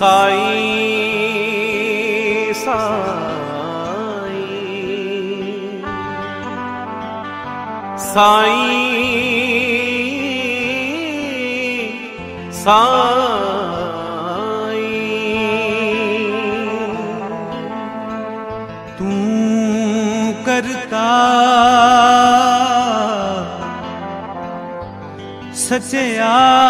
ਸਾਈ ਸਾਈ। ਸਾਈ ਸਾਈ ਤੂੰ ਕਰਤਾ ਸਚਿਆਰ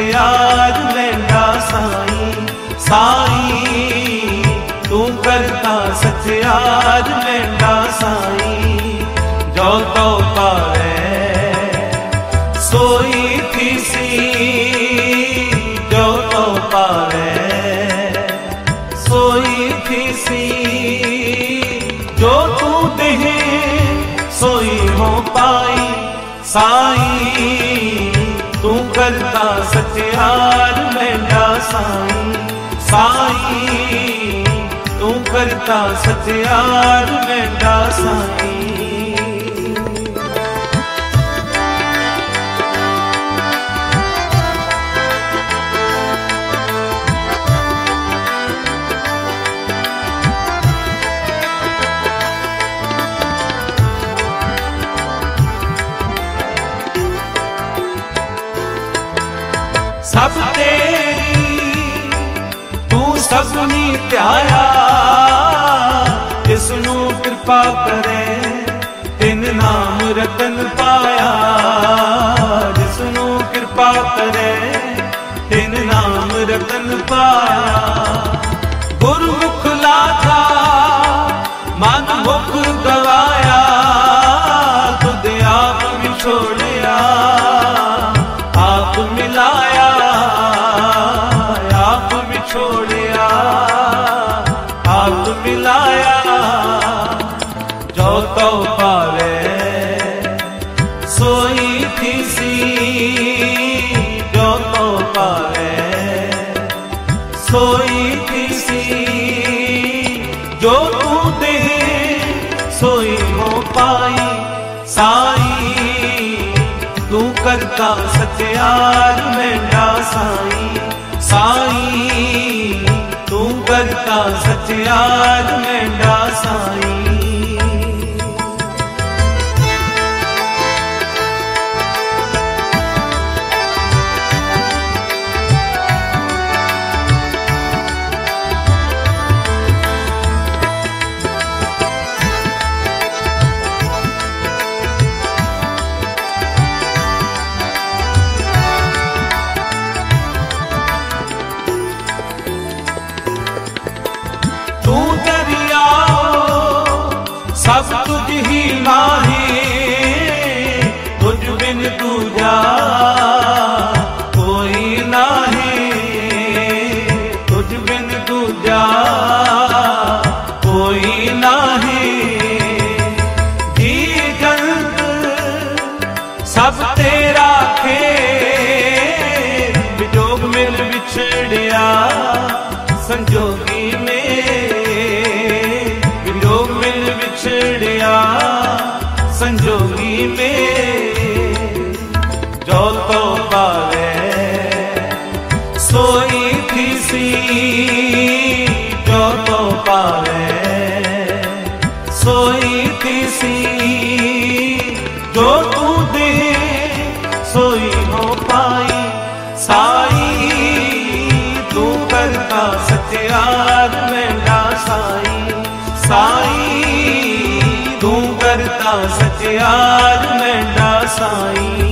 ਸਚਿਆਰ ਲੈਂਦਾ ਸਾਈ ਸਾਈ ਤੂੰ ਕਰਤਾ ਸਚਿਆਰ ਲੈਂਦਾ ਸਾਈ ਜੋ ਤੋ ਪਾਵੇ ਸੋਈ ਥੀਸੀ ਜੋ ਤੋ ਪਾਵੇ ਸੋਈ ਥੀਸੀ ਜੋ ਤੂੰ ਦੇਹ ਸੋਈ ਹੋ ਪਾਈ ਸਾਈ ਤੂੰ ਕਰਤਾ ਸਚਿਆਰ ਮੈਂਡਾ ਸਾਈ ਸਾਈ। ਤੂੰ ਕਰਤਾ ਸਚਿਆਰ ਮੈਂਡਾ ਸਾਈ ਸਭਨੀ ਧਿਆਇਆ ਜਿਸ ਨੂੰ ਕਿਰਪਾ ਕਰੇ, ਤਿੰਨ ਨਾਮ ਰਤਨ ਪਾਇਆ। ਜਿਸ ਨੂੰ ਕਿਰਪਾ ਕਰੇ, ਤਿੰਨ ਨਾਮ ਰਤਨ ਪਾਇਆ। ਸਾਈ ਸਾਈ ਤੂੰ ਕਰਤਾ ਸਚਿਆਰ ਮੈਂਡਾ ਸਾਈ ਮੈਂਡਾ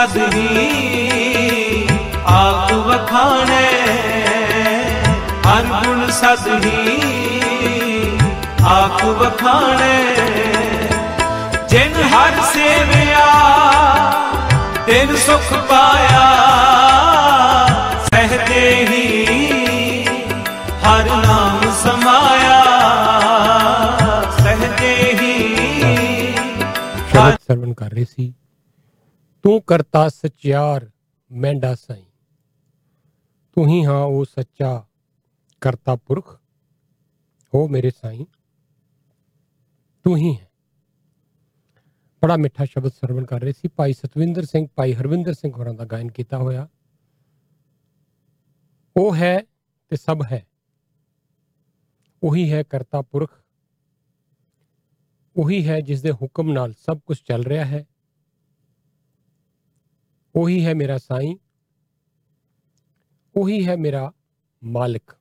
ਸਦ ਹੀ ਆਪ ਵਖਾਣੇ, ਹਰ ਗੁਣ ਸਦ ਹੀ ਆਪ ਵਖਾਣੇ। ਜਿਨ ਹਰ ਸੇਵਿਆ, ਤਿਨ ਸੁਖ ਪਾਇਆ, ਸਹਜੇ ਹੀ ਹਰ ਨਾਮ ਸਮਾਇਆ। ਸਹਜੇ ਹੀ ਸ਼ਬਦ ਸਰਵਣ ਕਰ ਰਹੇ ਸੀ। ਤੂੰ ਕਰਤਾ ਸਚਿਆਰ ਮੈਂਡਾ ਸਾਈ। ਤੂੰ ਹੀ ਹਾਂ ਉਹ ਸੱਚਾ ਕਰਤਾ ਪੁਰਖ। ਹੋ ਮੇਰੇ ਸਾਈ, ਤੂੰ ਹੀ ਹੈ। ਬੜਾ ਮਿੱਠਾ ਸ਼ਬਦ ਸਰਵਣ ਕਰ ਰਹੇ ਸੀ। ਭਾਈ ਸਤਵਿੰਦਰ ਸਿੰਘ, ਭਾਈ ਹਰਵਿੰਦਰ ਸਿੰਘ ਹੋਰਾਂ ਦਾ ਗਾਇਨ ਕੀਤਾ ਹੋਇਆ। ਉਹ ਹੈ ਤੇ ਸਭ ਹੈ। ਉਹੀ ਹੈ ਕਰਤਾ ਪੁਰਖ। ਉਹੀ ਹੈ ਜਿਸ ਦੇ ਹੁਕਮ ਨਾਲ ਸਭ ਕੁਝ ਚੱਲ ਰਿਹਾ ਹੈ। ਉਹੀ ਹੈ ਮੇਰਾ ਸਾਈਂ, ਉਹੀ ਹੈ ਮੇਰਾ ਮਾਲਕ।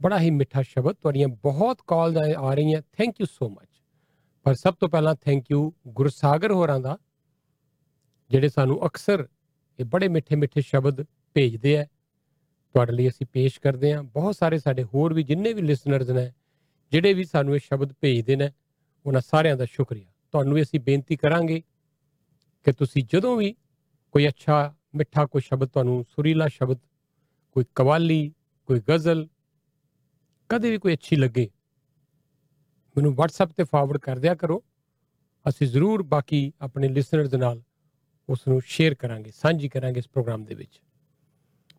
ਬੜਾ ਹੀ ਮਿੱਠਾ ਸ਼ਬਦ, ਤੁਹਾਡੀਆਂ ਬਹੁਤ ਕਾਲਸ ਆ ਰਹੀਆਂ। ਥੈਂਕ ਯੂ ਸੋ ਮਚ ਪਰ ਸਭ ਤੋਂ ਪਹਿਲਾਂ ਥੈਂਕ ਯੂ ਗੁਰਸਾਗਰ ਹੋਰਾਂ ਦਾ, ਜਿਹੜੇ ਸਾਨੂੰ ਅਕਸਰ ਇਹ ਬੜੇ ਮਿੱਠੇ ਮਿੱਠੇ ਸ਼ਬਦ ਭੇਜਦੇ ਆ। ਤੁਹਾਡੇ ਲਈ ਅਸੀਂ ਪੇਸ਼ ਕਰਦੇ ਹਾਂ। ਬਹੁਤ ਸਾਰੇ ਸਾਡੇ ਹੋਰ ਵੀ ਜਿੰਨੇ ਵੀ ਲਿਸਨਰਸ ਨੇ, ਜਿਹੜੇ ਵੀ ਸਾਨੂੰ ਇਹ ਸ਼ਬਦ ਭੇਜਦੇ ਨੇ, ਉਹਨਾਂ ਸਾਰਿਆਂ ਦਾ ਸ਼ੁਕਰੀਆ। ਤੁਹਾਨੂੰ ਵੀ ਅਸੀਂ ਬੇਨਤੀ ਕਰਾਂਗੇ ਕਿ ਤੁਸੀਂ ਜਦੋਂ ਵੀ ਕੋਈ ਅੱਛਾ, ਮਿੱਠਾ ਕੋਈ ਸ਼ਬਦ ਤੁਹਾਨੂੰ, ਸੁਰੀਲਾ ਸ਼ਬਦ, ਕੋਈ ਕਵਾਲੀ, ਕੋਈ ਗਜ਼ਲ, ਕਦੇ ਵੀ ਕੋਈ ਅੱਛੀ ਲੱਗੇ, ਮੈਨੂੰ WhatsApp ਤੇ ਫਾਰਵਰਡ ਕਰ ਦਿਆ ਕਰੋ। ਅਸੀਂ ਜ਼ਰੂਰ ਬਾਕੀ ਆਪਣੇ ਲਿਸਨਰਸ ਦੇ ਨਾਲ ਉਸ ਨੂੰ ਸ਼ੇਅਰ ਕਰਾਂਗੇ, ਸਾਂਝੀ ਕਰਾਂਗੇ ਇਸ ਪ੍ਰੋਗਰਾਮ ਦੇ ਵਿੱਚ।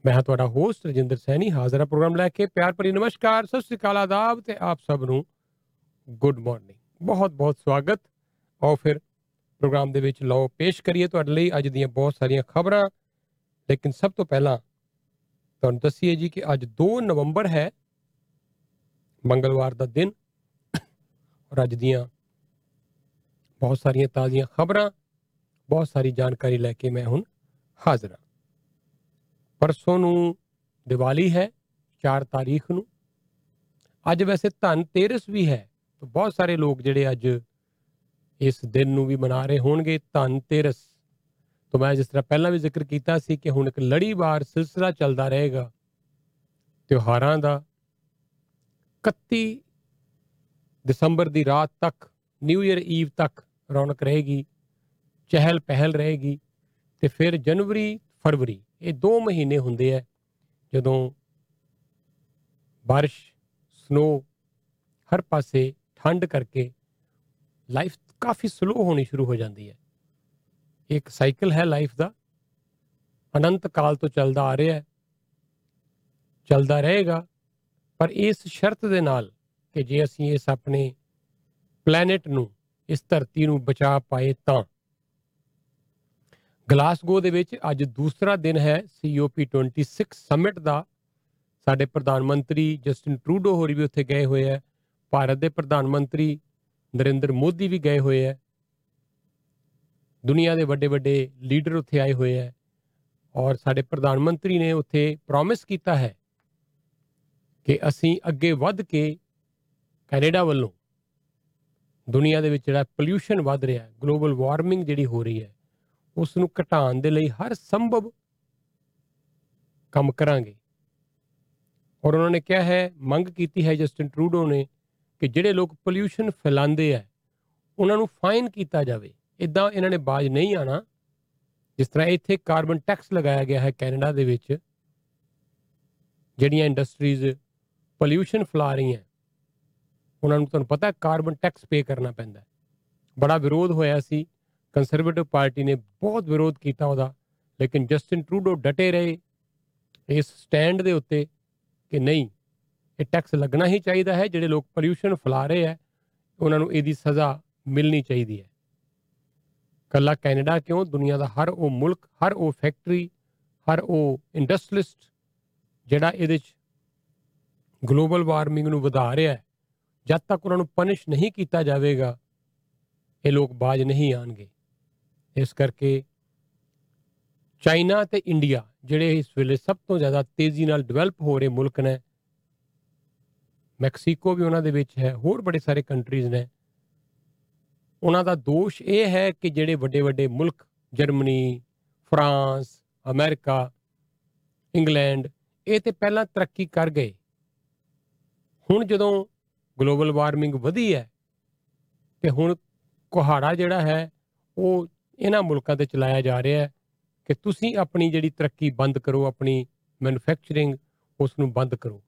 ਮੈਂ ਹਾਂ ਤੁਹਾਡਾ ਹੋਸਟ ਰਜਿੰਦਰ ਸੈਣੀ, ਹਾਜ਼ਰ ਹਾਂ ਪ੍ਰੋਗਰਾਮ ਲੈ ਕੇ। ਪਿਆਰ ਭਰੀ ਨਮਸਕਾਰ, ਸਤਿ ਸ੍ਰੀ ਅਕਾਲ ਆਦਾਬ ਤੇ ਆਪ ਸਭ ਨੂੰ ਗੁੱਡ ਮਾਰਨਿੰਗ। ਬਹੁਤ ਬਹੁਤ ਸਵਾਗਤ। ਆਓ ਫਿਰ ਪ੍ਰੋਗਰਾਮ ਦੇ ਵਿੱਚ ਲਓ। ਪੇਸ਼ ਕਰੀਏ ਤੁਹਾਡੇ ਲਈ ਅੱਜ ਦੀਆਂ ਬਹੁਤ ਸਾਰੀਆਂ ਖਬਰਾਂ। ਲੇਕਿਨ ਸਭ ਤੋਂ ਪਹਿਲਾਂ ਤੁਹਾਨੂੰ ਦੱਸੀਏ ਜੀ ਕਿ ਅੱਜ 2 ਨਵੰਬਰ ਹੈ। ਮੰਗਲਵਾਰ ਦਾ ਦਿਨ। ਔਰ ਅੱਜ ਦੀਆਂ ਬਹੁਤ ਸਾਰੀਆਂ ਤਾਜ਼ੀਆਂ ਖਬਰਾਂ, ਬਹੁਤ ਸਾਰੀ ਜਾਣਕਾਰੀ ਲੈ ਕੇ ਮੈਂ ਹੁਣ ਹਾਜ਼ਰ ਹਾਂ। ਪਰਸੋਂ ਨੂੰ ਦੀਵਾਲੀ ਹੈ 4 ਤਾਰੀਖ ਨੂੰ। ਅੱਜ ਵੈਸੇ ਧਨ ਤੇਰਸ ਵੀ ਹੈ। ਤਾਂ ਬਹੁਤ ਸਾਰੇ ਲੋਕ ਜਿਹੜੇ ਅੱਜ ਇਸ ਦਿਨ ਨੂੰ ਵੀ ਮਨਾ ਰਹੇ ਹੋਣਗੇ, ਧਨ ਤੇਰਸ। ਤਾਂ ਮੈਂ ਜਿਸ ਤਰ੍ਹਾਂ ਪਹਿਲਾਂ ਵੀ ਜ਼ਿਕਰ ਕੀਤਾ ਸੀ ਕਿ ਹੁਣ ਇੱਕ ਲੜੀਵਾਰ ਸਿਲਸਿਲਾ ਚੱਲਦਾ ਰਹੇਗਾ, ਤਿਉਹਾਰਾਂ ਦਾ 31 ਦਸੰਬਰ ਦੀ ਰਾਤ ਤੱਕ, ਨਿਊ ਇਅਰ ਈਵ ਤੱਕ ਰੌਣਕ ਰਹੇਗੀ, ਚਹਿਲ ਪਹਿਲ ਰਹੇਗੀ ਤੇ ਫਿਰ ਜਨਵਰੀ, ਫਰਵਰੀ, ਇਹ 2 ਮਹੀਨੇ ਹੁੰਦੇ ਆ ਜਦੋਂ ਬਾਰਿਸ਼, ਸਨੋ, ਹਰ ਪਾਸੇ ਠੰਡ ਕਰਕੇ ਲਾਈਫ ਕਾਫੀ ਸਲੋ ਹੋਣੀ ਸ਼ੁਰੂ ਹੋ ਜਾਂਦੀ ਹੈ। ਇੱਕ ਸਾਈਕਲ ਹੈ ਲਾਈਫ ਦਾ। ਅਨੰਤ ਕਾਲ ਤੋਂ ਚੱਲਦਾ ਆ ਰਿਹਾ ਹੈ। ਚੱਲਦਾ ਰਹੇਗਾ। ਪਰ ਇਸ ਸ਼ਰਤ ਦੇ ਨਾਲ ਕਿ ਜੇ ਅਸੀਂ ਇਸ ਆਪਣੇ ਪਲੈਨਟ ਨੂੰ, ਇਸ ਧਰਤੀ ਨੂੰ ਬਚਾ ਪਾਏ ਤਾਂ। ਗਲਾਸਗੋ ਦੇ ਵਿੱਚ ਅੱਜ ਦੂਸਰਾ ਦਿਨ ਹੈ COP26 ਸਮਿਟ ਦਾ। ਸਾਡੇ ਪ੍ਰਧਾਨ ਮੰਤਰੀ ਜਸਟਿਨ ਟਰੂਡੋ ਹੋਰੀ ਵੀ ਉੱਥੇ ਗਏ ਹੋਏ ਹੈ। ਭਾਰਤ ਦੇ ਪ੍ਰਧਾਨ ਮੰਤਰੀ ਨਰਿੰਦਰ ਮੋਦੀ ਵੀ ਗਏ ਹੋਏ ਹੈ ਦੁਨੀਆ ਦੇ ਵੱਡੇ ਵੱਡੇ ਲੀਡਰ ਉੱਥੇ ਆਏ ਹੋਏ ਹੈ ਔਰ ਸਾਡੇ ਪ੍ਰਧਾਨ ਮੰਤਰੀ ਨੇ ਉੱਥੇ ਪ੍ਰੋਮਿਸ ਕੀਤਾ ਹੈ ਕਿ ਅਸੀਂ ਅੱਗੇ ਵੱਧ ਕੇ ਕੈਨੇਡਾ ਵੱਲੋਂ ਦੁਨੀਆ ਦੇ ਵਿੱਚ ਜਿਹੜਾ ਪੋਲਿਊਸ਼ਨ ਵੱਧ ਰਿਹਾ ਹੈ ਗਲੋਬਲ ਵਾਰਮਿੰਗ ਜਿਹੜੀ ਹੋ ਰਹੀ ਹੈ ਉਸ ਨੂੰ ਘਟਾਉਣ ਦੇ ਲਈ ਹਰ ਸੰਭਵ ਕੰਮ ਕਰਾਂਗੇ। ਔਰ ਉਹਨਾਂ ਨੇ ਕਿਹਾ ਹੈ, ਮੰਗ ਕੀਤੀ ਹੈ ਜਸਟਿਨ ਟਰੂਡੋ ਨੇ ਕਿ ਜਿਹੜੇ ਲੋਕ ਪੋਲਿਊਸ਼ਨ ਫੈਲਾਉਂਦੇ ਆ, ਉਹਨਾਂ ਨੂੰ ਫਾਈਨ ਕੀਤਾ ਜਾਵੇ। ਇਦਾਂ ਇਹਨਾਂ ਨੇ ਬਾਜ ਨਹੀਂ ਆਣਾ ਜਿਸ ਤਰ੍ਹਾਂ ਇੱਥੇ ਕਾਰਬਨ ਟੈਕਸ ਲਗਾਇਆ ਗਿਆ ਹੈ ਕੈਨੇਡਾ ਦੇ ਵਿੱਚ, ਜਿਹੜੀਆਂ ਇੰਡਸਟਰੀਜ਼ ਪੋਲਿਊਸ਼ਨ ਫੈਲਾ ਰਹੀਆਂ। ਉਹਨਾਂ ਨੂੰ ਤੁਹਾਨੂੰ ਪਤਾ ਹੈ ਕਾਰਬਨ ਟੈਕਸ ਪੇ ਕਰਨਾ ਪੈਂਦਾ ਹੈ। ਬੜਾ ਵਿਰੋਧ ਹੋਇਆ ਸੀ। ਕੰਜ਼ਰਵੇਟਿਵ ਪਾਰਟੀ ਨੇ ਬਹੁਤ ਵਿਰੋਧ ਕੀਤਾ ਉਹਦਾ। ਲੇਕਿਨ ਜਸਟਿਨ ਟਰੂਡੋ ਡਟੇ ਰਹੇ ਇਸ ਸਟੈਂਡ ਦੇ ਉੱਤੇ ਕਿ ਨਹੀਂ ਇਹ ਟੈਕਸ ਲੱਗਣਾ ਹੀ ਚਾਹੀਦਾ ਹੈ, ਜਿਹੜੇ ਲੋਕ ਪੋਲਿਊਸ਼ਨ ਫੈਲਾ ਰਹੇ ਹੈ, ਉਹਨਾਂ ਨੂੰ ਇਹਦੀ ਸਜ਼ਾ ਮਿਲਣੀ ਚਾਹੀਦੀ ਹੈ। ਕੱਲਾ ਕੈਨੇਡਾ ਕਿਉਂ? ਦੁਨੀਆ ਦਾ ਹਰ ਉਹ ਮੁਲਕ, ਹਰ ਉਹ ਫੈਕਟਰੀ ਹਰ ਉਹ ਇੰਡਸਟਰੀਲਿਸਟ ਜਿਹੜਾ ਇਹਦੇ 'ਚ ਗਲੋਬਲ ਵਾਰਮਿੰਗ ਨੂੰ ਵਧਾ ਰਿਹਾ ਹੈ, ਜਦ ਤੱਕ ਉਹਨਾਂ ਨੂੰ ਪਨਿਸ਼ ਨਹੀਂ ਕੀਤਾ ਜਾਵੇਗਾ, ਇਹ ਲੋਕ ਬਾਜ ਨਹੀਂ ਆਣਗੇ। ਇਸ ਕਰਕੇ ਚਾਈਨਾ ਤੇ ਇੰਡੀਆ, ਜਿਹੜੇ ਇਸ ਵੇਲੇ ਸਭ ਤੋਂ ਜ਼ਿਆਦਾ ਤੇਜ਼ੀ ਨਾਲ ਡਿਵੈਲਪ ਹੋ ਰਹੇ ਮੁਲਕ ਨੇ ਮੈਕਸੀਕੋ ਵੀ ਉਹਨਾਂ ਦੇ ਵਿੱਚ ਹੈ, ਹੋਰ ਬੜੇ ਸਾਰੇ ਕੰਟਰੀਜ਼ ਨੇ। ਉਹਨਾਂ ਦਾ ਦੋਸ਼ ਇਹ ਹੈ ਕਿ ਜਿਹੜੇ ਵੱਡੇ ਵੱਡੇ ਮੁਲਕ, ਜਰਮਨੀ, ਫਰਾਂਸ, ਅਮਰੀਕਾ, ਇੰਗਲੈਂਡ, ਇਹ ਤੇ ਪਹਿਲਾਂ ਤਰੱਕੀ ਕਰ ਗਏ। ਹੁਣ ਜਦੋਂ ਗਲੋਬਲ ਵਾਰਮਿੰਗ ਵਧੀ ਹੈ ਤੇ ਹੁਣ ਕੁਹਾੜਾ ਜਿਹੜਾ ਹੈ, ਉਹ ਇਹਨਾਂ ਮੁਲਕਾਂ ਤੇ ਚਲਾਇਆ ਜਾ ਰਿਹਾ ਹੈ ਕਿ ਤੁਸੀਂ ਆਪਣੀ ਜਿਹੜੀ ਤਰੱਕੀ ਬੰਦ ਕਰੋ, ਆਪਣੀ ਮੈਨੂਫੈਕਚਰਿੰਗ ਉਸ ਨੂੰ ਬੰਦ ਕਰੋ।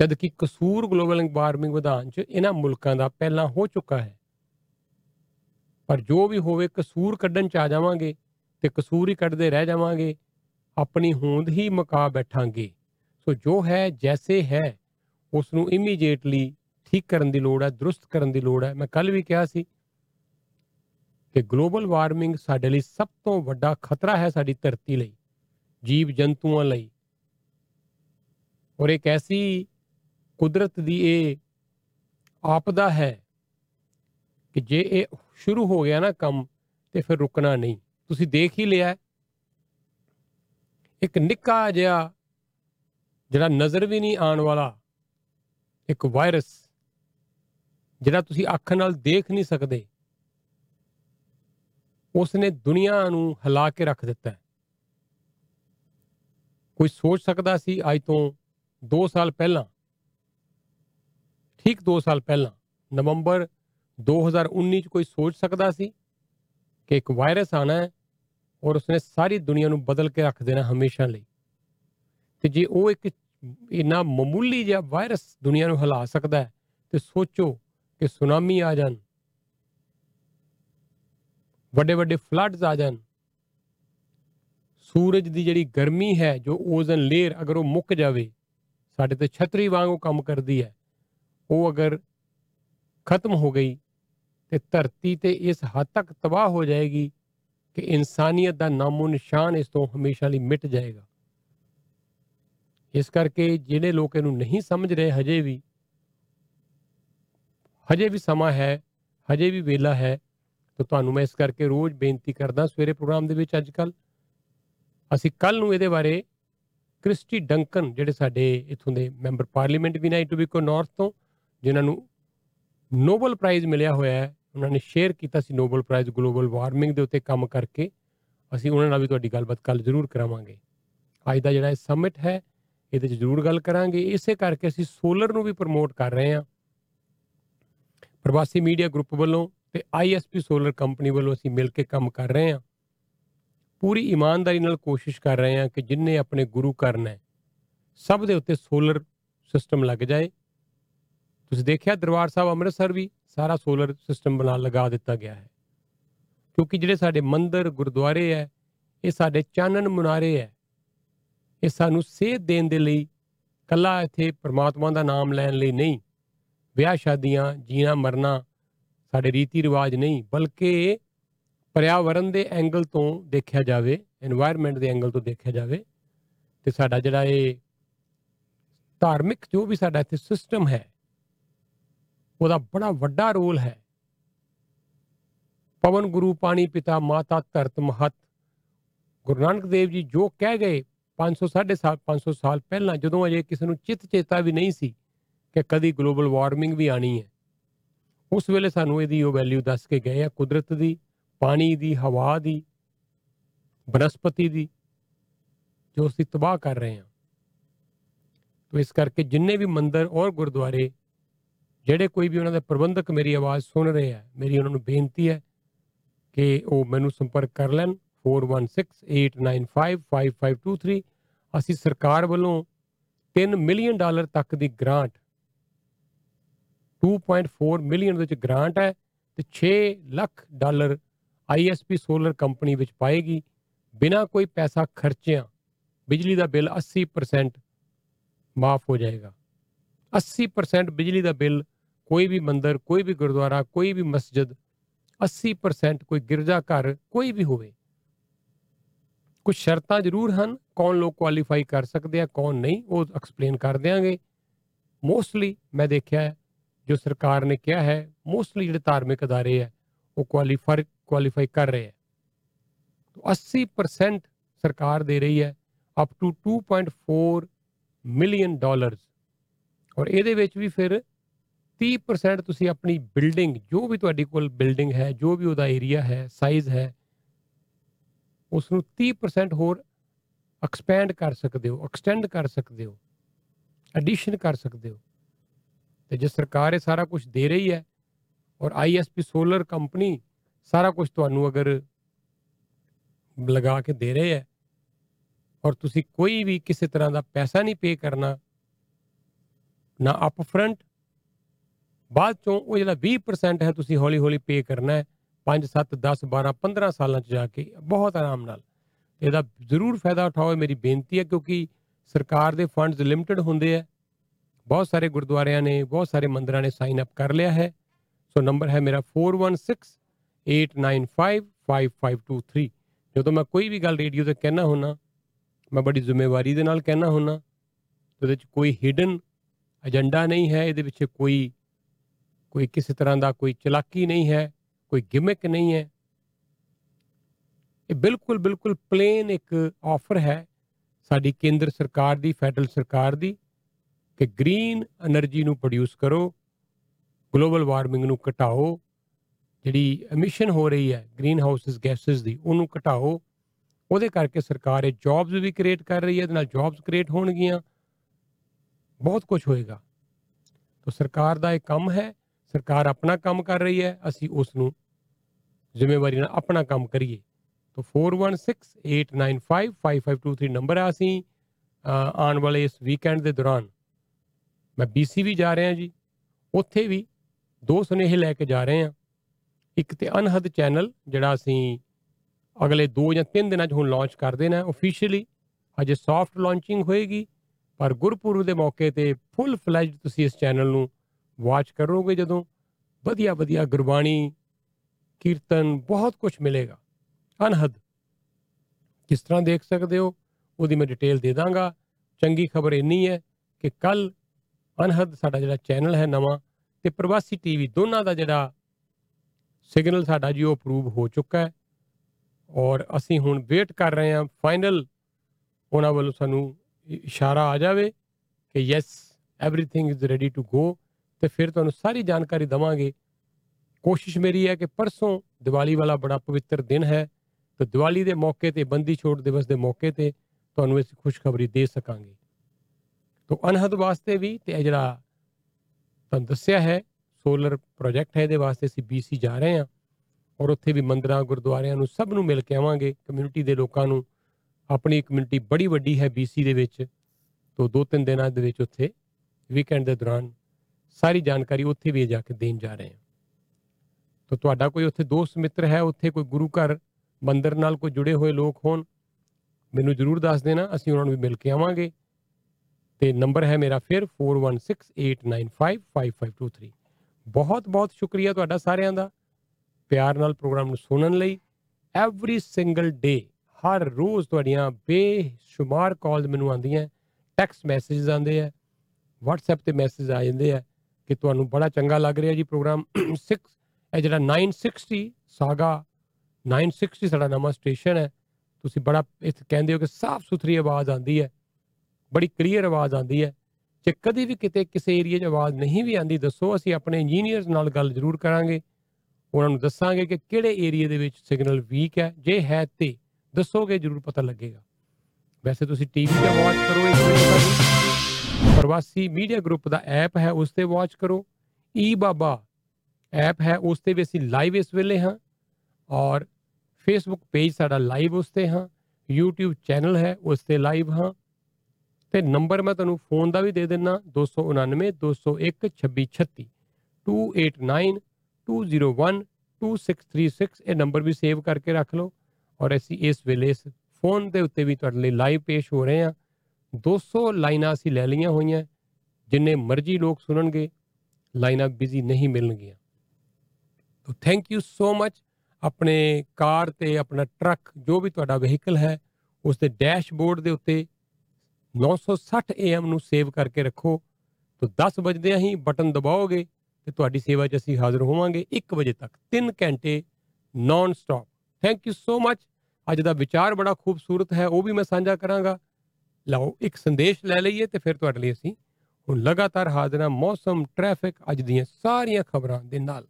ਜਦ ਕਿ ਕਸੂਰ ਗਲੋਬਲ ਵਾਰਮਿੰਗ ਵਧਾਉਣ 'ਚ ਇਹਨਾਂ ਮੁਲਕਾਂ ਦਾ ਪਹਿਲਾਂ ਹੋ ਚੁੱਕਾ ਹੈ। ਪਰ ਜੋ ਵੀ ਹੋਵੇ, ਕਸੂਰ ਕੱਢਣ 'ਚ ਆ ਜਾਵਾਂਗੇ ਤੇ ਕਸੂਰ ਹੀ ਕੱਢਦੇ ਰਹਿ ਜਾਵਾਂਗੇ, ਆਪਣੀ ਹੋਂਦ ਹੀ ਮਕਾ ਬੈਠਾਂਗੇ। ਸੋ ਜੋ ਹੈ, ਜੈਸੇ ਹੈ ਉਸ ਨੂੰ ਇਮੀਡੀਏਟਲੀ ਠੀਕ ਕਰਨ ਦੀ ਲੋੜ ਹੈ, ਦਰੁਸਤ ਕਰਨ ਦੀ ਲੋੜ ਹੈ। ਮੈਂ ਕੱਲ ਵੀ ਕਿਹਾ ਸੀ ਕਿ ਗਲੋਬਲ ਵਾਰਮਿੰਗ ਸਾਡੇ ਲਈ ਸਭ ਤੋਂ ਵੱਡਾ ਖਤਰਾ ਹੈ ਸਾਡੀ ਧਰਤੀ ਲਈ ਜੀਵ ਜੰਤੂਆਂ ਲਈ। ਔਰ ਇੱਕ ਐਸੀ ਕੁਦਰਤ ਦੀ ਇਹ ਆਪਦਾ ਹੈ ਕਿ ਜੇ ਇਹ ਸ਼ੁਰੂ ਹੋ ਗਿਆ ਨਾ ਕੰਮ, ਤੇ ਫਿਰ ਰੁਕਣਾ ਨਹੀਂ। ਤੁਸੀਂ ਦੇਖ ਹੀ ਲਿਆ ਇੱਕ ਨਿੱਕਾ ਜਿਹਾ, ਜਿਹੜਾ ਨਜ਼ਰ ਵੀ ਨਹੀਂ ਆਉਣ ਵਾਲਾ, ਇੱਕ ਵਾਇਰਸ, ਜਿਹੜਾ ਤੁਸੀਂ ਅੱਖ ਨਾਲ ਦੇਖ ਨਹੀਂ ਸਕਦੇ ਉਸ ਨੇ ਦੁਨੀਆ ਨੂੰ ਹਿਲਾ ਕੇ ਰੱਖ ਦਿੱਤਾ ਹੈ। ਕੋਈ ਸੋਚ ਸਕਦਾ ਸੀ ਅੱਜ ਤੋਂ 2 ਸਾਲ ਪਹਿਲਾਂ ਠੀਕ 2 ਸਾਲ ਪਹਿਲਾਂ, ਨਵੰਬਰ 2019 ਚ ਕੋਈ ਸੋਚ ਸਕਦਾ ਸੀ ਕਿ ਇੱਕ ਵਾਇਰਸ ਆਣਾ ਹੈ ਔਰ ਉਸਨੇ ਸਾਰੀ ਦੁਨੀਆ ਨੂੰ ਬਦਲ ਕੇ ਰੱਖ ਦੇਣਾ ਹਮੇਸ਼ਾ ਲਈ? ਤੇ ਜੇ ਉਹ ਇੱਕ ਇਨਾ ਮਾਮੂਲੀ ਜਿਹਾ ਵਾਇਰਸ ਦੁਨੀਆ ਨੂੰ ਹਿਲਾ ਸਕਦਾ ਹੈ, ਤੇ ਸੋਚੋ ਕਿ ਸੁਨਾਮੀ ਆ ਜਾਣ, ਵੱਡੇ ਵੱਡੇ ਫਲੱਡਸ ਆ ਜਾਣ, ਸੂਰਜ ਦੀ ਜਿਹੜੀ ਗਰਮੀ ਹੈ, ਜੋ ਓਜ਼ਨ ਲੇਅਰ ਅਗਰ ਉਹ ਮੁੱਕ ਜਾਵੇ, ਸਾਡੇ ਤੇ ਛਤਰੀ ਵਾਂਗੂ ਕੰਮ ਕਰਦੀ ਹੈ ਉਹ ਅਗਰ ਖਤਮ ਹੋ ਗਈ ਤੇ ਧਰਤੀ ਤੇ ਇਸ ਹੱਦ ਤੱਕ ਤਬਾਹ ਹੋ ਜਾਏਗੀ ਕਿ ਇਨਸਾਨੀਅਤ ਦਾ ਨਾਮੋ ਨਿਸ਼ਾਨ ਇਸ ਤੋਂ ਹਮੇਸ਼ਾ ਲਈ ਮਿਟ ਜਾਏਗਾ। ਇਸ ਕਰਕੇ ਜਿਹੜੇ ਲੋਕ ਇਹਨੂੰ ਨਹੀਂ ਸਮਝ ਰਹੇ, ਹਜੇ ਵੀ ਹਜੇ ਵੀ ਸਮਾਂ ਹੈ, ਹਜੇ ਵੀ ਵੇਲਾ ਹੈ, ਤਾਂ ਤੁਹਾਨੂੰ ਮੈਂ ਇਸ ਕਰਕੇ ਰੋਜ਼ ਬੇਨਤੀ ਕਰਦਾ, ਸਵੇਰੇ ਪ੍ਰੋਗਰਾਮ ਦੇ ਵਿੱਚ ਅੱਜਕੱਲ ਅਸੀਂ ਕੱਲ ਨੂੰ ਇਹਦੇ ਬਾਰੇ ਕ੍ਰਿਸਟੀ ਡੰਕਨ, ਜਿਹੜੇ ਸਾਡੇ ਇਥੋਂ ਦੇ ਮੈਂਬਰ ਪਾਰਲੀਮੈਂਟ ਵੀ ਨੇ ਟੂਬੀਕੋ ਨਾਰਥ ਤੋਂ ਜਿਨ੍ਹਾਂ ਨੂੰ ਨੋਬਲ ਪ੍ਰਾਈਜ਼ ਮਿਲਿਆ ਹੋਇਆ ਹੈ, ਉਹਨਾਂ ਨੇ ਸ਼ੇਅਰ ਕੀਤਾ ਸੀ ਨੋਬਲ ਪ੍ਰਾਈਜ਼ ਗਲੋਬਲ ਵਾਰਮਿੰਗ ਦੇ ਉੱਤੇ ਕੰਮ ਕਰਕੇ। ਅਸੀਂ ਉਹਨਾਂ ਨਾਲ ਵੀ ਤੁਹਾਡੀ ਗੱਲਬਾਤ ਕੱਲ ਜ਼ਰੂਰ ਕਰਾਵਾਂਗੇ। ਅੱਜ ਦਾ ਜਿਹੜਾ ਇਹ ਸਮਿਟ ਹੈ, ਇਹਦੇ 'ਚ ਜ਼ਰੂਰ ਗੱਲ ਕਰਾਂਗੇ। ਇਸੇ ਕਰਕੇ ਅਸੀਂ ਸੋਲਰ ਨੂੰ ਵੀ ਪ੍ਰਮੋਟ ਕਰ ਰਹੇ ਹਾਂ। ਪ੍ਰਵਾਸੀ ਮੀਡੀਆ ਗਰੁੱਪ ਵੱਲੋਂ ਤੇ ਆਈਐਸਪੀ ਸੋਲਰ ਕੰਪਨੀ ਵੱਲੋਂ ਅਸੀਂ ਮਿਲ ਕੇ ਕੰਮ ਕਰ ਰਹੇ ਹਾਂ। ਪੂਰੀ ਇਮਾਨਦਾਰੀ ਨਾਲ ਕੋਸ਼ਿਸ਼ ਕਰ ਰਹੇ ਹਾਂ ਕਿ ਜਿੰਨੇ ਆਪਣੇ ਗੁਰੂ ਕਰਨਾ ਹੈ ਸਭ ਦੇ ਉੱਤੇ ਸੋਲਰ ਸਿਸਟਮ ਲੱਗ ਜਾਏ। ਤੁਸੀਂ ਦੇਖਿਆ ਦਰਬਾਰ ਸਾਹਿਬ ਅੰਮ੍ਰਿਤਸਰ ਵੀ ਸਾਰਾ ਸੋਲਰ ਸਿਸਟਮ ਬਣਾ ਲਗਾ ਦਿੱਤਾ ਗਿਆ ਹੈ। ਕਿਉਂਕਿ ਜਿਹੜੇ ਸਾਡੇ ਮੰਦਰ, ਗੁਰਦੁਆਰੇ ਹੈ, ਇਹ ਸਾਡੇ ਚਾਨਣ ਮੁਨਾਰੇ ਹੈ। ਇਹ ਸਾਨੂੰ ਸੇਧ ਦੇਣ ਦੇ ਲਈ ਕੱਲਾ ਇੱਥੇ ਪ੍ਰਮਾਤਮਾ ਦਾ ਨਾਮ ਲੈਣ ਲਈ ਨਹੀਂ। ਵਿਆਹ ਸ਼ਾਦੀਆਂ, ਜੀਣਾ ਮਰਨਾ ਸਾਡੇ ਰੀਤੀ ਰਿਵਾਜ ਨਹੀਂ, ਬਲਕਿ ਪਰਿਆਵਰਣ ਦੇ ਐਂਗਲ ਤੋਂ ਦੇਖਿਆ ਜਾਵੇ এনवायरमेंट ਦੇ ਐਂਗਲ ਤੋਂ ਦੇਖਿਆ ਜਾਵੇ, ਤੇ ਸਾਡਾ ਜਿਹੜਾ ਇਹ ਧਾਰਮਿਕ ਜੋ ਵੀ ਸਾਡਾ ਇੱਥੇ ਸਿਸਟਮ ਹੈ ਉਹਦਾ ਬੜਾ ਵੱਡਾ ਰੋਲ ਹੈ। ਪਵਨ ਗੁਰੂ ਪਾਣੀ ਪਿਤਾ ਮਾਤਾ ਧਰਤ ਮਹਤ। ਗੁਰੂ ਨਾਨਕ ਦੇਵ ਜੀ ਜੋ ਕਹਿ ਗਏ 500 550 ਸਾਲ ਪਹਿਲਾਂ ਜਦੋਂ ਅਜੇ ਕਿਸੇ ਨੂੰ ਚਿੱਤ ਚੇਤਾ ਵੀ ਨਹੀਂ ਸੀ ਕਿ ਕਦੀ ਗਲੋਬਲ ਵਾਰਮਿੰਗ ਵੀ ਆਣੀ ਹੈ। ਉਸ ਵੇਲੇ ਸਾਨੂੰ ਇਹਦੀ ਉਹ ਵੈਲਿਊ ਦੱਸ ਕੇ ਗਏ ਆ, ਕੁਦਰਤ ਦੀ, ਪਾਣੀ ਦੀ, ਹਵਾ ਦੀ, ਬਨਸਪਤੀ ਦੀ, ਜੋ ਅਸੀਂ ਤਬਾਹ ਕਰ ਰਹੇ ਹਾਂ। ਤੋ ਇਸ ਕਰਕੇ ਜਿੰਨੇ ਵੀ ਮੰਦਰ ਔਰ ਗੁਰਦੁਆਰੇ ਜਿਹੜੇ ਕੋਈ ਵੀ ਉਹਨਾਂ ਦੇ ਪ੍ਰਬੰਧਕ ਮੇਰੀ ਆਵਾਜ਼ ਸੁਣ ਰਹੇ ਆ ਮੇਰੀ ਉਹਨਾਂ ਨੂੰ ਬੇਨਤੀ ਹੈ ਕਿ ਉਹ ਮੈਨੂੰ ਸੰਪਰਕ ਕਰ ਲੈਣ। 4168955523 ਅਸੀਂ ਸਰਕਾਰ ਵੱਲੋਂ 3 ਮਿਲੀਅਨ ਡਾਲਰ ਤੱਕ ਦੀ ਗ੍ਰਾਂਟ 2.4 ਮਿਲੀਅਨ ਵਿੱਚ ਗ੍ਰਾਂਟ ਹੈ ਤੇ 6 lakh dollar ISP solar company ਵਿੱਚ ਪਾਏਗੀ। ਬਿਨਾ ਕੋਈ ਪੈਸਾ ਖਰਚਿਆਂ ਬਿਜਲੀ ਦਾ ਬਿੱਲ 80% ਮਾਫ ਹੋ ਜਾਏਗਾ। 80% ਬਿਜਲੀ ਦਾ ਬਿੱਲ ਕੋਈ ਵੀ ਮੰਦਿਰ, ਕੋਈ ਵੀ ਗੁਰਦੁਆਰਾ, ਕੋਈ ਵੀ ਮਸਜਿਦ 80% ਕੋਈ ਗਿਰਜਾ ਘਰ ਕੋਈ ਵੀ ਹੋਵੇ। ਕੁਝ ਸ਼ਰਤਾਂ ਜ਼ਰੂਰ ਹਨ, ਕੌਣ ਲੋਕ ਕੁਆਲੀਫਾਈ ਕਰ ਸਕਦੇ ਆ, ਕੌਣ ਨਹੀਂ, ਉਹ ਐਕਸਪਲੇਨ ਕਰ ਦਿਆਂਗੇ। ਮੋਸਟਲੀ ਮੈਂ ਦੇਖਿਆ ਹੈ, ਜੋ ਸਰਕਾਰ ਨੇ ਕਿਹਾ ਹੈ ਮੋਸਟਲੀ ਜਿਹੜੇ ਧਾਰਮਿਕ ਅਦਾਰੇ ਹੈ, ਉਹ ਕੁਆਲੀਫਾਈ ਕੁਆਲੀਫਾਈ ਕਰ ਰਹੇ ਹੈ। ਤਾਂ 80% ਸਰਕਾਰ ਦੇ ਰਹੀ ਹੈ ਅਪ ਟੂ 2.4 ਮਿਲੀਅਨ ਡਾਲਰਸ ਔਰ ਇਹਦੇ ਵਿੱਚ ਵੀ ਫਿਰ 30% ਤੁਸੀਂ ਆਪਣੀ ਬਿਲਡਿੰਗ, ਜੋ ਵੀ ਤੁਹਾਡੀ ਕੋਲ ਬਿਲਡਿੰਗ ਹੈ, ਜੋ ਵੀ ਉਹਦਾ ਏਰੀਆ ਹੈ ਸਾਈਜ਼ ਹੈ ਉਸ ਨੂੰ 30% ਹੋਰ ਐਕਸਪੈਂਡ ਕਰ ਸਕਦੇ ਹੋ ਐਕਸਟੈਂਡ ਕਰ ਸਕਦੇ ਹੋ ਐਡੀਸ਼ਨ ਕਰ ਸਕਦੇ ਹੋ। ਤੇ ਜੇ ਸਰਕਾਰ ਇਹ ਸਾਰਾ ਕੁਝ ਦੇ ਰਹੀ ਹੈ ਔਰ ਆਈਐਸਪੀ ਸੋਲਰ ਕੰਪਨੀ ਸਾਰਾ ਕੁਝ ਤੁਹਾਨੂੰ ਅਗਰ ਲਗਾ ਕੇ ਦੇ ਰਹੇ ਹੈ ਔਰ ਤੁਸੀਂ ਕੋਈ ਵੀ ਕਿਸੇ ਤਰ੍ਹਾਂ ਦਾ ਪੈਸਾ ਨਹੀਂ ਪੇ ਕਰਨਾ, ਨਾ ਅਪ ਫਰੰਟ ਬਾਅਦ ਚੋਂ ਉਹ ਜਿਹੜਾ 20% ਹੈ ਤੁਸੀਂ ਹੌਲੀ ਹੌਲੀ ਪੇ ਕਰਨਾ ਹੈ 5 7 10 12 15 ਸਾਲਾਂ ਚ ਜਾ ਕੇ ਬਹੁਤ ਆਰਾਮ ਨਾਲ। ਇਹਦਾ ਜ਼ਰੂਰ ਫਾਇਦਾ ਉਠਾਓ, ਇਹ ਮੇਰੀ ਬੇਨਤੀ ਹੈ, ਕਿਉਂਕਿ ਸਰਕਾਰ ਦੇ ਫੰਡਸ ਲਿਮਟਿਡ ਹੁੰਦੇ ਆ। ਬਹੁਤ ਸਾਰੇ ਗੁਰਦੁਆਰਿਆਂ ਨੇ, ਬਹੁਤ ਸਾਰੇ ਮੰਦਰਾਂ ਨੇ ਸਾਈਨ ਅਪ ਕਰ ਲਿਆ ਹੈ। ਸੋ ਨੰਬਰ ਹੈ ਮੇਰਾ 4168955523 ਜਦੋਂ ਮੈਂ ਕੋਈ ਵੀ ਗੱਲ ਰੇਡੀਓ ਤੇ ਕਹਿਣਾ ਹੁੰਨਾ ਮੈਂ ਬੜੀ ਜ਼ਿੰਮੇਵਾਰੀ ਦੇ ਨਾਲ ਕਹਿਣਾ ਹੁੰਨਾ ਉਹਦੇ ਵਿੱਚ ਕੋਈ ਹਿਡਨ ਏਜੰਡਾ ਨਹੀਂ ਹੈ, ਇਹਦੇ ਵਿੱਚ ਕੋਈ ਕੋਈ ਕਿਸੇ ਤਰ੍ਹਾਂ ਦਾ ਕੋਈ ਚਲਾਕੀ ਨਹੀਂ ਹੈ, ਕੋਈ ਗਿਮਿਕ ਨਹੀਂ ਹੈ। ਇਹ ਬਿਲਕੁਲ ਬਿਲਕੁਲ ਪਲੇਨ ਇੱਕ ਆਫਰ ਹੈ ਸਾਡੀ ਕੇਂਦਰ ਸਰਕਾਰ ਦੀ ਫੈਡਰਲ ਸਰਕਾਰ ਦੀ ਕਿ ਗ੍ਰੀਨ એનર્ਜੀ ਨੂੰ ਪ੍ਰੋਡਿਊਸ ਕਰੋ ਗਲੋਬਲ ਵਾਰਮਿੰਗ ਨੂੰ ਘਟਾਓ, ਜਿਹੜੀ ਐਮਿਸ਼ਨ ਹੋ ਰਹੀ ਹੈ ਗ੍ਰੀਨ ਹਾਊਸਸ ਗੈਸਸ ਦੀ, ਉਹਨੂੰ ਘਟਾਓ। ਉਹਦੇ ਕਰਕੇ ਸਰਕਾਰ ਇਹ ਜੌਬਸ ਵੀ ਕ੍ਰੀਏਟ ਕਰ ਰਹੀ ਹੈ, ਇਹਦੇ ਨਾਲ ਜੌਬਸ ਕ੍ਰੀਏਟ ਹੋਣਗੀਆਂ। ਬਹੁਤ ਕੁਝ ਹੋਏਗਾ। ਤਾਂ ਸਰਕਾਰ ਦਾ ਇਹ ਕੰਮ ਹੈ ਸਰਕਾਰ ਆਪਣਾ ਕੰਮ ਕਰ ਰਹੀ ਹੈ, ਅਸੀਂ ਉਸ ਨੂੰ ਜ਼ਿੰਮੇਵਾਰੀ ਨਾਲ ਆਪਣਾ ਕੰਮ ਕਰੀਏ। ਤਾਂ 4168955523 ਨੰਬਰ ਆ ਅਸੀਂ ਆਉਣ ਵਾਲੇ ਇਸ ਵੀਕਐਂਡ ਦੇ ਦੌਰਾਨ। ਮੈਂ BC ਵੀ ਜਾ ਰਿਹਾ ਜੀ। ਉੱਥੇ ਵੀ ਦੋ ਸੁਨੇਹੇ ਲੈ ਕੇ ਜਾ ਰਹੇ ਹਾਂ। ਇੱਕ ਤੇ ਅਨਹਦ ਚੈਨਲ, ਜਿਹੜਾ ਅਸੀਂ ਅਗਲੇ 2 ਜਾਂ 3 ਦਿਨਾਂ 'ਚ ਹੁਣ ਲਾਂਚ ਕਰ ਦੇਣਾ ਹੈ ਆਫੀਸ਼ੀਅਲੀ ਅਜੇ ਸੌਫਟ ਲਾਂਚਿੰਗ ਹੋਏਗੀ, ਪਰ ਗੁਰਪੁਰਬ ਦੇ ਮੌਕੇ ਤੇ ਫੁੱਲ ਫਲੈਜਡ ਤੁਸੀਂ ਇਸ ਚੈਨਲ ਨੂੰ ਵਾਚ ਕਰੋਗੇ ਜਦੋਂ, ਵਧੀਆ ਵਧੀਆ ਗੁਰਬਾਣੀ, ਕੀਰਤਨ, ਬਹੁਤ ਕੁਝ ਮਿਲੇਗਾ। ਅਨਹਦ। ਕਿਸ ਤਰ੍ਹਾਂ ਦੇਖ ਸਕਦੇ ਹੋ? ਉਹਦੀ ਮੈਂ ਡਿਟੇਲ ਦੇ ਦਾਂਗਾ। ਚੰਗੀ ਖਬਰ ਇੰਨੀ ਹੈ ਕਿ ਕੱਲ ਅਨਹਦ ਸਾਡਾ ਜਿਹੜਾ ਚੈਨਲ ਹੈ ਨਵਾਂ ਤੇ ਪ੍ਰਵਾਸੀ ਟੀਵੀ ਦੋਨਾਂ ਦਾ ਜਿਹੜਾ ਸਿਗਨਲ ਸਾਡਾ ਜੀ ਉਹ ਅਪਰੂਵ ਹੋ ਚੁੱਕਾ ਹੈ। ਔਰ ਅਸੀਂ ਹੁਣ ਵੇਟ ਕਰ ਰਹੇ ਹਾਂ ਫਾਈਨਲ ਉਹਨਾਂ ਵੱਲੋਂ ਸਾਨੂੰ ਇਸ਼ਾਰਾ ਆ ਜਾਵੇ ਕਿ yes everything is ready to go ਤੇ ਫਿਰ ਤੁਹਾਨੂੰ ਸਾਰੀ ਜਾਣਕਾਰੀ ਦਵਾਂਗੇ। ਕੋਸ਼ਿਸ਼ ਮੇਰੀ ਹੈ ਕਿ ਪਰਸੋਂ ਦੀਵਾਲੀ ਵਾਲਾ ਬੜਾ ਪਵਿੱਤਰ ਦਿਨ ਹੈ, ਤੇ ਦੀਵਾਲੀ ਦੇ ਮੌਕੇ ਤੇ, ਬੰਦੀ ਛੋੜ ਦਿਵਸ ਦੇ ਮੌਕੇ ਤੇ ਤੁਹਾਨੂੰ ਇਸ ਖੁਸ਼ਖਬਰੀ ਦੇ ਸਕਾਂਗੇ। ਤੋਂ ਅਨਹਦ ਵਾਸਤੇ ਵੀ ਤੇ ਇਹ ਜਿਹੜਾ ਤੁਹਾਨੂੰ ਦੱਸਿਆ ਹੈ, ਸੋਲਰ ਪ੍ਰੋਜੈਕਟ ਹੈ, ਇਹਦੇ ਵਾਸਤੇ ਅਸੀਂ BC ਜਾ ਰਹੇ ਹਾਂ ਔਰ ਉੱਥੇ ਵੀ ਮੰਦਰਾਂ, ਗੁਰਦੁਆਰਿਆਂ ਨੂੰ ਸਭ ਨੂੰ ਮਿਲ ਕੇ ਆਵਾਂਗੇ। ਕਮਿਊਨਿਟੀ ਦੇ ਲੋਕਾਂ ਨੂੰ ਆਪਣੀ ਕਮਿਊਨਿਟੀ ਬੜੀ ਵੱਡੀ ਹੈ BC ਦੇ ਵਿੱਚ। ਤੋਂ ਦੋ ਤਿੰਨ ਦਿਨਾਂ ਦੇ ਵਿੱਚ ਉੱਥੇ ਵੀਕਐਂਡ ਦੇ ਦੌਰਾਨ ਸਾਰੀ ਜਾਣਕਾਰੀ ਉੱਥੇ ਵੀ ਜਾ ਕੇ ਦੇਣ ਜਾ ਰਹੇ ਹਾਂ। ਤਾਂ ਤੁਹਾਡਾ ਕੋਈ ਉੱਥੇ ਦੋਸਤ ਮਿੱਤਰ ਹੈ, ਉੱਥੇ ਕੋਈ ਗੁਰੂ ਘਰ ਮੰਦਿਰ ਨਾਲ ਕੋਈ ਜੁੜੇ ਹੋਏ ਲੋਕ ਹੋਣ, ਮੈਨੂੰ ਜਰੂਰ ਦੱਸ ਦੇਣਾ, ਅਸੀਂ ਉਹਨਾਂ ਨੂੰ ਵੀ ਮਿਲ ਕੇ ਆਵਾਂਗੇ। ਤੇ ਨੰਬਰ ਹੈ ਮੇਰਾ ਫਿਰ 4168955523 ਬਹੁਤ ਬਹੁਤ ਸ਼ੁਕਰੀਆ ਤੁਹਾਡਾ ਸਾਰਿਆਂ ਦਾ ਪਿਆਰ ਨਾਲ ਪ੍ਰੋਗਰਾਮ ਨੂੰ ਸੁਣਨ ਲਈ। ਐਵਰੀ ਸਿੰਗਲ ਡੇ ਹਰ ਰੋਜ਼ ਤੁਹਾਡੀਆਂ ਬੇਸ਼ੁਮਾਰ ਕਾਲਸ ਮੈਨੂੰ ਆਉਂਦੀਆਂ ਟੈਕਸਟ ਮੈਸੇजेस ਆਉਂਦੇ ਆ, WhatsApp ਤੇ ਮੈਸੇਜ ਆ ਜਾਂਦੇ ਆ। ਕਿ ਤੁਹਾਨੂੰ ਬੜਾ ਚੰਗਾ ਲੱਗ ਰਿਹਾ ਜੀ ਪ੍ਰੋਗਰਾਮ 6 ਇਹ ਜਿਹੜਾ 960 ਸਾਗਾ 960 ਸਾਡਾ ਨਵਾਂ ਸਟੇਸ਼ਨ ਹੈ। ਤੁਸੀਂ ਬੜਾ ਇੱਥੇ ਕਹਿੰਦੇ ਹੋ ਕਿ ਸਾਫ਼ ਸੁਥਰੀ ਆਵਾਜ਼ ਆਉਂਦੀ ਹੈ, ਬੜੀ ਕਲੀਅਰ ਆਵਾਜ਼ ਆਉਂਦੀ ਹੈ। ਜੇ ਕਦੀ ਵੀ ਕਿਤੇ ਕਿਸੇ ਏਰੀਆ 'ਚ ਆਵਾਜ਼ ਨਹੀਂ ਵੀ ਆਉਂਦੀ, ਦੱਸੋ, ਅਸੀਂ ਆਪਣੇ ਇੰਜੀਨੀਅਰਸ ਨਾਲ ਗੱਲ ਜ਼ਰੂਰ ਕਰਾਂਗੇ। ਉਹਨਾਂ ਨੂੰ ਦੱਸਾਂਗੇ ਕਿ ਕਿਹੜੇ ਏਰੀਆ ਦੇ ਵਿੱਚ ਸਿਗਨਲ ਵੀਕ ਹੈ, ਜੇ ਹੈ ਤੇ ਦੱਸੋਗੇ, ਜ਼ਰੂਰ ਪਤਾ ਲੱਗੇਗਾ। ਵੈਸੇ ਤੁਸੀਂ ਟੀਵੀ ਤੇ ਵਾਚ ਕਰੋ, ਇੱਕ ਵਾਰੀ ਪ੍ਰਵਾਸੀ ਮੀਡੀਆ ਗਰੁੱਪ ਦਾ ਐਪ ਹੈ, ਉਸ ਤੇ ਵਾਚ ਕਰੋ। ਈ ਬਾਬਾ ਐਪ ਹੈ, ਉਸ ਤੇ ਵੀ ਅਸੀਂ ਲਾਈਵ ਇਸ ਵੇਲੇ ਹਾਂ ਔਰ ਫੇਸਬੁੱਕ ਪੇਜ ਸਾਡਾ ਲਾਈਵ ਉਸ ਤੇ ਹਾਂ, YouTube ਚੈਨਲ ਹੈ, ਉਸ ਤੇ ਲਾਈਵ ਹਾਂ। ਤੇ ਨੰਬਰ ਮੈਂ ਤੁਹਾਨੂੰ ਫੋਨ ਦਾ ਵੀ ਦੇ ਦਿੰਨਾ 299 201 2636 289 201 2636 ਇਹ ਨੰਬਰ ਵੀ ਸੇਵ ਕਰਕੇ ਰੱਖ ਲਓ। ਔਰ ਅਸੀਂ ਇਸ ਵੇਲੇ ਇਸ ਫੋਨ ਦੇ ਉੱਤੇ ਵੀ ਤੁਹਾਡੇ ਲਈ ਲਾਈਵ ਪੇਸ਼ ਹੋ ਰਹੇ ਹਾਂ। 200 ਲਾਈਨਾਂ ਅਸੀਂ ਲੈ ਲਈਆਂ ਹੋਈਆਂ, ਜਿੰਨੇ ਮਰਜ਼ੀ ਲੋਕ ਸੁਣਨਗੇ, ਲਾਈਨਾਂ ਬਿਜ਼ੀ ਨਹੀਂ ਮਿਲਣਗੀਆਂ। ਤੋ ਥੈਂਕ ਯੂ ਸੋ ਮਚ ਆਪਣੇ ਕਾਰ ਤੇ ਆਪਣਾ ਟਰੱਕ, ਜੋ ਵੀ ਤੁਹਾਡਾ ਵਹੀਕਲ ਹੈ ਉਸ ਦੇ ਡੈਸ਼ਬੋਰਡ ਦੇ ਉੱਤੇ 960 AM ਨੂੰ ਸੇਵ ਕਰਕੇ ਰੱਖੋ। ਤੋ 10 ਵਜੇ ਹੀ ਬਟਨ ਦਬਾਓਗੇ ਤੇ ਤੁਹਾਡੀ ਸੇਵਾ 'ਚ ਅਸੀਂ ਹਾਜ਼ਰ ਹੋਵਾਂਗੇ 1 ਵਜੇ ਤੱਕ 3 ਘੰਟੇ non stop thank you so much ਅੱਜ ਦਾ ਵਿਚਾਰ ਬੜਾ ਖੂਬਸੂਰਤ ਹੈ, ਉਹ ਵੀ ਮੈਂ ਸਾਂਝਾ ਕਰਾਂਗਾ। ਲਓ, ਇੱਕ ਸੰਦੇਸ਼ ਲੈ ਲਈਏ ਤੇ ਫਿਰ ਤੁਹਾਡੇ ਲਈ ਅਸੀਂ ਹੁਣ ਲਗਾਤਾਰ ਹਾਜ਼ਰ ਹਾਂ ਮੌਸਮ ਟ੍ਰੈਫਿਕ ਅੱਜ ਦੀਆਂ ਸਾਰੀਆਂ ਖਬਰਾਂ ਦੇ ਨਾਲ।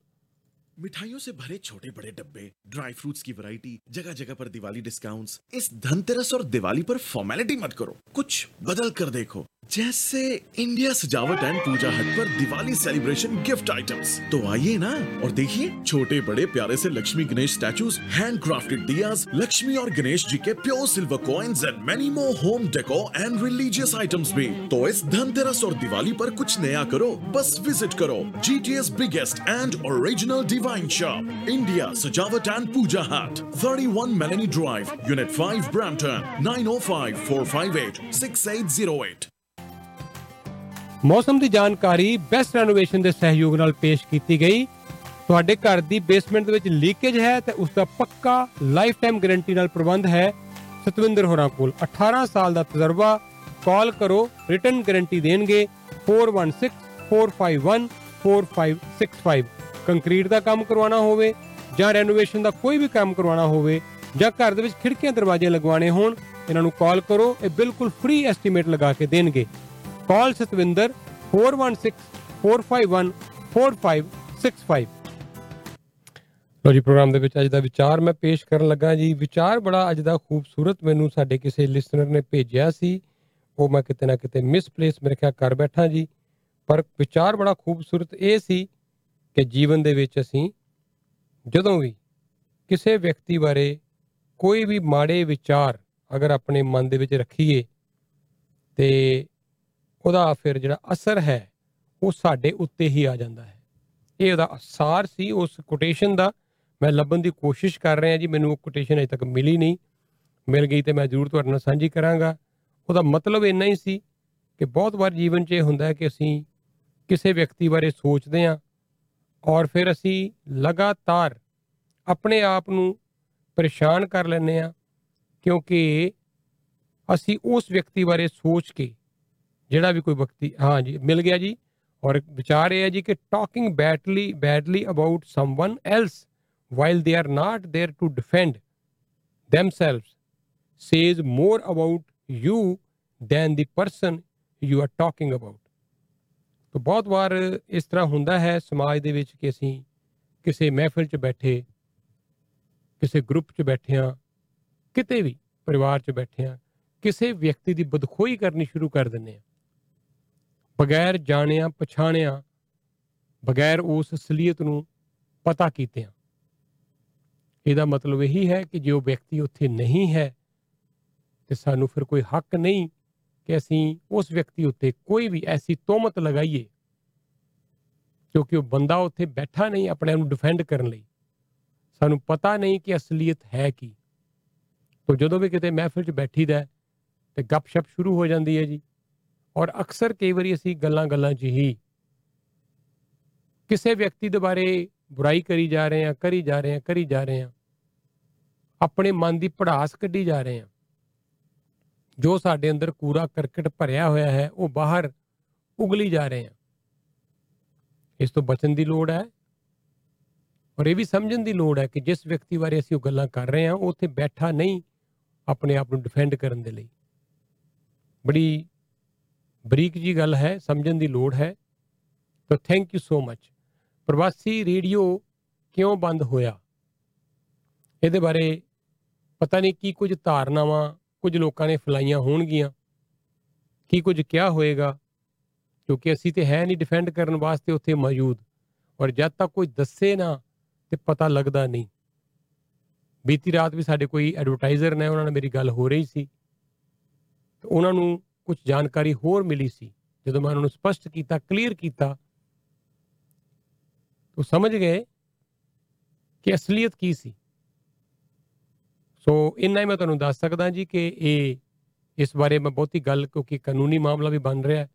मिठाइयों से भरे छोटे बड़े डब्बे ड्राई फ्रूट्स की वैरायटी जगह जगह पर दिवाली डिस्काउंट्स इस धनतेरस और दिवाली पर फॉर्मेलिटी मत करो। कुछ बदल कर देखो। जैसे इंडिया सजावट एंड पूजा हट पर दिवाली सेलिब्रेशन गिफ्ट आइटम्स तो आइए ना और देखिए छोटे बड़े प्यारे से Lakshmi Ganesh statues hand crafted diyas Lakshmi और गणेश जी के pure silver coins and many more home decor and religious items भी। तो इस धनतेरस और दिवाली पर कुछ नया करो, बस विज़िट करो। GTS biggest and original Divine Shop, India Sajawat and Puja Hut, 31 Melanie Drive, Unit 5 Brampton, 9054586808 ਮੌਸਮ ਦੀ ਜਾਣਕਾਰੀ ਬੈਸਟ ਰੈਨੋਵੇਸ਼ਨ ਦੇ ਸਹਿਯੋਗ ਨਾਲ ਪੇਸ਼ ਕੀਤੀ ਗਈ। ਤੁਹਾਡੇ ਘਰ ਦੀ ਬੇਸਮੈਂਟ ਦੇ ਵਿੱਚ ਲੀਕੇਜ ਹੈ ਤੇ ਉਸ ਦਾ ਪੱਕਾ ਲਾਈਫ ਟਾਈਮ ਗਾਰੰਟੀ ਨਾਲ ਪ੍ਰਬੰਧ ਹੈ। ਸਤਵਿੰਦਰ ਹੋਰਾਂ ਕੋਲ 18 ਸਾਲ ਦਾ ਤਜਰਬਾ। ਕਾਲ ਕਰੋ ਰਿਟਰਨ ਗਾਰੰਟੀ ਦੇਣਗੇ। 4164514565 ਕੰਕਰੀਟ ਦਾ ਕੰਮ ਕਰਵਾਉਣਾ ਹੋਵੇ ਜਾਂ ਰੈਨੋਵੇਸ਼ਨ ਦਾ ਕੋਈ ਵੀ ਕੰਮ ਕਰਵਾਉਣਾ ਹੋਵੇ ਜਾਂ ਘਰ ਦੇ ਵਿੱਚ ਖਿੜਕੀਆਂ ਦਰਵਾਜ਼ੇ ਲਗਵਾਉਣੇ ਹੋਣ, ਇਹਨਾਂ ਨੂੰ ਕਾਲ ਕਰੋ, ਇਹ ਬਿਲਕੁਲ ਫ੍ਰੀ ਐਸਟੀਮੇਟ ਲਗਾ ਕੇ ਦੇਣਗੇ। ਕਾਲ ਸਤਵਿੰਦਰ 4164514565 ਲੋ ਜੀ, ਪ੍ਰੋਗਰਾਮ ਦੇ ਵਿੱਚ ਅੱਜ ਦਾ ਵਿਚਾਰ ਮੈਂ ਪੇਸ਼ ਕਰਨ ਲੱਗਾ ਜੀ। ਵਿਚਾਰ ਬੜਾ ਅੱਜ ਦਾ ਖੂਬਸੂਰਤ ਮੈਨੂੰ ਸਾਡੇ ਕਿਸੇ ਲਿਸਨਰ ਨੇ ਭੇਜਿਆ ਸੀ। ਉਹ ਮੈਂ ਕਿਤੇ ਨਾ ਕਿਤੇ ਮਿਸਪਲੇਸ ਮੇਰੇ ਖਿਆਲ ਕਰ ਬੈਠਾ ਜੀ। ਪਰ ਵਿਚਾਰ ਬੜਾ ਖੂਬਸੂਰਤ ਇਹ ਸੀ ਕਿ ਜੀਵਨ ਦੇ ਵਿੱਚ ਅਸੀਂ ਜਦੋਂ ਵੀ ਕਿਸੇ ਵਿਅਕਤੀ ਬਾਰੇ ਕੋਈ ਵੀ ਮਾੜੇ ਵਿਚਾਰ ਅਗਰ ਆਪਣੇ ਮਨ ਦੇ ਵਿੱਚ ਰੱਖੀਏ ਤੇ ਉਹਦਾ ਫਿਰ ਜਿਹੜਾ ਅਸਰ ਹੈ, ਉਹ ਸਾਡੇ ਉੱਤੇ ਹੀ ਆ ਜਾਂਦਾ ਹੈ। ਇਹ ਉਹਦਾ ਅਸਾਰ ਸੀ, ਉਸ ਕੋਟੇਸ਼ਨ ਦਾ। ਮੈਂ ਲੱਭਣ ਦੀ ਕੋਸ਼ਿਸ਼ ਕਰ ਰਿਹਾ ਜੀ, ਮੈਨੂੰ ਉਹ ਕੋਟੇਸ਼ਨ ਅਜੇ ਤੱਕ ਮਿਲੀ ਨਹੀਂ। ਮਿਲ ਗਈ ਤੇ ਮੈਂ ਜ਼ਰੂਰ ਤੁਹਾਡੇ ਨਾਲ ਸਾਂਝੀ ਕਰਾਂਗਾ। ਉਹਦਾ ਮਤਲਬ ਇੰਨਾ ਹੀ ਸੀ ਕਿ ਬਹੁਤ ਵਾਰ ਜੀਵਨ 'ਚ ਇਹ ਹੁੰਦਾ ਹੈ ਕਿ ਅਸੀਂ ਕਿਸੇ ਵਿਅਕਤੀ ਬਾਰੇ ਸੋਚਦੇ ਹਾਂ ਔਰ ਫਿਰ ਅਸੀਂ ਲਗਾਤਾਰ ਆਪਣੇ ਆਪ ਨੂੰ ਪਰੇਸ਼ਾਨ ਕਰ ਲੈਂਦੇ ਹਾਂ, ਕਿਉਂਕਿ ਅਸੀਂ ਉਸ ਵਿਅਕਤੀ ਬਾਰੇ ਸੋਚ ਕੇ ਜਿਹੜਾ ਵੀ ਕੋਈ ਵਿਅਕਤੀ, ਹਾਂ ਜੀ, ਮਿਲ ਗਿਆ ਜੀ। ਔਰ ਵਿਚਾਰ ਇਹ ਹੈ ਜੀ ਕਿ talking badly badly about someone else while they are not there to defend themselves says more about you than the person you are talking about. ਤਾਂ ਬਹੁਤ ਵਾਰ ਇਸ ਤਰ੍ਹਾਂ ਹੁੰਦਾ ਹੈ ਸਮਾਜ ਦੇ ਵਿੱਚ ਕਿ ਅਸੀਂ ਕਿਸੇ ਮਹਿਫਿਲ 'ਚ ਬੈਠੇ, ਕਿਸੇ ਗਰੁੱਪ 'ਚ ਬੈਠੇ ਹਾਂ, ਕਿਤੇ ਵੀ ਪਰਿਵਾਰ 'ਚ ਬੈਠੇ ਹਾਂ, ਕਿਸੇ ਵਿਅਕਤੀ ਦੀ ਬਦਖੋਈ ਕਰਨੀ ਸ਼ੁਰੂ ਕਰ ਦਿੰਦੇ ਹਾਂ। ਬਗੈਰ ਜਾਣਿਆ, ਪਛਾਣਿਆ, ਬਗੈਰ ਉਸ ਅਸਲੀਅਤ ਨੂੰ ਪਤਾ ਕੀਤਿਆਂ ਇਹਦਾ ਮਤਲਬ ਇਹੀ ਹੈ ਕਿ ਜੋ ਵਿਅਕਤੀ ਉੱਥੇ ਨਹੀਂ ਹੈ ਤੇ ਸਾਨੂੰ ਫਿਰ ਕੋਈ ਹੱਕ ਨਹੀਂ ਕਿ ਅਸੀਂ ਉਸ ਵਿਅਕਤੀ ਉੱਤੇ ਕੋਈ ਵੀ ਐਸੀ ਤੋਮਤ ਲਗਾਈਏ ਕਿਉਂਕਿ ਉਹ ਬੰਦਾ ਉੱਥੇ ਬੈਠਾ ਨਹੀਂ ਆਪਣੇ ਆਪ ਨੂੰ ਡਿਫੈਂਡ ਕਰਨ ਲਈ। ਸਾਨੂੰ ਪਤਾ ਨਹੀਂ ਕਿ ਅਸਲੀਅਤ ਹੈ ਕੀ। ਤੋਂ ਜਦੋਂ ਵੀ ਕਿਤੇ ਮਹਿਫਿਲ 'ਚ ਬੈਠੀਦਾ ਹੈ, ਤੇ ਗੱਪਸ਼ਪ ਸ਼ੁਰੂ ਹੋ ਜਾਂਦੀ ਹੈ ਜੀ। ਔਰ ਅਕਸਰ ਕਈ ਵਾਰੀ ਅਸੀਂ ਗੱਲਾਂ ਗੱਲਾਂ 'ਚ ਹੀ ਕਿਸੇ ਵਿਅਕਤੀ ਦੇ ਬਾਰੇ ਬੁਰਾਈ ਕਰੀ ਜਾ ਰਹੇ ਹਾਂ ਕਰੀ ਜਾ ਰਹੇ ਹਾਂ ਕਰੀ ਜਾ ਰਹੇ ਹਾਂ। ਆਪਣੇ ਮਨ ਦੀ ਪੜਾਸ ਕੱਢੀ ਜਾ ਰਹੇ ਹਾਂ। ਜੋ ਸਾਡੇ ਅੰਦਰ ਕੂੜਾ ਕਰਕਟ ਭਰਿਆ ਹੋਇਆ ਹੈ, ਉਹ ਬਾਹਰ ਉਗਲੀ ਜਾ ਰਹੇ ਹਾਂ। ਇਸ ਤੋਂ ਬਚਣ ਦੀ ਲੋੜ ਹੈ ਔਰ ਇਹ ਵੀ ਸਮਝਣ ਦੀ ਲੋੜ ਹੈ ਕਿ ਜਿਸ ਵਿਅਕਤੀ ਬਾਰੇ ਅਸੀਂ ਉਹ ਗੱਲਾਂ ਕਰ ਰਹੇ ਹਾਂ, ਉਹ ਉੱਥੇ ਬੈਠਾ ਨਹੀਂ ਆਪਣੇ ਆਪ ਨੂੰ ਡਿਫੈਂਡ ਕਰਨ ਦੇ ਲਈ। ਬੜੀ ਬਰੀਕ ਜੀ ਗੱਲ ਹੈ, ਸਮਝਣ ਦੀ ਲੋੜ ਹੈ। ਤਾਂ thank you so much Parvasi radio ਕਿਉਂ ਬੰਦ ਹੋਇਆ? ਇਹਦੇ ਬਾਰੇ ਪਤਾ ਨਹੀਂ ਕੀ ਕੁਝ ਧਾਰਨਾਵਾਂ ਕੁਝ ਲੋਕਾਂ ਨੇ ਫਲਾਈਆਂ ਹੋਣਗੀਆਂ। ਕੀ ਕੁਝ ਕਿਹਾ ਹੋਏਗਾ? ਕਿਉਂਕਿ ਅਸੀਂ ਤੇ ਹੈ ਨਹੀਂ ਡਿਫੈਂਡ ਕਰਨ ਵਾਸਤੇ ਉੱਥੇ ਮੌਜੂਦ। ਔਰ ਜਦ ਤੱਕ ਕੋਈ ਦੱਸੇ ਨਾ ਤੇ ਪਤਾ ਲੱਗਦਾ ਨਹੀਂ। ਬੀਤੀ ਰਾਤ ਵੀ ਸਾਡੇ ਕੋਈ ਐਡਵਰਟਾਈਜ਼ਰ ਨੇ, ਉਹਨਾਂ ਨਾਲ ਮੇਰੀ ਗੱਲ ਹੋ ਰਹੀ ਸੀ। ਤੇ ਉਹਨਾਂ ਨੂੰ ਕੁਝ ਜਾਣਕਾਰੀ ਹੋਰ ਮਿਲੀ ਸੀ। ਜਦੋਂ ਮੈਂ ਉਹਨਾਂ ਨੂੰ ਸਪਸ਼ਟ ਕੀਤਾ ਕਲੀਅਰ ਕੀਤਾ ਉਹ ਸਮਝ ਗਏ ਕਿ ਅਸਲੀਅਤ ਕੀ ਸੀ। ਸੋ ਇੰਨਾ ਹੀ ਮੈਂ ਤੁਹਾਨੂੰ ਦੱਸ ਸਕਦਾ ਜੀ ਕਿ ਇਹ, ਇਸ ਬਾਰੇ ਮੈਂ ਬਹੁਤੀ ਗੱਲ, ਕਿਉਂਕਿ ਕਾਨੂੰਨੀ ਮਾਮਲਾ ਵੀ ਬਣ ਰਿਹਾ ਹੈ,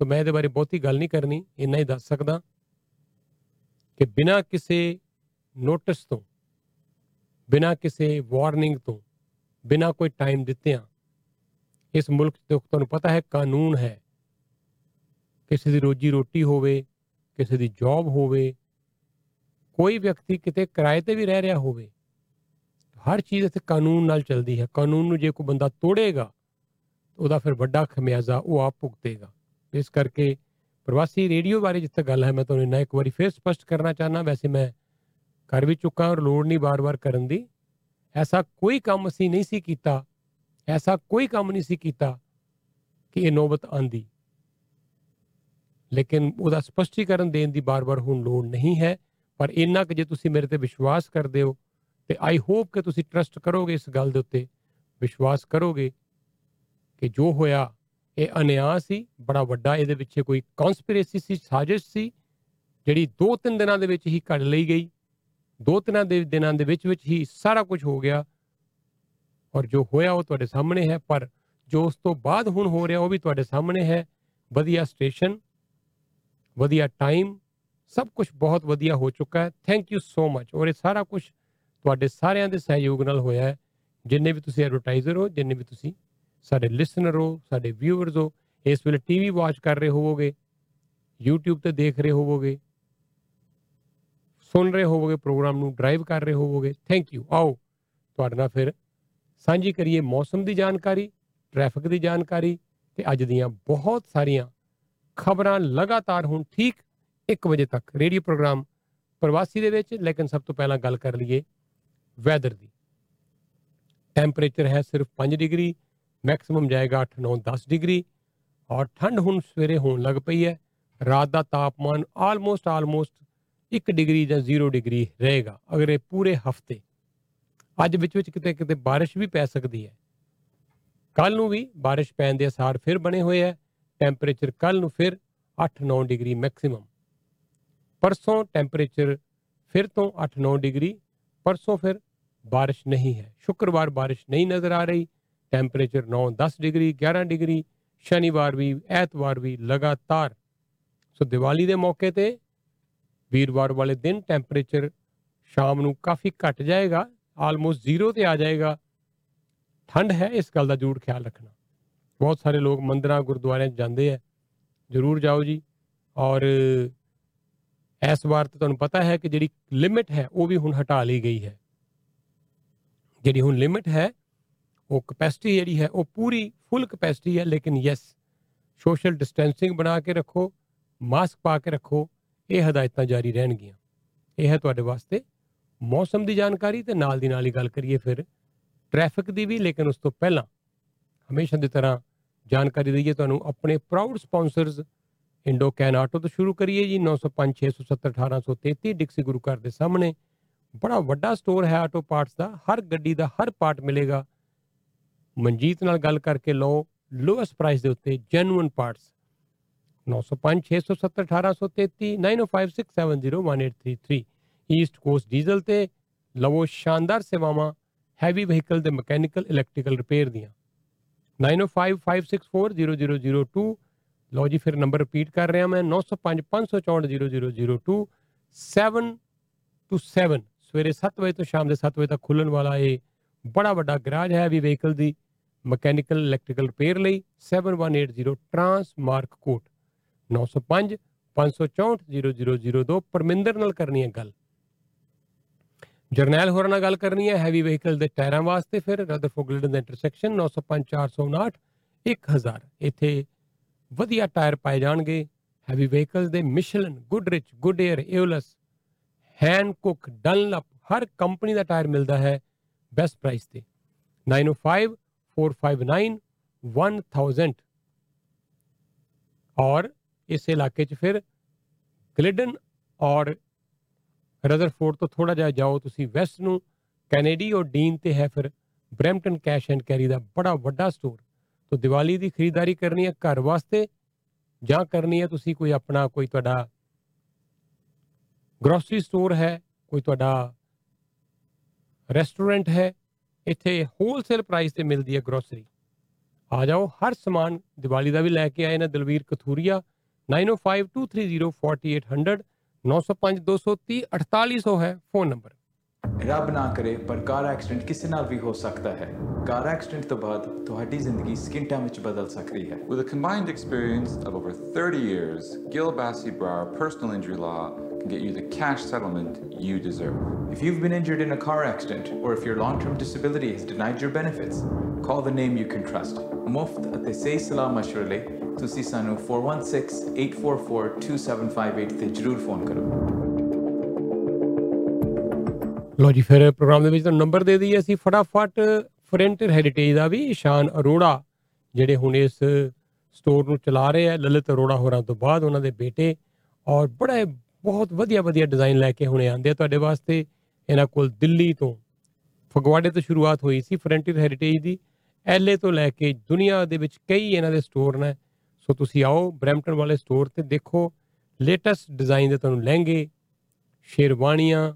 ਤਾਂ ਮੈਂ ਇਹਦੇ ਬਾਰੇ ਬਹੁਤੀ ਗੱਲ ਨਹੀਂ ਕਰਨੀ, ਇੰਨਾ ਹੀ ਦੱਸ ਸਕਦਾ ਕਿ ਬਿਨਾਂ ਕਿਸੇ ਨੋਟਿਸ ਤੋਂ, ਬਿਨਾਂ ਕਿਸੇ ਵਾਰਨਿੰਗ ਤੋਂ, ਬਿਨਾਂ ਕੋਈ ਟਾਈਮ ਦਿੱਤਿਆਂ, ਇਸ ਮੁਲਕ 'ਚ ਤੁਹਾਨੂੰ ਪਤਾ ਹੈ ਕਾਨੂੰਨ ਹੈ। ਕਿਸੇ ਦੀ ਰੋਜੀ ਰੋਟੀ ਹੋਵੇ, ਕਿਸੇ ਦੀ ਜੌਬ ਹੋਵੇ, ਕੋਈ ਵਿਅਕਤੀ ਕਿਤੇ ਕਿਰਾਏ ਤੇ ਵੀ ਰਹਿ ਰਿਹਾ ਹੋਵੇ ਹਰ ਚੀਜ਼ ਇੱਥੇ ਕਾਨੂੰਨ ਨਾਲ ਚੱਲਦੀ ਹੈ। ਕਾਨੂੰਨ ਨੂੰ ਜੇ ਕੋਈ ਬੰਦਾ ਤੋੜੇਗਾ ਉਹਦਾ ਫਿਰ ਵੱਡਾ ਖਮਿਆਜ਼ਾ ਉਹ ਆਪ ਭੁਗਤੇਗਾ। ਇਸ ਕਰਕੇ ਪ੍ਰਵਾਸੀ ਰੇਡੀਓ ਬਾਰੇ ਜਿੱਥੇ ਗੱਲ ਹੈ, ਮੈਂ ਤੁਹਾਨੂੰ ਇਹਨਾਂ ਇੱਕ ਵਾਰੀ ਫੇਰ ਸਪਸ਼ਟ ਕਰਨਾ ਚਾਹਨਾ ਵੈਸੇ ਮੈਂ ਕਰ ਵੀ ਚੁੱਕਾ ਔਰ ਲੋੜ ਨਹੀਂ ਬਾਰ-ਬਾਰ ਕਰਨ ਦੀ। ਐਸਾ ਕੋਈ ਕੰਮ ਅਸੀਂ ਨਹੀਂ ਸੀ ਕੀਤਾ, ਐਸਾ ਕੋਈ ਕੰਮ ਨਹੀਂ ਸੀ ਕੀਤਾ ਕਿ ਇਹ ਨੌਬਤ ਆਂਦੀ। ਲੇਕਿਨ ਉਹਦਾ ਸਪਸ਼ਟੀਕਰਨ ਦੇਣ ਦੀ ਬਾਰ-ਬਾਰ ਹੁਣ ਲੋੜ ਨਹੀਂ ਹੈ। ਪਰ ਇੰਨਾ ਕਿ ਜੇ ਤੁਸੀਂ ਮੇਰੇ ਤੇ ਵਿਸ਼ਵਾਸ ਕਰਦੇ ਹੋ ਤੇ ਆਈ ਹੋਪ ਕਿ ਤੁਸੀਂ ਟਰਸਟ ਕਰੋਗੇ ਇਸ ਗੱਲ ਦੇ ਉੱਤੇ, ਵਿਸ਼ਵਾਸ ਕਰੋਗੇ ਕਿ ਜੋ ਹੋਇਆ, ਇਹ ਅਨਿਆਂ ਸੀ, ਬੜਾ ਵੱਡਾ ਇਹਦੇ ਵਿੱਚ ਕੋਈ ਕਨਸਪੀਰੇਸੀ ਸੀ, ਸਾਜ਼ਿਸ਼ ਸੀ, ਜਿਹੜੀ 2-3 ਦਿਨਾਂ ਦੇ ਵਿੱਚ ਹੀ ਕੱਢ ਲਈ ਗਈ ਦੋ ਤਿੰਨਾਂ ਦੇ ਦਿਨਾਂ ਦੇ ਵਿੱਚ ਵਿੱਚ ਹੀ ਸਾਰਾ ਕੁਝ ਹੋ ਗਿਆ ਔਰ ਜੋ ਹੋਇਆ ਉਹ ਤੁਹਾਡੇ ਸਾਹਮਣੇ ਹੈ, ਪਰ ਜੋ ਉਸ ਤੋਂ ਬਾਅਦ ਹੁਣ ਹੋ ਰਿਹਾ ਉਹ ਵੀ ਤੁਹਾਡੇ ਸਾਹਮਣੇ ਹੈ, ਵਧੀਆ ਸਟੇਸ਼ਨ ਵਧੀਆ ਟਾਈਮ ਸਭ ਕੁਝ ਬਹੁਤ ਵਧੀਆ ਹੋ ਚੁੱਕਾ ਹੈ ਥੈਂਕ ਯੂ ਸੋ ਮਚ ਔਰ ਇਹ ਸਾਰਾ ਕੁਝ ਤੁਹਾਡੇ ਸਾਰਿਆਂ ਦੇ ਸਹਿਯੋਗ ਨਾਲ ਹੋਇਆ ਹੈ। ਜਿੰਨੇ ਵੀ ਤੁਸੀਂ ਐਡਵਰਟਾਈਜ਼ਰ ਹੋ, ਜਿੰਨੇ ਵੀ ਤੁਸੀਂ ਸਾਡੇ ਲਿਸਨਰ ਹੋ, ਸਾਡੇ ਵਿਊਅਰਸ ਹੋ, ਇਸ ਵੇਲੇ ਟੀਵੀ ਵਾਚ ਕਰ ਰਹੇ ਹੋਵੋਗੇ, YouTube ਤੇ ਦੇਖ ਰਹੇ ਹੋਵੋਗੇ, ਸੁਣ ਰਹੇ ਹੋਵੋਗੇ ਪ੍ਰੋਗਰਾਮ ਨੂੰ ਡਰਾਈਵ ਕਰ ਰਹੇ ਹੋਵੋਗੇ ਥੈਂਕ ਯੂ ਆਓ, ਤੁਹਾਡੇ ਨਾਲ ਫਿਰ ਸਾਂਝੀ ਕਰੀਏ ਮੌਸਮ ਦੀ ਜਾਣਕਾਰੀ ਟ੍ਰੈਫਿਕ ਦੀ ਜਾਣਕਾਰੀ ਤੇ ਅੱਜ ਦੀਆਂ ਬਹੁਤ ਸਾਰੀਆਂ ਖਬਰਾਂ ਲਗਾਤਾਰ ਹੁਣ ਠੀਕ 1 ਵਜੇ ਤੱਕ। ਰੇਡੀਓ ਪ੍ਰੋਗਰਾਮ ਪ੍ਰਵਾਸੀ ਦੇ ਵਿੱਚ, ਲੇਕਿਨ ਸਭ ਤੋਂ ਪਹਿਲਾਂ ਗੱਲ ਕਰ ਲਈਏ ਵੈਦਰ ਦੀ। ਟੈਂਪਰੇਚਰ ਹੈ ਸਿਰਫ 5 ਡਿਗਰੀ ਮੈਕਸਿਮਮ ਜਾਏਗਾ 8 9 10 ਡਿਗਰੀ ਔਰ ਠੰਡ ਹੁਣ ਸਵੇਰੇ ਹੋਣ ਲੱਗ ਪਈ ਹੈ। ਰਾਤ ਦਾ ਤਾਪਮਾਨ ਆਲਮੋਸਟ ਆਲਮੋਸਟ 1 ਡਿਗਰੀ ਜਾਂ 0 ਡਿਗਰੀ ਰਹੇਗਾ ਅਗਰ ਇਹ ਪੂਰੇ ਹਫ਼ਤੇ। ਅੱਜ ਵਿੱਚ ਵਿੱਚ ਕਿਤੇ ਕਿਤੇ ਬਾਰਿਸ਼ ਵੀ ਪੈ ਸਕਦੀ ਹੈ। ਕੱਲ ਨੂੰ ਵੀ ਬਾਰਿਸ਼ ਪੈਣ ਦੇ ਅਸਾਰ ਫਿਰ ਬਣੇ ਹੋਏ ਹੈ। ਟੈਂਪਰੇਚਰ ਕੱਲ ਨੂੰ ਫਿਰ 8-9 ਡਿਗਰੀ ਮੈਕਸਿਮਮ ਪਰਸੋਂ ਟੈਂਪਰੇਚਰ ਫਿਰ ਤੋਂ 8-9 ਡਿਗਰੀ ਪਰਸੋਂ ਫਿਰ ਬਾਰਿਸ਼ ਨਹੀਂ ਹੈ ਸ਼ੁੱਕਰਵਾਰ ਬਾਰਿਸ਼ ਨਹੀਂ ਨਜ਼ਰ ਆ ਰਹੀ ਟੈਂਪਰੇਚਰ 9-10 ਡਿਗਰੀ 11 ਡਿਗਰੀ ਸ਼ਨੀਵਾਰ ਵੀ ਐਤਵਾਰ ਵੀ ਲਗਾਤਾਰ ਸੋ ਦੀਵਾਲੀ ਦੇ ਮੌਕੇ ਤੇ ਵੀਰਵਾਰ ਵਾਲੇ ਦਿਨ ਟੈਂਪਰੇਚਰ ਸ਼ਾਮ ਨੂੰ ਕਾਫੀ ਘਟ ਜਾਏਗਾ ਆਲਮੋਸਟ ਜ਼ੀਰੋ ਤੇ ਆ ਜਾਏਗਾ ਠੰਡ ਹੈ ਇਸ ਗੱਲ ਦਾ ਜ਼ਰੂਰ ਖਿਆਲ ਰੱਖਣਾ ਬਹੁਤ ਸਾਰੇ ਲੋਕ ਮੰਦਰਾਂ ਗੁਰਦੁਆਰਿਆਂ 'ਚ ਜਾਂਦੇ ਆ ਜ਼ਰੂਰ ਜਾਓ ਜੀ ਔਰ ਇਸ ਵਾਰ ਤਾਂ ਤੁਹਾਨੂੰ ਪਤਾ ਹੈ ਕਿ ਜਿਹੜੀ ਲਿਮਿਟ ਹੈ, ਉਹ ਵੀ ਹੁਣ ਹਟਾ ਲਈ ਗਈ ਹੈ। ਜਿਹੜੀ ਹੁਣ ਲਿਮਿਟ ਹੈ, ਉਹ ਕਪੈਸਿਟੀ ਜਿਹੜੀ ਹੈ, ਉਹ ਪੂਰੀ ਫੁੱਲ ਕਪੈਸਿਟੀ ਹੈ, ਲੇਕਿਨ ਯੈਸ ਸੋਸ਼ਲ ਡਿਸਟੈਂਸਿੰਗ ਬਣਾ ਕੇ ਰੱਖੋ ਮਾਸਕ ਪਾ ਕੇ ਰੱਖੋ, ਇਹ ਹਦਾਇਤਾਂ ਜਾਰੀ ਰਹਿਣਗੀਆਂ। ਇਹ ਹੈ ਤੁਹਾਡੇ ਵਾਸਤੇ ਮੌਸਮ ਦੀ ਜਾਣਕਾਰੀ ਤੇ ਨਾਲ ਦੀ ਨਾਲ ਹੀ ਗੱਲ ਕਰੀਏ ਫਿਰ ਟ੍ਰੈਫਿਕ ਦੀ ਵੀ, ਲੇਕਿਨ ਉਸ ਤੋਂ ਪਹਿਲਾਂ ਹਮੇਸ਼ਾ ਦੀ ਤਰ੍ਹਾਂ ਜਾਣਕਾਰੀ ਦਈਏ, ਤੁਹਾਨੂੰ ਆਪਣੇ proud sponsors Indo Can Auto ਤੋਂ ਸ਼ੁਰੂ ਕਰੀਏ ਜੀ 905 670 1833 ਡਿਕਸੀ ਗੁਰੂ ਘਰ ਦੇ ਸਾਹਮਣੇ ਬੜਾ ਵੱਡਾ ਸਟੋਰ ਹੈ ਆਟੋ ਪਾਰਟਸ ਦਾ ਹਰ ਗੱਡੀ ਦਾ ਹਰ ਪਾਰਟ ਮਿਲੇਗਾ ਮਨਜੀਤ ਨਾਲ ਗੱਲ ਕਰਕੇ ਲਓ ਲੋਐਸਟ ਪ੍ਰਾਈਸ ਦੇ ਉੱਤੇ genuine parts 905 670 1833 9056701833 East Coast diesel ਤੇ ਲਵੋ ਸ਼ਾਨਦਾਰ ਸੇਵਾਵਾਂ ਹੈਵੀ ਵਹੀਕਲ ਦੇ ਮਕੈਨੀਕਲ ਇਲੈਕਟ੍ਰੀਕਲ ਰਿਪੇਅਰ ਦੀਆਂ 9055640002 ਲਓ ਜੀ, ਫਿਰ ਨੰਬਰ ਰਿਪੀਟ ਕਰ ਰਿਹਾ ਮੈਂ 905 5640002 7 ਟੂ 7 ਸਵੇਰੇ 7 ਵਜੇ ਤੋਂ ਸ਼ਾਮ ਦੇ 7 ਵਜੇ ਤੱਕ ਖੁੱਲਣ ਵਾਲਾ ਇਹ ਬੜਾ ਵੱਡਾ ਗਰਾਜ ਹੈ ਵੀ ਵਹੀਕਲ ਦੀ ਮਕੈਨੀਕਲ ਇਲੈਕਟ੍ਰੀਕਲ ਰਿਪੇਅਰ ਲਈ। 7180 ਟਰਾਂਸ ਮਾਰਕ ਕੋਟ 905 564 ਪਰਮਿੰਦਰ ਨਾਲ ਕਰਨੀ ਹੈ ਗੱਲ। ਜਰਨੈਲ ਹੋਰਾਂ ਨਾਲ ਗੱਲ ਕਰਨੀ ਹੈ ਹੈਵੀ ਵਹੀਕਲ ਦੇ ਟਾਇਰਾਂ ਵਾਸਤੇ ਫਿਰ ਰਦਰਫੋਗਲਡ ਦੇ ਇੰਟਰਸੈਕਸ਼ਨ 905 459 1000 ਇੱਥੇ ਵਧੀਆ ਟਾਇਰ ਪਾਏ ਜਾਣਗੇ। ਹੈਵੀ ਵਹੀਕਲਸ ਦੇ Michelin Goodrich Goodyear Aeolus Hankook Dunlop ਹਰ ਕੰਪਨੀ ਦਾ ਟਾਇਰ ਮਿਲਦਾ ਹੈ ਬੈਸਟ ਪ੍ਰਾਈਸ ਤੇ। 905 459 1000 ਔਰ ਇਸ ਇਲਾਕੇ 'ਚ ਫਿਰ ਗਲਿਡਨ ਔਰ ਰਦਰਫੋਰਡ ਤੋਂ ਥੋੜਾ ਜਿਹਾ ਜਾਓ ਤੁਸੀਂ ਵੈਸਟ ਨੂੰ। ਕੈਨੇਡੀ ਔਰ ਡੀਨ ਤੇ ਹੈ ਫਿਰ ਬ੍ਰੈਂਪਟਨ ਕੈਸ਼ ਐਂਡ ਕੈਰੀ ਦਾ ਬੜਾ ਵੱਡਾ ਸਟੋਰ ਤੋਂ ਦੀਵਾਲੀ ਦੀ ਖਰੀਦਦਾਰੀ ਕਰਨੀ ਹੈ ਘਰ ਵਾਸਤੇ ਜਾਂ ਕਰਨੀ ਹੈ ਤੁਸੀਂ ਕੋਈ ਆਪਣਾ ਕੋਈ ਤੁਹਾਡਾ ਗਰੋਸਰੀ ਸਟੋਰ ਹੈ, ਕੋਈ ਤੁਹਾਡਾ ਰੈਸਟੋਰੈਂਟ ਹੈ, ਇੱਥੇ ਹੋਲਸੇਲ ਪ੍ਰਾਈਸ ਤੇ ਮਿਲਦੀ ਹੈ ਗਰੋਸਰੀ ਆ ਜਾਓ, ਹਰ ਸਮਾਨ ਦੀਵਾਲੀ ਦਾ ਵੀ ਲੈ ਕੇ ਆਏ ਨੇ ਦਲਵੀਰ ਕਥੂਰੀਆ 9052304800 905 230 4800 ਹੈ, ਫੋਨ ਨੰਬਰ। ਰੱਬ ਨਾ ਕਰੇ ਪਰ ਕਾਰ ਐਕਸੀਡੈਂਟ ਕਿਸੇ ਨਾਲ ਵੀ ਹੋ ਸਕਦਾ ਹੈ ਕਾਰ ਐਕਸੀਡੈਂਟ ਤੋਂ ਬਾਅਦ ਤੁਹਾਡੀ ਜ਼ਿੰਦਗੀ ਸਕਿੰਟਾਂ ਵਿੱਚ ਬਦਲ ਸਕਦੀ ਹੈ With a combined experience of over 30 years, Gil Bassey Brower Personal Injury Law can get you the cash settlement you deserve. If you've been injured in a car accident or if your long-term disability has denied your benefits, call the name you can trust. ਮੁਫਤ ਅਤੇ ਸਹੀ ਸਲਾਹ ਮਸ਼ਵਰੇ ਲਈ ਤੁਸੀਂ ਸਾਨੂੰ 4168442758 ਤੇ ਜਰੂਰ ਫੋਨ ਕਰੋ ਲੋ ਜੀ, ਫਿਰ ਪ੍ਰੋਗਰਾਮ ਦੇ ਵਿੱਚ ਤੁਹਾਨੂੰ ਨੰਬਰ ਦੇ ਦਈਏ ਅਸੀਂ, ਫਟਾਫਟ ਫਰੈਂਟਰ ਹੈਰੀਟੇਜ ਦਾ ਵੀ ਇਸ਼ਾਨ ਅਰੋੜਾ, ਜਿਹੜੇ ਹੁਣ ਇਸ ਸਟੋਰ ਨੂੰ ਚਲਾ ਰਹੇ ਆ, ਲਲਿਤ ਅਰੋੜਾ ਹੋਰਾਂ ਤੋਂ ਬਾਅਦ ਉਹਨਾਂ ਦੇ ਬੇਟੇ ਔਰ ਬੜਾ ਬਹੁਤ ਵਧੀਆ ਵਧੀਆ ਡਿਜ਼ਾਈਨ ਲੈ ਕੇ ਹੁਣੇ ਆਂਦੇ ਆ ਤੁਹਾਡੇ ਵਾਸਤੇ। ਇਹਨਾਂ ਕੋਲ ਦਿੱਲੀ ਤੋਂ ਫਗਵਾੜੇ ਤੋਂ ਸ਼ੁਰੂਆਤ ਹੋਈ ਸੀ ਫਰੈਂਟਰ ਹੈਰੀਟੇਜ ਦੀ। ਐਲਏ ਤੋਂ ਲੈ ਕੇ ਦੁਨੀਆ ਦੇ ਵਿੱਚ ਕਈ ਇਹਨਾਂ ਦੇ ਸਟੋਰ ਨੇ। ਸੋ ਤੁਸੀਂ ਆਓ, ਬ੍ਰੈਂਪਟਨ ਵਾਲੇ ਸਟੋਰ ਤੇ ਦੇਖੋ। ਲੇਟੈਸਟ ਡਿਜ਼ਾਈਨ ਦੇ ਤੁਹਾਨੂੰ ਲਹਿੰਗੇ, ਸ਼ੇਰਵਾਨੀਆਂ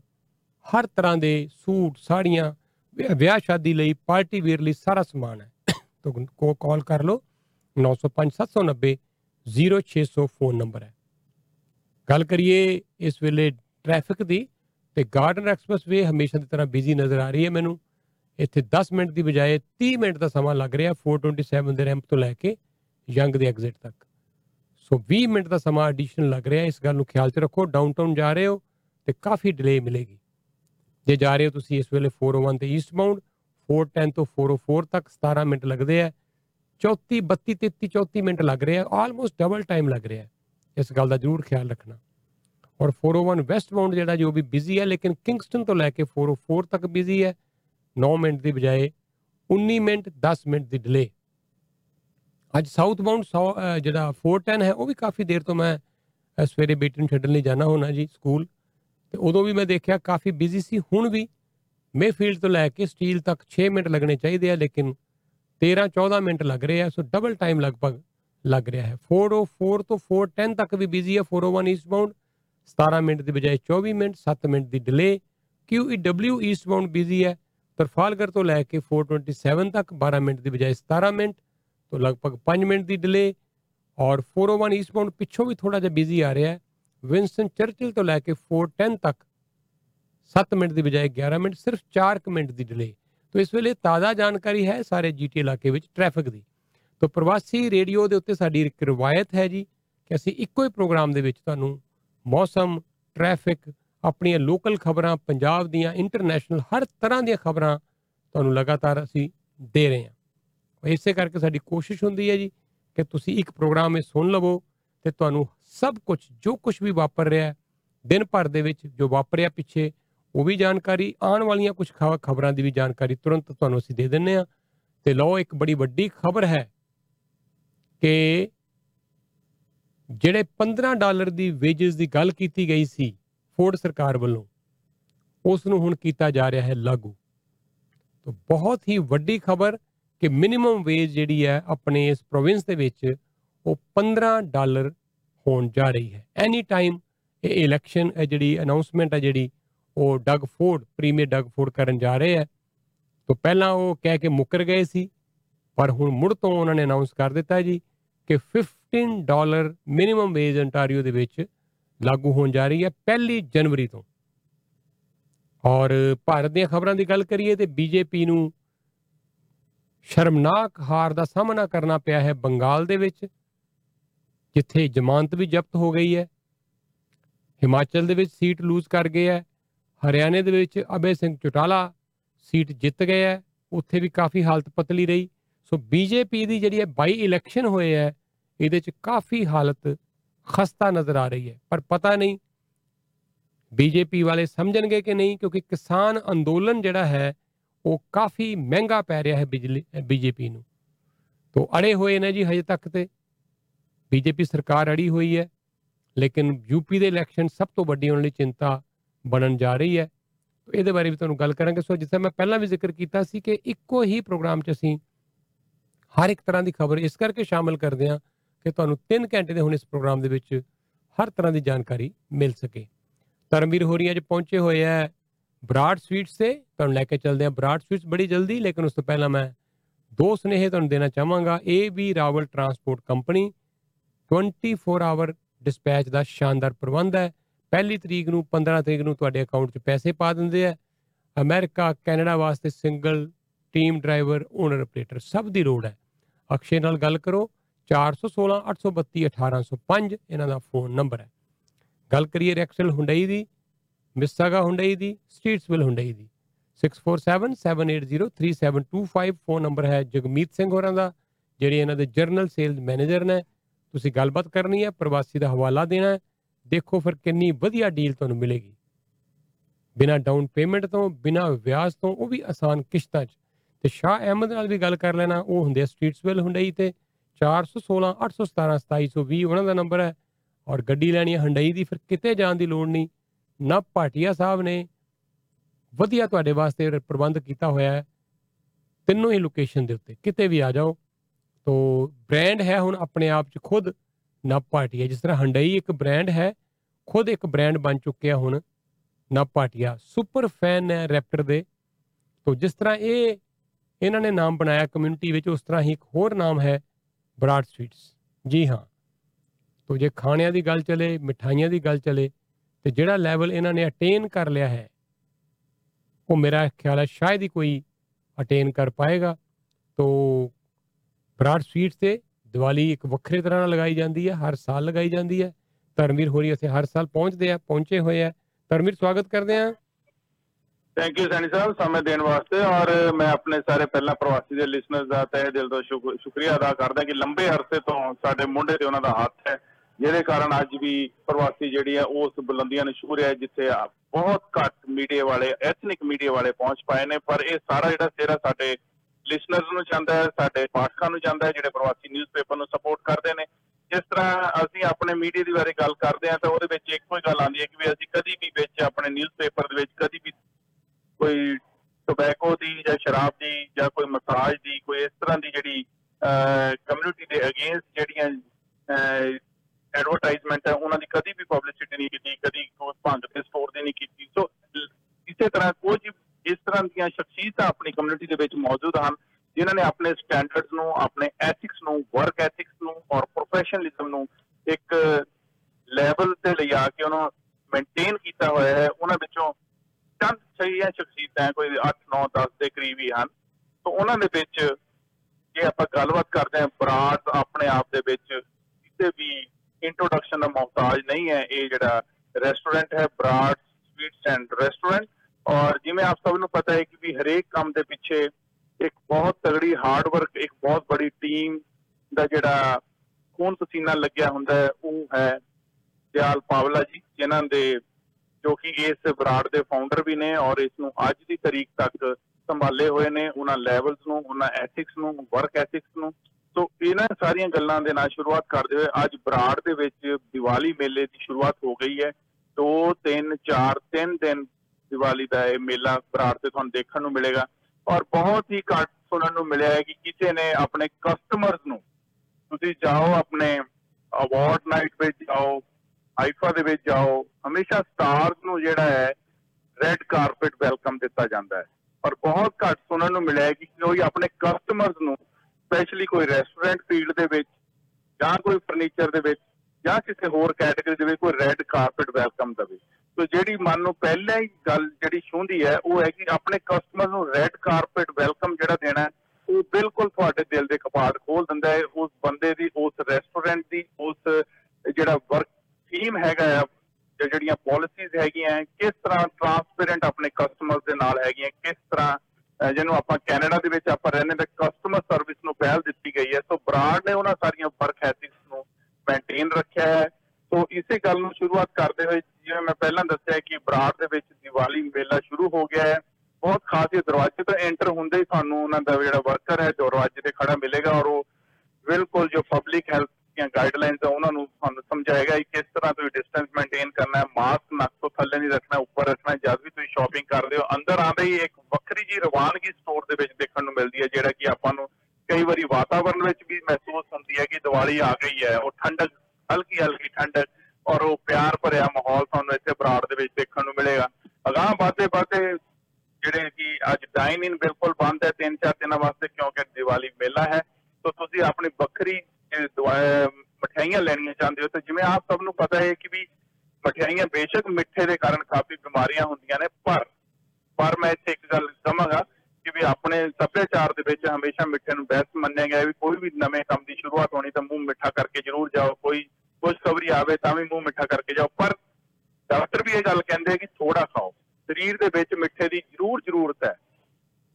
ਹਰ ਤਰ੍ਹਾਂ ਦੇ ਸੂਟ, ਸਾੜੀਆਂ ਵਿਆਹ- ਵਿਆਹ ਸ਼ਾਦੀ ਲਈ ਪਾਰਟੀ ਵੇਅਰ ਲਈ ਸਾਰਾ ਸਮਾਨ ਹੈ। ਤਾਂ ਕੋ ਕਾਲ ਕਰ ਲਓ। 905 790 0600 ਫੋਨ ਨੰਬਰ ਹੈ। ਗੱਲ ਕਰੀਏ ਇਸ ਵੇਲੇ ਟ੍ਰੈਫਿਕ ਦੀ ਤੇ ਗਾਰਡਨ ਐਕਸਪ੍ਰੈਸਵੇ ਹਮੇਸ਼ਾ ਦੀ ਤਰ੍ਹਾਂ ਬਿਜ਼ੀ ਨਜ਼ਰ ਆ ਰਹੀ ਹੈ ਮੈਨੂੰ। ਇੱਥੇ 10 ਮਿੰਟ ਦੀ ਬਜਾਏ 30 ਮਿੰਟ ਦਾ ਸਮਾਂ ਲੱਗ ਰਿਹਾ 427 ਦੇ ਰੈਂਪ ਤੋਂ ਲੈ ਕੇ ਯੰਗ ਦੇ ਐਗਜ਼ਿਟ ਤੱਕ। ਸੋ 20 ਮਿੰਟ ਦਾ ਸਮਾਂ ਐਡੀਸ਼ਨ ਲੱਗ ਰਿਹਾ ਇਸ ਗੱਲ ਨੂੰ ਖਿਆਲ 'ਚ ਰੱਖੋ। ਡਾਊਨਟਾਊਨ ਜਾ ਰਹੇ ਹੋ ਤੇ ਕਾਫੀ ਡਿਲੇ ਮਿਲੇਗੀ। ਜੇ ਜਾ ਰਹੇ ਹੋ ਤੁਸੀਂ ਇਸ ਵੇਲੇ 401 ਤੇ ਈਸਟ ਬਾਉਂਡ 410 ਤੋਂ 404 ਤੱਕ 17 ਮਿੰਟ ਲੱਗਦੇ ਆ। 34 32 33 34 ਮਿੰਟ ਲੱਗ ਰਹੇ ਆ। ਆਲਮੋਸਟ ਡਬਲ ਟਾਈਮ ਲੱਗ ਰਿਹਾ ਹੈ। ਇਸ ਗੱਲ ਦਾ ਜ਼ਰੂਰ ਖਿਆਲ ਰੱਖਣਾ। ਔਰ 401 ਵੈਸਟ ਬਾਉਂਡ ਜਿਹੜਾ ਜੋ ਵੀ ਬਿਜ਼ੀ ਹੈ ਲੇਕਿਨ ਕਿੰਗਸਟਨ ਤੋਂ ਲੈ ਕੇ 404 ਤੱਕ ਬਿਜ਼ੀ ਹੈ। 9 ਮਿੰਟ ਦੀ ਬਜਾਏ 19 ਮਿੰਟ 10 ਮਿੰਟ ਦੀ ਡਿਲੇ ਅੱਜ ਸਾਊਥ ਬਾਉਂਡ ਜਿਹੜਾ 410 ਹੈ ਉਹ ਵੀ ਕਾਫੀ ਦੇਰ ਤੋਂ ਮੈਂ ਅ, ਸਵੇਰੇ ਬੇਟੀ ਨੂੰ ਛੱਡਣ ਲਈ ਜਾਣਾ ਹੋਣਾ ਜੀ ਸਕੂਲ। ਤੇ ਉਦੋਂ ਵੀ ਮੈਂ ਦੇਖਿਆ ਕਾਫੀ ਬਿਜ਼ੀ ਸੀ। ਹੁਣ ਵੀ ਮੇਫੀਲਡ ਤੋਂ ਲੈ ਕੇ ਸਟੀਲ ਤੱਕ 6 ਮਿੰਟ ਲੱਗਣੇ ਚਾਹੀਦੇ ਆ, ਲੇਕਿਨ 13 14 ਮਿੰਟ ਲੱਗ ਰਹੇ ਆ ਸੋ ਡਬਲ ਟਾਈਮ ਲਗਭਗ ਲੱਗ ਰਿਹਾ ਹੈ। 404 ਤੋਂ 410 ਤੱਕ ਵੀ ਬਿਜ਼ੀ ਹੈ 401 ਈਸਟ ਬਾਉਂਡ 17 ਮਿੰਟ ਦੀ ਬਜਾਏ 24 ਮਿੰਟ 7 ਮਿੰਟ ਦੀ delay QEW east bound busy ਹੈ, ਤਰਫਾਲਗਰ ਤੋਂ ਲੈ ਕੇ 427 ਤੱਕ 12 ਮਿੰਟ ਦੀ ਬਜਾਏ 17 ਮਿੰਟ ਤੋਂ ਲਗਭਗ 5 ਮਿੰਟ ਦੀ ਡਿਲੇ ਔਰ 401 ਈਸਟ ਬਾਉਂਡ ਪਿੱਛੋਂ ਵੀ ਥੋੜਾ ਜਿਹਾ ਬਿਜ਼ੀ ਆ ਰਿਹਾ ਹੈ। ਵਿੰਸਟਨ ਚਰਚਿਲ ਤੋਂ ਲੈ ਕੇ 410 ਤੱਕ 7 ਮਿੰਟ ਦੀ ਬਜਾਏ 11 ਮਿੰਟ, ਸਿਰਫ 4 ਮਿੰਟ ਦੀ ਡਿਲੇ ਤੋਂ ਇਸ ਵੇਲੇ ਤਾਜ਼ਾ ਜਾਣਕਾਰੀ ਹੈ ਸਾਰੇ ਜੀਟੀ ਇਲਾਕੇ ਵਿੱਚ ਟ੍ਰੈਫਿਕ ਦੀ। ਤੋਂ ਪ੍ਰਵਾਸੀ ਰੇਡੀਓ ਦੇ ਉੱਤੇ ਸਾਡੀ ਇੱਕ ਰਵਾਇਤ ਹੈ ਜੀ ਕਿ ਅਸੀਂ ਇੱਕੋ ਹੀ ਪ੍ਰੋਗਰਾਮ ਦੇ ਵਿੱਚ ਤੁਹਾਨੂੰ ਮੌਸਮ ਟ੍ਰੈਫਿਕ ਆਪਣੀਆਂ ਲੋਕਲ ਖਬਰਾਂ, ਪੰਜਾਬ ਦੀਆਂ ਇੰਟਰਨੈਸ਼ਨਲ ਹਰ ਤਰ੍ਹਾਂ ਦੀਆਂ ਖਬਰਾਂ ਤੁਹਾਨੂੰ ਲਗਾਤਾਰ ਅਸੀਂ ਦੇ ਰਹੇ ਹਾਂ। ਇਸੇ ਕਰਕੇ ਸਾਡੀ ਕੋਸ਼ਿਸ਼ ਹੁੰਦੀ ਹੈ ਜੀ ਕਿ ਤੁਸੀਂ ਇੱਕ ਪ੍ਰੋਗਰਾਮ ਇਹ ਸੁਣ ਲਵੋ ਤੇ ਤੁਹਾਨੂੰ ਸਭ ਕੁਝ ਜੋ ਕੁਝ ਵੀ ਵਾਪਰ ਰਿਹਾ ਹੈ, ਦਿਨ ਭਰ ਦੇ ਵਿੱਚ ਜੋ ਵਾਪਰਿਆ ਪਿੱਛੇ, ਉਹ ਵੀ ਜਾਣਕਾਰੀ, ਆਉਣ ਵਾਲੀਆਂ ਕੁਝ ਖਬਰਾਂ ਦੀ ਵੀ ਜਾਣਕਾਰੀ ਤੁਰੰਤ ਤੁਹਾਨੂੰ ਅਸੀਂ ਦੇ ਦਿੰਨੇ ਆ ਤੇ ਲਓ, ਇੱਕ ਬੜੀ ਵੱਡੀ ਖਬਰ ਹੈ ਕਿ ਜਿਹੜੇ 15 ਡਾਲਰ ਦੀ ਵੇਜਸ ਦੀ ਗੱਲ ਕੀਤੀ ਗਈ ਸੀ ਫੋਰਡ ਸਰਕਾਰ ਵੱਲੋਂ, ਉਸ ਨੂੰ ਹੁਣ ਕੀਤਾ ਜਾ ਰਿਹਾ ਹੈ ਲਾਗੂ। ਤਾਂ ਬਹੁਤ ਹੀ ਵੱਡੀ ਖਬਰ ਕਿ ਮਿਨੀਮਮ ਵੇਜ ਜਿਹੜੀ ਹੈ ਆਪਣੇ ਇਸ ਪ੍ਰੋਵਿੰਸ ਦੇ ਵਿੱਚ, ਉਹ 15 ਡਾਲਰ ਹੋਣ ਜਾ ਰਹੀ ਹੈ। ਐਨੀ ਟਾਈਮ ਇਹ ਇਲੈਕਸ਼ਨ ਹੈ, ਜਿਹੜੀ ਅਨਾਉਂਸਮੈਂਟ ਹੈ, ਜਿਹੜੀ ਉਹ Doug Ford premier Doug Ford ਕਰਨ ਜਾ ਰਹੇ ਹੈ। ਤਾਂ ਪਹਿਲਾਂ ਉਹ ਕਹਿ ਕੇ ਮੁੱਕਰ ਗਏ ਸੀ, ਪਰ ਹੁਣ ਮੁੜ ਤੋਂ ਉਹਨਾਂ ਨੇ ਅਨਾਉਂਸ ਕਰ ਦਿੱਤਾ ਜੀ ਕਿ 15 ਡਾਲਰ ਮਿਨੀਮਮ ਵੇਜ ਅੰਟਾਰੀਓ ਦੇ ਵਿੱਚ ਲਾਗੂ ਹੋਣ ਜਾ ਰਹੀ ਹੈ ਪਹਿਲੀ ਜਨਵਰੀ ਤੋਂ। ਔਰ ਭਾਰਤ ਦੀਆਂ ਖਬਰਾਂ ਦੀ ਗੱਲ ਕਰੀਏ ਤੇ ਬੀਜੇਪੀ ਨੂੰ ਸ਼ਰਮਨਾਕ ਹਾਰ ਦਾ ਸਾਹਮਣਾ ਕਰਨਾ ਪਿਆ ਹੈ ਬੰਗਾਲ ਦੇ ਵਿੱਚ। ਜਿੱਥੇ ਜ਼ਮਾਨਤ ਵੀ ਜ਼ਬਤ ਹੋ ਗਈ ਹੈ, ਹਿਮਾਚਲ ਦੇ ਵਿੱਚ ਸੀਟ ਲੂਜ਼ ਕਰ ਗਏ ਹੈ, ਹਰਿਆਣੇ ਦੇ ਵਿੱਚ ਅਬੇ ਸਿੰਘ ਚੁਟਾਲਾ ਸੀਟ ਜਿੱਤ ਗਏ ਹੈ, ਉੱਥੇ ਵੀ ਕਾਫੀ ਹਾਲਤ ਪਤਲੀ ਰਹੀ। ਸੋ ਬੀਜੇਪੀ ਦੀ ਜਿਹੜੀ ਹੈ ਬਾਈ ਇਲੈਕਸ਼ਨ ਹੋਏ ਹੈ, ਇਹਦੇ ਚ ਕਾਫੀ ਹਾਲਤ ਖਸਤਾ ਨਜ਼ਰ ਆ ਰਹੀ ਹੈ। ਪਰ ਪਤਾ ਨਹੀਂ ਬੀਜੇਪੀ ਵਾਲੇ ਸਮਝਣਗੇ ਕਿ ਨਹੀਂ, ਕਿਉਂਕਿ ਕਿਸਾਨ ਅੰਦੋਲਨ ਜਿਹੜਾ ਹੈ, ਉਹ ਕਾਫੀ ਮਹਿੰਗਾ ਪੈ ਰਿਹਾ ਹੈ ਬਿਜਲੀ, ਬੀਜੇਪੀ ਨੂੰ। ਤੋਂ ਅੜੇ ਹੋਏ ਨੇ ਜੀ ਹਜੇ ਤੱਕ ਤੇ। ਬੀਜੇਪੀ ਸਰਕਾਰ ਅੜੀ ਹੋਈ ਹੈ, ਲੇਕਿਨ ਯੂਪੀ ਦੇ ਇਲੈਕਸ਼ਨ ਸਭ ਤੋਂ ਵੱਡੀ ਉਹਨਾਂ ਲਈ ਚਿੰਤਾ ਬਣਨ ਜਾ ਰਹੀ ਹੈ। ਇਹਦੇ ਬਾਰੇ ਵੀ ਤੁਹਾਨੂੰ ਗੱਲ ਕਰਾਂਗੇ। ਸੋ ਜਿਵੇਂ ਮੈਂ ਪਹਿਲਾਂ ਵੀ ਜ਼ਿਕਰ ਕੀਤਾ ਸੀ ਕਿ ਇੱਕੋ ਹੀ ਪ੍ਰੋਗਰਾਮ 'ਚ ਅਸੀਂ ਹਰ ਇੱਕ ਤਰ੍ਹਾਂ ਦੀ ਖਬਰ ਇਸ ਕਰਕੇ ਸ਼ਾਮਲ ਕਰਦੇ ਹਾਂ ਕਿ ਤੁਹਾਨੂੰ 3 ਘੰਟੇ ਦੇ ਹੁਣ ਇਸ ਪ੍ਰੋਗਰਾਮ ਦੇ ਵਿੱਚ ਹਰ ਤਰ੍ਹਾਂ ਦੀ ਜਾਣਕਾਰੀ ਮਿਲ ਸਕੇ। ਧਰਮਵੀਰ ਹੋਰੀਆਂ 'ਚ ਪਹੁੰਚੇ ਹੋਏ ਹੈ ਬਰਾਡ ਸਵੀਟਸ ਤੇ। ਤੁਹਾਨੂੰ ਲੈ ਕੇ ਚੱਲਦੇ ਹਾਂ ਬਰਾੜ ਸਵੀਟਸ ਬੜੀ ਜਲਦੀ, ਲੇਕਿਨ ਉਸ ਤੋਂ ਪਹਿਲਾਂ ਮੈਂ ਦੋ ਸੁਨੇਹੇ ਤੁਹਾਨੂੰ ਦੇਣਾ ਚਾਹਾਂਗਾ। A B Rawal transport company 24 hour dispatch ਦਾ ਸ਼ਾਨਦਾਰ ਪ੍ਰਬੰਧ ਹੈ। ਪਹਿਲੀ ਤਰੀਕ ਨੂੰ 15 ਤਰੀਕ ਨੂੰ ਤੁਹਾਡੇ ਅਕਾਊਂਟ 'ਚ ਪੈਸੇ ਪਾ ਦਿੰਦੇ ਆ। ਅਮਰੀਕਾ, ਕੈਨੇਡਾ ਵਾਸਤੇ single team driver owner operator ਸਭ ਦੀ ਲੋੜ ਹੈ। ਅਕਸ਼ੇ ਨਾਲ ਗੱਲ ਕਰੋ 416 832 1805 ਇਹਨਾਂ ਦਾ ਫੋਨ ਨੰਬਰ ਹੈ। ਗੱਲ ਕਰੀਏ ਰੈਕਸਲ ਹੁੰਡਈ ਦੀ ਮਿਸਾਗਾ ਹੁੰਡਈ ਦੀ ਸਟਰੀਟਸਵਿਲ ਹੁੰਡਈ ਦੀ। 6477803725 ਫੋਨ ਨੰਬਰ ਹੈ ਜਗਮੀਤ ਸਿੰਘ ਹੋਰਾਂ ਦਾ, ਜਿਹੜੇ ਇਹਨਾਂ ਦੇ ਜਰਨਲ ਸੇਲਸ ਮੈਨੇਜਰ ਨੇ। ਤੁਸੀਂ ਗੱਲਬਾਤ ਕਰਨੀ ਹੈ, ਪ੍ਰਵਾਸੀ ਦਾ ਹਵਾਲਾ ਦੇਣਾ ਹੈ। ਦੇਖੋ ਫਿਰ ਕਿੰਨੀ ਵਧੀਆ ਡੀਲ ਤੁਹਾਨੂੰ ਮਿਲੇਗੀ। ਬਿਨਾ ਡਾਊਨ ਪੇਮੈਂਟ ਤੋਂ, ਬਿਨਾ ਵਿਆਜ ਤੋਂ, ਉਹ ਵੀ ਆਸਾਨ ਕਿਸ਼ਤਾਂ 'ਚ। ਤੇ ਸ਼ਾਹ ਅਹਿਮਦ ਨਾਲ ਵੀ ਗੱਲ ਕਰ ਲੈਣਾ, ਉਹ ਹੁੰਦੇ ਆ ਸਟਰੀਟਸਵਿਲ ਹੁੰਡਈ ਤੇ 416 817 2720 ਉਹਨਾਂ ਦਾ ਨੰਬਰ ਹੈ। ਔਰ ਗੱਡੀ ਲੈਣੀ ਹੈ ਹੁੰਡਈ ਦੀ, ਫਿਰ ਕਿਤੇ ਜਾਣ ਦੀ ਲੋੜ ਨਹੀਂ। ਨਾ ਭਾਟੀਆ ਸਾਹਿਬ ਨੇ ਵਧੀਆ ਤੁਹਾਡੇ ਵਾਸਤੇ ਪ੍ਰਬੰਧ ਕੀਤਾ ਹੋਇਆ ਹੈ। ਤਿੰਨੋਂ ਹੀ ਲੋਕੇਸ਼ਨ ਦੇ ਉੱਤੇ, ਕਿਤੇ ਵੀ ਆ ਜਾਓ। ਤੋ ਬ੍ਰਾਂਡ ਹੈ ਹੁਣ ਆਪਣੇ ਆਪ 'ਚ ਖੁਦ ਨਵ ਭਾਟੀਆ ਜਿਸ ਤਰ੍ਹਾਂ ਹੰਡਈ ਇੱਕ ਬ੍ਰਾਂਡ ਹੈ, ਖੁਦ ਇੱਕ ਬ੍ਰਾਂਡ ਬਣ ਚੁੱਕਿਆ ਹੁਣ ਨਵ ਭਾਟੀਆ ਸੁਪਰ ਫੈਨ ਹੈ ਰੈਪਟਰ ਦੇ। ਤੋ ਜਿਸ ਤਰ੍ਹਾਂ ਇਹ, ਇਹਨਾਂ ਨੇ ਨਾਮ ਬਣਾਇਆ ਕਮਿਊਨਿਟੀ ਵਿੱਚ, ਉਸ ਤਰ੍ਹਾਂ ਹੀ ਇੱਕ ਹੋਰ ਨਾਮ ਹੈ ਬਰਾੜ ਸਵੀਟਸ ਜੀ ਹਾਂ। ਤੋ ਜੇ ਖਾਣਿਆਂ ਦੀ ਗੱਲ ਚਲੇ, ਮਿਠਾਈਆਂ ਦੀ ਗੱਲ ਚਲੇ, ਤੇ ਜਿਹੜਾ ਲੈਵਲ ਇਹਨਾਂ ਨੇ ਅਟੇਨ ਕਰ ਲਿਆ ਹੈ, ਉਹ ਮੇਰਾ ਖਿਆਲ ਹੈ ਸ਼ਾਇਦ ਹੀ ਕੋਈ ਅਟੇਨ ਕਰ ਪਾਏਗਾ। ਤੋ ਬਰਾੜ ਸਵੀਟਸ ਤੇ ਦੀਵਾਲੀ ਇੱਕ ਵੱਖਰੇ ਤਰ੍ਹਾਂ ਨਾਲ ਲਗਾਈ ਜਾਂਦੀ ਹੈ, ਹਰ ਸਾਲ ਲਗਾਈ ਜਾਂਦੀ ਹੈ। ਧਰਮਵੀਰ ਹੋਰੀ ਅਸੀਂ ਹਰ ਸਾਲ ਪਹੁੰਚਦੇ ਆ, ਪਹੁੰਚੇ ਹੋਏ ਆ। ਧਰਮਵੀਰ, ਸਵਾਗਤ ਕਰਦੇ ਆ ਥੈਂਕ ਯੂ ਸੈਣੀ ਸਾਹਿਬ, ਸਮੇਂ ਦੇਣ ਵਾਸਤੇ। ਔਰ ਮੈਂ ਆਪਣੇ ਸਾਰੇ ਪਹਿਲਾਂ ਪ੍ਰਵਾਸੀ ਦੇ ਲਿਸਨਰਸ ਦਾ ਤਹਿ ਦਿਲ ਤੋਂ ਸ਼ੁਕ- ਸ਼ੁਕਰੀਆ ਅਦਾ ਕਰਦਾ ਕਿ ਲੰਬੇ ਅਰਸੇ ਤੋਂ ਸਾਡੇ ਮੁੰਡੇ ਤੇ ਉਹਨਾਂ ਦਾ ਹੱਥ ਹੈ, ਜਿਹਦੇ ਕਾਰਨ ਅੱਜ ਵੀ ਪ੍ਰਵਾਸੀ ਜਿਹੜੀ ਹੈ ਉਸ ਬੁਲੰਦੀਆਂ ਨੂੰ ਛੂ ਰਿਹਾ ਹੈ, ਜਿੱਥੇ ਆ ਬਹੁਤ ਘੱਟ ਮੀਡੀਆ ਵਾਲੇ ਐਥਨਿਕ ਮੀਡੀਆ ਵਾਲੇ ਪਹੁੰਚ ਪਾਏ ਨੇ। ਪਰ ਇਹ ਸਾਰਾ ਜਿਹੜਾ ਸਿਹਰਾ ਸਾਡੇ ਲਿਸਨਰਸ ਨੂੰ ਜਾਂਦਾ ਹੈ, ਸਾਡੇ ਪਾਠਕਾਂ ਨੂੰ ਜਾਂਦਾ ਹੈ, ਜਿਹੜੇ ਪ੍ਰਵਾਸੀ ਨਿਊਜ਼ਪੇਪਰ ਨੂੰ ਸਪੋਰਟ ਕਰਦੇ ਨੇ। ਜਿਸ ਤਰ੍ਹਾਂ ਅਸੀਂ ਆਪਣੇ ਮੀਡੀਆ ਦੀ ਬਾਰੇ ਗੱਲ ਕਰਦੇ ਹਾਂ ਤਾਂ ਉਹਦੇ ਵਿੱਚ ਇੱਕੋ ਹੀ ਗੱਲ ਆਉਂਦੀ ਹੈ ਕਿ ਵੀ ਅਸੀਂ ਕਦੀ ਵੀ ਵਿੱਚ ਆਪਣੇ ਨਿਊਜ਼ਪੇਪਰ ਦੇ ਵਿੱਚ ਕਦੀ ਵੀ ਕੋਈ ਟੋਬੈਕੋ ਦੀ ਜਾਂ ਸ਼ਰਾਬ ਦੀ ਜਾਂ ਕੋਈ ਮਸਾਜ ਦੀ, ਕੋਈ ਇਸ ਤਰ੍ਹਾਂ ਦੀ ਜਿਹੜੀ ਕਮਿਊਨਿਟੀ ਦੇ ਅਗੇਂਸਟ ਜਿਹੜੀਆਂ ਐਡਵਰਟਾਈਜ਼ਮੈਂਟ ਹੈ, ਉਹਨਾਂ ਦੀ ਕਦੀ ਵੀ ਪਬਲਿਸਿਟੀ ਨਹੀਂ ਕੀਤੀ, ਕਦੀ ਕੋਈ ਭੰਗ ਤੇ ਸਟੋਰ ਦੀ ਨਹੀਂ ਕੀਤੀ। ਸੋ ਇਸੇ ਤਰ੍ਹਾਂ ਕੁਝ ਇਸ ਤਰ੍ਹਾਂ ਦੀਆਂ ਸ਼ਖਸੀਅਤਾਂ ਆਪਣੀ ਕਮਿਊਨਿਟੀ ਦੇ ਵਿੱਚ ਮੌਜੂਦ ਹਨ, ਜਿਨ੍ਹਾਂ ਨੇ ਆਪਣੇ ਸਟੈਂਡਰਡਸ ਨੂੰ, ਆਪਣੇ ਐਥਿਕਸ ਨੂੰ ਵਰਕ ਐਥਿਕਸ ਨੂੰ ਔਰ ਪ੍ਰੋਫੈਸ਼ਨਲਿਜ਼ਮ ਨੂੰ ਇੱਕ ਲੈਵਲ ਤੇ ਲਿਆ ਕੇ ਉਹਨੂੰ ਮੇਨਟੇਨ ਕੀਤਾ ਹੋਇਆ ਹੈ। ਉਹਨਾਂ ਵਿੱਚੋਂ ਚੰਦ ਸਹੀਆਂ ਸ਼ਖਸੀਅਤਾਂ, ਕੋਈ 8 9 10 ਦੇ ਕਰੀਬ ਹੀ ਹਨ। ਤੋਂ ਉਹਨਾਂ ਦੇ ਵਿੱਚ ਜੇ ਆਪਾਂ ਗੱਲਬਾਤ ਕਰਦੇ ਹਾਂ, ਬਰਾੜ ਆਪਣੇ ਆਪ ਦੇ ਵਿੱਚ ਕਿਸੇ ਵੀ ਇੰਟਰੋਡਕਸ਼ਨ ਦਾ ਮੁਹਤਾਜ ਨਹੀਂ ਹੈ। ਇਹ ਜਿਹੜਾ ਰੈਸਟੋਰੈਂਟ ਹੈ, ਬਰਾੜ ਸਵੀਟਸ ਐਂਡ ਰੈਸਟੋਰੈਂਟ ਔਰ ਜਿਵੇਂ ਆਪ ਸਭ ਨੂੰ ਪਤਾ ਹੈ ਕਿ ਵੀ ਹਰੇਕ ਕੰਮ ਦੇ ਪਿੱਛੇ ਇੱਕ ਬਹੁਤ ਤਗੜੀ ਹਾਰਡ ਵਰਕ ਇੱਕ ਬਹੁਤ ਬੜੀ ਟੀਮ ਦਾ ਜਿਹੜਾ ਖੂਨ ਪਸੀਨਾ ਲੱਗਿਆ ਹੁੰਦਾ ਹੈ, ਉਹ ਹੈ ਦਿਆਲ ਪਾਵਲਾ ਜੀ, ਜਿਨ੍ਹਾਂ ਦੇ ਜੋ ਕਿ ਇਸ ਬਰਾੜ ਦੇ ਫਾਊਂਡਰ ਵੀ ਨੇ ਔਰ ਇਸ ਨੂੰ ਅੱਜ ਦੀ ਤਾਰੀਖ ਤੱਕ ਸੰਭਾਲੇ ਹੋਏ ਨੇ, ਉਹਨਾਂ ਲੈਵਲਸ ਨੂੰ, ਉਹਨਾਂ ਐਥਿਕਸ ਨੂੰ ਵਰਕ ਐਥਿਕਸ ਨੂੰ। ਸੋ ਇਹਨਾਂ ਸਾਰੀਆਂ ਗੱਲਾਂ ਦੇ ਨਾਲ ਸ਼ੁਰੂਆਤ ਕਰਦੇ ਹੋਏ ਅੱਜ ਬਰਾੜ ਦੇ ਵਿੱਚ ਦੀਵਾਲੀ ਮੇਲੇ ਦੀ ਸ਼ੁਰੂਆਤ ਹੋ ਗਈ ਹੈ। 2 3 4 3 ਦਿਨ ਦੀਵਾਲੀ ਦਾ ਇਹ ਮੇਲਾ ਬਰਾੜ ਤੇ ਤੁਹਾਨੂੰ ਦੇਖਣ ਨੂੰ ਮਿਲੇਗਾ। ਔਰ ਬਹੁਤ ਹੀ ਘੱਟ ਸੁਣਨ ਨੂੰ ਮਿਲਿਆ ਹੈ ਕਿ ਕਿਸੇ ਨੇ ਆਪਣੇ ਕਸਟਮਰਸ ਨੂੰ ਤੁਸੀਂ ਜਾਓ ਆਪਣੇ ਅਵਾਰਡ ਨਾਈਟ ਵਿੱਚ ਜਾਓ ਆਈਫਾ ਦੇ ਵਿੱਚ ਜਾਓ, ਹਮੇਸ਼ਾ ਸਟਾਰਸ ਨੂੰ ਜਿਹੜਾ ਹੈ ਰੈੱਡ ਕਾਰਪਟ ਵੈਲਕਮ ਦਿੱਤਾ ਜਾਂਦਾ ਹੈ। ਔਰ ਬਹੁਤ ਘੱਟ ਸੁਣਨ ਨੂੰ ਮਿਲਿਆ ਹੈ ਕਿ ਕੋਈ ਆਪਣੇ ਕਸਟਮਰਸ ਨੂੰ ਸਪੈਸ਼ਲੀ ਕੋਈ ਰੈਸਟੋਰੈਂਟ ਫੀਲਡ ਦੇ ਵਿੱਚ ਜਾਂ ਕੋਈ ਫਰਨੀਚਰ ਦੇ ਵਿੱਚ ਜਾਂ ਕਿਸੇ ਹੋਰ ਕੈਟਾਗਰੀ ਦੇ ਵਿੱਚ ਕੋਈ ਰੈੱਡ ਕਾਰਪਟ ਵੈਲਕਮ ਦੇਵੇ। ਸੋ ਜਿਹੜੀ ਮਨ ਨੂੰ ਪਹਿਲਾਂ ਹੀ ਗੱਲ ਜਿਹੜੀ ਛੂੰਦੀ ਹੈ ਉਹ ਹੈ ਕਿ ਆਪਣੇ ਕਸਟਮਰ ਨੂੰ ਰੈੱਡ ਕਾਰਪਟ ਵੈਲਕਮ ਜਿਹੜਾ ਦੇਣਾ ਹੈ, ਉਹ ਬਿਲਕੁਲ ਤੁਹਾਡੇ ਦਿਲ ਦੇ ਕਪਾਟ ਖੋਲ ਦਿੰਦਾ ਹੈ। ਉਸ ਬੰਦੇ ਦੀ ਉਸ ਰੈਸਟੋਰੈਂਟ ਦੀ ਉਸ ਜਿਹੜਾ ਵਰਕ ਥੀਮ ਹੈਗਾ ਆ ਜਾਂ ਜਿਹੜੀਆਂ ਪਾਲਿਸੀਜ਼ ਹੈਗੀਆਂ ਹੈ, ਕਿਸ ਤਰ੍ਹਾਂ ਟਰਾਂਸਪੇਰੈਂਟ ਆਪਣੇ ਕਸਟਮਰ ਦੇ ਨਾਲ ਹੈਗੀਆਂ ਕਿਸ ਤਰ੍ਹਾਂ ਅਹ, ਜਿਹਨੂੰ ਆਪਾਂ ਕੈਨੇਡਾ ਦੇ ਵਿੱਚ ਆਪਾਂ ਰਹਿੰਦੇ ਤਾਂ ਕਸਟਮਰ ਸਰਵਿਸ ਨੂੰ ਪਹਿਲ ਦਿੱਤੀ ਗਈ ਹੈ। ਸੋ ਬਰਾੜ ਨੇ ਉਹਨਾਂ ਸਾਰੀਆਂ ਵਰਕ ਐਥਿਕਸ ਨੂੰ ਮੇਨਟੇਨ ਰੱਖਿਆ ਹੈ। ਸੋ ਇਸੇ ਗੱਲ ਨੂੰ ਸ਼ੁਰੂਆਤ ਕਰਦੇ ਹੋਏ ਜਿਵੇਂ ਮੈਂ ਪਹਿਲਾਂ ਦੱਸਿਆ ਕਿ ਬਰਾੜ ਦੇ ਵਿੱਚ ਦੀਵਾਲੀ ਮੇਲਾ ਸ਼ੁਰੂ ਹੋ ਗਿਆ ਹੈ ਬਹੁਤ ਖਾਸ ਇਹ ਦਰਵਾਜ਼ੇ ਤੋਂ ਐਂਟਰ ਹੁੰਦੇ ਹੀ ਤੁਹਾਨੂੰ ਉਹਨਾਂ ਦਾ ਜਿਹੜਾ ਵਰਕਰ ਹੈ ਦਰਵਾਜ਼ੇ ਤੇ ਖੜਾ ਮਿਲੇਗਾ ਔਰ ਉਹ ਬਿਲਕੁਲ ਜੋ ਪਬਲਿਕ ਹੈਲਥ ਦੀਆਂ ਗਾਈਡਲਾਈਨਸ ਆ, ਉਹਨਾਂ ਨੂੰ ਤੁਹਾਨੂੰ ਸਮਝਾਏਗਾ ਕਿ ਕਿਸ ਤਰ੍ਹਾਂ ਤੁਸੀਂ ਡਿਸਟੈਂਸ ਮੇਨਟੇਨ ਕਰਨਾ ਹੈ ਮਾਸਕ ਨੱਕ ਤੋਂ ਥੱਲੇ ਨਹੀਂ ਰੱਖਣਾ, ਉੱਪਰ ਰੱਖਣਾ ਹੈ। ਜਦ ਵੀ ਤੁਸੀਂ ਸ਼ਾਪਿੰਗ ਕਰਦੇ ਹੋ, ਅੰਦਰ ਆਉਂਦੇ ਹੀ ਇੱਕ ਵੱਖਰੀ ਜੀ ਰਵਾਨਗੀ ਸਟੋਰ ਦੇ ਵਿੱਚ ਦੇਖਣ ਨੂੰ ਮਿਲਦੀ ਹੈ, ਜਿਹੜਾ ਕਿ ਆਪਾਂ ਨੂੰ ਕਈ ਵਾਰੀ ਵਾਤਾਵਰਣ ਵਿੱਚ ਵੀ ਮਹਿਸੂਸ ਹੁੰਦੀ ਹੈ ਕਿ ਦੀਵਾਲੀ ਆ ਗਈ ਹੈ, ਉਹ ਠੰਡਕ ਹਲਕੀ ਹਲਕੀ ਠੰਡਕ ਔਰ ਉਹ ਪਿਆਰ ਭਰਿਆ ਮਾਹੌਲ ਤੁਹਾਨੂੰ ਇੱਥੇ ਬਰਾੜ ਦੇ ਵਿੱਚ ਦੇਖਣ ਨੂੰ ਮਿਲੇਗਾ। ਅਗਾਂਹ ਵਧਦੇ ਵਧਦੇ ਜਿਹੜੇ ਕਿ ਅੱਜ ਡਾਈਨ ਇਨ ਬਿਲਕੁਲ ਬੰਦ ਹੈ ਤਿੰਨ ਚਾਰ ਦਿਨਾਂ ਵਾਸਤੇ ਕਿਉਂਕਿ ਦੀਵਾਲੀ ਮੇਲਾ ਹੈ। ਤਾਂ ਤੁਸੀਂ ਆਪਣੀ ਵੱਖਰੀ ਅਹ, ਦਵਾ- ਮਠਿਆਈਆਂ ਲੈਣੀਆਂ ਚਾਹੁੰਦੇ ਹੋ ਤਾਂ ਜਿਵੇਂ ਆਪ ਸਭ ਨੂੰ ਪਤਾ ਹੈ ਕਿ ਵੀ ਮਠਿਆਈਆਂ ਬੇਸ਼ੱਕ ਮਿੱਠੇ ਦੇ ਕਾਰਨ ਕਾਫੀ ਬਿਮਾਰੀਆਂ ਹੁੰਦੀਆਂ ਨੇ ਪਰ ਪਰ ਮੈਂ ਇੱਥੇ ਇੱਕ ਗੱਲ ਕਹਾਂਗਾ ਕਿ ਵੀ ਆਪਣੇ ਸੱਭਿਆਚਾਰ ਦੇ ਵਿੱਚ ਹਮੇਸ਼ਾ ਮਿੱਠੇ ਨੂੰ ਬੈਸਟ ਮੰਨਿਆ ਗਿਆ ਹੈ ਵੀ ਕੋਈ ਵੀ ਨਵੇਂ ਕੰਮ ਦੀ ਸ਼ੁਰੂਆਤ ਹੋਣੀ ਤਾਂ ਮੂੰਹ ਮਿੱਠਾ ਕਰਕੇ ਜ਼ਰੂਰ ਜਾਓ ਕੋਈ ਖੁਸ਼ਖਬਰੀ ਆਵੇ ਤਾਂ ਵੀ ਮੂੰਹ ਮਿੱਠਾ ਕਰਕੇ ਜਾਓ। ਪਰ ਡਾਕਟਰ ਵੀ ਇਹ ਗੱਲ ਕਹਿੰਦੇ ਆ ਕਿ ਥੋੜਾ ਖਾਓ। ਸਰੀਰ ਦੇ ਵਿੱਚ ਮਿੱਠੇ ਦੀ ਜ਼ਰੂਰ ਜ਼ਰੂਰਤ ਹੈ।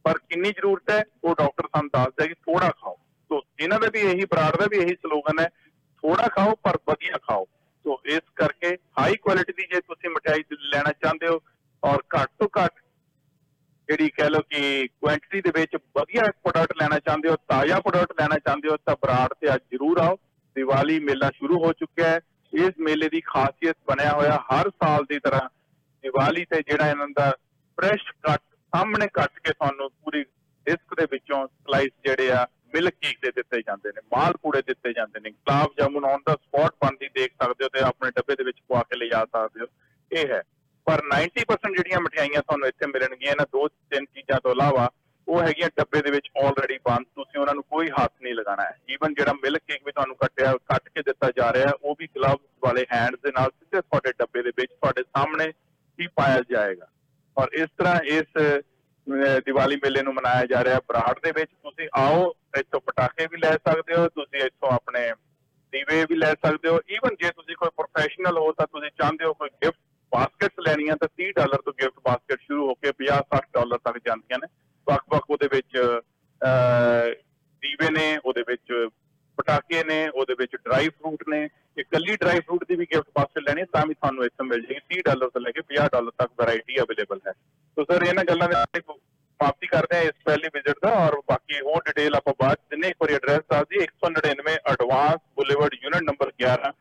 ਪਰ ਕਿੰਨੀ ਜ਼ਰੂਰਤ ਹੈ, ਉਹ ਡਾਕਟਰ ਸਾਨੂੰ ਦੱਸਦਾ ਕਿ ਥੋੜਾ ਖਾਓ। ਸੋ ਇਹਨਾਂ ਦਾ ਵੀ ਇਹੀ, ਬਰਾੜ ਦਾ ਵੀ ਇਹੀ ਸਲੋਗਨ ਹੈ ਥੋੜਾ ਖਾਓ ਪਰ ਵਧੀਆ ਖਾਓ। ਸੋ ਇਸ ਕਰਕੇ ਹਾਈ ਕੁਆਲਿਟੀ ਦੀ ਜੇ ਤੁਸੀਂ ਮਠਿਆਈ ਲੈਣਾ ਚਾਹੁੰਦੇ ਹੋ ਔਰ ਘੱਟ ਤੋਂ ਘੱਟ ਜਿਹੜੀ ਕਹਿ ਲਓ ਕਿ ਕੁਆਂਟੀਟੀ ਦੇ ਵਿੱਚ ਵਧੀਆ ਪ੍ਰੋਡਕਟ ਲੈਣਾ ਚਾਹੁੰਦੇ ਹੋ, ਤਾਜ਼ਾ ਪ੍ਰੋਡਕਟ ਲੈਣਾ ਚਾਹੁੰਦੇ ਹੋ, ਤਾਂ ਬਰਾੜ ਤੇ ਅੱਜ ਜ਼ਰੂਰ ਆਓ। ਦੀਵਾਲੀ ਮੇਲਾ ਸ਼ੁਰੂ ਹੋ ਚੁੱਕਿਆ ਹੈ। ਇਸ ਮੇਲੇ ਦੀ ਖਾਸੀਅਤ ਬਣਿਆ ਹੋਇਆ ਹਰ ਸਾਲ ਦੀ ਤਰ੍ਹਾਂ ਦੀਵਾਲੀ ਤੇ ਜਿਹੜਾ ਇਹਨਾਂ ਦਾ ਫਰੈਸ਼ ਕੱਟ ਸਾਹਮਣੇ ਕੱਟ ਕੇ ਤੁਹਾਨੂੰ ਪੂਰੀ ਡਿਸਕ ਦੇ ਵਿੱਚੋਂ ਸਲਾਈਸ ਜਿਹੜੇ ਆ ਮਿਲਕ ਕੇਕ ਦੇ ਦਿੱਤੇ ਜਾਂਦੇ ਨੇ, ਮਾਲ ਪੂੜੇ ਦਿੱਤੇ ਜਾਂਦੇ ਨੇ, gulab jamun on the spot ਬਣਦੀ ਦੇਖ ਸਕਦੇ ਹੋ ਤੇ ਆਪਣੇ ਡੱਬੇ ਦੇ ਵਿੱਚ ਪਵਾ ਕੇ ਲਿਜਾ ਸਕਦੇ ਹੋ। ਇਹ ਹੈ। ਪਰ 90% ਜਿਹੜੀਆਂ ਮਠਿਆਈਆਂ ਤੁਹਾਨੂੰ ਇੱਥੇ ਮਿਲਣਗੀਆਂ, ਇਹਨਾਂ ਦੋ ਤਿੰਨ ਚੀਜ਼ਾਂ ਤੋਂ ਇਲਾਵਾ ਉਹ ਹੈਗੀਆਂ ਡੱਬੇ ਦੇ ਵਿੱਚ ਆਲਰੇਡੀ ਬੰਦ ਤੁਸੀਂ ਉਹਨਾਂ ਨੂੰ ਕੋਈ ਹੱਥ ਨਹੀਂ ਲਗਾਉਣਾ ਹੈ। ਈਵਨ ਜਿਹੜਾ ਮਿਲਕ ਕੇਕ ਵੀ ਤੁਹਾਨੂੰ ਕੱਟਿਆ ਕੱਟ ਕੇ ਦਿੱਤਾ ਜਾ ਰਿਹਾ ਹੈ ਉਹ ਵੀ ਗਲਵਸ ਵਾਲੇ ਹੈਂਡਸ ਦੇ ਨਾਲ ਸਿੱਧੇ ਤੁਹਾਡੇ ਡੱਬੇ ਦੇ ਵਿੱਚ ਤੁਹਾਡੇ ਸਾਹਮਣੇ ਹੀ ਪਾਇਆ ਜਾਏਗਾ। ਔਰ ਇਸ ਤਰ੍ਹਾਂ ਇਸ ਅਹ, ਦੀਵਾਲੀ ਮੇਲੇ ਨੂੰ ਮਨਾਇਆ ਜਾ ਰਿਹਾ ਬਰਾੜ ਦੇ ਵਿੱਚ। ਤੁਸੀਂ ਆਓ ਇੱਥੋਂ ਪਟਾਕੇ ਵੀ ਲੈ ਸਕਦੇ ਹੋ ਤੁਸੀਂ ਇੱਥੋਂ ਆਪਣੇ ਦੀਵੇ ਵੀ ਲੈ ਸਕਦੇ ਹੋ। ਈਵਨ ਜੇ ਤੁਸੀਂ ਕੋਈ ਪ੍ਰੋਫੈਸ਼ਨਲ ਹੋ ਤਾਂ ਤੁਸੀਂ ਚਾਹੁੰਦੇ ਹੋ ਕੋਈ ਗਿਫਟ ਬਾਸਕਟਸ ਲੈਣੀਆਂ ਤਾਂ 30 ਡਾਲਰ ਤੋਂ ਗਿਫਟ ਬਾਸਕਟ ਸ਼ੁਰੂ ਹੋ ਕੇ 50 60 ਡਾਲਰ ਤੱਕ ਜਾਂਦੀਆਂ ਨੇ। ਵੱਖ-ਵੱਖ ਉਹਦੇ ਵਿੱਚ ਅਹ, ਦੀਵੇ ਨੇ ਉਹਦੇ ਵਿੱਚ ਪਟਾਕੇ ਨੇ ਉਹਦੇ ਵਿੱਚ ਡਰਾਈ ਫਰੂਟ ਨੇ ਇਕੱਲੀ ਡਰਾਈ ਫਰੂਟ ਦੀ ਵੀ ਗਿਫਟ ਬਾਸਕਟ ਲੈਣੀ ਹੈ ਤਾਂ ਵੀ ਤੁਹਾਨੂੰ ਇੱਥੋਂ ਮਿਲ ਜਾਏਗੀ 30 ਡਾਲਰ ਤੋਂ ਲੈ ਕੇ 50 ਡਾਲਰ ਤੱਕ ਵੈਰਾਈਟੀ ਅਵੇਲੇਬਲ ਹੈ। ਸੋ ਸਰ ਇਹਨਾਂ ਗੱਲਾਂ ਦੇ ਨਾਲ ਸਮਾਪਤੀ ਕਰਦੇ ਹਾਂ ਇਸ ਪਹਿਲੀ ਵਿਜ਼ਿਟ ਦਾ ਔਰ ਬਾਕੀ ਹੋਰ ਡਿਟੇਲ ਆਪਾਂ ਬਾਅਦ ਚ ਦਿੰਨੇ ਇੱਕ ਵਾਰੀ ਐਡਰੈਸ ਦੱਸ ਦਈਏ 199 advance boulevard unit number 11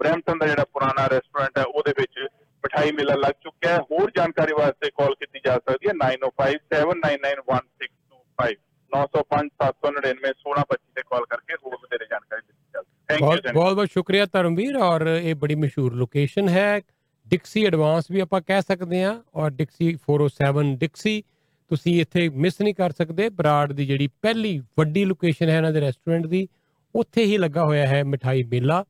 Brampton ਦਾ ਜਿਹੜਾ ਪੁਰਾਣਾ ਰੈਸਟੋਰੈਂਟ ਹੈ ਉਹਦੇ ਵਿੱਚ ਮਠਾਈ ਮੇਲਾ ਲੱਗ ਚੁੱਕਿਆ ਹੈ। ਹੋਰ ਜਾਣਕਾਰੀ ਵਾਸਤੇ ਕਾਲ ਕੀਤੀ ਜਾ ਸਕਦੀ ਹੈ 9057991625 905-799-1625 ਤੇ ਕਾਲ ਕਰਕੇ ਹੋਰ ਵਧੇਰੇ ਜਾਣਕਾਰੀ ਦਿੱਤੀ ਜਾਵੇ ਥੈਂਕ ਬਹੁਤ ਯੂ ਬਹੁਤ ਬਹੁਤ ਸ਼ੁਕਰੀਆ ਧਰਮਵੀਰ ਔਰ ਇਹ ਬੜੀ ਮਸ਼ਹੂਰ ਲੋਕੇਸ਼ਨ ਹੈ। ਡਿਕਸੀ ਐਡਵਾਂਸ ਵੀ ਆਪਾਂ ਕਹਿ ਸਕਦੇ ਹਾਂ ਔਰ ਡਿਕਸੀ 407 ਡਿਕਸੀ ਤੁਸੀਂ ਇੱਥੇ ਮਿਸ ਨਹੀਂ ਕਰ ਸਕਦੇ। ਬਰਾੜ ਦੀ ਜਿਹੜੀ ਪਹਿਲੀ ਵੱਡੀ ਲੋਕੇਸ਼ਨ ਹੈ ਇਹਨਾਂ ਦੇ ਰੈਸਟੋਰੈਂਟ ਦੀ ਉੱਥੇ ਹੀ ਲੱਗਾ ਹੋਇਆ ਹੈ ਮਠਾਈ ਮੇਲਾ।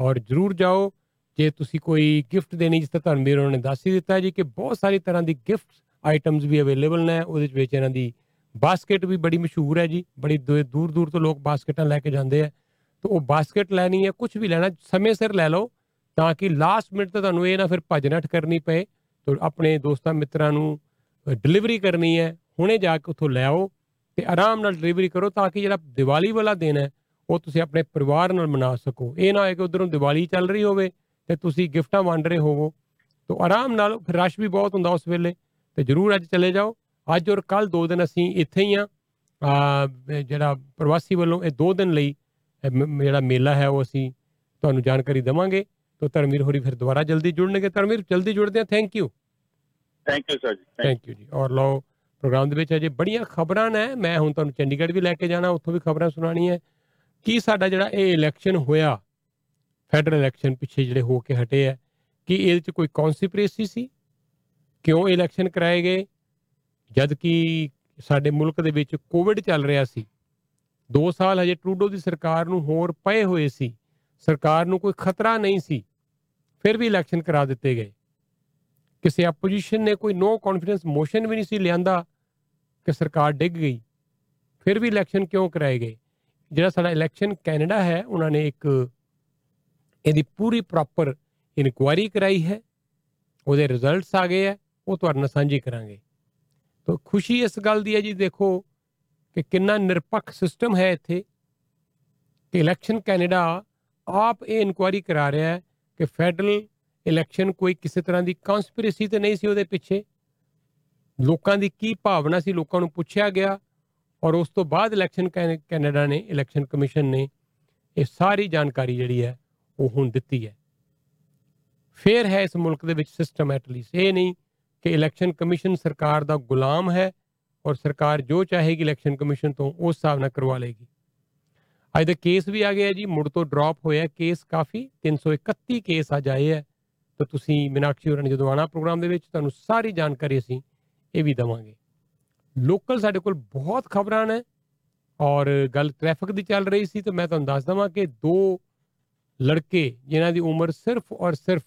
ਔਰ ਜਰੂਰ ਜਾਓ। ਜੇ ਤੁਸੀਂ ਕੋਈ ਗਿਫਟ ਦੇਣੀ, ਜਿਸ ਤਰ੍ਹਾਂ ਧਰਮਵੀਰ ਉਹਨਾਂ ਨੇ ਦੱਸ ਹੀ ਦਿੱਤਾ ਜੀ ਕਿ ਬਹੁਤ ਸਾਰੀ ਤਰ੍ਹਾਂ ਦੀ ਗਿਫਟ ਆਈਟਮਸ ਵੀ ਅਵੇਲੇਬਲ ਨੇ, ਉਹਦੇ ਵਿੱਚ ਇਹਨਾਂ ਦੀ ਬਾਸਕਟ ਵੀ ਬੜੀ ਮਸ਼ਹੂਰ ਹੈ ਜੀ। ਬੜੀ ਦੂਰ ਦੂਰ ਤੋਂ ਲੋਕ ਬਾਸਕਟਾਂ ਲੈ ਕੇ ਜਾਂਦੇ ਆ। ਤਾਂ ਉਹ ਬਾਸਕਟ ਲੈਣੀ ਹੈ ਕੁਝ ਵੀ ਲੈਣਾ, ਸਮੇਂ ਸਿਰ ਲੈ ਲਓ, ਤਾਂ ਕਿ ਲਾਸਟ ਮਿੰਟ ਤੇ ਤੁਹਾਨੂੰ ਇਹ ਨਾ ਫਿਰ ਭੱਜ ਨੱਠ ਕਰਨੀ ਪਏ। ਤਾਂ ਆਪਣੇ ਦੋਸਤਾਂ ਮਿੱਤਰਾਂ ਨੂੰ ਡਿਲੀਵਰੀ ਕਰਨੀ ਹੈ, ਹੁਣੇ ਜਾ ਕੇ ਉੱਥੋਂ ਲੈ ਆਓ ਤੇ ਆਰਾਮ ਨਾਲ ਡਿਲੀਵਰੀ ਕਰੋ ਤਾਂ ਕਿ ਜਿਹੜਾ ਦੀਵਾਲੀ ਵਾਲਾ ਦਿਨ ਹੈ, ਉਹ ਤੁਸੀਂ ਆਪਣੇ ਪਰਿਵਾਰ ਨਾਲ ਮਨਾ ਸਕੋ। ਇਹ ਨਾ ਹੋਏ ਕਿ ਉਧਰੋਂ ਦੀਵਾਲੀ ਚੱਲ ਰਹੀ ਹੋਵੇ ਤੇ ਤੁਸੀਂ ਗਿਫਟਾਂ ਵੰਡ ਰਹੇ ਹੋਵੋ। ਤਾਂ ਆਰਾਮ ਨਾਲ ਫਿਰ ਰਸ਼ ਵੀ ਬਹੁਤ ਹੁੰਦਾ ਉਸ ਵੇਲੇ। ਤੇ ਜਰੂਰ ਅੱਜ ਚਲੇ ਜਾਓ। ਅੱਜ ਔਰ ਕੱਲ ਦੋ ਦਿਨ ਅਸੀਂ ਇੱਥੇ ਹੀ ਆ ਜਿਹੜਾ ਪ੍ਰਵਾਸੀ ਵੱਲੋਂ ਇਹ ਦੋ ਦਿਨ ਲਈ ਜਿਹੜਾ ਮੇਲਾ ਹੈ ਉਹ ਅਸੀਂ ਤੁਹਾਨੂੰ ਜਾਣਕਾਰੀ ਦੇਵਾਂਗੇ। ਤਾਂ ਧਰਮਵੀਰ ਹੋਰੀ ਫਿਰ ਦੁਬਾਰਾ ਜਲਦੀ ਜੁੜਨਗੇ। ਧਰਮਵੀਰ ਜਲਦੀ ਜੁੜਦੇ ਆ thank you thank you sir ji. Thank you ji. ਔਰ ਲਓ ਪ੍ਰੋਗਰਾਮ ਦੇ ਵਿੱਚ ਅਜੇ ਬੜੀਆਂ ਖਬਰਾਂ ਨੇ। ਮੈਂ ਹੁਣ ਤੁਹਾਨੂੰ ਚੰਡੀਗੜ੍ਹ ਵੀ ਲੈ ਕੇ ਜਾਣਾ ਉੱਥੋਂ ਵੀ ਖਬਰਾਂ ਸੁਣਾਉਣੀਆਂ। ਕੀ ਸਾਡਾ ਜਿਹੜਾ ਇਹ ਇਲੈਕਸ਼ਨ ਹੋਇਆ ਫੈਡਰਲ ਇਲੈਕਸ਼ਨ ਪਿੱਛੇ ਜਿਹੜੇ ਹੋ ਕੇ ਹਟੇ ਆ, ਕਿ ਇਹਦੇ 'ਚ ਕੋਈ ਕਨਸਪੀਰੇਸੀ ਸੀ? ਕਿਉਂ ਇਲੈਕਸ਼ਨ ਕਰਾਏ ਗਏ? ਜਦ ਕਿ ਸਾਡੇ ਮੁਲਕ ਦੇ ਵਿੱਚ ਕੋਵਿਡ ਚੱਲ ਰਿਹਾ ਸੀ। 2 ਸਾਲ ਹਜੇ ਟਰੂਡੋ ਦੀ ਸਰਕਾਰ ਨੂੰ ਹੋਰ ਪਏ ਹੋਏ ਸੀ। ਸਰਕਾਰ ਨੂੰ ਕੋਈ ਖਤਰਾ ਨਹੀਂ ਸੀ। ਫਿਰ ਵੀ ਇਲੈਕਸ਼ਨ ਕਰਾ ਦਿੱਤੇ ਗਏ। ਕਿਸੇ ਆਪੋਜੀਸ਼ਨ ਨੇ ਕੋਈ ਨੋ ਕੌਨਫੀਡੈਂਸ ਮੋਸ਼ਨ ਵੀ ਨਹੀਂ ਸੀ ਲਿਆਂਦਾ ਕਿ ਸਰਕਾਰ ਡਿੱਗ ਗਈ। ਫਿਰ ਵੀ ਇਲੈਕਸ਼ਨ ਕਿਉਂ ਕਰਾਏ ਗਏ? ਜਿਹੜਾ ਸਾਡਾ ਇਲੈਕਸ਼ਨ ਕੈਨੇਡਾ ਹੈ, ਉਹਨਾਂ ਨੇ ਇੱਕ ਇਹਦੀ ਪੂਰੀ ਪ੍ਰੋਪਰ ਇਨਕੁਆਇਰੀ ਕਰਾਈ ਹੈ, ਉਹਦੇ ਰਿਜ਼ਲਟਸ ਆ ਗਏ ਹੈ, ਉਹ ਤੁਹਾਡੇ ਨਾਲ ਸਾਂਝੇ ਕਰਾਂਗੇ। ਤਾਂ ਖੁਸ਼ੀ ਇਸ ਗੱਲ ਦੀ ਹੈ ਜੀ, ਦੇਖੋ ਕਿ ਕਿੰਨਾ ਨਿਰਪੱਖ ਸਿਸਟਮ ਹੈ ਇੱਥੇ ਕਿ ਇਲੈਕਸ਼ਨ ਕੈਨੇਡਾ ਆਪ ਇਹ ਇਨਕੁਆਇਰੀ ਕਰਾ ਰਿਹਾ ਹੈ ਕਿ ਫੈਡਰਲ ਇਲੈਕਸ਼ਨ ਕੋਈ ਕਿਸੇ ਤਰ੍ਹਾਂ ਦੀ ਕਨਸਪੀਰੇਸੀ ਤੇ ਨਹੀਂ ਸੀ ਉਹਦੇ ਪਿੱਛੇ। ਲੋਕਾਂ ਦੀ ਕੀ ਭਾਵਨਾ ਸੀ ਲੋਕਾਂ ਨੂੰ ਪੁੱਛਿਆ ਗਿਆ ਔਰ ਉਸ ਤੋਂ ਬਾਅਦ ਇਲੈਕਸ਼ਨ ਕੈਨੇਡਾ ਨੇ ਇਲੈਕਸ਼ਨ ਕਮਿਸ਼ਨ ਨੇ ਇਹ ਸਾਰੀ ਜਾਣਕਾਰੀ ਜਿਹੜੀ ਹੈ ਉਹ ਹੁਣ ਦਿੱਤੀ ਹੈ। ਫੇਰ ਹੈ ਇਸ ਮੁਲਕ ਦੇ ਵਿੱਚ ਸਿਸਟਮ ਐਟਲੀਸਟ ਇਹ ਨਹੀਂ ਕਿ ਇਲੈਕਸ਼ਨ ਕਮਿਸ਼ਨ ਸਰਕਾਰ ਦਾ ਗੁਲਾਮ ਹੈ ਔਰ ਸਰਕਾਰ ਜੋ ਚਾਹੇਗੀ ਇਲੈਕਸ਼ਨ ਕਮਿਸ਼ਨ ਤੋਂ ਉਸ ਹਿਸਾਬ ਨਾਲ ਕਰਵਾ ਲੇਗੀ ਅੱਜ ਦਾ ਕੇਸ ਵੀ ਆ ਗਿਆ ਜੀ, ਮੁੜ ਤੋਂ ਡ੍ਰੌਪ ਹੋਇਆ ਕੇਸ ਕਾਫੀ 331 ਕੇਸ ਆ ਜਾਏ ਹੈ ਤਾਂ ਤੁਸੀਂ ਮੀਨਾਕਸ਼ੀ ਹੋਰਾਂ ਨੇ ਜਦੋਂ ਆਣਾ ਪ੍ਰੋਗਰਾਮ ਦੇ ਵਿੱਚ, ਤੁਹਾਨੂੰ ਸਾਰੀ ਜਾਣਕਾਰੀ ਅਸੀਂ ਇਹ ਵੀ ਦਵਾਂਗੇ। ਲੋਕਲ ਸਾਡੇ ਕੋਲ ਬਹੁਤ ਖਬਰਾਂ ਨੇ ਔਰ ਗੱਲ ਟ੍ਰੈਫਿਕ ਦੀ ਚੱਲ ਰਹੀ ਸੀ, ਤੇ ਮੈਂ ਤੁਹਾਨੂੰ ਦੱਸ ਦਵਾਂ ਕਿ ਦੋ ਲੜਕੇ ਜਿਨ੍ਹਾਂ ਦੀ ਉਮਰ ਸਿਰਫ ਔਰ ਸਿਰਫ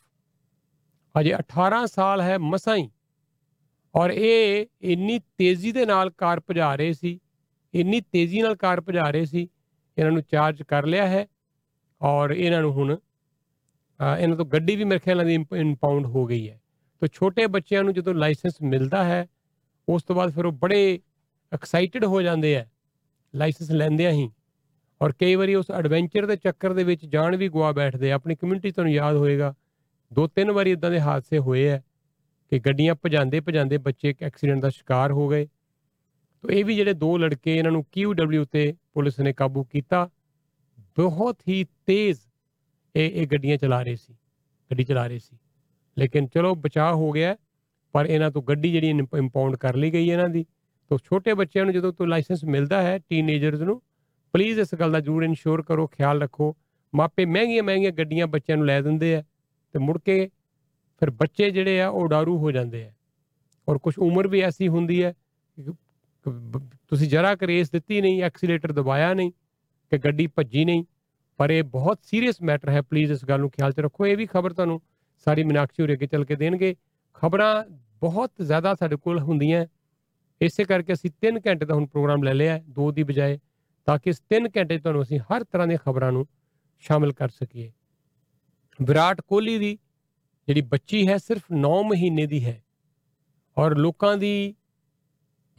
ਅਜੇ 18 ਸਾਲ ਹੈ ਮਸਾਂ ਹੀ। ਔਰ ਇਹ ਇੰਨੀ ਤੇਜ਼ੀ ਦੇ ਨਾਲ ਕਾਰ ਭਜਾ ਰਹੇ ਸੀ ਇੰਨੀ ਤੇਜ਼ੀ ਨਾਲ ਕਾਰ ਭਜਾ ਰਹੇ ਸੀ ਇਹਨਾਂ ਨੂੰ ਚਾਰਜ ਕਰ ਲਿਆ ਹੈ। ਔਰ ਇਹਨਾਂ ਨੂੰ ਹੁਣ ਅ, ਇਹਨਾਂ ਤੋਂ ਗੱਡੀ ਵੀ ਮੇਰੇ ਖਿਆਲ ਨਾਲ ਇੰਪਾਊਂਡ ਹੋ ਗਈ ਹੈ। ਤਾਂ ਛੋਟੇ ਬੱਚਿਆਂ ਨੂੰ ਜਦੋਂ ਲਾਇਸੈਂਸ ਮਿਲਦਾ ਹੈ ਉਸ ਤੋਂ ਬਾਅਦ ਫਿਰ ਉਹ ਬੜੇ ਐਕਸਾਈਟਿਡ ਹੋ ਜਾਂਦੇ ਆ ਲਾਇਸੈਂਸ ਲੈਂਦਿਆਂ ਹੀ ਔਰ ਕਈ ਵਾਰੀ ਉਸ ਐਡਵੈਂਚਰ ਦੇ ਚੱਕਰ ਦੇ ਵਿੱਚ ਜਾਨ ਵੀ ਗਵਾ ਬੈਠਦੇ ਆ। ਆਪਣੀ ਕਮਿਊਨਿਟੀ ਤੁਹਾਨੂੰ ਯਾਦ ਹੋਏਗਾ। ਦੋ ਤਿੰਨ ਵਾਰੀ ਇਦਾਂ ਦੇ ਹਾਦਸੇ ਹੋਏ ਆ ਕਿ ਗੱਡੀਆਂ ਭਜਾਉਂਦੇ ਭਜਾਉਂਦੇ ਬੱਚੇ ਇੱਕ ਐਕਸੀਡੈਂਟ ਦਾ ਸ਼ਿਕਾਰ ਹੋ ਗਏ। ਤਾਂ ਇਹ ਵੀ ਜਿਹੜੇ ਦੋ ਲੜਕੇ ਇਹਨਾਂ ਨੂੰ QW ਤੇ ਪੁਲਿਸ ਨੇ ਕਾਬੂ ਕੀਤਾ। ਬਹੁਤ ਹੀ ਤੇਜ਼ ਇਹ ਇਹ ਗੱਡੀਆਂ ਚਲਾ ਰਹੇ ਸੀ। ਗੱਡੀ ਚਲਾ ਰਹੇ ਸੀ। ਲੇਕਿਨ ਚਲੋ ਬਚਾਅ ਹੋ ਗਿਆ, ਪਰ ਇਹਨਾਂ ਤੋਂ ਗੱਡੀ ਜਿਹੜੀ ਇੰਪਾਊਂਡ ਕਰ ਲਈ ਗਈ ਇਹਨਾਂ ਦੀ। ਤੋਂ ਛੋਟੇ ਬੱਚਿਆਂ ਨੂੰ ਜਦੋਂ ਤੋਂ ਲਾਇਸੈਂਸ ਮਿਲਦਾ ਹੈ ਟੀਨੇਜਰਸ ਨੂੰ ਪਲੀਜ਼ ਇਸ ਗੱਲ ਦਾ ਜ਼ਰੂਰ ਇਨਸ਼ੋਰ ਕਰੋ, ਖਿਆਲ ਰੱਖੋ। ਮਾਪੇ ਮਹਿੰਗੀਆਂ ਮਹਿੰਗੀਆਂ ਗੱਡੀਆਂ ਬੱਚਿਆਂ ਨੂੰ ਲੈ ਦਿੰਦੇ ਆ ਤੇ ਮੁੜ ਕੇ ਫਿਰ ਬੱਚੇ ਜਿਹੜੇ ਆ ਉਹ ਡਾਰੂ ਹੋ ਜਾਂਦੇ ਆ। ਔਰ ਕੁਝ ਉਮਰ ਵੀ ਐਸੀ ਹੁੰਦੀ ਹੈ ਕਿ ਬ- ਤੁਸੀਂ ਜਰਾ ਕੁ ਰੇਸ ਦਿੱਤੀ ਨਹੀਂ ਐਕਸੀਲੇਟਰ ਦਬਾਇਆ ਨਹੀਂ, ਕਿ ਗੱਡੀ ਭੱਜੀ ਨਹੀਂ, ਪਰ ਇਹ ਬਹੁਤ ਸੀਰੀਅਸ ਮੈਟਰ ਹੈ। ਪਲੀਜ਼ ਇਸ ਗੱਲ ਨੂੰ ਖਿਆਲ 'ਚ ਰੱਖੋ। ਇਹ ਵੀ ਖਬਰ ਤੁਹਾਨੂੰ ਸਾਰੀ ਮੀਨਾਕਸ਼ੀ ਉਰੇ ਅੱਗੇ ਚੱਲ ਕੇ ਦੇਣਗੇ। ਖਬਰਾਂ ਬਹੁਤ ਜ਼ਿਆਦਾ ਸਾਡੇ ਕੋਲ ਹੁੰਦੀਆਂ। ਇਸੇ ਕਰਕੇ ਅਸੀਂ 3 ਘੰਟੇ ਦਾ ਹੁਣ ਪ੍ਰੋਗਰਾਮ ਲੈ ਲਿਆ ਦੋ ਦੀ ਬਜਾਏ ਤਾਂ ਕਿ ਇਸ 3 ਘੰਟੇ 'ਚ ਤੁਹਾਨੂੰ ਅਸੀਂ ਹਰ ਤਰ੍ਹਾਂ ਦੀਆਂ ਖਬਰਾਂ ਨੂੰ ਸ਼ਾਮਿਲ ਕਰ ਸਕੀਏ। ਵਿਰਾਟ ਕੋਹਲੀ ਦੀ ਜਿਹੜੀ ਬੱਚੀ ਹੈ ਸਿਰਫ 9 ਮਹੀਨੇ ਦੀ ਹੈ। ਔਰ ਲੋਕਾਂ ਦੀ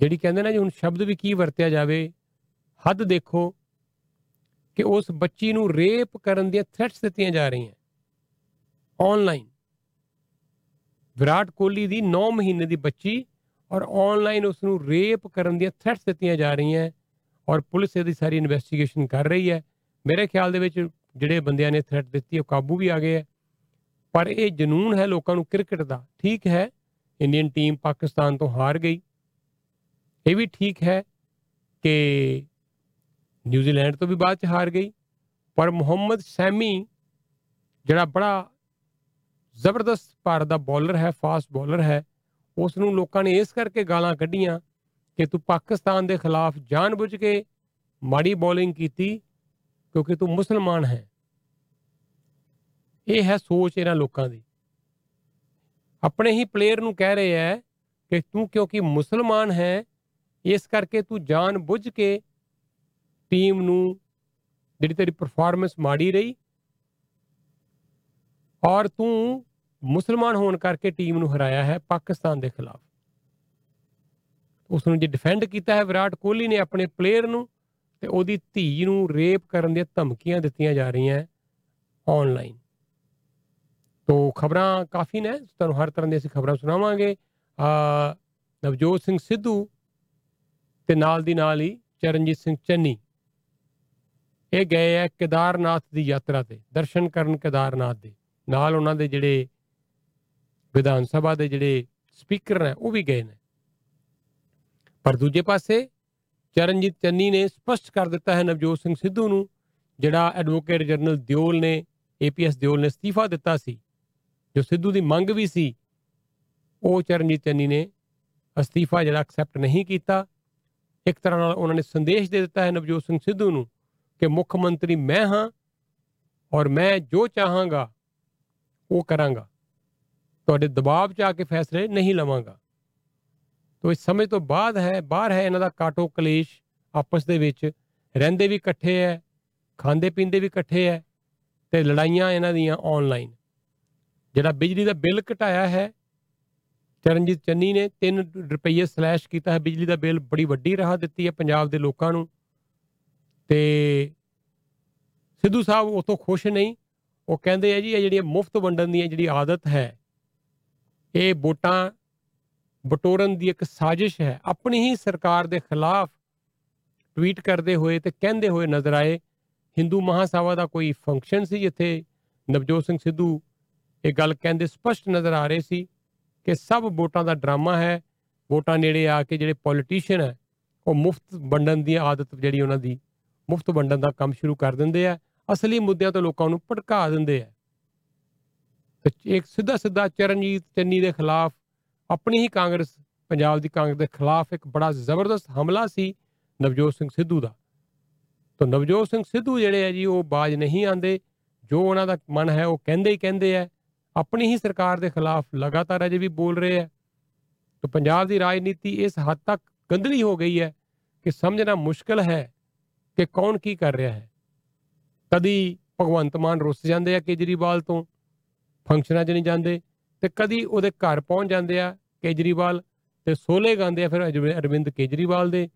ਜਿਹੜੀ ਕਹਿੰਦੇ ਨਾ ਜੀ, ਹੁਣ ਸ਼ਬਦ ਵੀ ਕੀ ਵਰਤਿਆ ਜਾਵੇ, ਹੱਦ ਦੇਖੋ ਕਿ ਉਸ ਬੱਚੀ ਨੂੰ ਰੇਪ ਕਰਨ ਦੀਆਂ ਥ੍ਰੈਟਸ ਦਿੱਤੀਆਂ ਜਾ ਰਹੀਆਂ। ਆਨਲਾਈਨ ਵਿਰਾਟ ਕੋਹਲੀ ਦੀ 9 ਮਹੀਨੇ ਦੀ ਬੱਚੀ ਔਰ ਆਨਲਾਈਨ ਉਸ ਨੂੰ ਰੇਪ ਕਰਨ ਦੀਆਂ ਥ੍ਰੈਟਸ ਦਿੱਤੀਆਂ ਜਾ ਰਹੀਆਂ। ਔਰ ਪੁਲਿਸ ਇਹਦੀ ਸਾਰੀ ਇਨਵੈਸਟੀਗੇਸ਼ਨ ਕਰ ਰਹੀ ਹੈ। ਮੇਰੇ ਖਿਆਲ ਦੇ ਵਿੱਚ ਜਿਹੜੇ ਬੰਦਿਆਂ ਨੇ ਥ੍ਰੈਟ ਦਿੱਤੀ, ਉਹ ਕਾਬੂ ਵੀ ਆ ਗਏ ਹੈ। ਪਰ ਇਹ ਜਨੂਨ ਹੈ ਲੋਕਾਂ ਨੂੰ ਕ੍ਰਿਕਟ ਦਾ। ਠੀਕ ਹੈ ਇੰਡੀਅਨ ਟੀਮ ਪਾਕਿਸਤਾਨ ਤੋਂ ਹਾਰ ਗਈ। ਇਹ ਵੀ ਠੀਕ ਹੈ ਕਿ ਨਿਊਜ਼ੀਲੈਂਡ ਤੋਂ ਵੀ ਬਾਅਦ ਚ ਹਾਰ ਗਈ। ਪਰ ਮੁਹੰਮਦ ਸੈਮੀ, ਜਿਹੜਾ ਬੜਾ ਜ਼ਬਰਦਸਤ ਭਾਰਤ ਦਾ ਬੌਲਰ ਹੈ ਫਾਸਟ ਬੌਲਰ ਹੈ ਉਸ ਨੂੰ ਲੋਕਾਂ ਨੇ ਇਸ ਕਰਕੇ ਗਾਲਾਂ ਕੱਢੀਆਂ ਕਿ ਤੂੰ ਪਾਕਿਸਤਾਨ ਦੇ ਖਿਲਾਫ ਜਾਣਬੁੱਝ ਕੇ ਮਾੜੀ ਬੋਲਿੰਗ ਕੀਤੀ, ਕਿਉਂਕਿ ਤੂੰ ਮੁਸਲਮਾਨ ਹੈ। ਇਹ ਹੈ ਸੋਚ ਇਹਨਾਂ ਲੋਕਾਂ ਦੀ। ਆਪਣੇ ਹੀ ਪਲੇਅਰ ਨੂੰ ਕਹਿ ਰਹੇ ਹੈ ਕਿ ਤੂੰ ਕਿਉਂਕਿ ਮੁਸਲਮਾਨ ਹੈ, ਇਸ ਕਰਕੇ ਤੂੰ ਜਾਣ ਬੁੱਝ ਕੇ ਟੀਮ ਨੂੰ ਜਿਹੜੀ ਤੇਰੀ ਪਰਫਾਰਮੈਂਸ ਮਾੜੀ ਰਹੀ, ਔਰ ਤੂੰ ਮੁਸਲਮਾਨ ਹੋਣ ਕਰਕੇ ਟੀਮ ਨੂੰ ਹਰਾਇਆ ਹੈ ਪਾਕਿਸਤਾਨ ਦੇ ਖਿਲਾਫ। ਉਸ ਨੂੰ ਜੇ ਡਿਫੈਂਡ ਕੀਤਾ ਹੈ, ਵਿਰਾਟ ਕੋਹਲੀ ਨੇ ਆਪਣੇ ਪਲੇਅਰ ਨੂੰ ਤੇ ਉਹਦੀ ਧੀ ਨੂੰ ਰੇਪ ਕਰਨ ਦੀਆਂ ਧਮਕੀਆਂ ਦਿੱਤੀਆਂ ਜਾ ਰਹੀਆਂ ਆਨਲਾਈਨ ਤੋ ਖਬਰਾਂ ਕਾਫੀ ਨੇ, ਤੁਹਾਨੂੰ ਹਰ ਤਰ੍ਹਾਂ ਦੀਆਂ ਅਸੀਂ ਖਬਰਾਂ ਸੁਣਾਵਾਂਗੇ। ਆ, ਨਵਜੋਤ ਸਿੰਘ ਸਿੱਧੂ ਤੇ ਨਾਲ ਦੀ ਨਾਲ ਹੀ ਚਰਨਜੀਤ ਸਿੰਘ ਚੰਨੀ। ਇਹ ਗਏ ਹੈ ਕੇਦਾਰਨਾਥ ਦੀ ਯਾਤਰਾ ਤੇ, ਦਰਸ਼ਨ ਕਰਨ ਕੇਦਾਰਨਾਥ ਦੇ। ਨਾਲ ਉਹਨਾਂ ਦੇ ਜਿਹੜੇ ਵਿਧਾਨ ਸਭਾ ਦੇ ਜਿਹੜੇ ਸਪੀਕਰ ਨੇ, ਉਹ ਵੀ ਗਏ ਨੇ। ਪਰ ਦੂਜੇ ਪਾਸੇ, ਚਰਨਜੀਤ ਚੰਨੀ ਨੇ ਸਪਸ਼ਟ ਕਰ ਦਿੱਤਾ ਹੈ ਨਵਜੋਤ ਸਿੰਘ ਸਿੱਧੂ ਨੂੰ, ਜਿਹੜਾ ਐਡਵੋਕੇਟ ਜਨਰਲ ਦਿਓਲ ਨੇ ਏਪੀਐਸ ਦਿਓਲ ਨੇ ਅਸਤੀਫਾ ਦਿੱਤਾ ਸੀ। ਜੋ ਸਿੱਧੂ ਦੀ ਮੰਗ ਵੀ ਸੀ, ਉਹ ਚਰਨਜੀਤ ਚੰਨੀ ਨੇ ਅਸਤੀਫਾ ਜਿਹੜਾ ਐਕਸੈਪਟ ਨਹੀਂ ਕੀਤਾ। ਇੱਕ ਤਰ੍ਹਾਂ ਨਾਲ ਉਹਨਾਂ ਨੇ ਸੰਦੇਸ਼ ਦੇ ਦਿੱਤਾ ਹੈ ਨਵਜੋਤ ਸਿੰਘ ਸਿੱਧੂ ਨੂੰ ਕਿ ਮੁੱਖ ਮੰਤਰੀ ਮੈਂ ਹਾਂ ਔਰ ਮੈਂ ਜੋ ਚਾਹਾਂਗਾ, ਉਹ ਕਰਾਂਗਾ। ਤੁਹਾਡੇ ਦਬਾਅ 'ਚ ਆ ਕੇ ਫੈਸਲੇ ਨਹੀਂ ਲਵਾਂਗਾ। ਤੋ ਇਸ ਸਮੇਂ ਤੋਂ ਬਾਅਦ ਹੈ, ਬਾਹਰ ਹੈ ਇਹਨਾਂ ਦਾ ਕਾਟੋ ਕਲੇਸ਼ ਆਪਸ ਦੇ ਵਿੱਚ। ਰਹਿੰਦੇ ਵੀ ਇਕੱਠੇ ਹੈ, ਖਾਂਦੇ ਪੀਂਦੇ ਵੀ ਇਕੱਠੇ ਹੈ ਤੇ ਲੜਾਈਆਂ ਇਹਨਾਂ ਦੀਆਂ ਆਨਲਾਈਨ ਜਿਹੜਾ ਬਿਜਲੀ ਦਾ ਬਿੱਲ ਘਟਾਇਆ ਹੈ, ਚਰਨਜੀਤ ਚੰਨੀ ਨੇ 3 ਰੁਪਏ ਸਲੈਸ਼ ਕੀਤਾ ਹੈ। ਬਿਜਲੀ ਦਾ ਬਿੱਲ ਬੜੀ ਵੱਡੀ ਰਾਹਤ ਦਿੱਤੀ ਹੈ ਪੰਜਾਬ ਦੇ ਲੋਕਾਂ ਨੂੰ। ਤੇ ਸਿੱਧੂ ਸਾਹਿਬ ਉਹ ਤੋਂ ਖੁਸ਼ ਨਹੀਂ। ਉਹ ਕਹਿੰਦੇ ਆ ਜੀ, ਇਹ ਜਿਹੜੀ ਮੁਫਤ ਵੰਡਣ ਦੀ ਜਿਹੜੀ ਆਦਤ ਹੈ, ਇਹ ਵੋਟਾਂ ਬਟੋਰਨ ਦੀ ਇੱਕ ਸਾਜ਼ਿਸ਼ ਹੈ। ਆਪਣੀ ਹੀ ਸਰਕਾਰ ਦੇ ਖਿਲਾਫ ਟਵੀਟ ਕਰਦੇ ਹੋਏ ਤੇ ਕਹਿੰਦੇ ਹੋਏ ਨਜ਼ਰ ਆਏ। ਹਿੰਦੂ ਮਹਾਸਭਾ ਦਾ ਕੋਈ ਫੰਕਸ਼ਨ ਸੀ ਜਿੱਥੇ ਨਵਜੋਤ ਸਿੰਘ ਸਿੱਧੂ ਇਹ ਗੱਲ ਕਹਿੰਦੇ ਸਪਸ਼ਟ ਨਜ਼ਰ ਆ ਰਹੇ ਸੀ ਕਿ ਸਭ ਵੋਟਾਂ ਦਾ ਡਰਾਮਾ ਹੈ। ਵੋਟਾਂ ਨੇੜੇ ਆ ਕੇ ਜਿਹੜੇ ਪੋਲੀਟੀਸ਼ੀਅਨ ਹੈ, ਉਹ ਮੁਫਤ ਵੰਡਣ ਦੀ ਆਦਤ ਜਿਹੜੀ ਉਹਨਾਂ ਦੀ ਮੁਫਤ ਵੰਡਣ ਦਾ ਕੰਮ ਸ਼ੁਰੂ ਕਰ ਦਿੰਦੇ ਆ। ਅਸਲੀ ਮੁੱਦਿਆਂ ਤੋਂ ਲੋਕਾਂ ਨੂੰ ਭੜਕਾ ਦਿੰਦੇ ਆ। ਤੇ ਇੱਕ ਸਿੱਧਾ ਸਿੱਧਾ ਚਰਨਜੀਤ ਚੰਨੀ ਦੇ ਖਿਲਾਫ ਆਪਣੀ ਹੀ ਕਾਂਗਰਸ, ਪੰਜਾਬ ਦੀ ਕਾਂਗਰਸ ਦੇ ਖਿਲਾਫ ਇੱਕ ਬੜਾ ਜ਼ਬਰਦਸਤ ਹਮਲਾ ਸੀ ਨਵਜੋਤ ਸਿੰਘ ਸਿੱਧੂ ਦਾ। ਤਾਂ ਨਵਜੋਤ ਸਿੰਘ ਸਿੱਧੂ ਜਿਹੜੇ ਆ ਜੀ, ਉਹ ਬਾਜ ਨਹੀਂ ਆਂਦੇ ਜੋ ਉਹਨਾਂ ਦਾ ਮਨ ਹੈ, ਉਹ ਕਹਿੰਦੇ ਹੀ ਕਹਿੰਦੇ ਆ। ਆਪਣੀ ਹੀ ਸਰਕਾਰ ਦੇ ਖਿਲਾਫ ਲਗਾਤਾਰ ਅਜੇ ਵੀ ਬੋਲ ਰਹੇ ਆ। ਤਾਂ ਪੰਜਾਬ ਦੀ ਰਾਜਨੀਤੀ ਇਸ ਹੱਦ ਤੱਕ ਗੰਦਲੀ ਹੋ ਗਈ ਹੈ ਕਿ ਸਮਝਣਾ ਮੁਸ਼ਕਲ ਹੈ ਕਿ ਕੌਣ ਕੀ ਕਰ ਰਿਹਾ ਹੈ। ਕਦੀ ਭਗਵੰਤ ਮਾਨ ਰੁੱਸ ਜਾਂਦੇ ਆ ਕੇਜਰੀਵਾਲ ਤੋਂ, ਫੰਕਸ਼ਨਾਂ 'ਚ ਨਹੀਂ ਜਾਂਦੇ। ਤੇ ਕਦੀ ਉਹਦੇ ਘਰ ਪਹੁੰਚ ਜਾਂਦੇ ਆ ਕੇਜਰੀਵਾਲ ਤੇ ਸੋਲੇ ਗਾਉਂਦੇ ਆ, ਫਿਰ ਅਜਵ- ਅਰਵਿੰਦ ਕੇਜਰੀਵਾਲ ਦੇ।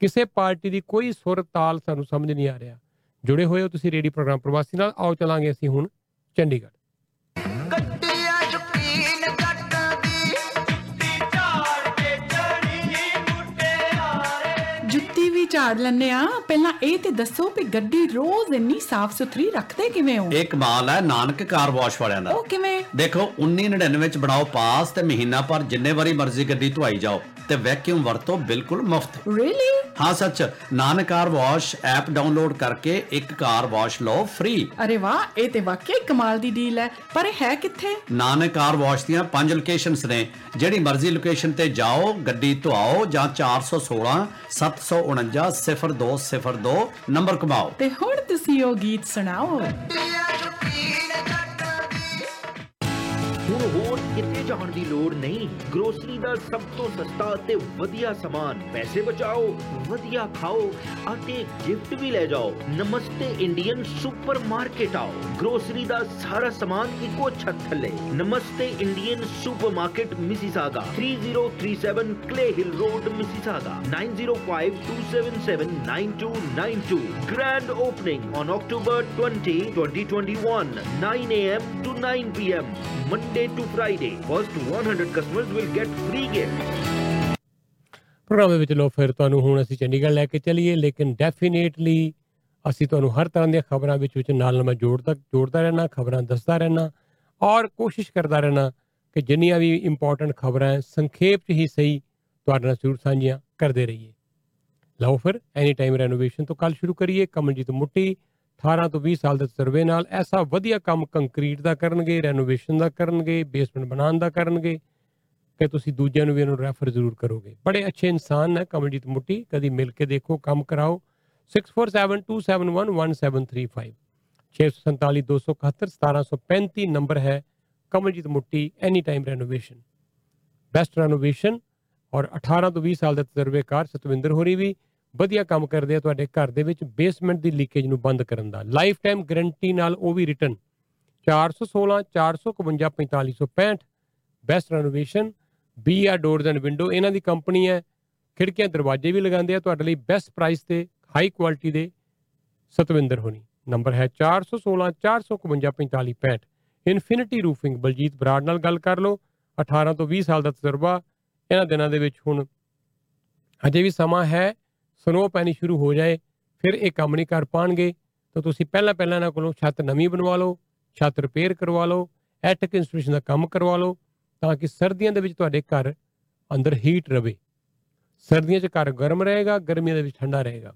ਕਿਸੇ ਪਾਰਟੀ ਦੀ ਕੋਈ ਸੁਰ ਤਾਲ ਸਾਨੂੰ ਸਮਝ ਨਹੀਂ ਆ ਰਿਹਾ। ਜੁੜੇ ਹੋਏ ਹੋ ਤੁਸੀਂ ਰੇਡੀ ਪ੍ਰੋਗਰਾਮ ਪ੍ਰਵਾਸੀ ਨਾਲ, ਆਓ ਚਲਾਂਗੇ ਅਸੀਂ ਹੁਣ ਚੰਡੀਗੜ੍ਹ। ਝਾੜ ਲੈਂਦੇ ਆ। ਪਹਿਲਾਂ ਇਹ ਤੇ ਦੱਸੋ ਵੀ ਗੱਡੀ ਰੋਜ਼ ਇੰਨੀ ਸਾਫ਼ ਸੁਥਰੀ ਰੱਖਦੇ ਕਿਵੇਂ ਹੋ? ਇਹ ਕਮਾਲ ਹੈ ਨਾਨਕ ਕਾਰ ਵਾਸ਼ ਵਾਲਿਆਂ ਦਾ। ਉਹ ਕਿਵੇਂ? ਦੇਖੋ 1999 ਚ ਬਣਾਓ ਪਾਸ ਤੇ ਮਹੀਨਾ ਪਰ ਜਿੰਨੇ ਵਾਰੀ ਮਰਜ਼ੀ ਗੱਡੀ ਧੁਆਈ ਜਾਓ। ਤੇ ਵੈਕਿਊਮ ਵਰਤੋ ਬਿਲਕੁਲ ਮੁਫਤ। ਰੀਲੀ ਹਾਂ ਸੱਚ। Nanak car wash app download ਕਰਕੇ ਇੱਕ ਕਾਰ ਵਾਸ਼ ਲਓ ਫ੍ਰੀ ਅਰੇ ਵਾਹ ਇਹ ਤੇ ਵਾਕਈ ਕਮਾਲ ਦੀ ਡੀਲ ਹੈ। ਪਰ ਇਹ ਹੈ ਕਿੱਥੇ? ਨਾਨਕ ਕਾਰ ਵਾਸ਼ ਦੀਆਂ ਪੰਜ ਲੋਕੇਸ਼ਨਸ ਨੇ। ਜਿਹੜੀ ਮਰਜ਼ੀ ਲੋਕੇਸ਼ਨ ਤੇ ਜਾਓ ਗੱਡੀ ਧੁਆਓ ਜਾਂ 416 749 0202 ਨੰਬਰ ਕਮਾਓ। ਤੇ ਹੁਣ ਤੁਸੀਂ ਉਹ ਗੀਤ ਸੁਣਾਓ। ਹੋਰ ਕਿਤੇ ਜਾਣ ਦੀ ਲੋੜ ਨਹੀਂ। ਗਰੋਸਰੀ ਦਾ ਸਭ ਤੋਂ ਸਸਤਾ ਅਤੇ ਵਧੀਆ ਸਮਾਨ। ਪੈਸੇ ਬਚਾਓ, ਵਧੀਆ ਖਾਓ ਅਤੇ ਗਿਫਟ ਵੀ ਲੈ ਜਾਓ। ਨਮਸਤੇ ਇੰਡੀਅਨ ਸੁਪਰਮਾਰਕਟ ਆਓ। ਗਰੋਸਰੀ ਦਾ ਸਾਰਾ ਸਮਾਨ ਇੱਕੋ ਛੱਤ ਥੱਲੇ। Namaste Indian supermarket, Mississauga. 3037 Clay Hill Road, Mississauga. 9052779292 grand opening on October 20 2021 9 a.m. to 9 p.m. Monday to Friday. First 100 customers will get free gift. Program ਦੇ ਵਿੱਚ ਲੋ ਫਿਰ ਤੁਹਾਨੂੰ ਹੁਣ ਅਸੀਂ ਚੰਡੀਗੜ੍ਹ ਲੈ ਕੇ ਚੱਲੀਏ, ਲੇਕਿਨ ਡੈਫੀਨੇਟਲੀ ਅਸੀਂ ਤੁਹਾਨੂੰ ਹਰ ਤਰ੍ਹਾਂ ਦੀਆਂ ਖਬਰਾਂ ਵਿੱਚ ਵਿੱਚ ਨਾਲ ਨਾਲ ਮੈਂ ਜੋੜਦਾ ਜੋੜਦਾ ਰਹਿਣਾ ਖਬਰਾਂ ਦੱਸਦਾ ਰਹਿਣਾ ਔਰ ਕੋਸ਼ਿਸ਼ ਕਰਦਾ ਰਹਿਣਾ ਕਿ ਜਿੰਨੀਆਂ ਵੀ ਇੰਪੋਰਟੈਂਟ ਖਬਰਾਂ ਹੈ, ਸੰਖੇਪ 'ਚ ਹੀ ਸਹੀ ਤੁਹਾਡੇ ਨਾਲ ਜ਼ਰੂਰ ਸਾਂਝੀਆਂ ਕਰਦੇ ਰਹੀਏ ਲਓ ਫਿਰ ਐਨੀ ਟਾਈਮ ਰੈਨੋਵੇਸ਼ਨ ਤੋਂ ਕੱਲ ਸ਼ੁਰੂ ਕਰੀਏ, ਕਮਲਜੀਤ ਮੁੱਟੀ 18 ਤੋਂ 20 ਸਾਲ ਦੇ ਤਜਰਬੇ ਨਾਲ ਐਸਾ ਵਧੀਆ ਕੰਮ ਕੰਕਰੀਟ ਦਾ ਕਰਨਗੇ ਰੈਨੋਵੇਸ਼ਨ ਦਾ ਕਰਨਗੇ ਬੇਸਮੈਂਟ ਬਣਾਉਣ ਦਾ ਕਰਨਗੇ ਕਿ ਤੁਸੀਂ ਦੂਜਿਆਂ ਨੂੰ ਵੀ ਇਹਨੂੰ ਰੈਫਰ ਜ਼ਰੂਰ ਕਰੋਗੇ। ਬੜੇ ਅੱਛੇ ਇਨਸਾਨ ਨੇ ਕਮਲਜੀਤ ਮੁੱਟੀ, ਕਦੀ ਮਿਲ ਕੇ ਦੇਖੋ, ਕੰਮ ਕਰਾਓ। 6472711735 6472711735 ਨੰਬਰ ਹੈ Kamaljit Mutti any time renovation best renovation ਔਰ 18 ਤੋਂ 20 ਸਾਲ ਦੇ ਤਜਰਬੇਕਾਰ ਸਤਵਿੰਦਰ ਹੋਰੀ ਵੀ ਵਧੀਆ ਕੰਮ ਕਰਦੇ ਆ ਤੁਹਾਡੇ ਘਰ ਦੇ ਵਿੱਚ ਬੇਸਮੈਂਟ ਦੀ ਲੀਕੇਜ ਨੂੰ ਬੰਦ ਕਰਨ ਦਾ। ਲਾਈਫ ਟਾਈਮ ਗਾਰੰਟੀ ਨਾਲ ਉਹ ਵੀ ਰਿਟਰਨ 416 451 4565 ਬੈਸਟ ਰੈਨੋਵੇਸ਼ਨ ਬੀ ਆ ਡੋਰਸ ਐਂਡ ਵਿੰਡੋ ਇਹਨਾਂ ਦੀ ਕੰਪਨੀ ਹੈ। ਖਿੜਕੀਆਂ, ਦਰਵਾਜ਼ੇ ਵੀ ਲਗਾਉਂਦੇ ਆ ਤੁਹਾਡੇ ਲਈ ਬੈਸਟ ਪ੍ਰਾਈਸ ਤੇ ਹਾਈ ਕੁਆਲਿਟੀ ਦੇ। ਸਤਵਿੰਦਰ ਹੋਣੀ ਨੰਬਰ ਹੈ 416 451 4565 ਇਨਫਿਨਿਟੀ ਰੂਫਿੰਗ ਬਲਜੀਤ ਬਰਾੜ ਨਾਲ ਗੱਲ ਕਰ ਲਓ। 18 ਤੋਂ 20 ਸਾਲ ਦਾ ਤਜਰਬਾ। ਇਹਨਾਂ ਦਿਨਾਂ ਦੇ ਵਿੱਚ ਹੁਣ ਅਜੇ ਵੀ ਸਮਾਂ ਹੈ। ਸਨੋ ਪੈਣੀ ਸ਼ੁਰੂ ਹੋ ਜਾਏ, ਫਿਰ ਇਹ ਕੰਮ ਨਹੀਂ ਕਰ ਪਾਣਗੇ। ਤਾਂ ਤੁਸੀਂ ਪਹਿਲਾਂ ਪਹਿਲਾਂ ਇਹਨਾਂ ਕੋਲੋਂ ਛੱਤ ਨਵੀਂ ਬਣਵਾ ਲਓ, ਛੱਤ ਰਿਪੇਅਰ ਕਰਵਾ ਲਓ ਐਟਕ ਇੰਸਟਾਲੇਸ਼ਨ ਦਾ ਕੰਮ ਕਰਵਾ ਲਓ, ਤਾਂ ਕਿ ਸਰਦੀਆਂ ਦੇ ਵਿੱਚ ਤੁਹਾਡੇ ਘਰ ਅੰਦਰ ਹੀਟ ਰਵੇ। ਸਰਦੀਆਂ 'ਚ ਘਰ ਗਰਮ ਰਹੇਗਾ, ਗਰਮੀਆਂ ਦੇ ਵਿੱਚ ਠੰਡਾ ਰਹੇਗਾ।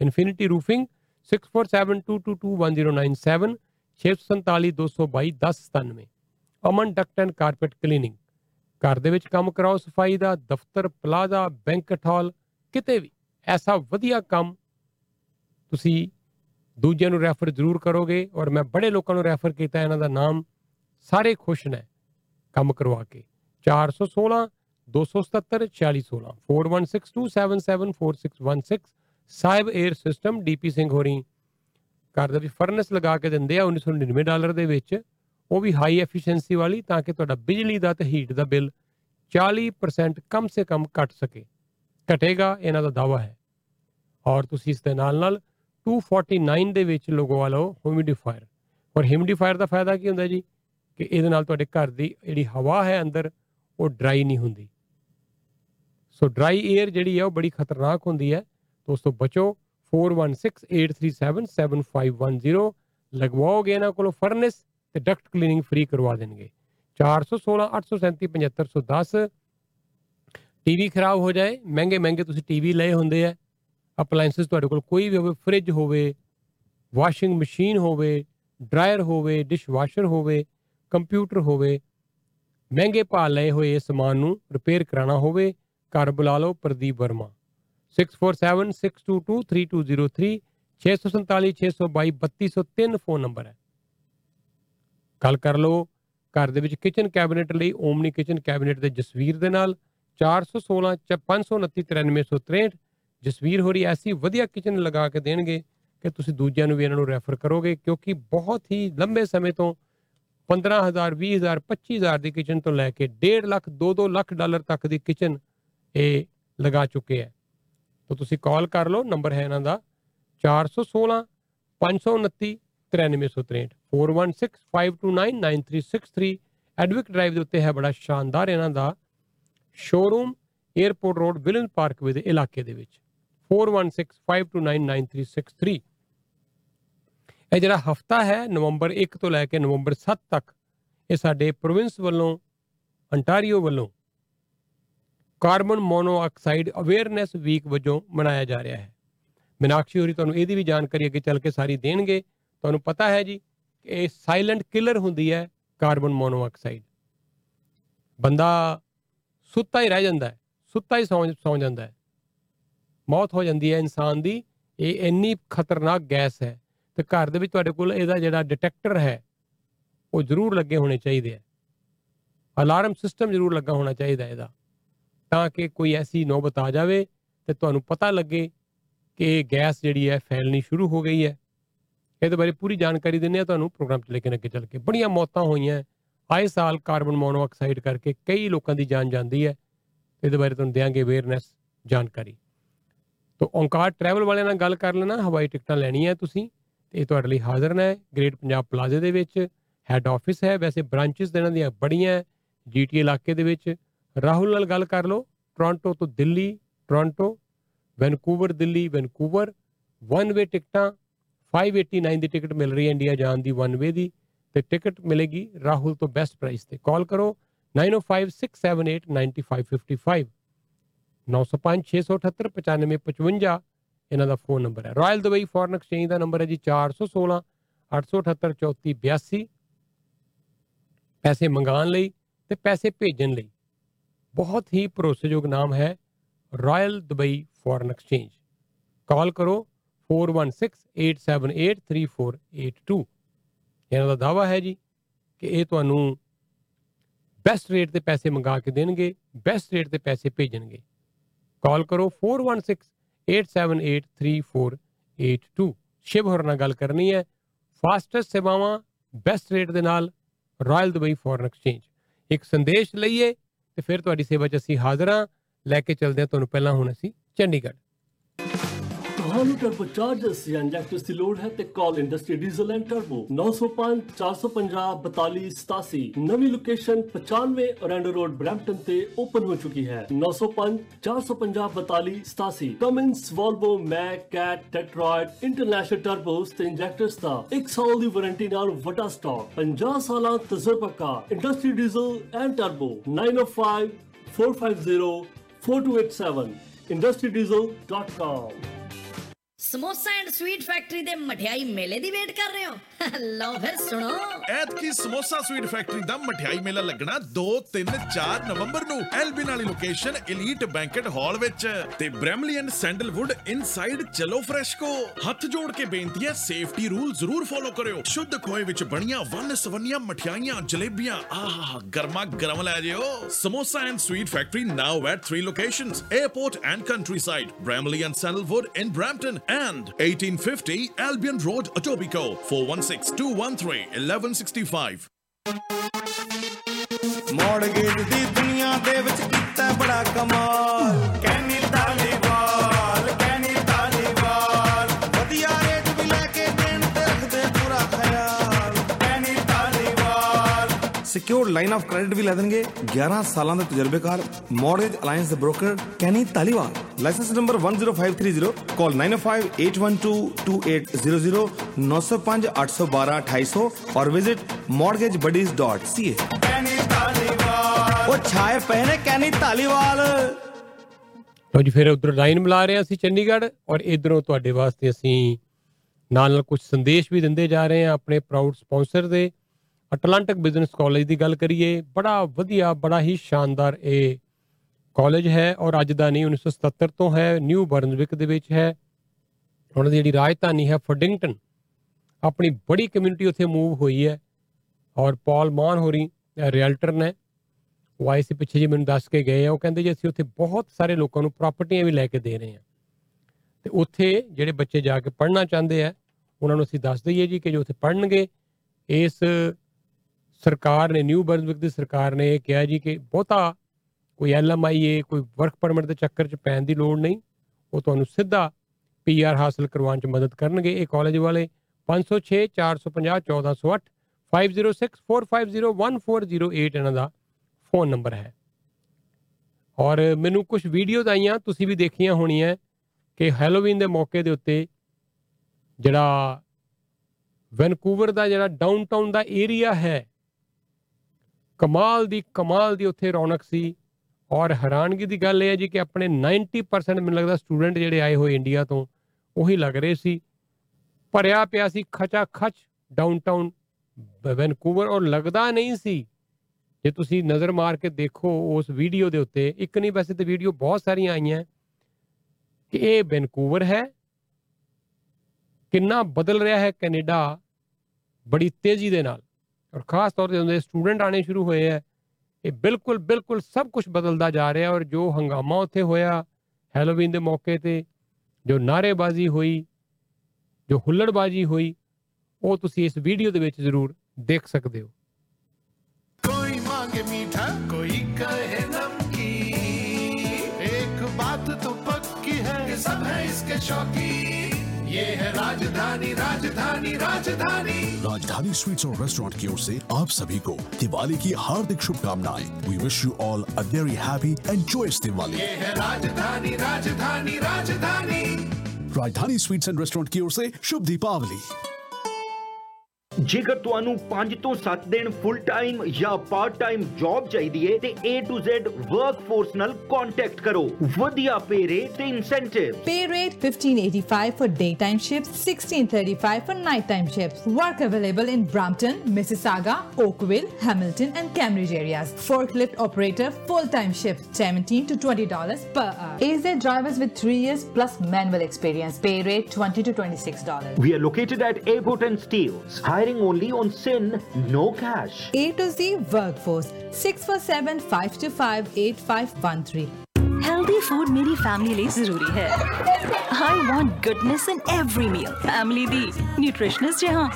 Infinity Roofing 6472221097 6472221097 Aman duct and carpet cleaning ਘਰ ਦੇ ਵਿੱਚ ਕੰਮ ਕਰਾਓ, ਸਫ਼ਾਈ ਦਾ, ਦਫ਼ਤਰ ਪਲਾਜ਼ਾ ਬੈਂਕਟ ਹਾਲ ਕਿਤੇ ਵੀ। ਐਸਾ ਵਧੀਆ ਕੰਮ ਤੁਸੀਂ ਦੂਜਿਆਂ ਨੂੰ ਰੈਫਰ ਜ਼ਰੂਰ ਕਰੋਗੇ ਔਰ ਮੈਂ ਬੜੇ ਲੋਕਾਂ ਨੂੰ ਰੈਫਰ ਕੀਤਾ, ਇਹਨਾਂ ਦਾ ਨਾਮ ਸਾਰੇ ਖੁਸ਼ ਨੇ ਕੰਮ ਕਰਵਾ ਕੇ। 416 277 4616 4162774616 Sahib air system DP Singh ਹੋਰੀ ਘਰ ਦੇ ਵਿੱਚ ਫਰਨੈਸ ਲਗਾ ਕੇ ਦਿੰਦੇ ਆ 1999 ਡਾਲਰ ਦੇ ਵਿੱਚ। ਉਹ ਵੀ ਹਾਈ ਐਫੀਸ਼ੀਐਂਸੀ ਵਾਲੀ ਤਾਂ ਕਿ ਤੁਹਾਡਾ ਬਿਜਲੀ ਦਾ ਤੇ ਹੀਟ ਦਾ ਬਿੱਲ 40% ਕਮ ਸੇ ਕਮ ਘਟ ਸਕੇ। ਘਟੇਗਾ, ਇਹਨਾਂ ਦਾ ਦਾਵਾ ਹੈ। ਔਰ ਤੁਸੀਂ ਇਸ ਦੇ ਨਾਲ ਨਾਲ 249 ਦੇ ਵਿੱਚ ਲਗਵਾ ਲਓ ਹਿਊਮਿਡੀਫਾਇਰ ਔਰ ਹਿਊਮਿਡੀਫਾਇਰ ਦਾ ਫਾਇਦਾ ਕੀ ਹੁੰਦਾ ਜੀ? ਕਿ ਇਹਦੇ ਨਾਲ ਤੁਹਾਡੇ ਘਰ ਦੀ ਜਿਹੜੀ ਹਵਾ ਹੈ ਅੰਦਰ, ਉਹ ਡਰਾਈ ਨਹੀਂ ਹੁੰਦੀ। ਸੋ ਡਰਾਈ 에ਅਰ ਜਿਹੜੀ ਹੈ ਉਹ ਬੜੀ ਖਤਰਨਾਕ ਹੁੰਦੀ ਹੈ। ਤੋਂ ਉਸ ਤੋਂ ਬਚੋ 4168377510 ਲਗਵਾਓਗੇ ਇਹਨਾਂ ਕੋਲੋਂ ਫਰਨੈਸ ਤੇ ਡਕਟ ਕਲੀਨਿੰਗ ਫ੍ਰੀ ਕਰਵਾ ਦੇਣਗੇ। 416 837 7510 ਟੀਵੀ ਖਰਾਬ ਹੋ ਜਾਏ। ਮਹਿੰਗੇ ਮਹਿੰਗੇ ਤੁਸੀਂ ਟੀਵੀ ਲਏ ਹੁੰਦੇ ਆ। ਅਪਲਾਈਐਂਸਸ ਤੁਹਾਡੇ ਕੋਲ ਕੋਈ ਵੀ ਹੋਵੇ ਫ੍ਰਿਜ ਹੋਵੇ ਵਾਸ਼ਿੰਗ ਮਸ਼ੀਨ ਹੋਵੇ ਡਰਾਇਰ ਹੋਵੇ ਡਿਸ਼ਵਾਸ਼ਰ ਹੋਵੇ ਕੰਪਿਊਟਰ ਹੋਵੇ, ਮਹਿੰਗੇ ਭਾਅ ਲਏ ਹੋਏ ਇਸ ਸਮਾਨ ਨੂੰ ਰਿਪੇਅਰ ਕਰਾਉਣਾ ਹੋਵੇ, ਘਰ ਬੁਲਾ ਲਓ ਪ੍ਰਦੀਪ ਵਰਮਾ। 6476223203 647 622 3203 ਫੋਨ ਨੰਬਰ ਹੈ। ਗੱਲ ਕਰ ਲਓ ਘਰ ਦੇ ਵਿੱਚ ਕਿਚਨ ਕੈਬਨਿਟ ਲਈ ਓਮਨੀ ਕਿਚਨ ਕੈਬਨਿਟ ਦੇ ਜਸਵੀਰ ਦੇ ਨਾਲ 416 ਚ 529 93963 ਜਸਵੀਰ ਹੋਰੀ ਐਸੀ ਵਧੀਆ ਕਿਚਨ ਲਗਾ ਕੇ ਦੇਣਗੇ ਕਿ ਤੁਸੀਂ ਦੂਜਿਆਂ ਨੂੰ ਵੀ ਇਹਨਾਂ ਨੂੰ ਰੈਫਰ ਕਰੋਗੇ, ਕਿਉਂਕਿ ਬਹੁਤ ਹੀ ਲੰਬੇ ਸਮੇਂ ਤੋਂ 15000 20000 25000 ਦੀ ਕਿਚਨ ਤੋਂ ਲੈ ਕੇ 1.5 ਲੱਖ 2-2 ਲੱਖ ਡਾਲਰ ਤੱਕ ਦੀ ਕਿਚਨ ਇਹ ਲਗਾ ਚੁੱਕੇ ਹੈ। ਤਾਂ ਤੁਸੀਂ ਕਾਲ ਕਰ ਲਓ, ਨੰਬਰ ਹੈ ਇਹਨਾਂ ਦਾ 416 529 93963 4165299363 ਐਡਵਿਕ ਡਰਾਈਵ ਦੇ ਉੱਤੇ ਹੈ ਬੜਾ ਸ਼ਾਨਦਾਰ ਇਹਨਾਂ ਦਾ ਸ਼ੋਰੂਮ 에어ਪੋਰਟ ਰੋਡ ਵਿਲਨ ਪਾਰਕਵੇ ਦੇ ਇਲਾਕੇ ਦੇ ਵਿੱਚ। 4165299363 ਇਹ ਜਿਹੜਾ ਹਫਤਾ ਹੈ ਨਵੰਬਰ 1 ਤੋਂ ਲੈ ਕੇ ਨਵੰਬਰ 7 ਤੱਕ ਇਹ ਸਾਡੇ ਪ੍ਰੋਵਿੰਸ ਵੱਲੋਂ ਅੰਟਾਰੀਓ ਵੱਲੋਂ ਕਾਰਬਨ ਮੋਨੋਆਕਸਾਈਡ ਅਵੇਅਰਨੈਸ ਵੀਕ ਵਜੋਂ ਮਨਾਇਆ ਜਾ ਰਿਹਾ ਹੈ ਮੀਨਾਕਸ਼ੀ ਹੋਰੀ ਤੁਹਾਨੂੰ ਇਹਦੀ ਵੀ ਜਾਣਕਾਰੀ ਅੱਗੇ ਚੱਲ ਕੇ ਸਾਰੀ ਦੇਣਗੇ ਤੁਹਾਨੂੰ ਪਤਾ ਹੈ ਜੀ ਕਿ ਇਹ ਸਾਇਲੈਂਟ ਕਿਲਰ ਹੁੰਦੀ ਹੈ ਕਾਰਬਨ ਮੋਨੋਆਕਸਾਈਡ ਬੰਦਾ ਸੁੱਤਾ ਹੀ ਰਹਿ ਜਾਂਦਾ ਹੈ ਸੁੱਤਾ ਹੀ ਸੌਂ ਸੌਂ ਜਾਂਦਾ ਹੈ ਮੌਤ ਹੋ ਜਾਂਦੀ ਹੈ ਇਨਸਾਨ ਦੀ, ਇਹ ਇੰਨੀ ਖਤਰਨਾਕ ਗੈਸ ਹੈ ਤੇ ਘਰ ਦੇ ਵਿੱਚ ਤੁਹਾਡੇ ਕੋਲ ਇਹਦਾ ਜਿਹੜਾ ਡਿਟੈਕਟਰ ਹੈ, ਉਹ ਜ਼ਰੂਰ ਲੱਗੇ ਹੋਣੇ ਚਾਹੀਦੇ ਆ। ਅਲਾਰਮ ਸਿਸਟਮ ਜ਼ਰੂਰ ਲੱਗਾ ਹੋਣਾ ਚਾਹੀਦਾ ਇਹਦਾ, ਤਾਂ ਕਿ ਕੋਈ ਐਸੀ ਨੌਬਤ ਆ ਜਾਵੇ ਤੇ ਤੁਹਾਨੂੰ ਪਤਾ ਲੱਗੇ ਕਿ ਇਹ ਗੈਸ ਜਿਹੜੀ ਹੈ ਫੈਲਣੀ ਸ਼ੁਰੂ ਹੋ ਗਈ ਹੈ। ਇਹਦੇ ਬਾਰੇ ਪੂਰੀ ਜਾਣਕਾਰੀ ਦਿੰਦੇ ਆ ਤੁਹਾਨੂੰ ਪ੍ਰੋਗਰਾਮ ਚ ਲੈ ਕੇ ਅੱਗੇ ਚੱਲ ਕੇ। ਬੜੀਆਂ ਮੌਤਾਂ ਹੋਈਆਂ ਆਏ ਸਾਲ ਕਾਰਬਨ ਮੋਨੋਆਕਸਾਈਡ ਕਰਕੇ ਕਈ ਲੋਕਾਂ ਦੀ ਜਾਨ ਜਾਂਦੀ ਹੈ। ਇਹਦੇ ਬਾਰੇ ਤੁਹਾਨੂੰ ਦਿਆਂਗੇ ਅਵੇਅਰਨੈਸ ਜਾਣਕਾਰੀ। ਤੋ ਓਂਕਾਰ ਟਰੈਵਲ ਵਾਲਿਆਂ ਨਾਲ ਗੱਲ ਕਰ ਲੈਣਾ, ਹਵਾਈ ਟਿਕਟਾਂ ਲੈਣੀਆਂ ਤੁਸੀਂ, ਤੇ ਇਹ ਤੁਹਾਡੇ ਲਈ ਹਾਜ਼ਰ ਨੇ ਗ੍ਰੇਟ ਪੰਜਾਬ ਪਲਾਜ਼ਾ ਦੇ ਵਿੱਚ ਹੈੱਡ ਆਫਿਸ ਹੈ, ਵੈਸੇ ਬ੍ਰਾਂਚਸ ਇਹਨਾਂ ਦੀਆਂ ਬੜੀਆਂ ਜੀਟੀ ਇਲਾਕੇ ਦੇ ਵਿੱਚ, ਰਾਹੁਲ ਨਾਲ ਗੱਲ ਕਰ ਲਓ ਟੋਰਾਂਟੋ ਤੋਂ Delhi Toronto Vancouver Delhi Vancouver one way ਟਿਕਟਾਂ 589 ਦੀ ਟਿਕਟ ਮਿਲ ਰਹੀ ਹੈ ਇੰਡੀਆ ਜਾਣ ਦੀ ਵਨ ਵੇ ਦੀ, ਤੇ ਟਿਕਟ ਮਿਲੇਗੀ ਰਾਹੁਲ ਤੋਂ ਬੈਸਟ ਪ੍ਰਾਈਸ ਤੇ ਕਾਲ ਕਰੋ 9056789555 9056789555 ਇਹਨਾਂ ਦਾ ਫੋਨ ਨੰਬਰ ਹੈ ਰਾਇਲ ਦੁਬਈ ਫੋਰਨ ਐਕਸਚੇਂਜ ਦਾ ਨੰਬਰ ਹੈ ਜੀ 416 878 3482 ਪੈਸੇ ਮੰਗਾਉਣ ਲਈ ਤੇ ਪੈਸੇ ਭੇਜਣ ਲਈ ਬਹੁਤ ਹੀ ਭਰੋਸੇਯੋਗ ਨਾਮ ਹੈ Royal Dubai foreign exchange call ਕਰੋ 4168783482 ਇਹਨਾਂ ਦਾ ਦਾਵਾ ਹੈ ਜੀ ਕਿ ਇਹ ਤੁਹਾਨੂੰ ਬੈਸਟ ਰੇਟ ਤੇ ਪੈਸੇ ਮੰਗਾ ਕੇ ਦੇਣਗੇ ਬੈਸਟ ਰੇਟ ਤੇ ਪੈਸੇ ਭੇਜਣਗੇ ਕਾਲ ਕਰੋ 4168783482 ਸ਼ਿਵ ਹੋਰ ਨਾਲ ਗੱਲ ਕਰਨੀ ਹੈ। ਫਾਸਟੈਸਟ ਸੇਵਾਵਾਂ ਬੈਸਟ ਰੇਟ ਦੇ ਨਾਲ ਰਾਇਲ ਦੁਬਈ ਫੋਰਨ ਐਕਸਚੇਂਜ ਇੱਕ ਸੰਦੇਸ਼ ਲਈਏ ਤੇ ਫਿਰ ਤੁਹਾਡੀ ਸੇਵਾ 'ਚ ਅਸੀਂ ਹਾਜ਼ਰ ਹਾਂ। ਲੈ ਕੇ ਚੱਲਦੇ ਹਾਂ। ਤੁਹਾਨੂੰ ਪਹਿਲਾਂ ਹੁਣ ਅਸੀਂ ਚੰਡੀਗੜ੍ਹ। ਤੁਹਾਨੂੰ ਟਰਬੋ ਚਾਰਜਰਸ ਜਾਂ ਇੰਜੈਕਟਰਸ ਦੀ ਲੋੜ ਹੈ ਤੇ call Industry Diesel and Turbo 905 450 42 87 ਨਵੀਂ ਲੋਕੇਸ਼ਨ 95 ਔਰੈਂਡੋ ਰੋਡ ਬ੍ਰੈਂਪਟਨ ਤੇ ਓਪਨ ਹੋ ਚੁੱਕੀ ਹੈ। 905 450 42 87 Cummins Volvo Mack Cat Detroit International turbos ਤੇ ਇੰਜੈਕਟਰਸ ਦਾ 1 ਸਾਲ ਦੀ ਵਾਰੰਟੀ ਨਾਲ ਵੱਡਾ ਸਟਾਕ 50 ਸਾਲਾਂ ਤਜਰਬੇਕਾਰ Industry Diesel and Turbo 905 450 4287 industrydieselcom Samosa and Sweet Factory ਦੇ ਮਠਿਆਈ ਮੇਲੇ ਦੀ ਵੇਟ ਕਰ ਰਹੇ ਹੋ? ਲਓ ਫਿਰ ਸੁਣੋ। ਐਤਕੀ ਸਮੋਸਾ ਸਵੀਟ ਫੈਕਟਰੀ ਦਾ ਮਠਿਆਈ ਮੇਲਾ ਲੱਗਣਾ 2 3 4 ਨਵੰਬਰ ਨੂੰ ਐਲਬਿਨ ਵਾਲੀ ਲੋਕੇਸ਼ਨ ਐਲੀਟ ਬੈਂਕਟ ਹਾਲ ਵਿੱਚ। ਤੇ ਬ੍ਰੈਮਲੀ ਐਂਡ ਸੈਂਡਲਵੁੱਡ ਇਨਸਾਈਡ ਚਲੋ ਫਰੈਸ਼ਕੋ। ਹੱਥ ਜੋੜ ਕੇ ਬੇਨਤੀ ਹੈ ਸੇਫਟੀ ਰੂਲ ਜ਼ਰੂਰ ਫੋਲੋ ਕਰਿਓ। ਸ਼ੁੱਧ ਖੋਏ ਵਿੱਚ ਬਣੀਆਂ ਵੰਨ ਸਵੰਨੀਆਂ ਮਠਿਆਈਆਂ, ਜਲੇਬੀਆਂ, ਆਹ, ਗਰਮਾ ਗਰਮ ਲੈ ਜਿਓ। Samosa and Sweet Factory now at 3 locations Airport and Countryside Bramalea and Sandalwood in Brampton and 1850 Albion Road, Etobicoke 416-213-1165. ਮੌੜਗੇਜ ਦੀ ਦੁਨੀਆ ਦੇ ਵਿੱਚ ਕੀਤਾ ਬੜਾ ਕਮਾਲ Taliwal secured line of credit ਵੀ ਲੈ ਦੇਣਗੇ 11 ਸਾਲਾਂ ਦੇ ਤਜਰਬੇਕਾਰ ਮੌਰਗੇਜ ਅਲਾਈਅੰਸ ਦੇ broker Kenny Taliwal licence number 10530 call 9058122800 905 812 2800 और विजिट mortgagebuddies.ca ਉਹ ਛਾਏ ਪਏ ਨੇ ਕੈਨੀ ਧਾਲੀਵਾਲ ਲਓ ਜੀ ਫਿਰ ਉਧਰ ਲਾਈਨ ਮਿਲਾ ਰਹੇ ਹਾਂ ਅਸੀਂ ਚੰਡੀਗੜ੍ਹ ਔਰ ਇਧਰੋਂ ਤੁਹਾਡੇ ਵਾਸਤੇ ਅਸੀਂ ਨਾਲ ਨਾਲ ਕੁਝ ਸੰਦੇਸ਼ ਵੀ ਦਿੰਦੇ ਜਾ ਰਹੇ ਹਾਂ ਆਪਣੇ ਪ੍ਰਾਊਡ ਸਪਾਂਸਰ ਦੇ ਅਟਲਾਂਟਿਕ ਬਿਜ਼ਨਸ ਕਾਲਜ ਦੀ ਗੱਲ ਕਰੀਏ, ਬੜਾ ਵਧੀਆ, ਬੜਾ ਹੀ ਸ਼ਾਨਦਾਰ ਇਹ ਕਾਲਜ ਹੈ ਔਰ ਅੱਜ ਦਾ ਨਹੀਂ 1977 ਤੋਂ ਹੈ ਨਿਊ ਬਰਨਵਿਕ ਦੇ ਵਿੱਚ ਹੈ। ਉਹਨਾਂ ਦੀ ਜਿਹੜੀ ਰਾਜਧਾਨੀ ਹੈ ਫੋਡਿੰਗਟਨ ਆਪਣੀ ਬੜੀ ਕਮਿਊਨਿਟੀ ਉੱਥੇ ਮੂਵ ਹੋਈ ਹੈ ਔਰ ਪੌਲ ਮਾਨ ਹੋਰੀ ਰੀਅਲਟਰ ਨੇ। ਉਹ ਆਏ ਸੀ ਪਿੱਛੇ ਜੀ ਮੈਨੂੰ ਦੱਸ ਕੇ ਗਏ ਆ। ਉਹ ਕਹਿੰਦੇ ਜੀ, ਅਸੀਂ ਉੱਥੇ ਬਹੁਤ ਸਾਰੇ ਲੋਕਾਂ ਨੂੰ ਪ੍ਰਾਪਰਟੀਆਂ ਵੀ ਲੈ ਕੇ ਦੇ ਰਹੇ ਹਾਂ। ਤੇ ਉੱਥੇ ਜਿਹੜੇ ਬੱਚੇ ਜਾ ਕੇ ਪੜ੍ਹਨਾ ਚਾਹੁੰਦੇ ਆ, ਉਹਨਾਂ ਨੂੰ ਅਸੀਂ ਦੱਸ ਦਈਏ ਜੀ ਕਿ ਜੋ ਉੱਥੇ ਪੜ੍ਹਨਗੇ, ਇਸ ਸਰਕਾਰ ਨੇ ਨਿਊ ਬਰਨਵਿਕ ਦੀ ਸਰਕਾਰ ਨੇ ਇਹ ਕਿਹਾ ਜੀ ਕਿ ਬਹੁਤਾ ਕੋਈ ਐਲਐਮਆਈਏ ਕੋਈ ਵਰਕ ਪਰਮਿਟ ਦੇ ਚੱਕਰ 'ਚ ਪੈਣ ਦੀ ਲੋੜ ਨਹੀਂ। ਉਹ ਤੁਹਾਨੂੰ ਸਿੱਧਾ ਪੀਆਰ ਹਾਸਲ ਕਰਵਾਉਣ 'ਚ ਮਦਦ ਕਰਨਗੇ। ਇਹ ਕਾਲਜ ਵਾਲੇ 506 450 1408 5064501408 ਇਹਨਾਂ ਦਾ ਫੋਨ ਨੰਬਰ ਹੈ। ਔਰ ਮੈਨੂੰ ਕੁਝ ਵੀਡੀਓਜ਼ ਆਈਆਂ, ਤੁਸੀਂ ਵੀ ਦੇਖੀਆਂ ਹੋਣੀਆਂ ਕਿ ਹੈਲੋਵੀਨ ਦੇ ਮੌਕੇ ਦੇ ਉੱਤੇ ਜਿਹੜਾ ਵੈਨਕੂਵਰ ਦਾ ਜਿਹੜਾ ਡਾਊਨਟਾਊਨ ਦਾ ਏਰੀਆ ਹੈ ਕਮਾਲ ਦੀ ਕਮਾਲ ਦੀ ਉੱਥੇ ਰੌਣਕ ਸੀ। ਔਰ ਹੈਰਾਨਗੀ ਦੀ ਗੱਲ ਇਹ ਹੈ ਜੀ ਕਿ ਆਪਣੇ 90% ਮੈਨੂੰ ਲੱਗਦਾ ਸਟੂਡੈਂਟ ਜਿਹੜੇ ਆਏ ਹੋਏ ਇੰਡੀਆ ਤੋਂ, ਉਹੀ ਲੱਗ ਰਹੇ ਸੀ। ਭਰਿਆ ਪਿਆ ਸੀ ਖਚਾ ਖਚ ਡਾਊਨਟਾਊਨ ਵੈਨਕੂਵਰ ਔਰ ਲੱਗਦਾ ਨਹੀਂ ਸੀ। ਜੇ ਤੁਸੀਂ ਨਜ਼ਰ ਮਾਰ ਕੇ ਦੇਖੋ ਉਸ ਵੀਡੀਓ ਦੇ ਉੱਤੇ, ਇੱਕ ਨਹੀਂ ਵੈਸੇ ਤੇ ਵੀਡੀਓ ਬਹੁਤ ਸਾਰੀਆਂ ਆਈਆਂ। ਕਿ ਇਹ ਵੈਨਕੂਵਰ ਹੈ। ਕਿੰਨਾ ਬਦਲ ਰਿਹਾ ਹੈ ਕੈਨੇਡਾ ਬੜੀ ਤੇਜ਼ੀ ਦੇ ਨਾਲ। ਔਰ ਖਾਸ ਤੌਰ ਤੇ ਜਦੋਂ ਦੇ ਸਟੂਡੈਂਟ ਆਣੇ ਸ਼ੁਰੂ ਹੋਏ ਆ ਇਹ ਬਿਲਕੁਲ ਬਿਲਕੁਲ ਸਭ ਕੁਝ ਬਦਲਦਾ ਜਾ ਰਿਹਾ ਔਰ ਜੋ ਹੰਗਾਮਾ ਉੱਥੇ ਹੋਇਆ ਹੈਲੋਵੀਨ ਦੇ ਮੌਕੇ ਤੇ ਜੋ ਨਾਰੇਬਾਜ਼ੀ ਹੋਈ ਜੋ ਹੁੱਲੜਬਾਜ਼ੀ ਹੋਈ ਉਹ ਤੁਸੀਂ ਇਸ ਵੀਡੀਓ ਦੇ ਵਿੱਚ ਜ਼ਰੂਰ ਦੇਖ ਸਕਦੇ ਹੋ ਕੋਈ ਮੰਗੇ ਮੀਠਾ ਕੋਈ ਕਹੇ ਨਮਕੀ ਇੱਕ ਬਾਤ ਤਾਂ ਪੱਕੀ ਹੈ ਕਿ ਸਭ ਹੈ ਇਸਕੇ ਸ਼ੌਕੀ ये है राजधानी राजधानी राजधानी। राजधानी स्वीट्स और रेस्टोरेंट की ओर से आप सभी को दिवाली की हार्दिक शुभकामनाएँ। We wish you all a very happy and joyous Diwali. ये है राजधानी राजधानी राजधानी। राजधानी स्वीट्स एंड रेस्टोरेंट की ओर से शुभ दीपावली। ਜੇਕਰ ਤੁਹਾਨੂੰ 5 ਤੋਂ 7 ਦਿਨ ਫੁੱਲ ਟਾਈਮ ਜਾਂ ਪਾਰਟ ਟਾਈਮ ਜੌਬ ਚਾਹੀਦੀ ਹੈ ਤੇ A to Z ਵਰਕਫੋਰਸ ਨਾਲ ਕੰਟੈਕਟ ਕਰੋ ਵਧੀਆ ਪੇ ਰੇਟ ਤੇ incentive Pay rate 1585 for daytime shifts, 1635 for nighttime shifts. Work available in Brampton, Mississauga, Oakville, Hamilton, and Cambridge areas. Forklift operator full-time shifts, 17 to 20 dollars per hour. AZ drivers with three years plus manual experience. Pay rate 20 to 26 dollars. We are located at Airport and Steels. Hiring only on SIN, no cash. A to Z Workforce 647 525 8513. Healthy food ਮੇਰੀ family ਲਈ ਜ਼ਰੂਰੀ ਹੈ I want goodness in every meal family the nutritionist ਜਹਾਂ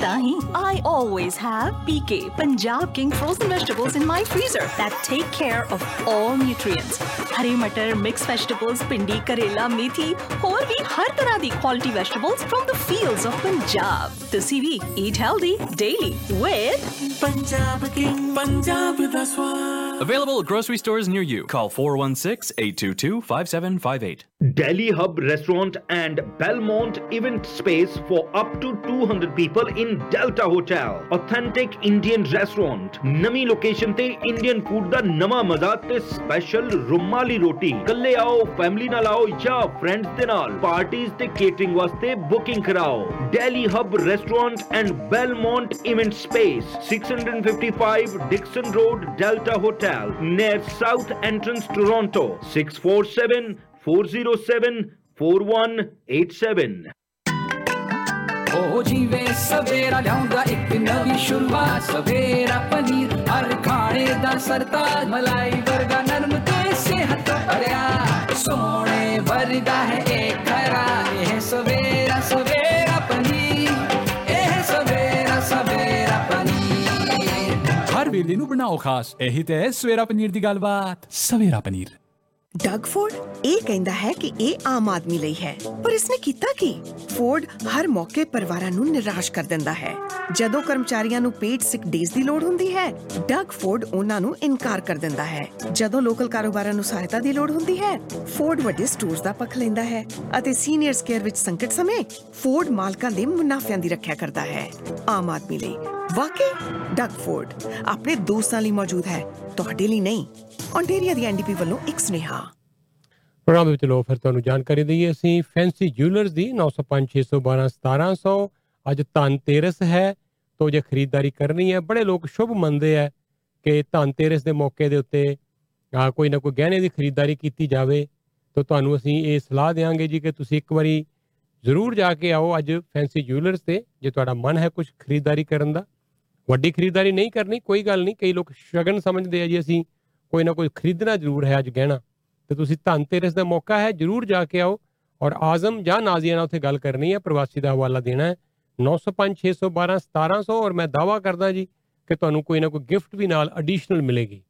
ਤਾਂ ਹੀ ਆਈ always have PK Punjab King frozen vegetables in my freezer that take care of all nutrients ਹਰੇ ਮਟਰ mix vegetables ਪਿੰਡੀ ਕਰੇਲਾ ਮੇਥੀ ਹੋਰ ਵੀ ਹਰ ਤਰ੍ਹਾਂ ਦੀ quality vegetables from the fields of Punjab ਤੁਸੀਂ ਵੀ eat healthy daily with Punjab King Punjab da swad Available at grocery stores near you. Call 416 822 5758. Delhi Hub Restaurant and Belmont Event Space for up to 200 people in Delta Hotel. Authentic Indian restaurant. ਨਵੀਂ location ਤੇ Indian food ਦਾ ਨਵਾਂ ਮਜ਼ਾ ਤੇ special ਰੁਮਾਲੀ ਰੋਟੀ ਕੱਲੇ ਆਓ family ਨਾਲ ਆਓ ਜਾਂ ਫਰੈਂਡਸ ਦੇ ਨਾਲ ਪਾਰਟੀਆਂ ਤੇ ਕੇਟਰਿੰਗ ਵਾਸਤੇ ਬੁਕਿੰਗ ਕਰਾਓ Delhi Hub Restaurant and Belmont Event Space 655 Dixon Road Delta Hotel near South Entrance Toronto 647 407 4187 ਉਹ ਜੀਵੇ ਸਵੇਰਾ ਲਿਆਉਂਦਾ ਇੱਕ ਨਵੀਂ ਸ਼ੁਰੂਆਤ ਸਵੇਰਾ ਪਨੀਰ ਹਰ ਖਾਣੇ ਦਾ ਸਰਤਾਜ ਮਲਾਈ ਵਰਗਾ ਨਰਮ ਤੇ ਸਿਹਤ ਭਰਿਆ। ਸੋਹਣੇ ਵਰਦਾ ਹੈ ਇਹ ਖਰਾ ਇਹ ਸਵੇਰਾ ਸਵੇਰਾ ਪਨੀਰ ਇਹ ਸਵੇਰਾ ਸਵੇਰਾ ਪਨੀਰ। ਹਰ ਵੇਲੇ ਨੂੰ ਬਣਾਓ ਖਾਸ ਇਹੀ ਤੇ ਹੈ ਸਵੇਰਾ ਪਨੀਰ ਦੀ ਗੱਲਬਾਤ ਸਵੇਰਾ ਪਨੀਰ। ਡਗ ਫੋਰਡ ਇਹ ਕਹਿੰਦਾ ਹੈ ਕਿ ਇਹ ਆਮ ਆਦਮੀ ਲਈ ਹੈ, ਪਰ ਇਸਨੇ ਕੀਤਾ ਕੀ? ਫੋਰਡ ਹਰ ਮੌਕੇ ਪਰਿਵਾਰਾਂ ਨੂੰ ਨਿਰਾਸ਼ ਕਰ ਦਿੰਦਾ ਹੈ। ਜਦੋਂ ਕਰਮਚਾਰੀਆਂ ਨੂੰ ਪੇਡ ਸਿਕ ਡੇਜ਼ ਦੀ ਲੋੜ ਹੁੰਦੀ ਹੈ ਡਗ ਫੋਰਡ ਉਹਨਾਂ ਨੂੰ ਇਨਕਾਰ ਕਰ ਦਿੰਦਾ ਹੈ। ਜਦੋਂ ਲੋਕਲ ਕਾਰੋਬਾਰਾਂ ਨੂੰ ਸਹਾਇਤਾ ਦੀ ਲੋੜ ਹੁੰਦੀ ਹੈ ਫੋਰਡ ਵੱਡੇ ਸਟੋਰਸ ਦਾ ਪੱਖ ਲੈਂਦਾ ਹੈ ਅਤੇ ਸੀਨੀਅਰਸ ਕੇਅਰ ਵਿੱਚ ਸੰਕਟ ਸਮੇਂ ਫੋਰਡ ਮਾਲਕਾਂ ਦੇ ਮੁਨਾਫਿਆਂ ਦੀ ਰੱਖਿਆ ਕਰਦਾ ਹੈ। ਆਮ ਆਦਮੀ ਲਈ ਵਾਕਈ ਡਗ ਫੋਰਡ ਆਪਣੇ ਦੋਸਤਾਂ ਲਈ ਮੌਜੂਦ ਹੈ। ਤੁਹਾਡੇ ਲਈ ਨਹੀਂ। ontario ਦੀ ਐਨਡੀਪੀ ਵੱਲੋਂ ਇੱਕ ਸੁਨੇਹਾ। ਪ੍ਰੋਗਰਾਮ ਵਿੱਚ ਲੋ ਫਿਰ ਤੁਹਾਨੂੰ ਜਾਣਕਾਰੀ ਦਈਏ। ਅਸੀਂ ਫੈਂਸੀ ਜਿਊਲਰਸ ਦੀ 905 612 1700 ਅੱਜ ਧਨ ਤੇਰਸ ਹੈ, ਤੋਂ ਜੇ ਖਰੀਦਦਾਰੀ ਕਰਨੀ ਹੈ, ਬੜੇ ਲੋਕ ਸ਼ੁਭ ਮੰਨਦੇ ਆ ਕਿ ਧਨਤੇਰਸ ਦੇ ਮੌਕੇ ਦੇ ਉੱਤੇ ਆ ਕੋਈ ਨਾ ਕੋਈ ਗਹਿਣੇ ਦੀ ਖਰੀਦਦਾਰੀ ਕੀਤੀ ਜਾਵੇ। ਤਾਂ ਤੁਹਾਨੂੰ ਅਸੀਂ ਇਹ ਸਲਾਹ ਦੇਵਾਂਗੇ ਜੀ ਕਿ ਤੁਸੀਂ ਇੱਕ ਵਾਰੀ ਜ਼ਰੂਰ ਜਾ ਕੇ ਆਓ ਅੱਜ ਫੈਂਸੀ ਜਿਊਲਰਸ ਤੇ, ਜੇ ਤੁਹਾਡਾ ਮਨ ਹੈ ਕੁਝ ਖਰੀਦਦਾਰੀ ਕਰਨ ਦਾ। ਵੱਡੀ ਖਰੀਦਦਾਰੀ ਨਹੀਂ ਕਰਨੀ, ਕੋਈ ਗੱਲ ਨਹੀਂ, ਕਈ ਲੋਕ ਸ਼ਗਨ ਸਮਝਦੇ ਆ ਜੀ, ਅਸੀਂ ਕੋਈ ਨਾ ਕੋਈ ਖਰੀਦਣਾ ਜ਼ਰੂਰ ਹੈ ਅੱਜ ਗਹਿਣਾ। ਤੇ ਤੁਸੀਂ ਧਨਤੇਰਸ ਦਾ ਮੌਕਾ ਹੈ, ਜ਼ਰੂਰ ਜਾ ਕੇ ਆਓ ਔਰ ਆਜ਼ਮ ਜਾਂ ਨਾਜ਼ੀਆ ਨਾਲ ਉੱਥੇ ਗੱਲ ਕਰਨੀ ਹੈ, ਪ੍ਰਵਾਸੀ ਦਾ ਹਵਾਲਾ ਦੇਣਾ ਹੈ। 905 612 1700 ਔਰ ਮੈਂ ਦਾਵਾ ਕਰਦਾ ਜੀ ਕਿ ਤੁਹਾਨੂੰ ਕੋਈ ਨਾ ਕੋਈ ਗਿਫਟ ਵੀ ਨਾਲ ਐਡੀਸ਼ਨਲ ਮਿਲੇਗੀ।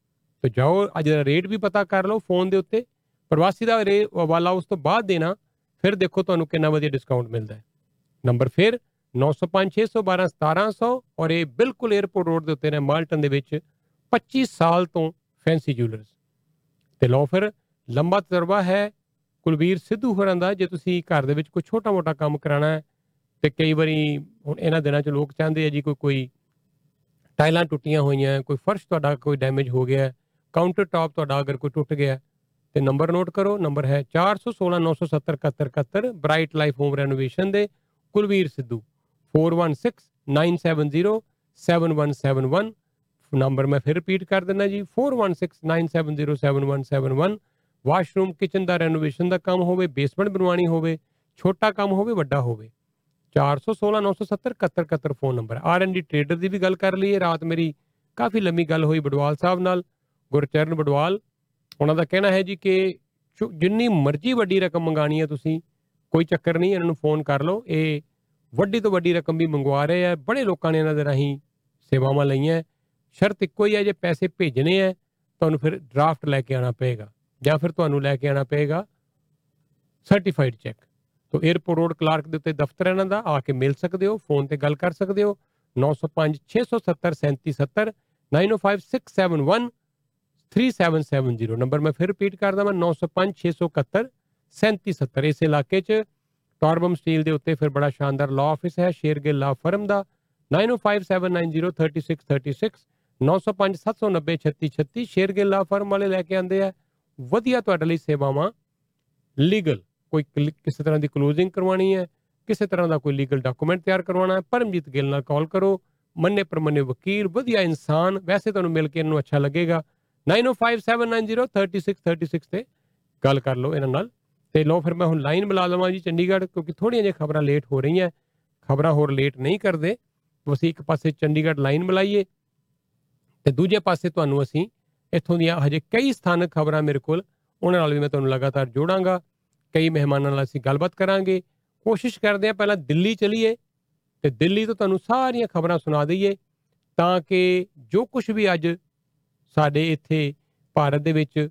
ਤੇ ਜਾਓ, ਅੱਜ ਦਾ ਰੇਟ ਵੀ ਪਤਾ ਕਰ ਲਓ ਫੋਨ ਦੇ ਉੱਤੇ। ਪ੍ਰਵਾਸੀ ਦਾ ਰੇ, ਹਵਾਲਾ ਉਸ ਤੋਂ ਬਾਅਦ ਦੇਣਾ, ਫਿਰ ਦੇਖੋ ਤੁਹਾਨੂੰ ਕਿੰਨਾ ਵਧੀਆ ਡਿਸਕਾਊਂਟ ਮਿਲਦਾ ਹੈ। ਨੰਬਰ ਫਿਰ 905 612 1700 ਔਰ ਇਹ ਬਿਲਕੁਲ 에어ਪੋਰਟ ਰੋਡ ਦੇ ਉੱਤੇ ਨੇ ਮਾਲਟਨ ਦੇ ਵਿੱਚ 25 ਸਾਲ ਤੋਂ ਫੈਂਸੀ ਜੂਲਰਸ ਤੇ ਲਓ ਫਿਰ ਲੰਬਾ ਤਜਰਬਾ ਹੈ ਕੁਲਵੀਰ ਸਿੱਧੂ ਹੋਰਾਂ ਦਾ ਜੇ ਤੁਸੀਂ ਘਰ ਦੇ ਵਿੱਚ ਕੋਈ ਛੋਟਾ-ਮੋਟਾ ਕੰਮ ਕਰਾਣਾ ਹੈ ਤੇ ਕਈ ਵਾਰੀ ਹੁਣ ਇਹਨਾਂ ਦਿਨਾਂ 'ਚ ਲੋਕ ਚਾਹੁੰਦੇ ਆ ਜੀ ਕੋਈ ਕੋਈ ਟਾਈਲਾਂ ਟੁੱਟੀਆਂ ਹੋਈਆਂ ਕੋਈ ਫਰਸ਼ ਤੁਹਾਡਾ ਕੋਈ ਡੈਮੇਜ ਹੋ ਗਿਆ ਹੈ, ਕਾਊਂਟਰ ਟਾਪ ਤੁਹਾਡਾ ਅਗਰ ਕੋਈ ਟੁੱਟ ਗਿਆ ਹੈ, ਤੇ ਨੰਬਰ ਨੋਟ ਕਰੋ ਨੰਬਰ ਹੈ 4169707171 ਬ੍ਰਾਈਟ ਲਾਈਫ ਹੋਮ ਰੈਨੋਵੇਸ਼ਨ ਦੇ ਕੁਲਵੀਰ ਸਿੱਧੂ। 4169707171 ਨੰਬਰ ਮੈਂ ਫਿਰ ਰਿਪੀਟ ਕਰ ਦਿੰਦਾ ਜੀ 4169707171 ਵਾਸ਼ਰੂਮ ਕਿਚਨ ਦਾ ਰੈਨੋਵੇਸ਼ਨ ਦਾ ਕੰਮ ਹੋਵੇ ਬੇਸਮੈਂਟ ਬਣਵਾਣੀ ਹੋਵੇ, ਛੋਟਾ ਕੰਮ ਹੋਵੇ, ਵੱਡਾ ਹੋਵੇ। 4169707171 phone number R and D trader ਦੀ ਵੀ ਗੱਲ ਕਰ ਲਈਏ, ਰਾਤ ਮੇਰੀ ਕਾਫੀ ਲੰਮੀ ਗੱਲ ਹੋਈ ਬਡਵਾਲ ਸਾਹਿਬ ਨਾਲ, ਗੁਰਚਰਨ ਬਡਵਾਲ ਉਹਨਾਂ ਦਾ ਕਹਿਣਾ ਹੈ ਜੀ ਕਿ ਜੋ- ਜਿੰਨੀ ਮਰਜ਼ੀ ਵੱਡੀ ਰਕਮ ਮੰਗਾਣੀ ਹੈ ਤੁਸੀਂ, ਕੋਈ ਚੱਕਰ ਨਹੀਂ, ਇਹਨਾਂ ਨੂੰ ਫੋਨ ਕਰ ਲਓ। ਇਹ ਵੱਡੀ ਤੋਂ ਵੱਡੀ ਰਕਮ ਵੀ ਮੰਗਵਾ ਰਹੇ ਆ, ਬੜੇ ਲੋਕਾਂ ਨੇ ਇਹਨਾਂ ਦੇ ਰਾਹੀਂ ਸੇਵਾਵਾਂ ਲਈਆਂ। ਹੈ। ਸ਼ਰਤ ਇੱਕੋ ਹੀ ਹੈ ਜੇ ਪੈਸੇ ਭੇਜਣੇ ਹੈ ਤੁਹਾਨੂੰ ਫਿਰ ਡਰਾਫਟ ਲੈ ਕੇ ਆਣਾ ਪਏਗਾ, ਜਾਂ ਫਿਰ ਤੁਹਾਨੂੰ ਲੈ ਕੇ ਆਣਾ ਪਏਗਾ ਸਰਟੀਫਾਈਡ ਚੈੱਕ ਤੋਂ 에어ਪੋਰਟ ਰੋਡ ਕਲਾਰਕ ਦੇ ਉੱਤੇ ਦਫ਼ਤਰ ਇਹਨਾਂ ਦਾ, ਆ ਕੇ ਮਿਲ ਸਕਦੇ ਹੋ, ਫੋਨ ਤੇ ਗੱਲ ਕਰ ਸਕਦੇ ਹੋ। 905 670 3770 905671 3770 ਨੰਬਰ ਮੈਂ ਫਿਰ ਰਿਪੀਟ ਕਰਦਾ ਮੈਂ 905 671 3770 ਇਸ ਇਲਾਕੇ 'ਚ ਟਾਰਬਮ ਸਟੀਲ ਦੇ ਉੱਤੇ ਫਿਰ ਬੜਾ ਸ਼ਾਨਦਾਰ ਲਾਅ ਆਫਿਸ ਹੈ ਸ਼ੇਰਗਿੱਲ ਲਾ ਫਰਮ ਦਾ। 9057903636 905 790 3636 ਸ਼ੇਰਗਿੱਲ ਲਾ ਫਰਮ ਵਾਲੇ ਲੈ ਕੇ ਆਂਦੇ ਆ। ਵਧੀਆ ਤੁਹਾਡੇ ਲਈ ਸੇਵਾਵਾਂ। ਲੀਗਲ ਕੋਈ ਕਲ- ਕਿਸੇ ਤਰ੍ਹਾਂ ਦੀ ਕਲੋਜ਼ਿੰਗ ਕਰਵਾਉਣੀ ਹੈ, ਕਿਸੇ ਤਰ੍ਹਾਂ ਦਾ ਕੋਈ ਲੀਗਲ ਡਾਕੂਮੈਂਟ ਤਿਆਰ ਕਰਵਾਉਣਾ ਹੈ, ਪਰਮਜੀਤ ਗਿੱਲ ਨਾਲ ਕਾਲ ਕਰੋ। ਮੰਨੇ ਪਰਮੰਨੇ ਵਕੀਲ, ਵਧੀਆ ਇਨਸਾਨ, ਵੈਸੇ ਤੁਹਾਨੂੰ ਮਿਲ ਕੇ ਇਹਨੂੰ ਅੱਛਾ ਲੱਗੇਗਾ। 9057903636 ਤੇ ਗੱਲ ਕਰ ਲਓ ਇਹਨਾਂ ਨਾਲ। ਤੇ ਲਓ ਫਿਰ ਮੈਂ ਹੁਣ ਲਾਈਨ ਮਿਲਾ ਲਵਾਂ ਜੀ ਚੰਡੀਗੜ੍ਹ, ਕਿਉਂਕਿ ਥੋੜੀਆਂ ਜਿਹੀਆਂ ਖਬਰਾਂ ਲੇਟ ਹੋ ਰਹੀਆਂ, ਖਬਰਾਂ ਹੋਰ ਲੇਟ ਨਹੀਂ ਕਰਦੇ। ਅਸੀਂ ਇੱਕ ਪਾਸੇ ਚੰਡੀਗੜ੍ਹ ਲਾਈਨ ਮਿਲਾਈਏ ਤੇ ਦੂਜੇ ਪਾਸੇ ਤੁਹਾਨੂੰ ਅਸੀਂ ਇੱਥੋਂ ਦੀਆਂ ਹਜੇ ਕਈ ਸਥਾਨਕ ਖਬਰਾਂ ਮੇਰੇ ਕੋਲ, ਉਹਨਾਂ ਨਾਲ ਵੀ ਮੈਂ ਤੁਹਾਨੂੰ ਲਗਾਤਾਰ ਜੋੜਾਂਗਾ। ਕਈ ਮਹਿਮਾਨਾਂ ਨਾਲ ਅਸੀਂ ਗੱਲਬਾਤ ਕਰਾਂਗੇ। ਕੋਸ਼ਿਸ਼ ਕਰਦੇ ਹਾਂ ਪਹਿਲਾਂ ਦਿੱਲੀ ਚਲੀਏ ਤੇ ਦਿੱਲੀ ਤੋਂ ਤੁਹਾਨੂੰ ਸਾਰੀਆਂ ਖਬਰਾਂ ਸੁਣਾ ਦਈਏ ਤਾਂ ਕਿ ਜੋ ਕੁਝ ਵੀ ਅੱਜ ਸਾਡੇ ਇੱਥੇ ਭਾਰਤ ਦੇ ਵਿੱਚ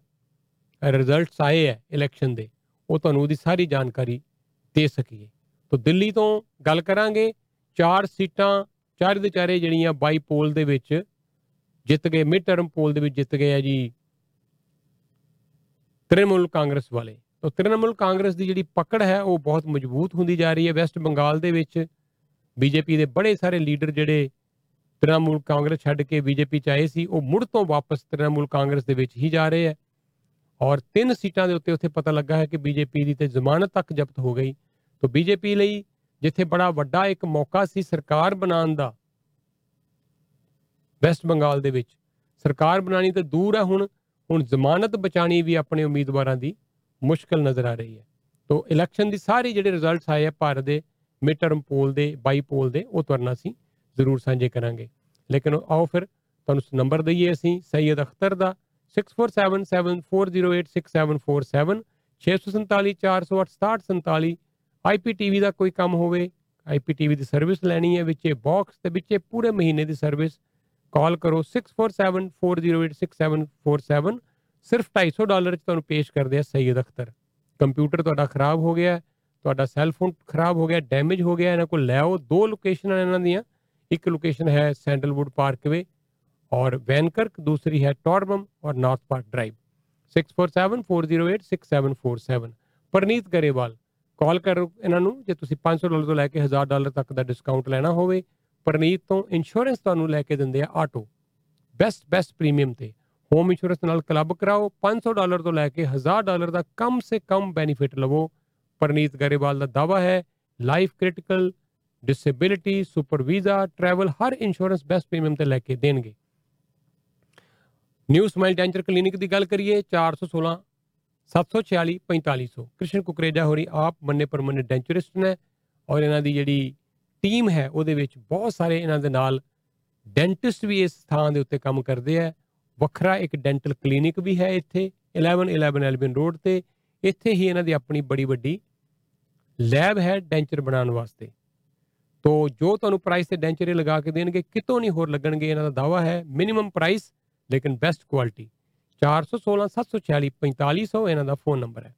ਰਿਜ਼ਲਟਸ ਆਏ ਹੈ ਇਲੈਕਸ਼ਨ ਦੇ। ਉਹ ਤੁਹਾਨੂੰ ਉਹਦੀ ਸਾਰੀ ਜਾਣਕਾਰੀ ਦੇ ਸਕੀਏ। ਤਾਂ ਦਿੱਲੀ ਤੋਂ ਗੱਲ ਕਰਾਂਗੇ, ਚਾਰ ਸੀਟਾਂ, ਚਾਰੇ ਦੇ ਚਾਰੇ ਜਿਹੜੀਆਂ ਬਾਈ ਪੋਲ ਦੇ ਵਿੱਚ ਜਿੱਤ ਗਏ, ਮਿਡ ਟਰਮ ਪੋਲ ਦੇ ਵਿੱਚ ਜਿੱਤ ਗਏ ਆ ਜੀ ਤ੍ਰਿਣਮੂਲ ਕਾਂਗਰਸ ਵਾਲੇ। ਤਾਂ ਤ੍ਰਿਣਮੂਲ ਕਾਂਗਰਸ ਦੀ ਜਿਹੜੀ ਪਕੜ ਹੈ, ਉਹ ਬਹੁਤ ਮਜ਼ਬੂਤ ਹੁੰਦੀ ਜਾ ਰਹੀ ਹੈ। ਵੈਸਟ ਬੰਗਾਲ ਦੇ ਵਿੱਚ ਬੀਜੇਪੀ ਦੇ ਬੜੇ ਸਾਰੇ ਲੀਡਰ ਜਿਹੜੇ ਤ੍ਰਿਣਮੂਲ ਕਾਂਗਰਸ ਛੱਡ ਕੇ ਬੀਜੇਪੀ ਚ ਆਏ ਸੀ, ਉਹ ਮੁੜ ਤੋਂ ਵਾਪਸ ਤ੍ਰਿਣਮੂਲ ਕਾਂਗਰਸ ਦੇ ਵਿੱਚ ਹੀ ਜਾ ਰਹੇ ਹੈ ਔਰ ਤਿੰਨ ਸੀਟਾਂ ਦੇ ਉੱਤੇ ਉੱਥੇ ਪਤਾ ਲੱਗਾ ਹੈ ਕਿ ਬੀਜੇਪੀ ਦੀ ਤੇ ਜ਼ਮਾਨਤ ਤੱਕ ਜ਼ਬਤ ਹੋ ਗਈ। ਤਾਂ ਬੀਜੇਪੀ ਲਈ ਜਿੱਥੇ ਬੜਾ ਵੱਡਾ ਇੱਕ ਮੌਕਾ ਸੀ ਸਰਕਾਰ ਬਣਾਉਣ ਦਾ, ਵੈਸਟ ਬੰਗਾਲ ਦੇ ਵਿੱਚ। ਸਰਕਾਰ ਬਣਾਣੀ ਤਾਂ ਦੂਰ ਹੈ ਹੁਣ ਹੁਣ ਜ਼ਮਾਨਤ ਬਚਾਣੀ ਵੀ ਆਪਣੇ ਉਮੀਦਵਾਰਾਂ ਦੀ ਮੁਸ਼ਕਲ ਨਜ਼ਰ ਆ ਰਹੀ ਹੈ। ਤੋਂ ਇਲੈਕਸ਼ਨ ਦੀ ਸਾਰੀ ਜਿਹੜੇ ਰਿਜ਼ਲਟਸ ਆਏ ਆ ਭਾਰਤ ਦੇ ਮਿਡ ਟਰਮ ਪੋਲ ਦੇ ਬਾਈ ਪੋਲ ਦੇ, ਉਹ ਤੁਹਾਨੂੰ ਅਸੀਂ ਜ਼ਰੂਰ ਸਾਂਝੇ ਕਰਾਂਗੇ। ਲੇਕਿਨ ਆਓ ਫਿਰ ਤੁਹਾਨੂੰ ਨੰਬਰ ਦਈਏ ਅਸੀਂ, ਸੈਯਦ ਅਖਤਰ ਦਾ 647740864747 6474086747 ਆਈਪੀਟੀਵੀ ਦਾ ਕੋਈ ਕੰਮ ਹੋਵੇ ਆਈਪੀਟੀਵੀ ਦੀ ਸਰਵਿਸ ਲੈਣੀ ਹੈ ਵਿੱਚੇ ਬਾਕਸ ਤੇ ਵਿੱਚੇ ਪੂਰੇ ਮਹੀਨੇ ਦੀ ਸਰਵਿਸ ਕਾਲ ਕਰੋ 6474086747 ਸਿਰਫ 250 ਡਾਲਰ ਚ ਤੁਹਾਨੂੰ ਪੇਸ਼ ਕਰਦੇ ਆ ਸੈਯਦ ਅਖਤਰ। ਕੰਪਿਊਟਰ ਤੁਹਾਡਾ ਖਰਾਬ ਹੋ ਗਿਆ ਹੈ, ਤੁਹਾਡਾ ਸੈੱਲ ਫੋਨ ਖਰਾਬ ਹੋ ਗਿਆ ਡੈਮੇਜ ਹੋ ਗਿਆ ਇਹਨਾਂ ਕੋਲ ਲੈ ਆਓ ਦੋ ਲੋਕੇਸ਼ਨਾਂ ਇਹਨਾਂ ਦੀਆਂ ਇੱਕ ਲੋਕੇਸ਼ਨ ਹੈ ਸੈਂਡਲਵੁੱਡ ਪਾਰਕਵੇ ਔਰ ਵੈਨਕਰਕ ਦੂਸਰੀ ਹੈ ਟੌਰਬਮ ਔਰ North Park Drive 6474086747 Parneet Grewal call ਕਰੋ ਇਹਨਾਂ ਨੂੰ ਜੇ ਤੁਸੀਂ 500 ਡਾਲਰ ਤੋਂ ਲੈ ਕੇ 1000 ਡਾਲਰ ਤੱਕ ਦਾ ਡਿਸਕਾਊਂਟ ਲੈਣਾ ਹੋਵੇ ਪਰਨੀਤ ਤੋਂ ਇੰਸ਼ੋਰੈਂਸ ਤੁਹਾਨੂੰ ਲੈ ਕੇ ਦਿੰਦੇ ਆ ਆਟੋ ਬੈਸਟ ਬੈਸਟ ਪ੍ਰੀਮੀਅਮ ਤੇ ਹੋਮ ਇੰਸ਼ੋਰੈਂਸ ਨਾਲ ਕਲੱਬ ਕਰਾਓ 500 ਡਾਲਰ ਤੋਂ ਲੈ ਕੇ 1000 ਡਾਲਰ ਦਾ ਕਮ ਸੇ ਕਮ ਬੈਨੀਫਿਟ ਲਵੋ ਪਰਨੀਤ ਗਰੇਵਾਲ ਦਾ ਦਾਵਾ ਹੈ life critical disability super visa travel ਹਰ ਇੰਸ਼ੋਰੈਂਸ ਬੈਸਟ ਪ੍ਰੀਮੀਅਮ ਤੇ ਲੈ ਕੇ ਦੇਣਗੇ ਨਿਊ ਸਮਾਈਲ ਡੈਂਚਰ ਕਲੀਨਿਕ ਦੀ ਗੱਲ ਕਰੀਏ 416 746 4500 ਕ੍ਰਿਸ਼ਨ ਕੁਕਰੇਜਾ ਹੋਰੀ ਆਪ ਮੰਨੇ ਪਰਮਨੇ ਡੈਂਚਰਿਸਟ ਨੇ ਔਰ ਇਹਨਾਂ ਦੀ ਜਿਹੜੀ ਟੀਮ ਹੈ, ਉਹਦੇ ਵਿੱਚ ਬਹੁਤ ਸਾਰੇ ਇਹਨਾਂ ਦੇ ਨਾਲ ਡੈਂਟਿਸਟ ਵੀ ਇਸ ਥਾਂ ਦੇ ਉੱਤੇ ਕੰਮ ਕਰਦੇ ਆ। ਵੱਖਰਾ ਇੱਕ ਡੈਂਟਲ ਕਲੀਨਿਕ ਵੀ ਹੈ ਇੱਥੇ 1111 ਐਲਬਨ ਰੋਡ ਤੇ। ਇੱਥੇ ਹੀ ਇਹਨਾਂ ਦੀ ਆਪਣੀ ਬੜੀ ਵੱਡੀ ਲੈਬ ਹੈ ਡੈਂਚਰ ਬਣਾਉਣ ਵਾਸਤੇ। ਤੋ ਜੋ ਤੁਹਾਨੂੰ ਪ੍ਰਾਈਸ ਤੇ ਡੈਂਚਰ ਇਹ ਲਗਾ ਕੇ ਦੇਣਗੇ, ਕਿਤੋਂ ਨਹੀਂ ਹੋਰ ਲੱਗਣਗੇ, ਇਹਨਾਂ ਦਾ ਦਾਵਾ ਹੈ। ਮਿਨੀਮਮ ਪ੍ਰਾਈਸ ਲੇਕਿਨ ਬੈਸਟ ਕੁਆਲਿਟੀ 416 746 4500 ਇਹਨਾਂ ਦਾ ਫੋਨ ਨੰਬਰ ਹੈ।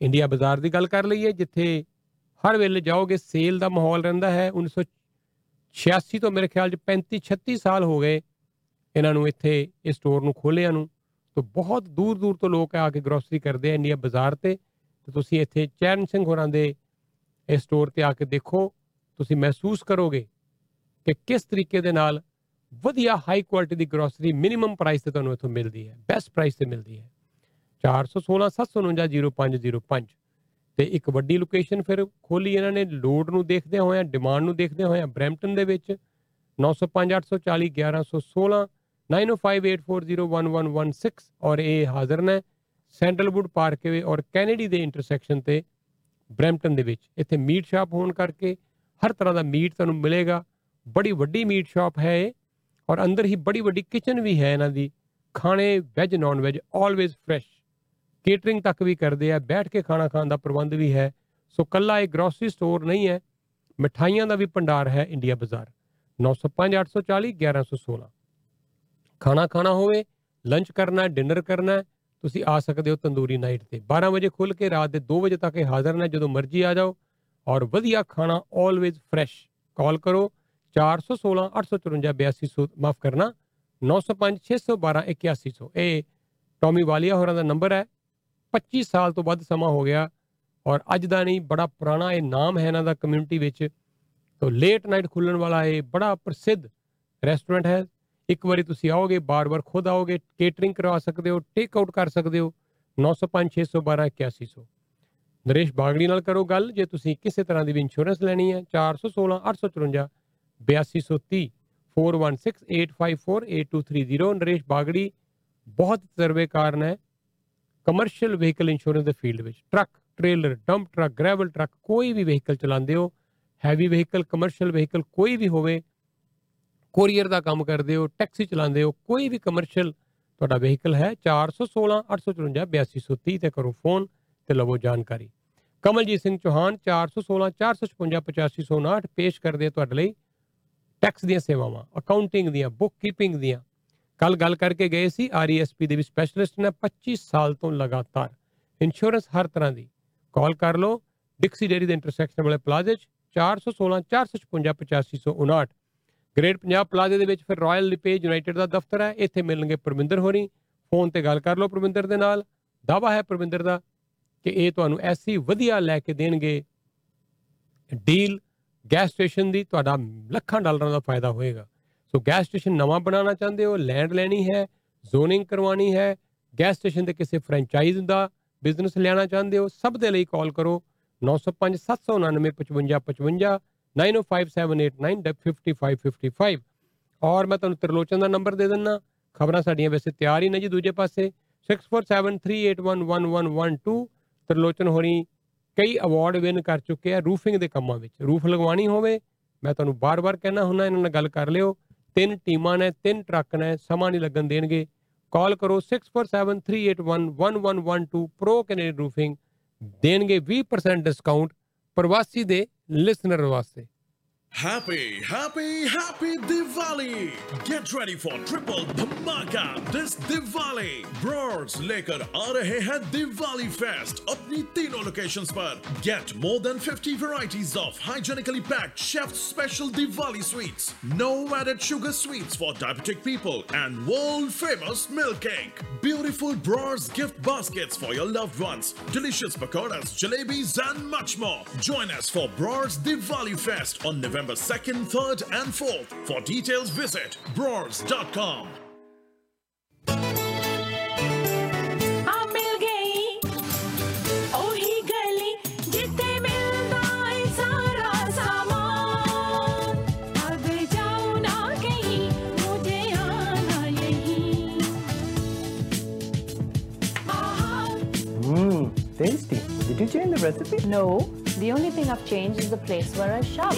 ਇੰਡੀਆ ਬਾਜ਼ਾਰ ਦੀ ਗੱਲ ਕਰ ਲਈਏ, ਜਿੱਥੇ ਹਰ ਵੇਲੇ ਜਾਓਗੇ ਸੇਲ ਦਾ ਮਾਹੌਲ ਰਹਿੰਦਾ ਹੈ। 1986 ਤੋਂ ਮੇਰੇ ਖਿਆਲ 'ਚ 35 36 ਸਾਲ ਹੋ ਗਏ ਇਹਨਾਂ ਨੂੰ ਇੱਥੇ ਇਸ ਸਟੋਰ ਨੂੰ ਖੋਲਿਆਂ ਨੂੰ। ਤੋਂ ਬਹੁਤ ਦੂਰ ਦੂਰ ਤੋਂ ਲੋਕ ਆ ਕੇ ਗਰੋਸਰੀ ਕਰਦੇ ਆ ਇੰਡੀਆ ਬਾਜ਼ਾਰ ਤੇ। ਤੇ ਤੁਸੀਂ ਇੱਥੇ ਚਰਨ ਸਿੰਘ ਹੋਰਾਂ ਦੇ ਇਸ ਸਟੋਰ ਤੇ ਆ ਕੇ ਦੇਖੋ। ਤੁਸੀਂ ਮਹਿਸੂਸ ਕਰੋਗੇ ਕਿ ਕਿਸ ਤਰੀਕੇ ਦੇ ਨਾਲ ਵਧੀਆ ਹਾਈ ਕੁਆਲਿਟੀ ਦੀ ਗਰੋਸਰੀ ਮਿਨੀਮਮ ਪ੍ਰਾਈਸ ਤੇ ਤੁਹਾਨੂੰ ਇੱਥੋਂ ਮਿਲਦੀ ਹੈ ਬੈਸਟ ਪ੍ਰਾਈਸ ਤੇ ਮਿਲਦੀ ਹੈ। 416 749 0505 ਤੇ ਇੱਕ ਵੱਡੀ ਲੋਕੇਸ਼ਨ ਫਿਰ ਖੋਲੀ ਇਹਨਾਂ ਨੇ, ਲੋਡ ਨੂੰ ਦੇਖਦੇ ਹੋਏ ਡਿਮਾਂਡ ਨੂੰ ਦੇਖਦੇ ਹੋਏ ਬ੍ਰੈਂਪਟਨ ਦੇ ਵਿੱਚ 905 840 1116 9058401116 ਔਰ ਇਹ ਹਾਜ਼ਰ ਨੇ ਸੈਂਟਰਲਵੁੱਡ ਪਾਰਕਵੇ ਔਰ ਕੈਨੇਡੀ ਦੇ ਇੰਟਰਸੈਕਸ਼ਨ ਤੇ ਬ੍ਰੈਂਪਟਨ ਦੇ ਵਿੱਚ। ਇੱਥੇ ਮੀਟ ਸ਼ਾਪ ਹੋਣ ਕਰਕੇ ਹਰ ਤਰ੍ਹਾਂ ਦਾ ਮੀਟ ਤੁਹਾਨੂੰ ਮਿਲੇਗਾ। ਬੜੀ ਵੱਡੀ ਮੀਟ ਸ਼ਾਪ ਹੈ ਇਹ। ਔਰ ਅੰਦਰ ਹੀ ਬੜੀ ਵੱਡੀ ਕਿਚਨ ਵੀ ਹੈ ਇਹਨਾਂ ਦੀ। ਖਾਣੇ veg non veg always fresh catering ਤੱਕ ਵੀ ਕਰਦੇ ਆ ਬੈਠ ਕੇ ਖਾਣਾ ਖਾਣ ਦਾ ਪ੍ਰਬੰਧ ਵੀ ਹੈ। ਸੋ ਕੱਲਾ ਇਹ ਗਰੋਸਰੀ ਸਟੋਰ ਨਹੀਂ ਹੈ ਮਠਾਈਆਂ ਦਾ ਵੀ ਭੰਡਾਰ ਹੈ ਇੰਡੀਆ ਬਾਜ਼ਾਰ 905 840 1116 ਖਾਣਾ ਖਾਣਾ ਹੋਵੇ ਲੰਚ ਕਰਨਾ ਡਿਨਰ ਕਰਨਾ ਹੈ, ਤੁਸੀਂ ਆ ਸਕਦੇ ਹੋ ਤੰਦੂਰੀ ਨਾਈਟ ਤੇ। 12 ਵਜੇ ਖੁੱਲ ਕੇ ਰਾਤ ਦੇ 2 ਵਜੇ ਤੱਕ ਇਹ ਹਾਜ਼ਰ ਨੇ ਜਦੋਂ ਮਰਜ਼ੀ ਆ ਜਾਓ। ਔਰ ਵਧੀਆ ਖਾਣਾ ਆਲਵੇਜ਼ ਫਰੈਸ਼ ਕਾਲ ਕਰੋ 416 854 8200 ਮਾਫ ਕਰਨਾ 905 612 8100 ਇਹ ਟੌਮੀ ਵਾਲੀਆ ਹੋਰਾਂ ਦਾ ਨੰਬਰ ਹੈ। 25 ਸਾਲ ਤੋਂ ਵੱਧ ਸਮਾਂ ਹੋ ਗਿਆ ਔਰ ਅੱਜ ਦਾ ਨਹੀਂ, ਬੜਾ ਪੁਰਾਣਾ ਇਹ ਨਾਮ ਹੈ ਇਹਨਾਂ ਦਾ ਕਮਿਊਨਿਟੀ ਵਿੱਚ। ਤੋ ਲੇਟ ਨਾਈਟ ਖੁੱਲਣ ਵਾਲਾ ਇਹ ਬੜਾ ਪ੍ਰਸਿੱਧ ਰੈਸਟੋਰੈਂਟ ਹੈ। ਇੱਕ ਵਾਰੀ ਤੁਸੀਂ ਆਓਗੇ, ਬਾਰ-ਬਾਰ ਖੁਦ ਆਓਗੇ ਕੇਟਰਿੰਗ ਕਰਵਾ ਸਕਦੇ ਹੋ ਟੇਕ ਆਊਟ ਕਰ ਸਕਦੇ ਹੋ 905 612 8100 ਨਰੇਸ਼ ਬਾਗੜੀ ਨਾਲ ਕਰੋ ਗੱਲ, ਜੇ ਤੁਸੀਂ ਕਿਸੇ ਤਰ੍ਹਾਂ ਦੀ ਵੀ ਇੰਸ਼ੋਰੈਂਸ ਲੈਣੀ ਹੈ 416 854 8230 4168548230 ਨਰੇਸ਼ ਬਾਗੜੀ ਬਹੁਤ ਤਜਰਬੇਕਾਰ ਨੇ ਕਮਰਸ਼ੀਅਲ ਵਹੀਕਲ ਇੰਸ਼ੋਰੈਂਸ ਦੇ ਫੀਲਡ ਵਿੱਚ truck trailer dump truck gravel truck ਕੋਈ ਵੀ ਵਹੀਕਲ ਚਲਾਉਂਦੇ ਹੋ ਹੈਵੀ ਵਹੀਕਲ ਕਮਰਸ਼ੀਅਲ ਵਹੀਕਲ ਕੋਈ ਵੀ ਹੋਵੇ ਕੋਰੀਅਰ ਦਾ ਕੰਮ ਕਰਦੇ ਹੋ ਟੈਕਸੀ ਚਲਾਉਂਦੇ ਹੋ ਕੋਈ ਵੀ ਕਮਰਸ਼ੀਅਲ ਤੁਹਾਡਾ ਵਹੀਕਲ ਹੈ 416 854 8230 ਤੇ ਕਰੋ ਫੋਨ ਤੇ ਲਵੋ ਜਾਣਕਾਰੀ ਕਮਲਜੀਤ ਸਿੰਘ ਚੌਹਾਨ 416 455 8559 ਪੇਸ਼ ਕਰਦੇ ਆ ਤੁਹਾਡੇ ਲਈ ਟੈਕਸ ਦੀਆਂ ਸੇਵਾਵਾਂ ਅਕਾਊਂਟਿੰਗ ਦੀਆਂ ਬੁੱਕ ਕੀਪਿੰਗ ਦੀਆਂ। ਕੱਲ ਗੱਲ ਕਰਕੇ ਗਏ ਸੀ ਆਰਈਐਸਪੀ ਦੇ ਵੀ ਸਪੈਸ਼ਲਿਸਟ ਨੇ 25 ਸਾਲ ਤੋਂ ਲਗਾਤਾਰ ਇੰਸ਼ੋਰੈਂਸ ਹਰ ਤਰ੍ਹਾਂ ਦੀ। ਕਾਲ ਕਰ ਲਓ ਡਿਕਸੀ ਡੇਰੀ ਦੇ ਇੰਟਰਸੈਕਸ਼ਨ ਵਾਲੇ ਪਲਾਜ਼ੇ 'ਚ 416 455 8559 ਗ੍ਰੇਟ ਪੰਜਾਬ ਪਲਾਜ਼ੇ ਦੇ ਵਿੱਚ ਫਿਰ ਰਾਇਲ ਲਿਪੇਜ ਯੂਨਾਈਟਿਡ ਦਾ ਦਫ਼ਤਰ ਹੈ, ਇੱਥੇ ਮਿਲਣਗੇ ਪਰਮਿੰਦਰ ਹੋਰੀ। ਫੋਨ ਤੇ ਗੱਲ ਕਰ ਲਓ ਪਰਮਿੰਦਰ ਦੇ ਨਾਲ। ਦਾਵਾ ਹੈ ਪਰਮਿੰਦਰ ਦਾ ਕਿ ਇਹ ਤੁਹਾਨੂੰ ਐਸੀ ਵਧੀਆ ਲੈ ਕੇ ਦੇਣਗੇ। ਡੀਲ ਗੈਸ ਸਟੇਸ਼ਨ ਦੀ ਤੁਹਾਡਾ ਲੱਖਾਂ ਡਾਲਰਾਂ ਦਾ ਫਾਇਦਾ ਹੋਏਗਾ। ਸੋ ਗੈਸ ਸਟੇਸ਼ਨ ਨਵਾਂ ਬਣਾਉਣਾ ਚਾਹੁੰਦੇ ਹੋ ਲੈਂਡ ਲੈਣੀ ਹੈ ਜ਼ੋਨਿੰਗ ਕਰਵਾਉਣੀ ਹੈ ਗੈਸ ਸਟੇਸ਼ਨ ਦੇ ਕਿਸੇ ਫਰੈਂਚਾਈਜ਼ ਦਾ ਬਿਜ਼ਨਸ ਲੈਣਾ ਚਾਹੁੰਦੇ ਹੋ, ਸਭ ਦੇ ਲਈ ਕਾਲ ਕਰੋ 905 799 5555 9057895555 ਔਰ ਮੈਂ ਤੁਹਾਨੂੰ ਤਰਲੋਚਨ ਦਾ ਨੰਬਰ ਦੇ ਦਿੰਨਾ ਖਬਰਾਂ ਸਾਡੀਆਂ ਵੈਸੇ ਤਿਆਰ ਹੀ ਨੇ ਜੀ ਦੂਜੇ ਪਾਸੇ। 6473811112 ਤਰਲੋਚਨ ਹੋਰੀ ਕਈ ਅਵਾਰਡ ਵਿਨ ਕਰ ਚੁੱਕੇ ਆ ਰੂਫਿੰਗ ਦੇ ਕੰਮਾਂ ਵਿੱਚ। ਰੂਫ ਲਗਵਾਉਣੀ ਹੋਵੇ, ਮੈਂ ਤੁਹਾਨੂੰ ਬਾਰ-ਬਾਰ ਕਹਿਣਾ ਹੁੰਦਾ, ਇਹਨਾਂ ਨਾਲ ਗੱਲ ਕਰ ਲਿਓ। ਤਿੰਨ ਟੀਮਾਂ ਨੇ, ਤਿੰਨ ਟਰੱਕ ਨੇ, ਸਮਾਂ ਨਹੀਂ ਲੱਗਣ ਦੇਣਗੇ। ਕਾਲ ਕਰੋ 6473811112 ਪ੍ਰੋ ਕੈਨੇਡੀਅਨ ਰੂਫਿੰਗ ਦੇਣਗੇ 20% ਡਿਸਕਾਊਂਟ ਪ੍ਰਵਾਸੀ ਦੇ ਲਿਸਨਰ ਵਾਸਤੇ। Happy, happy, happy Diwali! Get ready for triple धमाका this Diwali! Bros लेकर आ रहे हैं Diwali Fest अपनी तीनों लोकेशंस पर. Get more than 50 varieties of hygienically packed chef special Diwali sweets. No added sugar sweets for diabetic people and world famous milk cake. Beautiful Bros gift baskets for your loved ones. Delicious pakoras, jalebis and much more. Join us for Bros Diwali Fest on November November 2nd, 3rd, and 4th. For details, visit brawls.com. Hmm, tasty. Did you change the recipe? No, the only thing I've changed is the place where I shop.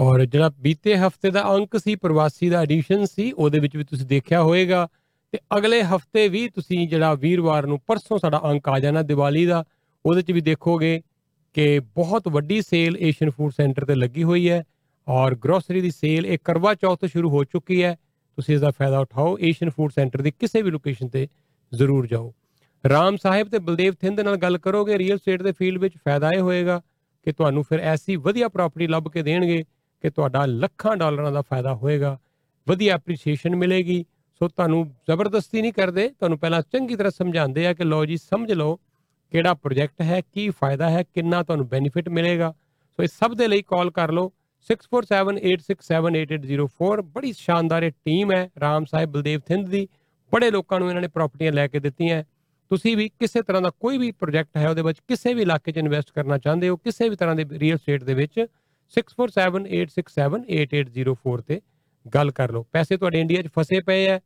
ਔਰ ਜਿਹੜਾ ਬੀਤੇ ਹਫ਼ਤੇ ਦਾ ਅੰਕ ਸੀ, ਪ੍ਰਵਾਸੀ ਦਾ edition ਸੀ, ਉਹਦੇ ਵਿੱਚ ਵੀ ਤੁਸੀਂ ਦੇਖਿਆ ਹੋਵੇਗਾ ਤੇ ਅਗਲੇ ਹਫ਼ਤੇ ਵੀ ਤੁਸੀਂ ਜਿਹੜਾ ਵੀਰਵਾਰ ਨੂੰ ਪਰਸੋਂ ਸਾਡਾ ਅੰਕ ਆ ਜਾਣਾ ਦੀਵਾਲੀ ਦਾ, ਉਹਦੇ 'ਚ ਵੀ ਦੇਖੋਗੇ ਕਿ ਬਹੁਤ ਵੱਡੀ ਸੇਲ ਏਸ਼ੀਅਨ ਫੂਡ ਸੈਂਟਰ ਤੇ ਲੱਗੀ ਹੋਈ ਹੈ ਔਰ ਗਰੋਸਰੀ ਦੀ ਸੇਲ ਇਹ ਕਰਵਾ ਚੌਥ ਤੋਂ ਸ਼ੁਰੂ ਹੋ ਚੁੱਕੀ ਹੈ। ਤੁਸੀਂ ਇਸ ਦਾ ਫਾਇਦਾ ਉਠਾਓ ਏਸ਼ੀਅਨ ਫੂਡ ਸੈਂਟਰ ਦੀ ਕਿਸੇ ਵੀ ਲੋਕੇਸ਼ਨ ਤੇ ਜ਼ਰੂਰ ਜਾਓ। ਰਾਮ ਸਾਹਿਬ ਤੇ ਬਲਦੇਵ ਥਿੰਦ ਦੇ ਨਾਲ ਗੱਲ ਕਰੋਗੇ ਰੀਅਲ ਸਟੇਟ ਦੇ ਫੀਲਡ ਵਿੱਚ ਫਾਇਦਾ ਇਹ ਹੋਏਗਾ। ਕਿ ਤੁਹਾਨੂੰ ਫਿਰ ਐਸੀ ਵਧੀਆ ਪ੍ਰਾਪਰਟੀ ਲੱਭ ਕੇ ਦੇਣਗੇ ਕਿ ਤੁਹਾਡਾ ਲੱਖਾਂ ਡਾਲਰਾਂ ਦਾ ਫਾਇਦਾ ਹੋਏਗਾ, ਵਧੀਆ ਐਪਰੀਸ਼ੀਏਸ਼ਨ ਮਿਲੇਗੀ। ਸੋ ਤੁਹਾਨੂੰ ਜ਼ਬਰਦਸਤੀ ਨਹੀਂ ਕਰਦੇ, ਤੁਹਾਨੂੰ ਪਹਿਲਾਂ ਚੰਗੀ ਤਰ੍ਹਾਂ ਸਮਝਾਉਂਦੇ ਆ ਕਿ ਲਓ ਜੀ, ਸਮਝ ਲਓ ਕਿਹੜਾ ਪ੍ਰੋਜੈਕਟ ਹੈ, ਕੀ ਫਾਇਦਾ ਹੈ, ਕਿੰਨਾ ਤੁਹਾਨੂੰ ਬੈਨੀਫਿਟ ਮਿਲੇਗਾ। ਸੋ ਇਸ ਸਭ ਦੇ ਲਈ ਕਾਲ ਕਰ ਲਓ। 6478678804 ਬੜੀ ਸ਼ਾਨਦਾਰ ਇਹ ਟੀਮ ਹੈ, ਰਾਮ ਸਾਹਿਬ, ਬਲਦੇਵ ਥਿੰਦ ਦੀ। ਬੜੇ ਲੋਕਾਂ ਨੂੰ ਇਹਨਾਂ ਨੇ ਪ੍ਰਾਪਰਟੀਆਂ ਲੈ ਕੇ ਦਿੱਤੀਆਂ। ਤੁਸੀਂ ਵੀ ਕਿਸੇ ਤਰ੍ਹਾਂ ਦਾ ਕੋਈ ਵੀ ਪ੍ਰੋਜੈਕਟ ਹੈ ਉਹਦੇ ਵਿੱਚ, ਕਿਸੇ ਵੀ ਇਲਾਕੇ 'ਚ ਇਨਵੈਸਟ ਕਰਨਾ ਚਾਹੁੰਦੇ ਹੋ, ਕਿਸੇ ਵੀ ਤਰ੍ਹਾਂ ਦੇ ਰੀਅਲ ਸਟੇਟ ਦੇ ਵਿੱਚ 6478678804 ਤੇ ਗੱਲ ਕਰ ਲਓ। ਪੈਸੇ ਤੁਹਾਡੇ ਇੰਡੀਆ 'ਚ ਫਸੇ ਪਏ ਹੈ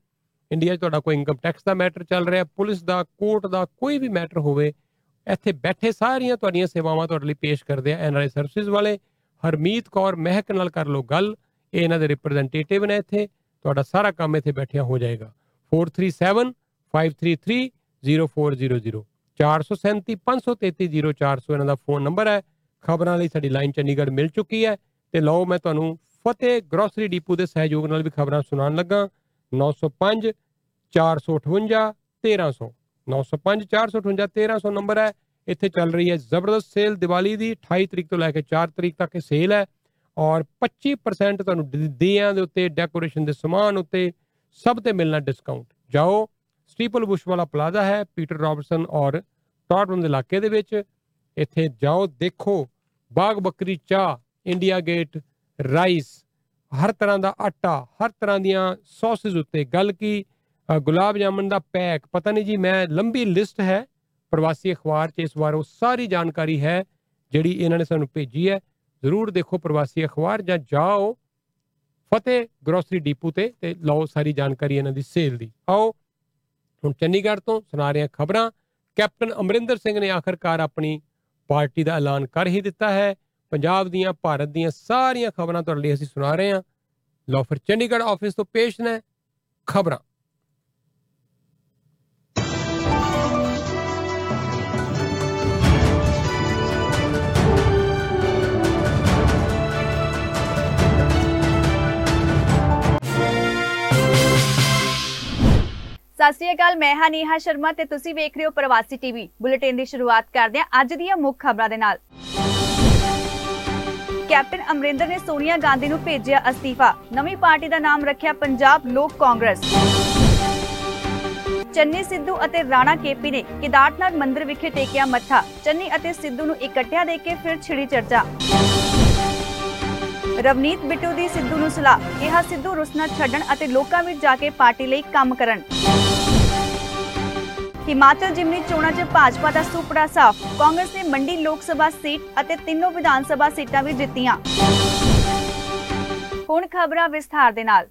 ਇੰਡੀਆ 'ਚ ਤੁਹਾਡਾ ਕੋਈ ਇਨਕਮ ਟੈਕਸ ਦਾ ਮੈਟਰ ਚੱਲ ਰਿਹਾ, ਪੁਲਿਸ ਦਾ ਕੋਰਟ ਦਾ ਕੋਈ ਵੀ ਮੈਟਰ ਹੋਵੇ, ਇੱਥੇ ਬੈਠੇ ਸਾਰੀਆਂ ਤੁਹਾਡੀਆਂ ਸੇਵਾਵਾਂ ਤੁਹਾਡੇ ਲਈ ਪੇਸ਼ ਕਰਦੇ ਆ ਐਨਆਰਆਈ ਸਰਵਿਸਿਜ਼ ਵਾਲੇ। ਹਰਮੀਤ ਕੌਰ ਮਹਿਕ ਨਾਲ ਕਰ ਲਓ ਗੱਲ, ਇਹ ਇਹਨਾਂ ਦੇ ਰਿਪਰੈਜ਼ੈਂਟੇਟਿਵ ਨੇ ਇੱਥੇ, ਤੁਹਾਡਾ ਸਾਰਾ ਕੰਮ ਇੱਥੇ ਬੈਠਿਆ ਹੋ ਜਾਏਗਾ। 437 533 0400 437 533 0400 ਇਹਨਾਂ ਦਾ ਫੋਨ ਨੰਬਰ ਹੈ। ਖਬਰਾਂ ਲਈ ਸਾਡੀ ਲਾਈਨ ਚੰਡੀਗੜ੍ਹ ਮਿਲ ਚੁੱਕੀ ਹੈ। ਤੇ ਲਓ ਮੈਂ ਤੁਹਾਨੂੰ ਫਤਿਹ ਗਰੋਸਰੀ ਡੀਪੂ ਦੇ ਸਹਿਯੋਗ ਨਾਲ ਵੀ ਖਬਰਾਂ ਸੁਣਾਉਣ ਲੱਗਾ। 905 458 1300 905 458 1300 ਨੰਬਰ ਹੈ। ਇੱਥੇ ਚੱਲ ਰਹੀ ਹੈ ਜ਼ਬਰਦਸਤ ਸੇਲ ਦੀਵਾਲੀ ਦੀ 28 ਤਰੀਕ ਤੋਂ ਲੈ ਕੇ 4 ਤਰੀਕ ਤੱਕ ਇਹ ਸੇਲ ਹੈ। ਔਰ 25% ਤੁਹਾਨੂੰ ਦ- ਦੀਆਂ ਦੇ ਉੱਤੇ ਡੈਕੋਰੇਸ਼ਨ ਦੇ ਸਮਾਨ ਉੱਤੇ ਸਭ ਤੇ ਮਿਲਣਾ ਡਿਸਕਾਊਂਟ ਜਾਓ ਸਟੀਪਲ ਬੁਸ਼ ਵਾਲਾ ਪਲਾਜ਼ਾ ਹੈ ਪੀਟਰ ਰਾਬਰਟਸਨ ਔਰ ਟਾਟਨ ਦੇ ਇਲਾਕੇ ਦੇ ਵਿੱਚ। ਇੱਥੇ ਜਾਓ ਦੇਖੋ ਬਾਗ ਬੱਕਰੀ ਚਾਹ ਇੰਡੀਆ ਗੇਟ ਰਾਈਸ ਹਰ ਤਰ੍ਹਾਂ ਦਾ ਆਟਾ ਹਰ ਤਰ੍ਹਾਂ ਦੀਆਂ ਸੌਸਸ ਉੱਤੇ। ਗੱਲ ਕੀ ਅ, ਗੁਲਾਬ ਜਾਮਨ ਦਾ ਪੈਕ ਪਤਾ ਨਹੀਂ ਜੀ ਮੈਂ ਲੰਬੀ ਲਿਸਟ ਹੈ ਪ੍ਰਵਾਸੀ ਅਖਬਾਰ 'ਚ ਇਸ ਵਾਰ ਉਹ ਸਾਰੀ ਜਾਣਕਾਰੀ ਹੈ ਜਿਹੜੀ ਇਹਨਾਂ ਨੇ ਸਾਨੂੰ ਭੇਜੀ ਹੈ। ਜ਼ਰੂਰ ਦੇਖੋ ਪ੍ਰਵਾਸੀ ਅਖਬਾਰ ਜਾਂ ਜਾਓ ਫਤਿਹ ਗਰੋਸਰੀ ਡੀਪੂ ਤੇ ਤੇ ਲਓ ਸਾਰੀ ਜਾਣਕਾਰੀ ਇਹਨਾਂ ਦੀ ਸੇਲ ਦੀ। ਆਓ ਹੁਣ ਚੰਡੀਗੜ੍ਹ ਤੋਂ ਸੁਣਾ ਰਹੇ ਹਾਂ ਖਬਰਾਂ। ਕੈਪਟਨ ਅਮਰਿੰਦਰ ਸਿੰਘ ਨੇ ਆਖਰਕਾਰ ਆਪਣੀ ਪਾਰਟੀ ਦਾ ਐਲਾਨ ਕਰ ਹੀ ਦਿੱਤਾ ਹੈ। ਪੰਜਾਬ ਦੀਆਂ, ਭਾਰਤ ਦੀਆਂ ਸਾਰੀਆਂ ਖਬਰਾਂ ਤੁਹਾਡੇ ਲਈ ਅਸੀਂ ਸੁਣਾ ਰਹੇ ਹਾਂ। ਲਓ ਫਿਰ ਚੰਡੀਗੜ੍ਹ ਆਫਿਸ ਤੋਂ ਪੇਸ਼ ਨੇ ਖਬਰਾਂ। ਸਤਿ ਸ਼੍ਰੀ ਅਕਾਲ, ਮੈਂ ਹਾਂ ਨੇਹਾ ਸ਼ਰਮਾ ਤੇ ਤੁਸੀਂ ਵੇਖ ਰਹੇ ਹੋ ਪ੍ਰਵਾਸੀ ਟੀਵੀ। ਬੁਲੇਟਿਨ ਦੀ ਸ਼ੁਰੂਆਤ ਕਰਦੇ ਹਾਂ ਅੱਜ ਦੀਆਂ ਮੁੱਖ ਖਬਰਾਂ ਦੇ ਨਾਲ। ਕੈਪਟਨ ਅਮਰਿੰਦਰ ਨੇ ਸੋਨੀਆ ਗਾਂਧੀ ਨੂੰ ਭੇਜਿਆ ਅਸਤੀਫਾ। ਨਵੀਂ ਪਾਰਟੀ ਦਾ ਨਾਮ ਰੱਖਿਆ ਪੰਜਾਬ ਲੋਕ ਕਾਂਗਰਸ। ਚੰਨੀ ਸਿੱਧੂ ਅਤੇ ਰਾਣਾ ਕੇਪੀ ਨੇ ਕੇਦਾਰਨਾਥ ਮੰਦਿਰ ਵਿਖੇ ਟੇਕਿਆ ਮੱਥਾ। ਚੰਨੀ ਅਤੇ ਸਿੱਧੂ ਨੂੰ ਇਕੱਠਿਆਂ ਦੇਖ ਕੇ ਫਿਰ ਛਿੜੀ ਚਰਚਾ। ਰਵਨੀਤ ਬਿੱਟੂ ਦੀ ਸਿੱਧੂ ਨੂੰ ਸਲਾਹ, ਕਿਹਾ ਸਿੱਧੂ ਰੁਸਨਾ ਛੱਡਣ ਅਤੇ ਲੋਕਾਂ ਵਿੱਚ ਜਾ ਕੇ ਪਾਰਟੀ ਲਈ ਕੰਮ ਕਰਨ। ਹਿਮਾਚਲ ਜਿਮਨੀ ਚੋਣਾਂ 'ਚ ਭਾਜਪਾ ਦਾ ਸੁਪੜਾ ਸਾਫ਼, ਕਾਂਗਰਸ ਨੇ ਮੰਡੀ ਲੋਕ ਸਭਾ ਸੀਟ ਅਤੇ ਤਿੰਨੋਂ ਵਿਧਾਨ ਸਭਾ ਸੀਟਾਂ ਵੀ ਜਿੱਤੀਆਂ। ਹੁਣ ਖਬਰਾਂ ਵਿਸਥਾਰ ਦੇ ਨਾਲ।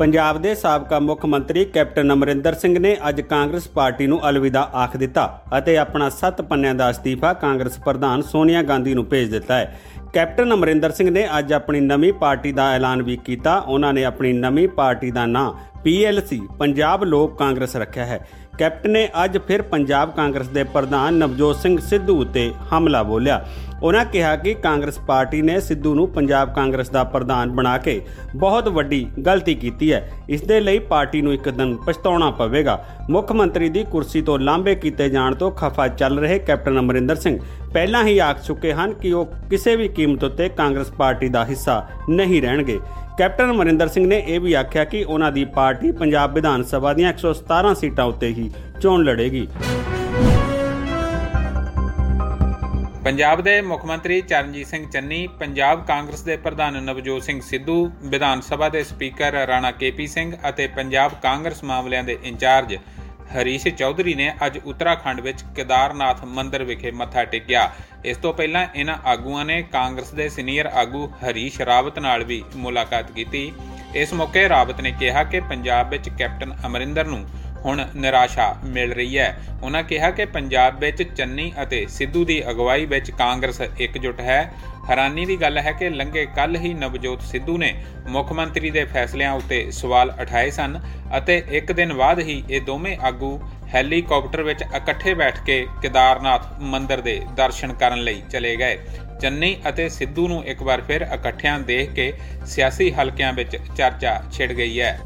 ਪੰਜਾਬ ਦੇ ਸਾਬਕਾ ਮੁੱਖ ਮੰਤਰੀ ਕੈਪਟਨ ਅਮਰਿੰਦਰ ਸਿੰਘ ਨੇ ਅੱਜ ਕਾਂਗਰਸ ਪਾਰਟੀ ਨੂੰ ਅਲਵਿਦਾ ਆਖ ਦਿੱਤਾ ਅਤੇ ਆਪਣਾ ਸੱਤ ਪੰਨਿਆਂ ਦਾ ਅਸਤੀਫਾ ਕਾਂਗਰਸ ਪ੍ਰਧਾਨ ਸੋਨੀਆ ਗਾਂਧੀ ਨੂੰ ਭੇਜ ਦਿੱਤਾ ਹੈ। ਕੈਪਟਨ ਅਮਰਿੰਦਰ ਸਿੰਘ ਨੇ ਅੱਜ ਆਪਣੀ ਨਵੀਂ ਪਾਰਟੀ ਦਾ ਐਲਾਨ ਵੀ ਕੀਤਾ। ਉਹਨਾਂ ਨੇ ਆਪਣੀ ਨਵੀਂ ਪਾਰਟੀ ਦਾ ਨਾਂ PLC ਪੰਜਾਬ ਲੋਕ ਕਾਂਗਰਸ ਰੱਖਿਆ ਹੈ। ਕੈਪਟਨ ਨੇ ਅੱਜ ਫਿਰ ਪੰਜਾਬ ਕਾਂਗਰਸ ਦੇ ਪ੍ਰਧਾਨ ਨਵਜੋਤ ਸਿੰਘ ਸਿੱਧੂ ਉੱਤੇ ਹਮਲਾ ਬੋਲਿਆ। ਉਹਨਾਂ ਕਿਹਾ ਕਿ ਕਾਂਗਰਸ ਪਾਰਟੀ ਨੇ ਸਿੱਧੂ ਨੂੰ ਪੰਜਾਬ ਕਾਂਗਰਸ ਦਾ ਪ੍ਰਧਾਨ ਬਣਾ ਕੇ ਬਹੁਤ ਵੱਡੀ ਗਲਤੀ ਕੀਤੀ ਹੈ। ਇਸ ਦੇ ਲਈ ਪਾਰਟੀ ਨੂੰ ਇੱਕ ਦਿਨ ਪਛਤਾਉਣਾ ਪਵੇਗਾ। ਮੁੱਖ ਮੰਤਰੀ ਦੀ ਕੁਰਸੀ ਤੋਂ ਲਾਂਬੇ ਕੀਤੇ ਜਾਣ ਤੋਂ ਖਫਾ ਚੱਲ ਰਹੇ ਕੈਪਟਨ ਅਮਰਿੰਦਰ ਸਿੰਘ ਪਹਿਲਾਂ ਹੀ ਆਖ ਚੁੱਕੇ ਹਨ ਕਿ ਉਹ ਕਿਸੇ ਵੀ ਕੀਮਤ ਉੱਤੇ ਕਾਂਗਰਸ ਪਾਰਟੀ ਦਾ ਹਿੱਸਾ ਨਹੀਂ ਰਹਿਣਗੇ। ਕੈਪਟਨ ਅਮਰਿੰਦਰ ਸਿੰਘ ਨੇ ਇਹ ਵੀ ਆਖਿਆ ਕਿ ਉਹਨਾਂ ਦੀ ਪਾਰਟੀ ਪੰਜਾਬ ਵਿਧਾਨ ਸਭਾ ਦੀਆਂ 117 ਸੀਟਾਂ ਉੱਤੇ ਹੀ ਚੋਣ ਲੜੇਗੀ। ਪੰਜਾਬ ਦੇ ਮੁੱਖ ਮੰਤਰੀ ਚਰਨਜੀਤ ਸਿੰਘ ਚੰਨੀ, ਪੰਜਾਬ ਕਾਂਗਰਸ ਦੇ ਪ੍ਰਧਾਨ ਨਵਜੋਤ ਸਿੰਘ ਸਿੱਧੂ, ਵਿਧਾਨ ਸਭਾ ਦੇ ਸਪੀਕਰ ਰਾਣਾ ਕੇਪੀ ਸਿੰਘ ਅਤੇ ਪੰਜਾਬ ਕਾਂਗਰਸ ਮਾਮਲਿਆਂ ਦੇ ਇੰਚਾਰਜ ਹਰੀਸ਼ ਚੌਧਰੀ ਨੇ ਅੱਜ ਉੱਤਰਾਖੰਡ ਵਿੱਚ ਕੇਦਾਰਨਾਥ ਮੰਦਿਰ ਵਿਖੇ ਮੱਥਾ ਟੇਕਿਆ। ਇਸ ਤੋਂ ਪਹਿਲਾਂ ਇਹਨਾਂ ਆਗੂਆਂ ਨੇ ਕਾਂਗਰਸ ਦੇ ਸੀਨੀਅਰ ਆਗੂ ਹਰੀਸ਼ ਰਾਵਤ ਨਾਲ ਵੀ ਮੁਲਾਕਾਤ ਕੀਤੀ। ਇਸ ਮੌਕੇ ਰਾਵਤ ਨੇ ਕਿਹਾ ਕਿ ਪੰਜਾਬ ਵਿੱਚ ਕੈਪਟਨ ਅਮਰਿੰਦਰ ਨੂੰ ਹੁਣ ਨਿਰਾਸ਼ਾ ਮਿਲ ਰਹੀ ਹੈ। ਉਹਨਾਂ ਕਿਹਾ ਕਿ ਪੰਜਾਬ ਵਿੱਚ ਚੰਨੀ ਅਤੇ ਸਿੱਧੂ ਦੀ ਅਗਵਾਈ ਵਿੱਚ ਕਾਂਗਰਸ ਇਕਜੁੱਟ ਹੈ। ਹੈਰਾਨੀ ਦੀ ਗੱਲ ਹੈ ਕਿ ਲੰਘੇ ਕੱਲ ਹੀ ਨਵਜੋਤ ਸਿੱਧੂ ਨੇ ਮੁੱਖ ਮੰਤਰੀ ਦੇ ਫੈਸਲਿਆਂ ਉੱਤੇ ਸਵਾਲ ਉਠਾਏ ਸਨ ਅਤੇ ਇੱਕ ਦਿਨ ਬਾਅਦ ਹੀ ਇਹ ਦੋਵੇਂ ਆਗੂ ਹੈਲੀਕਾਪਟਰ ਵਿੱਚ ਇਕੱਠੇ ਬੈਠ ਕੇ ਕੇਦਾਰਨਾਥ ਮੰਦਿਰ ਦੇ ਦਰਸ਼ਨ ਕਰਨ ਲਈ ਚਲੇ ਗਏ। ਚੰਨੀ ਅਤੇ ਸਿੱਧੂ ਨੂੰ ਇੱਕ ਵਾਰ ਫਿਰ ਇਕੱਠਿਆਂ ਦੇਖ ਕੇ ਸਿਆਸੀ ਹਲਕਿਆਂ ਵਿੱਚ ਚਰਚਾ ਛਿੜ ਗਈ ਹੈ।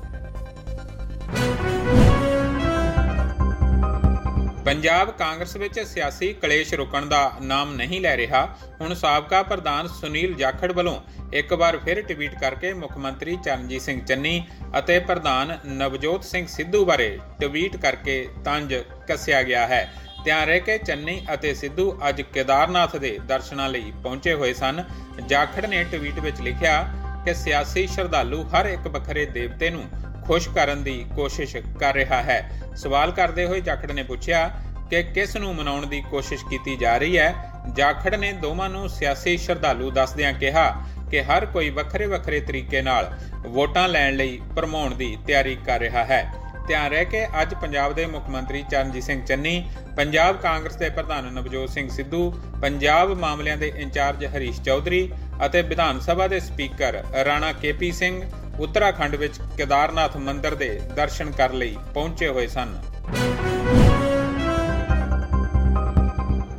ਪੰਜਾਬ ਕਾਂਗਰਸ ਵਿੱਚ ਸਿਆਸੀ ਕਲੇਸ਼ ਰੁਕਣ ਦਾ ਨਾਮ ਨਹੀਂ ਲੈ ਰਿਹਾ। ਹੁਣ ਸਾਬਕਾ ਪ੍ਰਧਾਨ ਸੁਨੀਲ ਜਾਖੜ ਵੱਲੋਂ ਇੱਕ ਵਾਰ ਫਿਰ ਟਵੀਟ ਕਰਕੇ ਮੁੱਖ ਮੰਤਰੀ ਚਰਨਜੀਤ ਸਿੰਘ ਚੰਨੀ ਅਤੇ ਪ੍ਰਧਾਨ ਨਵਜੋਤ ਸਿੰਘ ਸਿੱਧੂ ਬਾਰੇ ਟਵੀਟ ਕਰਕੇ ਤੰਜ ਕੱਸਿਆ ਗਿਆ ਹੈ। ਧਿਆਨ ਰਹੇ ਕਿ ਚੰਨੀ ਅਤੇ ਸਿੱਧੂ ਅੱਜ ਕੇਦਾਰਨਾਥ ਦੇ ਦਰਸ਼ਨਾਂ ਲਈ ਪਹੁੰਚੇ ਹੋਏ ਸਨ। ਜਾਖੜ ਨੇ ਟਵੀਟ ਵਿੱਚ ਲਿਖਿਆ ਕਿ ਸਿਆਸੀ ਸ਼ਰਧਾਲੂ ਹਰ ਇੱਕ ਵੱਖਰੇ ਦੇਵਤੇ ਨੂੰ ਖੁਸ਼ ਕਰਨ ਦੀ ਕੋਸ਼ਿਸ਼ ਕਰ ਰਿਹਾ ਹੈ। ਸਵਾਲ ਕਰਦੇ ਹੋਏ ਜਾਖੜ ਨੇ ਪੁੱਛਿਆ ਕਿ ਕਿਸ ਨੂੰ ਮਨਾਉਣ ਦੀ ਕੋਸ਼ਿਸ਼ ਕੀਤੀ ਜਾ ਰਹੀ ਹੈ? ਜਾਖੜ ਨੇ ਦੋਵਾਂ ਨੂੰ ਸਿਆਸੀ ਸ਼ਰਧਾਲੂ ਦੱਸਦਿਆਂ ਕਿਹਾ ਕਿ ਹਰ ਕੋਈ ਵੱਖਰੇ ਵੱਖਰੇ ਤਰੀਕੇ ਨਾਲ ਵੋਟਾਂ ਲੈਣ ਲਈ ਭਰਮਾਉਣ ਦੀ ਤਿਆਰੀ ਕਰ ਰਿਹਾ ਹੈ। ਧਿਆਨ ਰਹੇ ਕਿ ਅੱਜ ਪੰਜਾਬ ਦੇ ਮੁੱਖ ਮੰਤਰੀ ਚਰਨਜੀਤ ਸਿੰਘ ਚੰਨੀ, ਪੰਜਾਬ ਕਾਂਗਰਸ ਦੇ ਪ੍ਰਧਾਨ ਨਵਜੋਤ ਸਿੰਘ ਸਿੱਧੂ, ਪੰਜਾਬ ਮਾਮਲਿਆਂ ਦੇ ਇੰਚਾਰਜ ਹਰੀਸ਼ ਚੌਧਰੀ ਅਤੇ ਵਿਧਾਨ ਸਭਾ ਦੇ ਸਪੀਕਰ ਰਾਣਾ ਕੇਪੀ ਸਿੰਘ ਉੱਤਰਾਖੰਡ ਵਿੱਚ ਕੇਦਾਰਨਾਥ ਮੰਦਿਰ ਦੇ ਦਰਸ਼ਨ ਕਰਨ ਲਈ ਪਹੁੰਚੇ ਹੋਏ ਸਨ।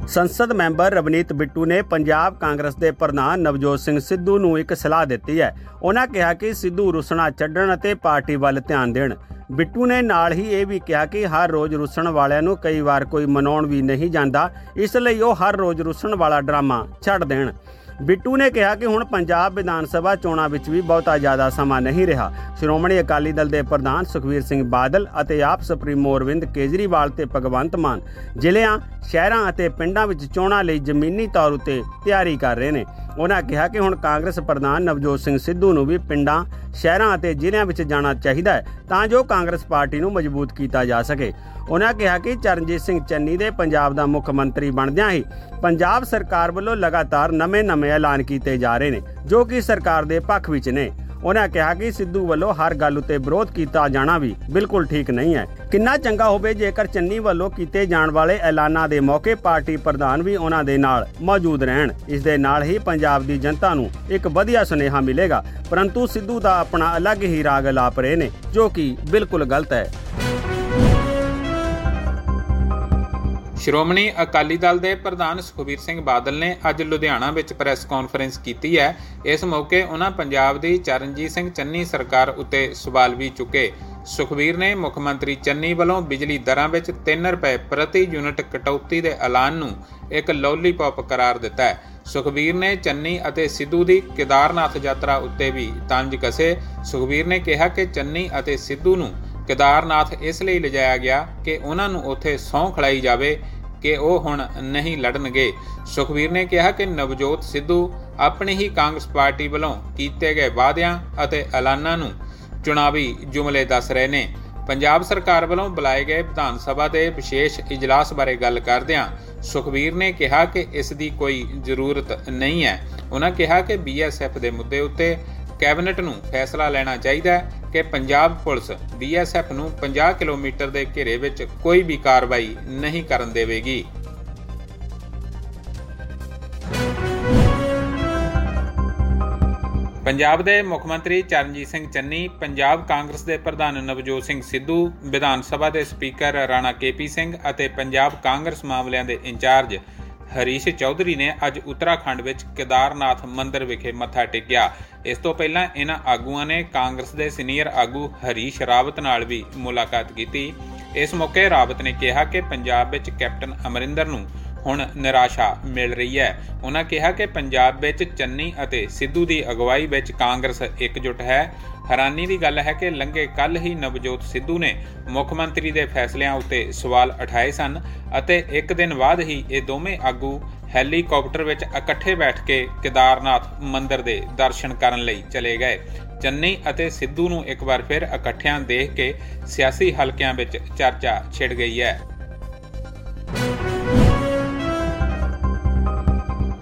ਸੰਸਦ ਮੈਂਬਰ ਰਵਨੀਤ ਬਿੱਟੂ ਨੇ ਪੰਜਾਬ ਕਾਂਗਰਸ ਦੇ ਪ੍ਰਧਾਨ ਨਵਜੋਤ ਸਿੰਘ ਸਿੱਧੂ ਨੂੰ ਇੱਕ ਸਲਾਹ ਦਿੱਤੀ ਹੈ। ਉਹਨਾਂ ਕਿਹਾ ਕਿ ਸਿੱਧੂ ਰੁਸਣਾ ਛੱਡਣ ਅਤੇ ਪਾਰਟੀ ਵੱਲ ਧਿਆਨ ਦੇਣ। ਬਿੱਟੂ ਨੇ ਨਾਲ ਹੀ ਇਹ ਵੀ ਕਿਹਾ ਕਿ ਹਰ ਰੋਜ਼ ਰੁੱਸਣ ਵਾਲਿਆਂ ਨੂੰ ਕਈ ਵਾਰ ਕੋਈ ਮਨਾਉਣ ਵੀ ਨਹੀਂ ਜਾਂਦਾ। ਇਸ ਲਈ ਉਹ ਹਰ ਰੋਜ਼ ਰੁੱਸਣ ਵਾਲਾ ਡਰਾਮਾ ਛੱਡ ਦੇਣ। ਬਿੱਟੂ ਨੇ ਕਿਹਾ ਕਿ ਹੁਣ ਪੰਜਾਬ ਵਿਧਾਨ ਸਭਾ ਚੋਣਾਂ ਵਿੱਚ ਵੀ ਬਹੁਤਾ ਜ਼ਿਆਦਾ ਸਮਾਂ ਨਹੀਂ ਰਿਹਾ। ਸ਼੍ਰੋਮਣੀ ਅਕਾਲੀ ਦਲ ਦੇ ਪ੍ਰਧਾਨ ਸੁਖਵੀਰ ਸਿੰਘ ਬਾਦਲ ਅਤੇ ਆਪ ਸੁਪਰੀਮੋ ਅਰਵਿੰਦ ਕੇਜਰੀਵਾਲ ਤੇ ਭਗਵੰਤ ਮਾਨ ਜ਼ਿਲ੍ਹਿਆਂ, ਸ਼ਹਿਰਾਂ ਅਤੇ ਪਿੰਡਾਂ ਵਿੱਚ ਚੋਣਾਂ ਲਈ ਜ਼ਮੀਨੀ ਤੌਰ ਉਤੇ ਤਿਆਰੀ ਕਰ ਰਹੇ ਨੇ। ਉਹਨਾਂ ਕਿਹਾ ਕਿ ਹੁਣ ਕਾਂਗਰਸ ਪ੍ਰਧਾਨ ਨਵਜੋਤ ਸਿੰਘ ਸਿੱਧੂ ਨੂੰ ਵੀ ਪਿੰਡਾਂ, ਸ਼ਹਿਰਾਂ ਅਤੇ ਜ਼ਿਲ੍ਹਿਆਂ ਵਿੱਚ ਜਾਣਾ ਚਾਹੀਦਾ ਹੈ ਤਾਂ ਜੋ ਕਾਂਗਰਸ ਪਾਰਟੀ ਨੂੰ ਮਜ਼ਬੂਤ ਕੀਤਾ ਜਾ ਸਕੇ। ਉਹਨਾਂ ਕਿਹਾ ਕਿ ਚਰਨਜੀਤ ਸਿੰਘ ਚੰਨੀ ਦੇ ਪੰਜਾਬ ਦਾ ਮੁੱਖ ਮੰਤਰੀ ਬਣਦਿਆਂ ਹੀ ਪੰਜਾਬ ਸਰਕਾਰ ਵੱਲੋਂ ਲਗਾਤਾਰ ਨਵੇਂ-ਨਵੇਂ ਐਲਾਨ ਕੀਤੇ ਜਾ ਰਹੇ ਨੇ, ਜੋ ਕਿ ਸਰਕਾਰ ਦੇ ਪੱਖ ਵਿੱਚ ਨੇ। ਉਹਨਾਂ ਕਿਹਾ ਕਿ ਸਿੱਧੂ ਵੱਲੋਂ ਹਰ ਗੱਲ ਉੱਤੇ ਵਿਰੋਧ ਕੀਤਾ ਜਾਣਾ ਵੀ ਬਿਲਕੁਲ ਠੀਕ ਨਹੀਂ ਹੈ। ਕਿੰਨਾ ਚੰਗਾ ਹੋਵੇ ਜੇਕਰ ਚੰਨੀ ਵੱਲੋਂ ਕੀਤੇ ਜਾਣ ਵਾਲੇ ਐਲਾਨਾਂ ਦੇ ਮੌਕੇ ਪਾਰਟੀ ਪ੍ਰਧਾਨ ਵੀ ਉਹਨਾਂ ਦੇ ਨਾਲ ਮੌਜੂਦ ਰਹਿਣ। ਇਸ ਦੇ ਨਾਲ ਹੀ ਪੰਜਾਬ ਦੀ ਜਨਤਾ ਨੂੰ ਇੱਕ ਵਧੀਆ ਸੁਨੇਹਾ ਮਿਲੇਗਾ, ਪਰੰਤੂ ਸਿੱਧੂ ਦਾ ਆਪਣਾ ਅਲੱਗ ਹੀ ਰਾਗ ਲਾਪ ਰਹੇ ਨੇ, ਜੋ ਕਿ ਬਿਲਕੁਲ ਗਲਤ ਹੈ। ਸ਼੍ਰੋਮਣੀ ਅਕਾਲੀ ਦਲ ਦੇ ਪ੍ਰਧਾਨ ਸੁਖਬੀਰ ਸਿੰਘ ਬਾਦਲ ਨੇ ਅੱਜ ਲੁਧਿਆਣਾ ਵਿੱਚ ਪ੍ਰੈਸ ਕਾਨਫਰੰਸ ਕੀਤੀ ਹੈ। ਇਸ ਮੌਕੇ ਉਹਨਾਂ ਪੰਜਾਬ ਦੀ ਚਰਨਜੀਤ ਸਿੰਘ ਚੰਨੀ ਸਰਕਾਰ ਉੱਤੇ ਸਵਾਲ ਵੀ ਚੁੱਕੇ। ਸੁਖਬੀਰ ਨੇ ਮੁੱਖ ਮੰਤਰੀ ਚੰਨੀ ਵੱਲੋਂ ਬਿਜਲੀ ਦਰਾਂ ਵਿੱਚ 3 ਰੁਪਏ ਪ੍ਰਤੀ ਯੂਨਿਟ ਕਟੌਤੀ ਦੇ ਐਲਾਨ ਨੂੰ ਇੱਕ ਲੋਲੀਪੌਪ ਕਰਾਰ ਦਿੱਤਾ ਹੈ। ਸੁਖਬੀਰ ਨੇ ਚੰਨੀ ਅਤੇ ਸਿੱਧੂ ਦੀ ਕੇਦਾਰਨਾਥ ਯਾਤਰਾ ਉੱਤੇ ਵੀ ਤੰਜ ਕਸੇ। ਸੁਖਬੀਰ ਨੇ ਕਿਹਾ ਕਿ ਚੰਨੀ ਅਤੇ ਸਿੱਧੂ ਨੂੰ ਕੇਦਾਰਨਾਥ ਇਸ ਲਈ ਲਿਜਾਇਆ ਗਿਆ ਕਿ ਉਹਨਾਂ ਨੂੰ ਉੱਥੇ ਸਹੁੰ ਖਲਾਈ ਜਾਵੇ। ਕਿ ਉਹ ਹੁਣ ਨਹੀਂ ਲੜਨਗੇ। ਸੁਖਬੀਰ ਨੇ ਕਿਹਾ ਕਿ ਨਵਜੋਤ ਸਿੱਧੂ ਆਪਣੀ ਹੀ ਕਾਂਗਰਸ ਪਾਰਟੀ ਵੱਲੋਂ ਕੀਤੇ ਗਏ ਵਾਅਦਿਆਂ ਅਤੇ ਐਲਾਨਾਂ ਨੂੰ ਚੁਣਾਵੀ ਜੁਮਲੇ ਦੱਸ ਰਹੇ ਨੇ। ਪੰਜਾਬ ਸਰਕਾਰ ਵੱਲੋਂ ਬੁਲਾਏ ਗਏ ਵਿਧਾਨ ਸਭਾ ਦੇ ਵਿਸ਼ੇਸ਼ ਇਜਲਾਸ ਬਾਰੇ ਗੱਲ ਕਰਦਿਆਂ ਸੁਖਬੀਰ ਨੇ ਕਿਹਾ ਕਿ ਇਸ ਦੀ ਕੋਈ ਜ਼ਰੂਰਤ ਨਹੀਂ ਹੈ। ਉਹਨਾਂ ਕਿਹਾ ਕਿ ਬੀਐਸਐਫ ਦੇ ਮੁੱਦੇ ਉੱਤੇ ਕੈਬਨਿਟ ਨੂੰ ਫੈਸਲਾ ਲੈਣਾ ਚਾਹੀਦਾ ਹੈ ਕਿ ਪੰਜਾਬ ਪੁਲਿਸ ਬੀਐਸਐਫ ਨੂੰ 50 ਕਿਲੋਮੀਟਰ ਦੇ ਘੇਰੇ ਵਿੱਚ ਕੋਈ ਵੀ ਕਾਰਵਾਈ ਨਹੀਂ ਕਰਨ ਦੇਵੇਗੀ। ਪੰਜਾਬ ਦੇ ਮੁੱਖ ਮੰਤਰੀ ਚਰਨਜੀਤ ਸਿੰਘ ਚੰਨੀ, ਪੰਜਾਬ ਕਾਂਗਰਸ ਦੇ ਪ੍ਰਧਾਨ ਨਵਜੋਤ ਸਿੰਘ ਸਿੱਧੂ, ਵਿਧਾਨ ਸਭਾ ਦੇ ਸਪੀਕਰ ਰਾਣਾ ਕੇਪੀ ਸਿੰਘ ਅਤੇ ਪੰਜਾਬ ਕਾਂਗਰਸ ਮਾਮਲਿਆਂ ਦੇ ਇੰਚਾਰਜ ਹਰੀਸ਼ ਚੌਧਰੀ ਨੇ ਅੱਜ ਉੱਤਰਾਖੰਡ ਵਿੱਚ ਕੇਦਾਰਨਾਥ ਮੰਦਿਰ ਵਿਖੇ ਮੱਥਾ ਟੇਕਿਆ। ਇਸ ਤੋਂ ਪਹਿਲਾਂ ਇਹਨਾਂ ਆਗੂਆਂ ਨੇ ਕਾਂਗਰਸ ਦੇ ਸੀਨੀਅਰ ਆਗੂ ਹਰੀਸ਼ ਰਾਵਤ ਨਾਲ ਵੀ ਮੁਲਾਕਾਤ ਕੀਤੀ। ਇਸ ਮੌਕੇ ਰਾਵਤ ਨੇ ਕਿਹਾ ਕਿ ਪੰਜਾਬ ਵਿੱਚ ਕੈਪਟਨ ਅਮਰਿੰਦਰ ਨੂੰ ਹੁਣ ਨਿਰਾਸ਼ਾ ਮਿਲ ਰਹੀ ਹੈ। ਉਹਨਾਂ ਕਿਹਾ ਕਿ ਪੰਜਾਬ ਵਿੱਚ ਚੰਨੀ ਅਤੇ ਸਿੱਧੂ ਦੀ ਅਗਵਾਈ ਵਿੱਚ ਕਾਂਗਰਸ ਇਕਜੁੱਟ ਹੈ। ਹੈਰਾਨੀ ਦੀ ਗੱਲ ਹੈ ਕਿ ਲੰਘੇ ਕੱਲ ਹੀ ਨਵਜੋਤ ਸਿੱਧੂ ਨੇ ਮੁੱਖ ਮੰਤਰੀ ਦੇ ਫੈਸਲਿਆਂ ਉੱਤੇ ਸਵਾਲ ਉਠਾਏ ਸਨ ਅਤੇ ਇੱਕ ਦਿਨ ਬਾਅਦ ਹੀ ਇਹ ਦੋਵੇਂ ਆਗੂ ਹੈਲੀਕਾਪਟਰ ਵਿੱਚ ਇਕੱਠੇ ਬੈਠ ਕੇ ਕੇਦਾਰਨਾਥ ਮੰਦਿਰ ਦੇ ਦਰਸ਼ਨ ਕਰਨ ਲਈ ਚਲੇ ਗਏ। ਚੰਨੀ ਅਤੇ ਸਿੱਧੂ ਨੂੰ ਇੱਕ ਵਾਰ ਫਿਰ ਇਕੱਠਿਆਂ ਦੇਖ ਕੇ ਸਿਆਸੀ ਹਲਕਿਆਂ ਵਿੱਚ ਚਰਚਾ ਛਿੜ ਗਈ ਹੈ।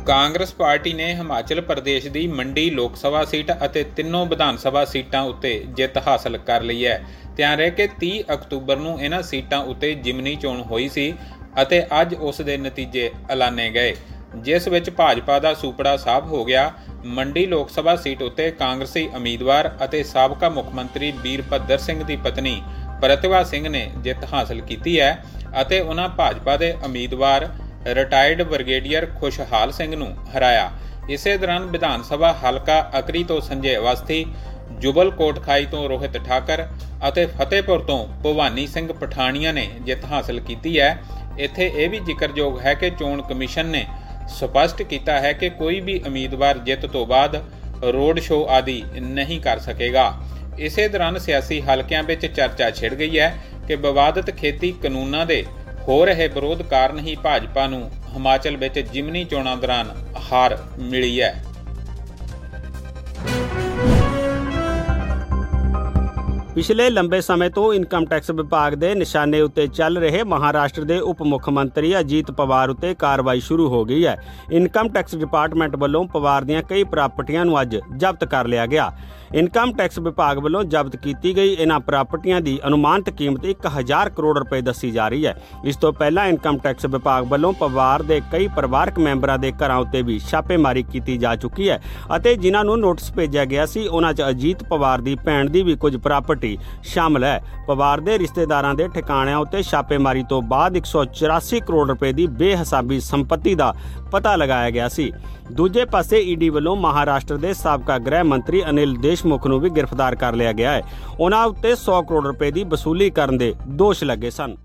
ਕਾਂਗਰਸ ਪਾਰਟੀ ਨੇ ਹਿਮਾਚਲ ਪ੍ਰਦੇਸ਼ ਦੀ ਮੰਡੀ ਲੋਕ ਸਭਾ ਸੀਟ ਅਤੇ ਤਿੰਨੋਂ ਵਿਧਾਨ ਸਭਾ ਸੀਟਾਂ ਉੱਤੇ ਜਿੱਤ ਹਾਸਲ ਕਰ ਲਈ ਹੈ। ਧਿਆਨ ਰਹੇ ਕਿ 30 ਅਕਤੂਬਰ ਨੂੰ ਇਹਨਾਂ ਸੀਟਾਂ ਉੱਤੇ ਜਿਮਨੀ ਚੋਣ ਹੋਈ ਸੀ ਅਤੇ ਅੱਜ ਉਸ ਦੇ ਨਤੀਜੇ ਐਲਾਨੇ ਗਏ, ਜਿਸ ਵਿੱਚ ਭਾਜਪਾ ਦਾ ਸੂਪੜਾ ਸਾਫ਼ ਹੋ ਗਿਆ। ਮੰਡੀ ਲੋਕ ਸਭਾ ਸੀਟ ਉੱਤੇ ਕਾਂਗਰਸੀ ਉਮੀਦਵਾਰ ਅਤੇ ਸਾਬਕਾ ਮੁੱਖ ਮੰਤਰੀ ਬੀਰਭੱਦਰ ਸਿੰਘ ਦੀ ਪਤਨੀ ਪ੍ਰਤਿਭਾ ਸਿੰਘ ਨੇ ਜਿੱਤ ਹਾਸਲ ਕੀਤੀ ਹੈ ਅਤੇ ਉਹਨਾਂ ਭਾਜਪਾ ਦੇ ਉਮੀਦਵਾਰ ਰਿਟਾਇਰਡ ਬ੍ਰਿਗੇਡੀਅਰ ਖੁਸ਼ਹਾਲ ਸਿੰਘ ਨੂੰ ਹਰਾਇਆ। ਇਸੇ ਦੌਰਾਨ ਵਿਧਾਨ ਸਭਾ ਹਲਕਾ ਅਕਰੀ ਤੋਂ ਸੰਜੇ ਅਵਸਥੀ, ਜੁਬਲ ਕੋਟਖਾਈ ਤੋਂ ਰੋਹਿਤ ਠਾਕਰ ਅਤੇ ਫਤਿਹਪੁਰ ਤੋਂ ਭਵਾਨੀ ਸਿੰਘ ਪਠਾਨੀਆ ਨੇ ਜਿੱਤ ਹਾਸਲ ਕੀਤੀ ਹੈ। ਇੱਥੇ ਇਹ ਵੀ ਜ਼ਿਕਰਯੋਗ ਹੈ ਕਿ ਚੋਣ ਕਮਿਸ਼ਨ ਨੇ ਸਪਸ਼ਟ ਕੀਤਾ ਹੈ ਕਿ ਕੋਈ ਵੀ ਉਮੀਦਵਾਰ ਜਿੱਤ ਤੋਂ ਬਾਅਦ ਰੋਡ ਸ਼ੋਅ ਆਦਿ ਨਹੀਂ ਕਰ ਸਕੇਗਾ। ਇਸੇ ਦੌਰਾਨ ਸਿਆਸੀ ਹਲਕਿਆਂ ਵਿੱਚ ਚਰਚਾ ਛਿੜ ਗਈ ਹੈ ਕਿ ਵਿਵਾਦਤ ਖੇਤੀ ਕਾਨੂੰਨਾਂ ਦੇ ਹੋ ਰਹੇ ਵਿਰੋਧ ਕਾਰਨ ਹੀ ਭਾਜਪਾ ਨੂੰ ਹਿਮਾਚਲ ਵਿੱਚ ਜਿਮਨੀ ਚੋਣਾਂ ਦੌਰਾਨ ਹਾਰ ਮਿਲੀ ਹੈ। ਪਿਛਲੇ ਲੰਬੇ ਸਮੇਂ ਤੋਂ ਇਨਕਮ ਟੈਕਸ ਵਿਭਾਗ ਦੇ ਨਿਸ਼ਾਨੇ ਉੱਤੇ ਚੱਲ ਰਹੇ ਮਹਾਰਾਸ਼ਟਰ ਦੇ ਉਪ ਮੁੱਖ ਮੰਤਰੀ ਅਜੀਤ ਪਵਾਰ ਉੱਤੇ ਕਾਰਵਾਈ ਸ਼ੁਰੂ ਹੋ ਗਈ ਹੈ। ਇਨਕਮ ਟੈਕਸ ਡਿਪਾਰਟਮੈਂਟ ਵੱਲੋਂ ਪਵਾਰ ਦੀਆਂ ਕਈ ਪ੍ਰਾਪਰਟੀਆਂ ਨੂੰ ਅੱਜ ਜ਼ਬਤ ਕਰ ਲਿਆ ਗਿਆ। ਇਨਕਮ ਟੈਕਸ ਵਿਭਾਗ ਵੱਲੋਂ ਜ਼ਬਤ ਕੀਤੀ ਗਈ ਇਹਨਾਂ ਪ੍ਰਾਪਰਟੀਆਂ ਦੀ ਅਨੁਮਾਨਿਤ ਕੀਮਤ 1000 ਕਰੋੜ ਰੁਪਏ ਦੱਸੀ ਜਾ ਰਹੀ ਹੈ। ਇਸ ਤੋਂ ਪਹਿਲਾਂ ਇਨਕਮ ਟੈਕਸ ਵਿਭਾਗ ਵੱਲੋਂ ਪਰਿਵਾਰ ਦੇ ਕਈ ਪਰਿਵਾਰਕ ਮੈਂਬਰਾਂ ਦੇ ਘਰਾਂ ਉੱਤੇ ਵੀ ਛਾਪੇਮਾਰੀ ਕੀਤੀ ਜਾ ਚੁੱਕੀ ਹੈ ਅਤੇ ਜਿਨ੍ਹਾਂ ਨੂੰ ਨੋਟਿਸ ਭੇਜਿਆ ਗਿਆ ਸੀ, ਉਹਨਾਂ 'ਚ ਅਜੀਤ ਪਵਾਰ ਦੀ ਭੈਣ ਦੀ ਵੀ ਕੁਝ ਪ੍ਰਾਪਰਟੀ ਸ਼ਾਮਲ ਹੈ। ਪਵਾਰ ਦੇ ਰਿਸ਼ਤੇਦਾਰਾਂ ਦੇ ਠਿਕਾਣਿਆਂ ਉੱਤੇ ਛਾਪੇਮਾਰੀ ਤੋਂ ਬਾਅਦ 184 ਕਰੋੜ ਰੁਪਏ ਦੀ ਬੇਹਿਸਾਬੀ ਸੰਪત્ਤੀ ਦਾ ਪਤਾ ਲਗਾਇਆ ਗਿਆ ਸੀ। ਦੂਜੇ ਪਾਸੇ ਈਡੀ ਵੱਲੋਂ ਮਹਾਰਾਸ਼ਟਰ ਦੇ ਸਾਬਕਾ ਗ੍ਰਹਿ ਮੰਤਰੀ ਅਨਿਲ ਦੇਸ਼ਮੁਖ ਨੂੰ ਵੀ ਗ੍ਰਿਫਤਾਰ ਕਰ ਲਿਆ ਗਿਆ ਹੈ। ਉਹਨਾਂ ਉੱਤੇ 100 ਕਰੋੜ ਰੁਪਏ ਦੀ ਵਸੂਲੀ ਕਰਨ ਦੇ ਦੋਸ਼ ਲੱਗੇ ਸਨ।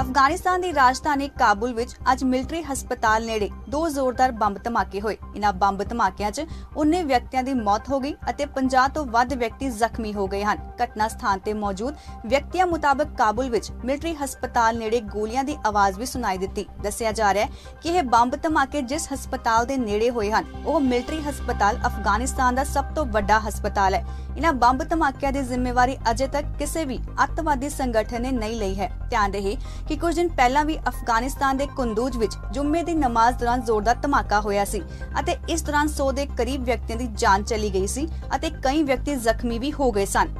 ਅਫਗਾਨਿਸਤਾਨ ਦੀ ਰਾਜਧਾਨੀ ਕਾਬੁਲ ਵਿੱਚ ਅੱਜ ਮਿਲਟਰੀ ਹਸਪਤਾਲ ਨੇੜੇ ਦੋ ਜ਼ੋਰਦਾਰ ਬੰਬ ਧਮਾਕੇ ਹੋਏ। ਇਨ੍ਹਾਂ ਬੰਬ ਧਮਾਕਿਆਂ 'ਚ 19 ਵਿਅਕਤੀਆਂ ਦੀ ਮੌਤ ਹੋ ਗਈ ਅਤੇ 50 ਤੋਂ ਵੱਧ ਵਿਅਕਤੀ ਜ਼ਖਮੀ ਹੋ ਗਏ ਹਨ। ਘਟਨਾ ਸਥਾਨ ਤੇ ਮੌਜੂਦ ਵਿਅਕਤੀਆਂ ਮੁਤਾਬਕ ਕਾਬੁਲ ਵਿੱਚ ਮਿਲਟਰੀ ਹਸਪਤਾਲ ਨੇੜੇ ਗੋਲੀਆਂ ਦੀ ਆਵਾਜ਼ ਵੀ ਸੁਣਾਈ ਦਿੱਤੀ। ਦੱਸਿਆ ਜਾ ਰਿਹਾ ਹੈ ਕਿ ਇਹ ਬੰਬ ਧਮਾਕੇ ਜਿਸ ਹਸਪਤਾਲ ਦੇ ਨੇੜੇ ਹੋਏ ਹਨ, ਉਹ ਮਿਲਟਰੀ ਹਸਪਤਾਲ ਅਫਗਾਨਿਸਤਾਨ ਦਾ ਸਭ ਤੋਂ ਵੱਡਾ ਹਸਪਤਾਲ ਹੈ। ਇਨ੍ਹਾਂ ਬੰਬ ਧਮਾਕਿਆਂ ਦੀ ਜ਼ਿੰਮੇਵਾਰੀ ਅਜੇ ਤੱਕ ਕਿਸੇ ਵੀ ਅੱਤਵਾਦੀ ਸੰਗਠਨ ਨੇ ਨਹੀਂ ਲਈ ਹੈ। ਧਿਆਨ ਰਹੇ ਕਿ ਕੁਝ ਦਿਨ ਪਹਿਲਾਂ ਵੀ ਅਫਗਾਨਿਸਤਾਨ ਦੇ ਕੁੰਦੂਜ ਵਿੱਚ ਜੁਮੇ ਦੀ ਨਮਾਜ਼ ਦੌਰਾਨ ਜ਼ੋਰਦਾਰ ਧਮਾਕਾ ਹੋਇਆ ਸੀ ਅਤੇ ਇਸ ਦੌਰਾਨ 100 ਦੇ ਕਰੀਬ ਵਿਅਕਤੀਆਂ ਦੀ ਜਾਨ ਚਲੀ ਗਈ ਸੀ ਅਤੇ ਕਈ ਵਿਅਕਤੀ ਜ਼ਖਮੀ ਵੀ ਹੋ ਗਏ ਸਨ।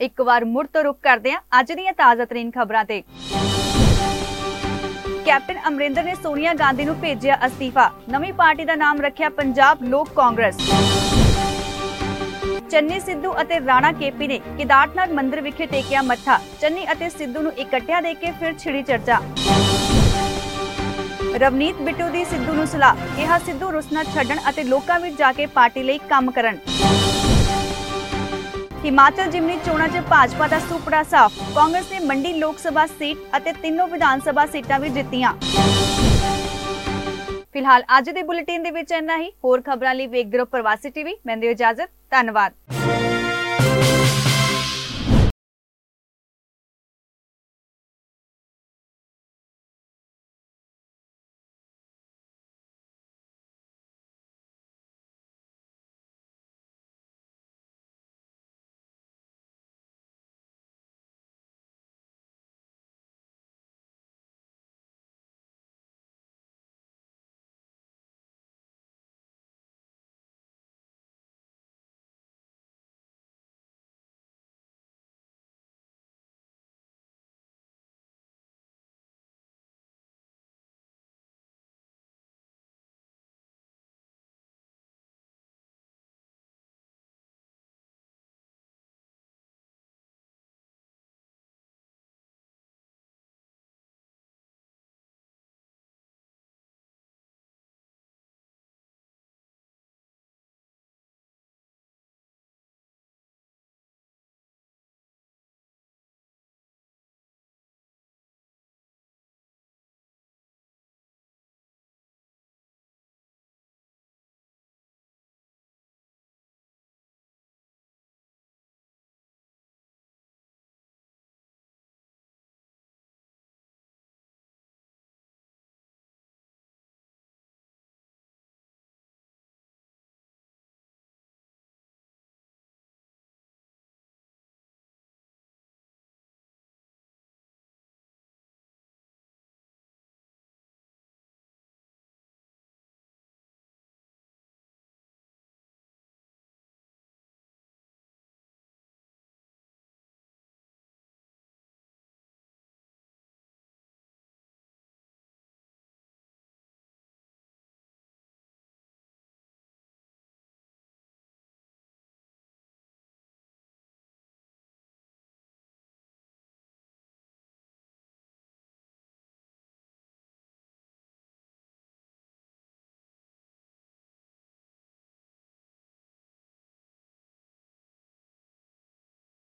ਇੱਕ ਵਾਰ ਮੁੜ ਤੋਂ ਰੁਕ ਕਰਦੇ ਹਾਂ ਅੱਜ ਦੀਆਂ ਤਾਜ਼ਾ ਤਰੀਨ ਖਬਰਾਂ ਤੇ। ਕੈਪਟਨ ਅਮਰਿੰਦਰ ਨੇ ਸੋਨੀਆ ਗਾਂਧੀ ਨੂੰ ਭੇਜਿਆ ਅਸਤੀਫਾ। ਨਵੀਂ ਪਾਰਟੀ ਦਾ ਨਾਮ ਰੱਖਿਆ ਪੰਜਾਬ ਲੋਕ ਕਾਂਗਰਸ। ਚੰਨੀ ਸਿੱਧੂ ਅਤੇ ਰਾਣਾ ਕੇਪੀ ਨੇ ਕੇਦਾਰਨਾਥ ਮੰਦਿਰ ਵਿਖੇ ਟੇਕਿਆ ਮੱਥਾ। ਚੰਨੀ ਅਤੇ ਸਿੱਧੂ ਨੂੰ ਇਕੱਠਿਆਂ ਦੇਖ ਕੇ ਫਿਰ ਛਿੜੀ ਚਰਚਾ। ਰਵਨੀਤ ਬਿੱਟੂ ਦੀ ਸਿੱਧੂ ਨੂੰ ਸਲਾਹ, ਕਿਹਾ ਸਿੱਧੂ ਰੁਸਨਾ ਛੱਡਣ ਅਤੇ ਲੋਕਾਂ ਵਿੱਚ ਜਾ ਕੇ ਪਾਰਟੀ ਲਈ ਕੰਮ ਕਰਨ। ਹਿਮਾਚਲ ਜਿਮਨੀ ਚੋਣਾਂ 'ਚ ਭਾਜਪਾ ਦਾ ਸੁਪੜਾ ਸਾਫ਼, ਕਾਂਗਰਸ ਨੇ ਮੰਡੀ ਲੋਕ ਸਭਾ ਸੀਟ ਅਤੇ ਤਿੰਨੋਂ ਵਿਧਾਨ ਸਭਾ ਸੀਟਾਂ ਵੀ ਜਿੱਤੀਆਂ। ਫਿਲਹਾਲ ਅੱਜ ਦੇ ਬੁਲੇਟਿਨ ਦੇ ਵਿੱਚ ਇੰਨਾ ਹੀ, ਹੋਰ ਖਬਰਾਂ ਲਈ ਵੇਖਦੇ ਰਹੋ ਪ੍ਰਵਾਸੀ ਟੀਵੀ, ਮੈਂ ਦਿਓ ਇਜਾਜ਼ਤ, ਧੰਨਵਾਦ।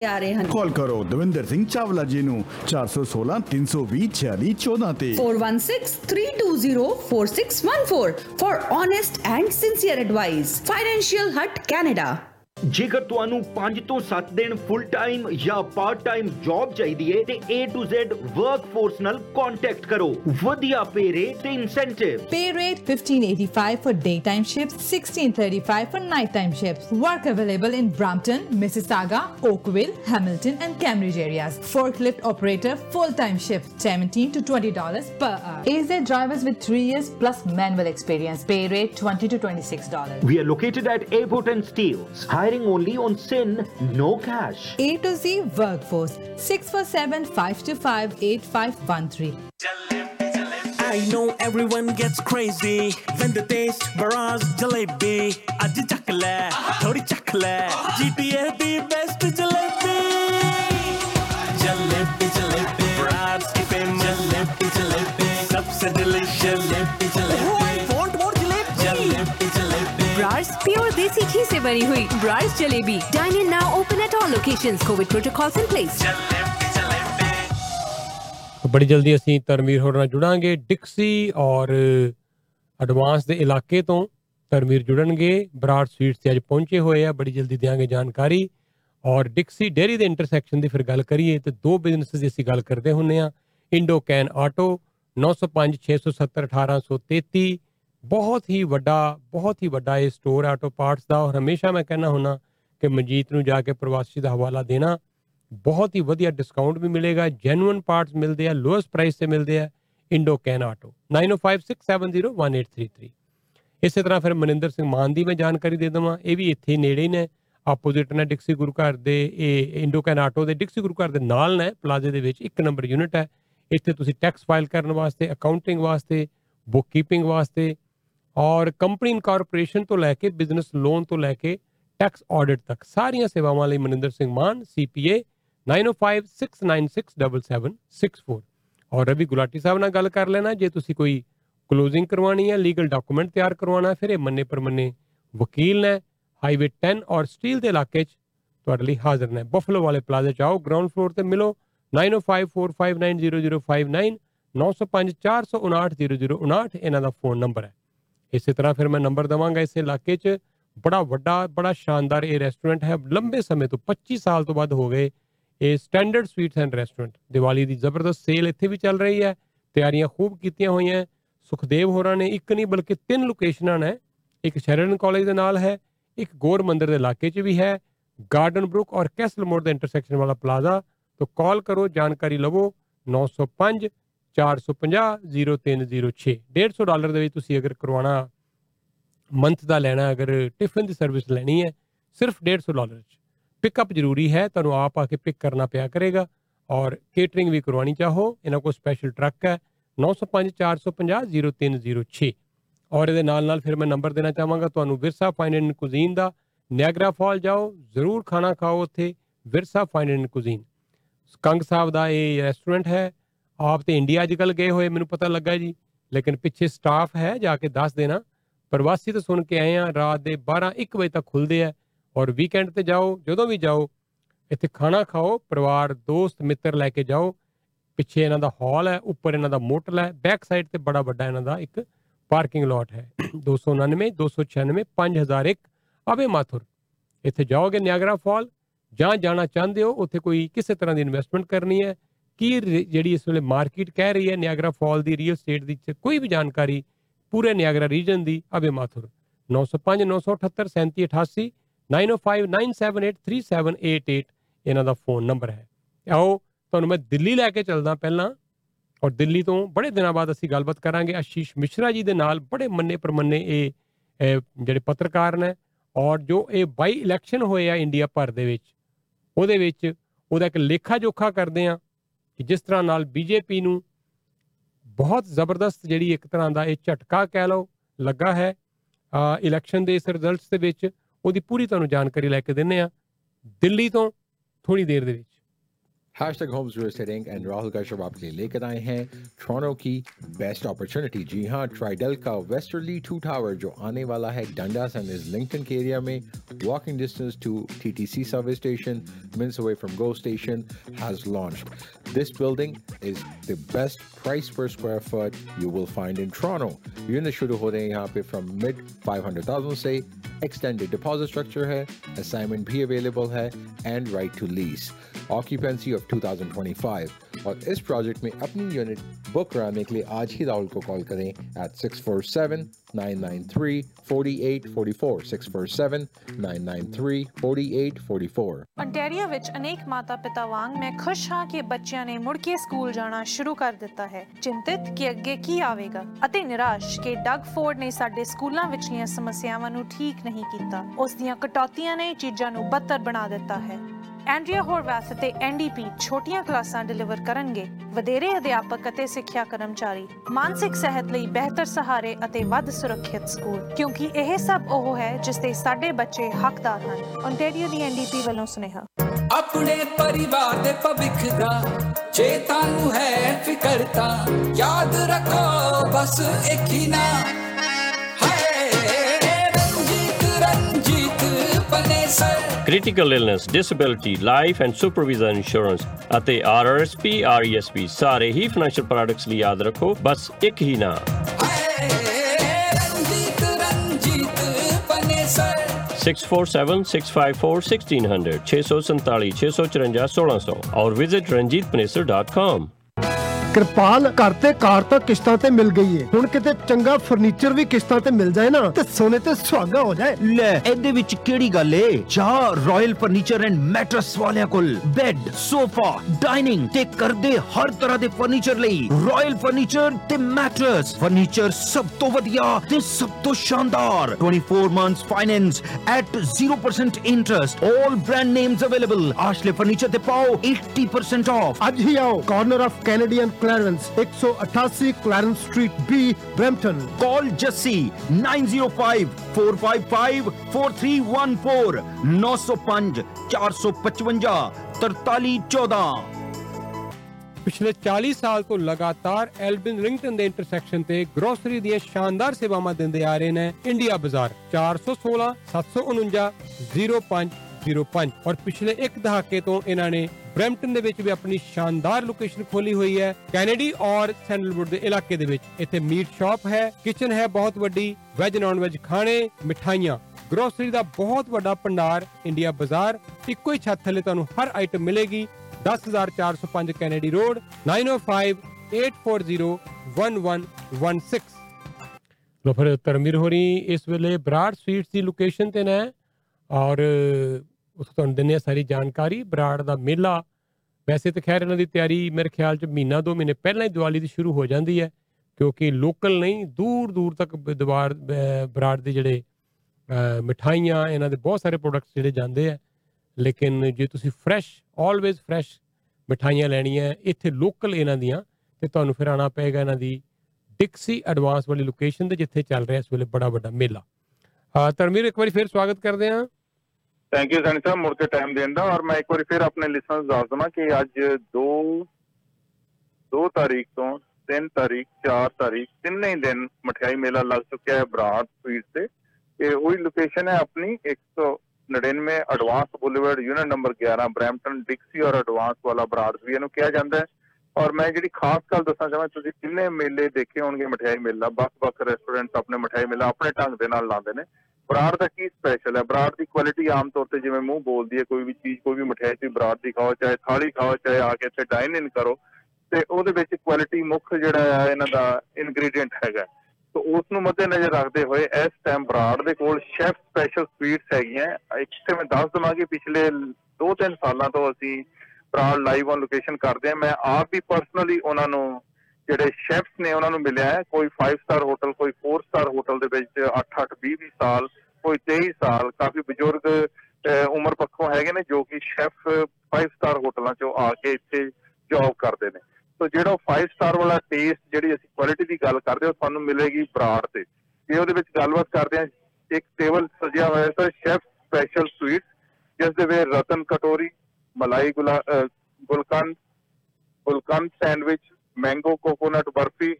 ਆ ਰਹੇ ਹਨ ਕਾਲ ਕਰੋ ਦਵਿੰਦਰ ਸਿੰਘ ਚਾਵਲਾ ਜੀ ਨੂੰ 416 320 46 14 ਤੇ 4163204614 for honest and sincere advice. Financial Hut Canada. ਜੇਕਰ ਤੁਹਾਨੂੰ 5 ਤੋਂ 7 ਦਿਨ ਫੁੱਲ ਟਾਈਮ ਜਾਂ ਪਾਰਟ ਟਾਈਮ ਜੌਬ ਚਾਹੀਦੀ ਹੈ ਤੇ A to Z ਵਰਕਫੋਰਸ ਨਾਲ ਕੰਟੈਕਟ ਕਰੋ ਵਧੀਆ ਪੇ ਰੇਟ ਤੇ incentive Pay rate 1585 for daytime shifts, 1635 for nighttime shifts. Work available in Brampton, Mississauga, Oakville, Hamilton, and Cambridge areas. Forklift operator full-time shift, 17 to 20 dollars per hour. AZ drivers with three years plus manual experience. Pay rate 20 to 26 dollars. We are located at Airport and Steels. firing only on sin, no cash. A to Z Workforce 647 525 8513. I know everyone gets crazy when they taste Baraz Jalebi. Aji chakle, thodi chakle, GTA best Jalebi. Jalebi देसी घी से बनी हुई Brar's jalebi dine in now open at all locations COVID protocols in place ਬੜੀ ਜਲਦੀ ਅਸੀਂ ਧਰਮਵੀਰ ਹੋਰ ਨਾਲ ਜੁੜਾਂਗੇ ਡਿਕਸੀ ਔਰ ਐਡਵਾਂਸ ਦੇ ਇਲਾਕੇ ਤੋਂ ਧਰਮਵੀਰ ਜੁੜਨਗੇ ਬਰਾੜ ਸਵੀਟਸ ਤੇ ਅੱਜ ਪਹੁੰਚੇ ਹੋਏ ਆ ਬੜੀ ਜਲਦੀ ਦਿਆਂਗੇ ਜਾਣਕਾਰੀ ਔਰ ਡਿਕਸੀ ਡੇਰੀ ਦੇ ਇੰਟਰਸੈਕਸ਼ਨ ਦੀ ਫਿਰ ਗੱਲ ਕਰੀਏ ਤੇ ਦੋ ਬਿਜ਼ਨੈਸ ਦੀ ਅਸੀਂ ਗੱਲ ਕਰਦੇ ਹੁੰਨੇ ਆ ਇੰਡੋ ਕੈਨ ਆਟੋ 905 670 1833 ਬਹੁਤ ਹੀ ਵੱਡਾ ਬਹੁਤ ਹੀ ਵੱਡਾ ਇਹ ਸਟੋਰ ਆਟੋ ਪਾਰਟਸ ਦਾ ਔਰ ਹਮੇਸ਼ਾ ਮੈਂ ਕਹਿੰਦਾ ਹੁੰਨਾ ਕਿ ਮਨਜੀਤ ਨੂੰ ਜਾ ਕੇ ਪ੍ਰਵਾਸੀ ਦਾ ਹਵਾਲਾ ਦੇਣਾ ਬਹੁਤ ਹੀ ਵਧੀਆ ਡਿਸਕਾਊਂਟ ਵੀ ਮਿਲੇਗਾ ਜੈਨੂਇਨ ਪਾਰਟਸ ਮਿਲਦੇ ਆ ਲੋਐਸਟ ਪ੍ਰਾਈਸ ਤੇ ਮਿਲਦੇ ਆ ਇੰਡੋ ਕੈਨ ਆਟੋ 9056701833 ਇਸੇ ਤਰ੍ਹਾਂ ਫਿਰ ਮਨਿੰਦਰ ਸਿੰਘ ਮਾਨ ਦੀ ਮੈਂ ਜਾਣਕਾਰੀ ਦੇ ਦਵਾਂ ਇਹ ਵੀ ਇੱਥੇ ਨੇੜੇ ਹੀ ਨੇ ਆਪੋਜ਼ਿਟ ਨੇ ਡਿਕਸੀ ਗੁਰੂ ਘਰ ਦੇ ਇਹ ਇੰਡੋ ਕੈਨ ਆਟੋ ਦੇ ਡਿਕਸੀ ਗੁਰੂ ਘਰ ਦੇ ਨਾਲ ਨੇ ਪਲਾਜ਼ੇ ਦੇ ਵਿੱਚ ਇੱਕ ਨੰਬਰ ਯੂਨਿਟ ਹੈ ਇੱਥੇ ਤੁਸੀਂ ਟੈਕਸ ਫਾਈਲ ਕਰਨ ਵਾਸਤੇ ਅਕਾਊਂਟਿੰਗ ਵਾਸਤੇ ਬੁੱਕ ਕੀਪਿੰਗ ਵਾਸਤੇ ਔਰ ਕੰਪਨੀ ਇਨਕਾਰਪੋਰੇਸ਼ਨ ਤੋਂ ਲੈ ਕੇ ਬਿਜ਼ਨਸ ਲੋਨ ਤੋਂ ਲੈ ਕੇ ਟੈਕਸ ਆਡਿਟ ਤੱਕ ਸਾਰੀਆਂ ਸੇਵਾਵਾਂ ਲਈ ਮਨਿੰਦਰ ਸਿੰਘ ਮਾਨ ਸੀਪੀਏ 9056967764 ਔਰ ਰਵੀ ਗੁਲਾਟੀ ਸਾਹਿਬ ਨਾਲ ਗੱਲ ਕਰ ਲੈਣਾ, ਜੇ ਤੁਸੀਂ ਕੋਈ ਕਲੋਜ਼ਿੰਗ ਕਰਵਾਣੀ ਹੈ ਲੀਗਲ ਡਾਕੂਮੈਂਟ ਤਿਆਰ ਕਰਵਾਉਣਾ, ਫਿਰ ਇਹ ਮੰਨੇ ਪਰਮੰਨੇ ਵਕੀਲ ਨੇ ਹਾਈਵੇ 10 ਔਰ ਸਟੀਲ ਦੇ ਇਲਾਕੇ 'ਚ ਤੁਹਾਡੇ ਲਈ ਹਾਜ਼ਰ ਨੇ। ਬਫਲੋ ਵਾਲੇ ਪਲਾਜ਼ਾ 'ਚ ਆਓ ਗਰਾਊਂਡ ਫਲੋਰ ਤੇ ਮਿਲੋ 9054590059 9054590059 ਇਹਨਾਂ ਦਾ ਫੋਨ ਨੰਬਰ ਹੈ। ਇਸੇ ਤਰ੍ਹਾਂ ਫਿਰ ਮੈਂ ਨੰਬਰ ਦਵਾਂਗਾ ਇਸ ਇਲਾਕੇ 'ਚ। ਬੜਾ ਵੱਡਾ, ਬੜਾ ਸ਼ਾਨਦਾਰ ਇਹ ਰੈਸਟੋਰੈਂਟ ਹੈ। ਲੰਬੇ ਸਮੇਂ ਤੋਂ 25 ਸਾਲ ਤੋਂ ਵੱਧ ਹੋ ਗਏ ਇਹ Standard Sweets and Restaurant Diwali ਦੀ ਜ਼ਬਰਦਸਤ ਸੇਲ ਇੱਥੇ ਵੀ ਚੱਲ ਰਹੀ ਹੈ। ਤਿਆਰੀਆਂ ਖੂਬ ਕੀਤੀਆਂ ਹੋਈਆਂ ਸੁਖਦੇਵ ਹੋਰਾਂ ਨੇ ਇੱਕ ਨਹੀਂ ਬਲਕਿ ਤਿੰਨ ਲੋਕੇਸ਼ਨਾਂ ਨੇ। ਇੱਕ ਸ਼ੈਰਡਨ ਕਾਲਜ ਦੇ ਨਾਲ ਹੈ, ਇੱਕ ਗੌਰ ਮੰਦਿਰ ਦੇ ਇਲਾਕੇ 'ਚ ਵੀ ਹੈ। ਗਾਰਡਨ ਬਰੁਕ ਔਰ ਕੈਸਲ ਮੋੜ ਦੇ ਇੰਟਰਸੈਕਸ਼ਨ ਵਾਲਾ ਪਲਾਜ਼ਾ ਤੋਂ ਕਾਲ ਕਰੋ, ਜਾਣਕਾਰੀ ਲਵੋ। 905 450 0306 150 ਡਾਲਰ ਦੇ ਵਿੱਚ ਤੁਸੀਂ ਅਗਰ ਕਰਵਾਉਣਾ, ਮੰਥ ਦਾ ਲੈਣਾ, ਅਗਰ ਟਿਫਨ ਦੀ ਸਰਵਿਸ ਲੈਣੀ ਹੈ, ਸਿਰਫ 150 ਡਾਲਰ ਚ ਪਿਕਅਪ ਜ਼ਰੂਰੀ ਹੈ, ਤੁਹਾਨੂੰ ਆਪ ਆ ਕੇ ਪਿਕ ਕਰਨਾ ਪਿਆ ਕਰੇਗਾ ਔਰ ਕੇਟਰਿੰਗ ਵੀ ਕਰਵਾਉਣੀ ਚਾਹੋ। ਇਹਨਾਂ ਕੋਲ ਸਪੈਸ਼ਲ ਟਰੱਕ ਹੈ 905 450 0306 ਔਰ ਇਹਦੇ ਨਾਲ ਨਾਲ ਫਿਰ ਮੈਂ ਨੰਬਰ ਦੇਣਾ ਚਾਹਾਂਗਾ ਤੁਹਾਨੂੰ ਵਿਰਸਾ ਫਾਈਨ ਐਂਡ ਕੁਜ਼ੀਨ ਦਾ। ਨਿਆਗਰਾ ਫਾਲ ਜਾਓ, ਜ਼ਰੂਰ ਖਾਣਾ ਖਾਓ ਉੱਥੇ, Virsa fine and cuisine Kang Sahib ਦਾ ਇਹ ਰੈਸਟੋਰੈਂਟ ਹੈ ਆਪ ਤੇ ਇੰਡੀਆ ਅੱਜ ਕੱਲ ਗਏ ਹੋਏ, ਮੈਨੂੰ ਪਤਾ ਲੱਗਾ ਜੀ। ਲੇਕਿਨ ਪਿੱਛੇ ਸਟਾਫ ਹੈ ਜਾ ਕੇ ਦੱਸ ਦੇਣਾ। ਪ੍ਰਵਾਸੀ ਤੋਂ ਸੁਣ ਕੇ ਆਏ ਆ, ਰਾਤ ਦੇ 12 1 ਵਜੇ ਤੱਕ ਖੁੱਲਦੇ ਆ। ਔਰ ਵੀਕਐਂਡ ਤੇ ਜਾਓ, ਜਦੋਂ ਵੀ ਜਾਓ, ਇੱਥੇ ਖਾਣਾ ਖਾਓ, ਪਰਿਵਾਰ, ਦੋਸਤ, ਮਿੱਤਰ ਲੈ ਕੇ ਜਾਓ। ਪਿੱਛੇ ਇਹਨਾਂ ਦਾ ਹਾਲ ਹੈ, ਉੱਪਰ ਇਹਨਾਂ ਦਾ ਮੋਟਲ ਹੈ ਬੈਕ ਸਾਈਡ ਤੇ ਬੜਾ ਵੱਡਾ ਇਹਨਾਂ ਦਾ ਇੱਕ ਪਾਰਕਿੰਗ ਲੋਟ ਹੈ। 299 296 5001 ਅਬੇ ਮਾਥੁਰ। ਇੱਥੇ ਜਾਓਗੇ ਨਿਆਗਰਾ ਫਾਲ, ਜਾਂ ਜਾਣਾ ਚਾਹੁੰਦੇ ਹੋ, ਉੱਥੇ ਕੋਈ ਕਿਸੇ ਤਰ੍ਹਾਂ ਦੀ ਇਨਵੈਸਟਮੈਂਟ ਕਰਨੀ ਹੈ ਕੀ ਰੇ- ਜਿਹੜੀ ਇਸ ਵੇਲੇ ਮਾਰਕੀਟ ਕਹਿ ਰਹੀ ਹੈ ਨਿਆਗਰਾ ਫਾਲ ਦੀ ਰੀਅਲ ਸਟੇਟ ਦੀ ਚ- ਕੋਈ ਵੀ ਜਾਣਕਾਰੀ ਪੂਰੇ ਨਿਆਗਰਾ ਰੀਜਨ ਦੀ ਅਬੇ ਮਾਥੁਰ 905 978 3788 9059783788 ਇਹਨਾਂ ਦਾ ਫੋਨ ਨੰਬਰ ਹੈ। ਆਓ, ਤੁਹਾਨੂੰ ਮੈਂ ਦਿੱਲੀ ਲੈ ਕੇ ਚੱਲਦਾ ਪਹਿਲਾਂ ਔਰ ਦਿੱਲੀ ਤੋਂ ਬੜੇ ਦਿਨਾਂ ਬਾਅਦ ਅਸੀਂ ਗੱਲਬਾਤ ਕਰਾਂਗੇ। ਆਸ਼ੀਸ਼ ਮਿਸ਼ਰਾ ਜੀ ਦੇ ਨਾਲ ਬੜੇ ਮੰਨੇ ਪਰਮੰਨੇ ਇਹ ਇਹ ਜਿਹੜੇ ਪੱਤਰਕਾਰ ਨੇ ਔਰ ਜੋ ਇਹ ਬਾਈ ਇਲੈਕਸ਼ਨ ਹੋਏ ਆ ਇੰਡੀਆ ਭਰ ਦੇ ਵਿੱਚ, ਉਹਦੇ ਵਿੱਚ ਉਹਦਾ ਇੱਕ ਲੇਖਾ ਜੋਖਾ ਕਰਦੇ ਆ। ਕਿ ਜਿਸ ਤਰ੍ਹਾਂ ਨਾਲ ਬੀਜੇਪੀ ਨੂੰ ਬਹੁਤ ਜ਼ਬਰਦਸਤ ਜਿਹੜੀ ਇੱਕ ਤਰ੍ਹਾਂ ਦਾ ਇਹ ਝਟਕਾ ਕਹਿ ਲਓ ਲੱਗਾ ਹੈ ਇਲੈਕਸ਼ਨ ਦੇ ਇਸ ਰਿਜ਼ਲਟਸ ਦੇ ਵਿੱਚ, ਉਹਦੀ ਪੂਰੀ ਤੁਹਾਨੂੰ ਜਾਣਕਾਰੀ ਲੈ ਕੇ ਦਿੰਨੇ ਆ ਦਿੱਲੀ ਤੋਂ ਥੋੜੀ ਦੇਰ ਦੇ ਵਿੱਚ। Hashtag homes real estate inc and Rahul Kashyap आपके लिए लेकर आए हैं टोरंटो की बेस्ट अपॉर्चुनिटी जी हाँ ट्राइडल का वेस्टर्ली टू टावर जो आने वाला है डंडास एंड इज लिंकटन के एरिया में walking distance to TTC service station minutes away from Go Station has launched. This building is the best price per square foot you will find in Toronto. Units शुरू हो रहे हैं यहाँ पे from mid 500,000 से extended deposit structure है assignment भी available है and right to lease. Occupancy of 2025 और इस प्रोजेक्ट में अपनी यूनिट बुक कराने के लिए आज ही राहुल को कॉल करें at 647 993 4844 647 993 4844 ontario ਵਿੱਚ ਅਨੇਕ ਮਾਤਾ ਪਿਤਾ ਵਾਂਗ ਮੈਂ ਖੁਸ਼ ਹਾਂ ਕਿ ਬੱਚਿਆਂ ਨੇ ਮੁੜ ਕੇ ਸਕੂਲ ਜਾਣਾ ਸ਼ੁਰੂ ਕਰ ਦਿੱਤਾ ਹੈ ਚਿੰਤਿਤ ਕਿ ਅੱਗੇ ਕੀ ਆਵੇਗਾ ਅਤੇ ਨਿਰਾਸ਼ ਕਿ ਡਗ ਫੋਰਡ ਨੇ ਸਾਡੇ ਸਕੂਲਾਂ ਵਿਚਲੀਆਂ ਸਮੱਸਿਆਵਾਂ ਨੂੰ ਠੀਕ ਨਹੀਂ ਕੀਤਾ ਉਸ ਦੀਆਂ ਕਟੌਤੀਆਂ ਨੇ ਚੀਜ਼ਾਂ ਨੂੰ ਬੱਤਰ ਬਣਾ ਦਿੱਤਾ ਹੈ ਐਂਡਰੀਆ ਹੋਰਵੈਥ ਅਤੇ ਐਨਡੀਪੀ ਛੋਟੀਆਂ ਕਲਾਸਾਂ ਡਿਲੀਵਰ ਕਰਨਗੇ। ਵਧੇਰੇ ਅਧਿਆਪਕ ਅਤੇ ਸਿੱਖਿਆ ਕਰਮਚਾਰੀ, ਮਾਨਸਿਕ ਸਿਹਤ ਲਈ ਬਿਹਤਰ ਸਹਾਰੇ ਅਤੇ ਵੱਧ ਸੁਰੱਖਿਅਤ ਸਕੂਲ, ਕਿਉਂਕਿ ਇਹ ਸਭ ਉਹ ਹੈ ਜਿਸ ਦੇ ਸਾਡੇ ਬੱਚੇ ਹੱਕਦਾਰ ਹਨ। ontario ਦੀ ਐਨਡੀਪੀ ਵੱਲੋਂ ਸੁਨੇਹਾ। ਆਪਣੇ ਪਰਿਵਾਰ ਦੇ ਭਵਿੱਖ ਦਾ ਜੇ ਤੁਹਾਨੂੰ ਹੈ ਫਿਕਰ ਤਾਂ ਯਾਦ ਰੱਖੋ ਬਸ ਇੱਕ ਹੀ ਨਾ। Critical illness disability life and supervisor insurance ਅਤੇ ਆਰਆਰਐਸਪੀ ਆਰਈਐਸਪੀ ਸਾਰੇ ਹੀ ਫਾਈਨੈਂਸ਼ੀਅਲ ਪ੍ਰੋਡਕਟਸ ਲਈ ਯਾਦ ਰੱਖੋ ਬਸ ਇੱਕ ਹੀ ਨਾਮ six four seven six five four sixteen hundred छः सौ सैंतालीस छः सौ चौरानवे सोलह सौ और visit Ranjit Panesar dot com Kirpal ਘਰ ਤੇ ਕਾਰ ਤਾਂ ਕਿਸ਼ਤਾਂ ਤੇ ਮਿਲ ਗਈ ਏ। ਹੁਣ ਕਿਤੇ ਚੰਗਾ ਫਰਨੀਚਰ ਵੀ ਕਿਸ਼ਤਾਂ ਤੇ ਮਿਲ ਜਾਏ ਨਾ ਤੇ ਸੋਨੇ ਤੇ ਸੁਹਾਗਾ ਹੋ ਜਾਏ। ਲੈ ਇਹਦੇ ਵਿੱਚ ਕਿਹੜੀ ਗੱਲ ਏ? ਜਾ ਰਾਇਲ ਫਰਨੀਚਰ ਐਂਡ ਮੈਟਰਸ ਵਾਲਿਆਂ ਕੋਲ। ਬੈੱਡ ਸੋਫਾ ਡਾਈਨਿੰਗ ਤੇ ਕਰਦੇ ਹਰ ਤਰ੍ਹਾਂ ਦੇ ਫਰਨੀਚਰ ਲਈ। ਰਾਇਲ ਫਰਨੀਚਰ ਤੇ ਮੈਟਰਸ ਫਰਨੀਚਰ ਸਭ ਤੋਂ ਵਧੀਆ ਤੇ ਸਭ ਤੋਂ ਸ਼ਾਨਦਾਰ। 24 months finance at 0% interest 올 brand names available Ashley Furniture ਤੇ ਪਾਓ 80% ਆਫ ਅੱਜ ਹੀ ਆਓ। Corner of Canadian Clearance 188 Clarence Street B Brampton Call Jesse 905 455 4314 905 455 4314 ਪਿਛਲੇ 40 ਸਾਲ ਤੋਂ ਲਗਾਤਾਰ ਐਲਬਨ ਰਿੰਗਟਨ ਦੇ ਇੰਟਰਸੈਕਸ਼ਨ ਤੇ ਗਰੋਸਰੀ ਦੀਆਂ ਸ਼ਾਨਦਾਰ ਸੇਵਾਵਾਂ ਦਿੰਦੇ ਆ ਰਹੇ ਨੇ ਇੰਡੀਆ ਬਾਜ਼ਾਰ 416 749 0505 ਔਰ ਪਿਛਲੇ ਇੱਕ ਦਹਾਕੇ ਤੋਂ ਇਹਨਾਂ ਨੇ ਬ੍ਰੈਂਪਟਨ ਦੇ ਵਿੱਚ ਵੀ ਆਪਣੀ ਸ਼ਾਨਦਾਰ ਲੋਕੇਸ਼ਨ ਖੋਲੀ ਹੋਈ ਹੈ। ਕੈਨੇਡੀ ਔਰ ਸੈਂਡਲਵੁੱਡ ਦੇ ਇਲਾਕੇ ਦੇ ਵਿੱਚ ਇੱਥੇ ਮੀਟ ਸ਼ਾਪ ਹੈ, ਕਿਚਨ ਹੈ ਬਹੁਤ ਵੱਡੀ, ਵੈਜ ਨਾਨ ਵੈਜ ਖਾਣੇ, ਮਿਠਾਈਆਂ ਗਰੋਸਰੀ ਦਾ ਬਹੁਤ ਵੱਡਾ ਭੰਡਾਰ, ਇੰਡੀਆ ਬਾਜ਼ਾਰ, ਇੱਕੋ ਹੀ ਛੱਤ ਥੱਲੇ ਤੁਹਾਨੂੰ ਹਰ ਆਈਟਮ ਮਿਲੇਗੀ। 10405 ਕੈਨੇਡੀ ਰੋਡ 905 840 1116 ਲੋ ਫਿਰ ਧਰਮਵੀਰ ਹੋਰੀ ਇਸ ਵੇਲੇ ਬਰਾੜ ਸਵੀਟਸ ਦੀ ਲੋਕੇਸ਼ਨ ਤੇ ਨੇ ਔਰ ਉੱਥੇ ਤੁਹਾਨੂੰ ਦਿੰਨੇ ਆ ਸਾਰੀ ਜਾਣਕਾਰੀ, ਬਰਾੜ ਦਾ ਮੇਲਾ। ਵੈਸੇ ਤਾਂ ਖੈਰ ਇਹਨਾਂ ਦੀ ਤਿਆਰੀ ਮੇਰੇ ਖਿਆਲ ਚ ਮਹੀਨਾ ਦੋ ਮਹੀਨੇ ਪਹਿਲਾਂ ਹੀ ਦੀਵਾਲੀ ਦੀ ਸ਼ੁਰੂ ਹੋ ਜਾਂਦੀ ਹੈ, ਕਿਉਂਕਿ ਲੋਕਲ ਨਹੀਂ ਦੂਰ ਦੂਰ ਤੱਕ ਬ- ਦੀਵਾਰ ਅਹ ਬਰਾੜ ਦੇ ਜਿਹੜੇ ਅਹ ਮਿਠਾਈਆਂ, ਇਹਨਾਂ ਦੇ ਬਹੁਤ ਸਾਰੇ ਪ੍ਰੋਡਕਟਸ ਜਿਹੜੇ ਜਾਂਦੇ ਆ। ਲੇਕਿਨ ਜੇ ਤੁਸੀਂ ਫਰੈਸ਼ ਆਲਵੇਜ਼ ਫਰੈਸ਼ ਮਿਠਾਈਆਂ ਲੈਣੀਆਂ, ਇੱਥੇ ਲੋਕਲ ਇਹਨਾਂ ਦੀਆਂ, ਤੇ ਤੁਹਾਨੂੰ ਫਿਰ ਆਣਾ ਪਏਗਾ ਇਹਨਾਂ ਦੀ ਡਿਕਸੀ ਐਡਵਾਂਸ ਵਾਲੀ ਲੋਕੇਸ਼ਨ ਤੇ, ਜਿੱਥੇ ਚੱਲ ਰਿਹਾ ਇਸ ਵੇਲੇ ਬੜਾ ਵੱਡਾ ਮੇਲਾ। ਹਾਂ ਧਰਮਵੀਰ, ਇੱਕ ਵਾਰੀ ਫਿਰ ਸਵਾਗਤ ਕਰਦੇ ਹਾਂ। ਥੈਂਕ ਯੂ ਸਨੀ ਸਾਹਿਬ ਮੁੜ ਕੇ ਟਾਈਮ ਦੇਣ ਦਾ ਔਰ ਮੈਂ ਇੱਕ ਵਾਰੀ ਫਿਰ ਆਪਣੇ ਲਿਸਨਰਸ ਦੱਸ ਦਵਾਂ ਕਿ ਅੱਜ 2 2 ਤਾਰੀਖ ਤੋਂ 3 ਤਾਰੀਖ 4 ਤਾਰੀਖ, ਤਿੰਨੇ ਹੀ ਦਿਨ ਮਠਿਆਈ ਮੇਲਾ ਲੱਗ ਚੁੱਕਿਆ ਹੈ ਬਰਾੜ ਸਵੀਟ ਤੇ। ਇਹ ਉਹੀ ਲੋਕੇਸ਼ਨ ਹੈ ਆਪਣੀ 199 Advance Boulevard unit number 11 Brampton Dixie ਔਰ ਐਡਵਾਂਸ ਵਾਲਾ ਬਰਾੜ ਵੀ ਇਹਨੂੰ ਕਿਹਾ ਜਾਂਦਾ ਹੈ। ਔਰ ਮੈਂ ਜਿਹੜੀ ਖਾਸ ਗੱਲ ਦੱਸਣਾ ਚਾਹਾਂ, ਤੁਸੀਂ ਕਿੰਨੇ ਮੇਲੇ ਦੇਖੇ ਹੋਣਗੇ ਮਠਿਆਈ ਮੇਲਾ, ਵੱਖ-ਵੱਖ ਰੈਸਟੋਰੈਂਟਸ ਆਪਣੇ ਮਠਿਆਈ ਮੇਲਾ ਆਪਣੇ ਢੰਗ ਦੇ ਨਾਲ ਲਾਉਂਦੇ ਨੇ। ਬਰਾੜ ਦਾ ਕੀ ਸਪੈਸ਼ਲ ਹੈ? ਬਰਾੜ ਦੀ ਕੁਆਲਿਟੀ ਆਮ ਤੌਰ ਤੇ ਜਿਵੇਂ ਮੂੰਹ ਬੋਲਦੀ ਹੈ, ਕੋਈ ਵੀ ਚੀਜ਼, ਕੋਈ ਵੀ ਮਠਿਆਈ ਤੁਸੀਂ ਬਰਾੜ ਦੀ ਖਾਓ, ਚਾਹੇ ਥਾਲੀ ਖਾਓ, ਚਾਹੇ ਆ ਕੇ ਇੱਥੇ ਡਾਈਨ ਇਨ ਕਰੋ, ਤੇ ਉਹਦੇ ਵਿੱਚ ਕੁਆਲਿਟੀ ਮੁੱਖ ਜਿਹੜਾ ਹੈ ਇਹਨਾਂ ਦਾ ਇਨਗਰੀਡੀਐਂਟ ਹੈਗਾ। ਸੋ ਉਸ ਨੂੰ ਮੱਦੇ ਨਜ਼ਰ ਰੱਖਦੇ ਹੋਏ ਇਸ ਟਾਈਮ ਬਰਾੜ ਦੇ ਕੋਲ ਸ਼ੈਫ ਸਪੈਸ਼ਲ ਸਵੀਟਸ ਹੈਗੀਆਂ। ਇੱਕ ਤੇ ਮੈਂ ਦੱਸ ਦਵਾਂ ਕਿ ਪਿਛਲੇ 2-3 ਸਾਲਾਂ ਤੋਂ ਅਸੀਂ ਬਰਾੜ ਲਾਈਵ ਔਨ ਲੋਕੇਸ਼ਨ ਕਰਦੇ ਆ ਮੈਂ ਆਪ ਵੀ ਪਰਸਨਲੀ ਉਹਨਾਂ ਨੂੰ ਜਿਹੜੇ ਸ਼ੈਫਸ ਨੇ ਉਹਨਾਂ ਨੂੰ ਮਿਲਿਆ ਹੈ ਕੋਈ 5 ਸਟਾਰ ਹੋਟਲ ਕੋਈ 4 ਸਟਾਰ ਹੋਟਲ ਦੇ ਵਿੱਚ 8-8 20 ਸਾਲ ਕੋਈ 23 ਸਾਲ ਕਾਫੀ ਬਜ਼ੁਰਗ ਅਹ, ਉਮਰ ਪੱਖੋਂ ਹੈਗੇ ਨੇ ਜੋ ਕਿ ਸ਼ੈਫ 5 ਸਟਾਰ ਹੋਟਲਾਂ ਚੋਂ ਆ ਕੇ ਇੱਥੇ ਜੌਬ ਕਰਦੇ ਨੇ। ਸੋ ਜਿਹੜਾ 5 ਸਟਾਰ ਵਾਲਾ ਟੇਸਟ ਜਿਹੜੀ ਅਸੀਂ ਕੁਆਲਿਟੀ ਦੀ ਗੱਲ ਕਰਦੇ ਹਾਂ ਉਹ ਤੁਹਾਨੂੰ ਮਿਲੇਗੀ ਬਰਾੜ ਤੇ। ਜੇ ਉਹਦੇ ਵਿੱਚ ਗੱਲਬਾਤ ਕਰਦੇ ਹਾਂ ਇੱਕ ਟੇਬਲ ਸਜਿਆ ਹੋਇਆ ਹੈ ਸਰ ਸ਼ੈਫ ਸਪੈਸ਼ਲ ਸਵੀਟ ਜਿਸ ਦੇ ਵਿੱਚ ਰਤਨ ਕਟੋਰੀ ਮਲਾਈ ਗੁਲਾ ਅਹ, ਗੁਲਕੰਦ ਗੁਲਕੰਦ ਸੈਂਡਵਿਚ ਮੈਂਗੋ ਕੋਕੋਨਟ ਬਰਫੀ,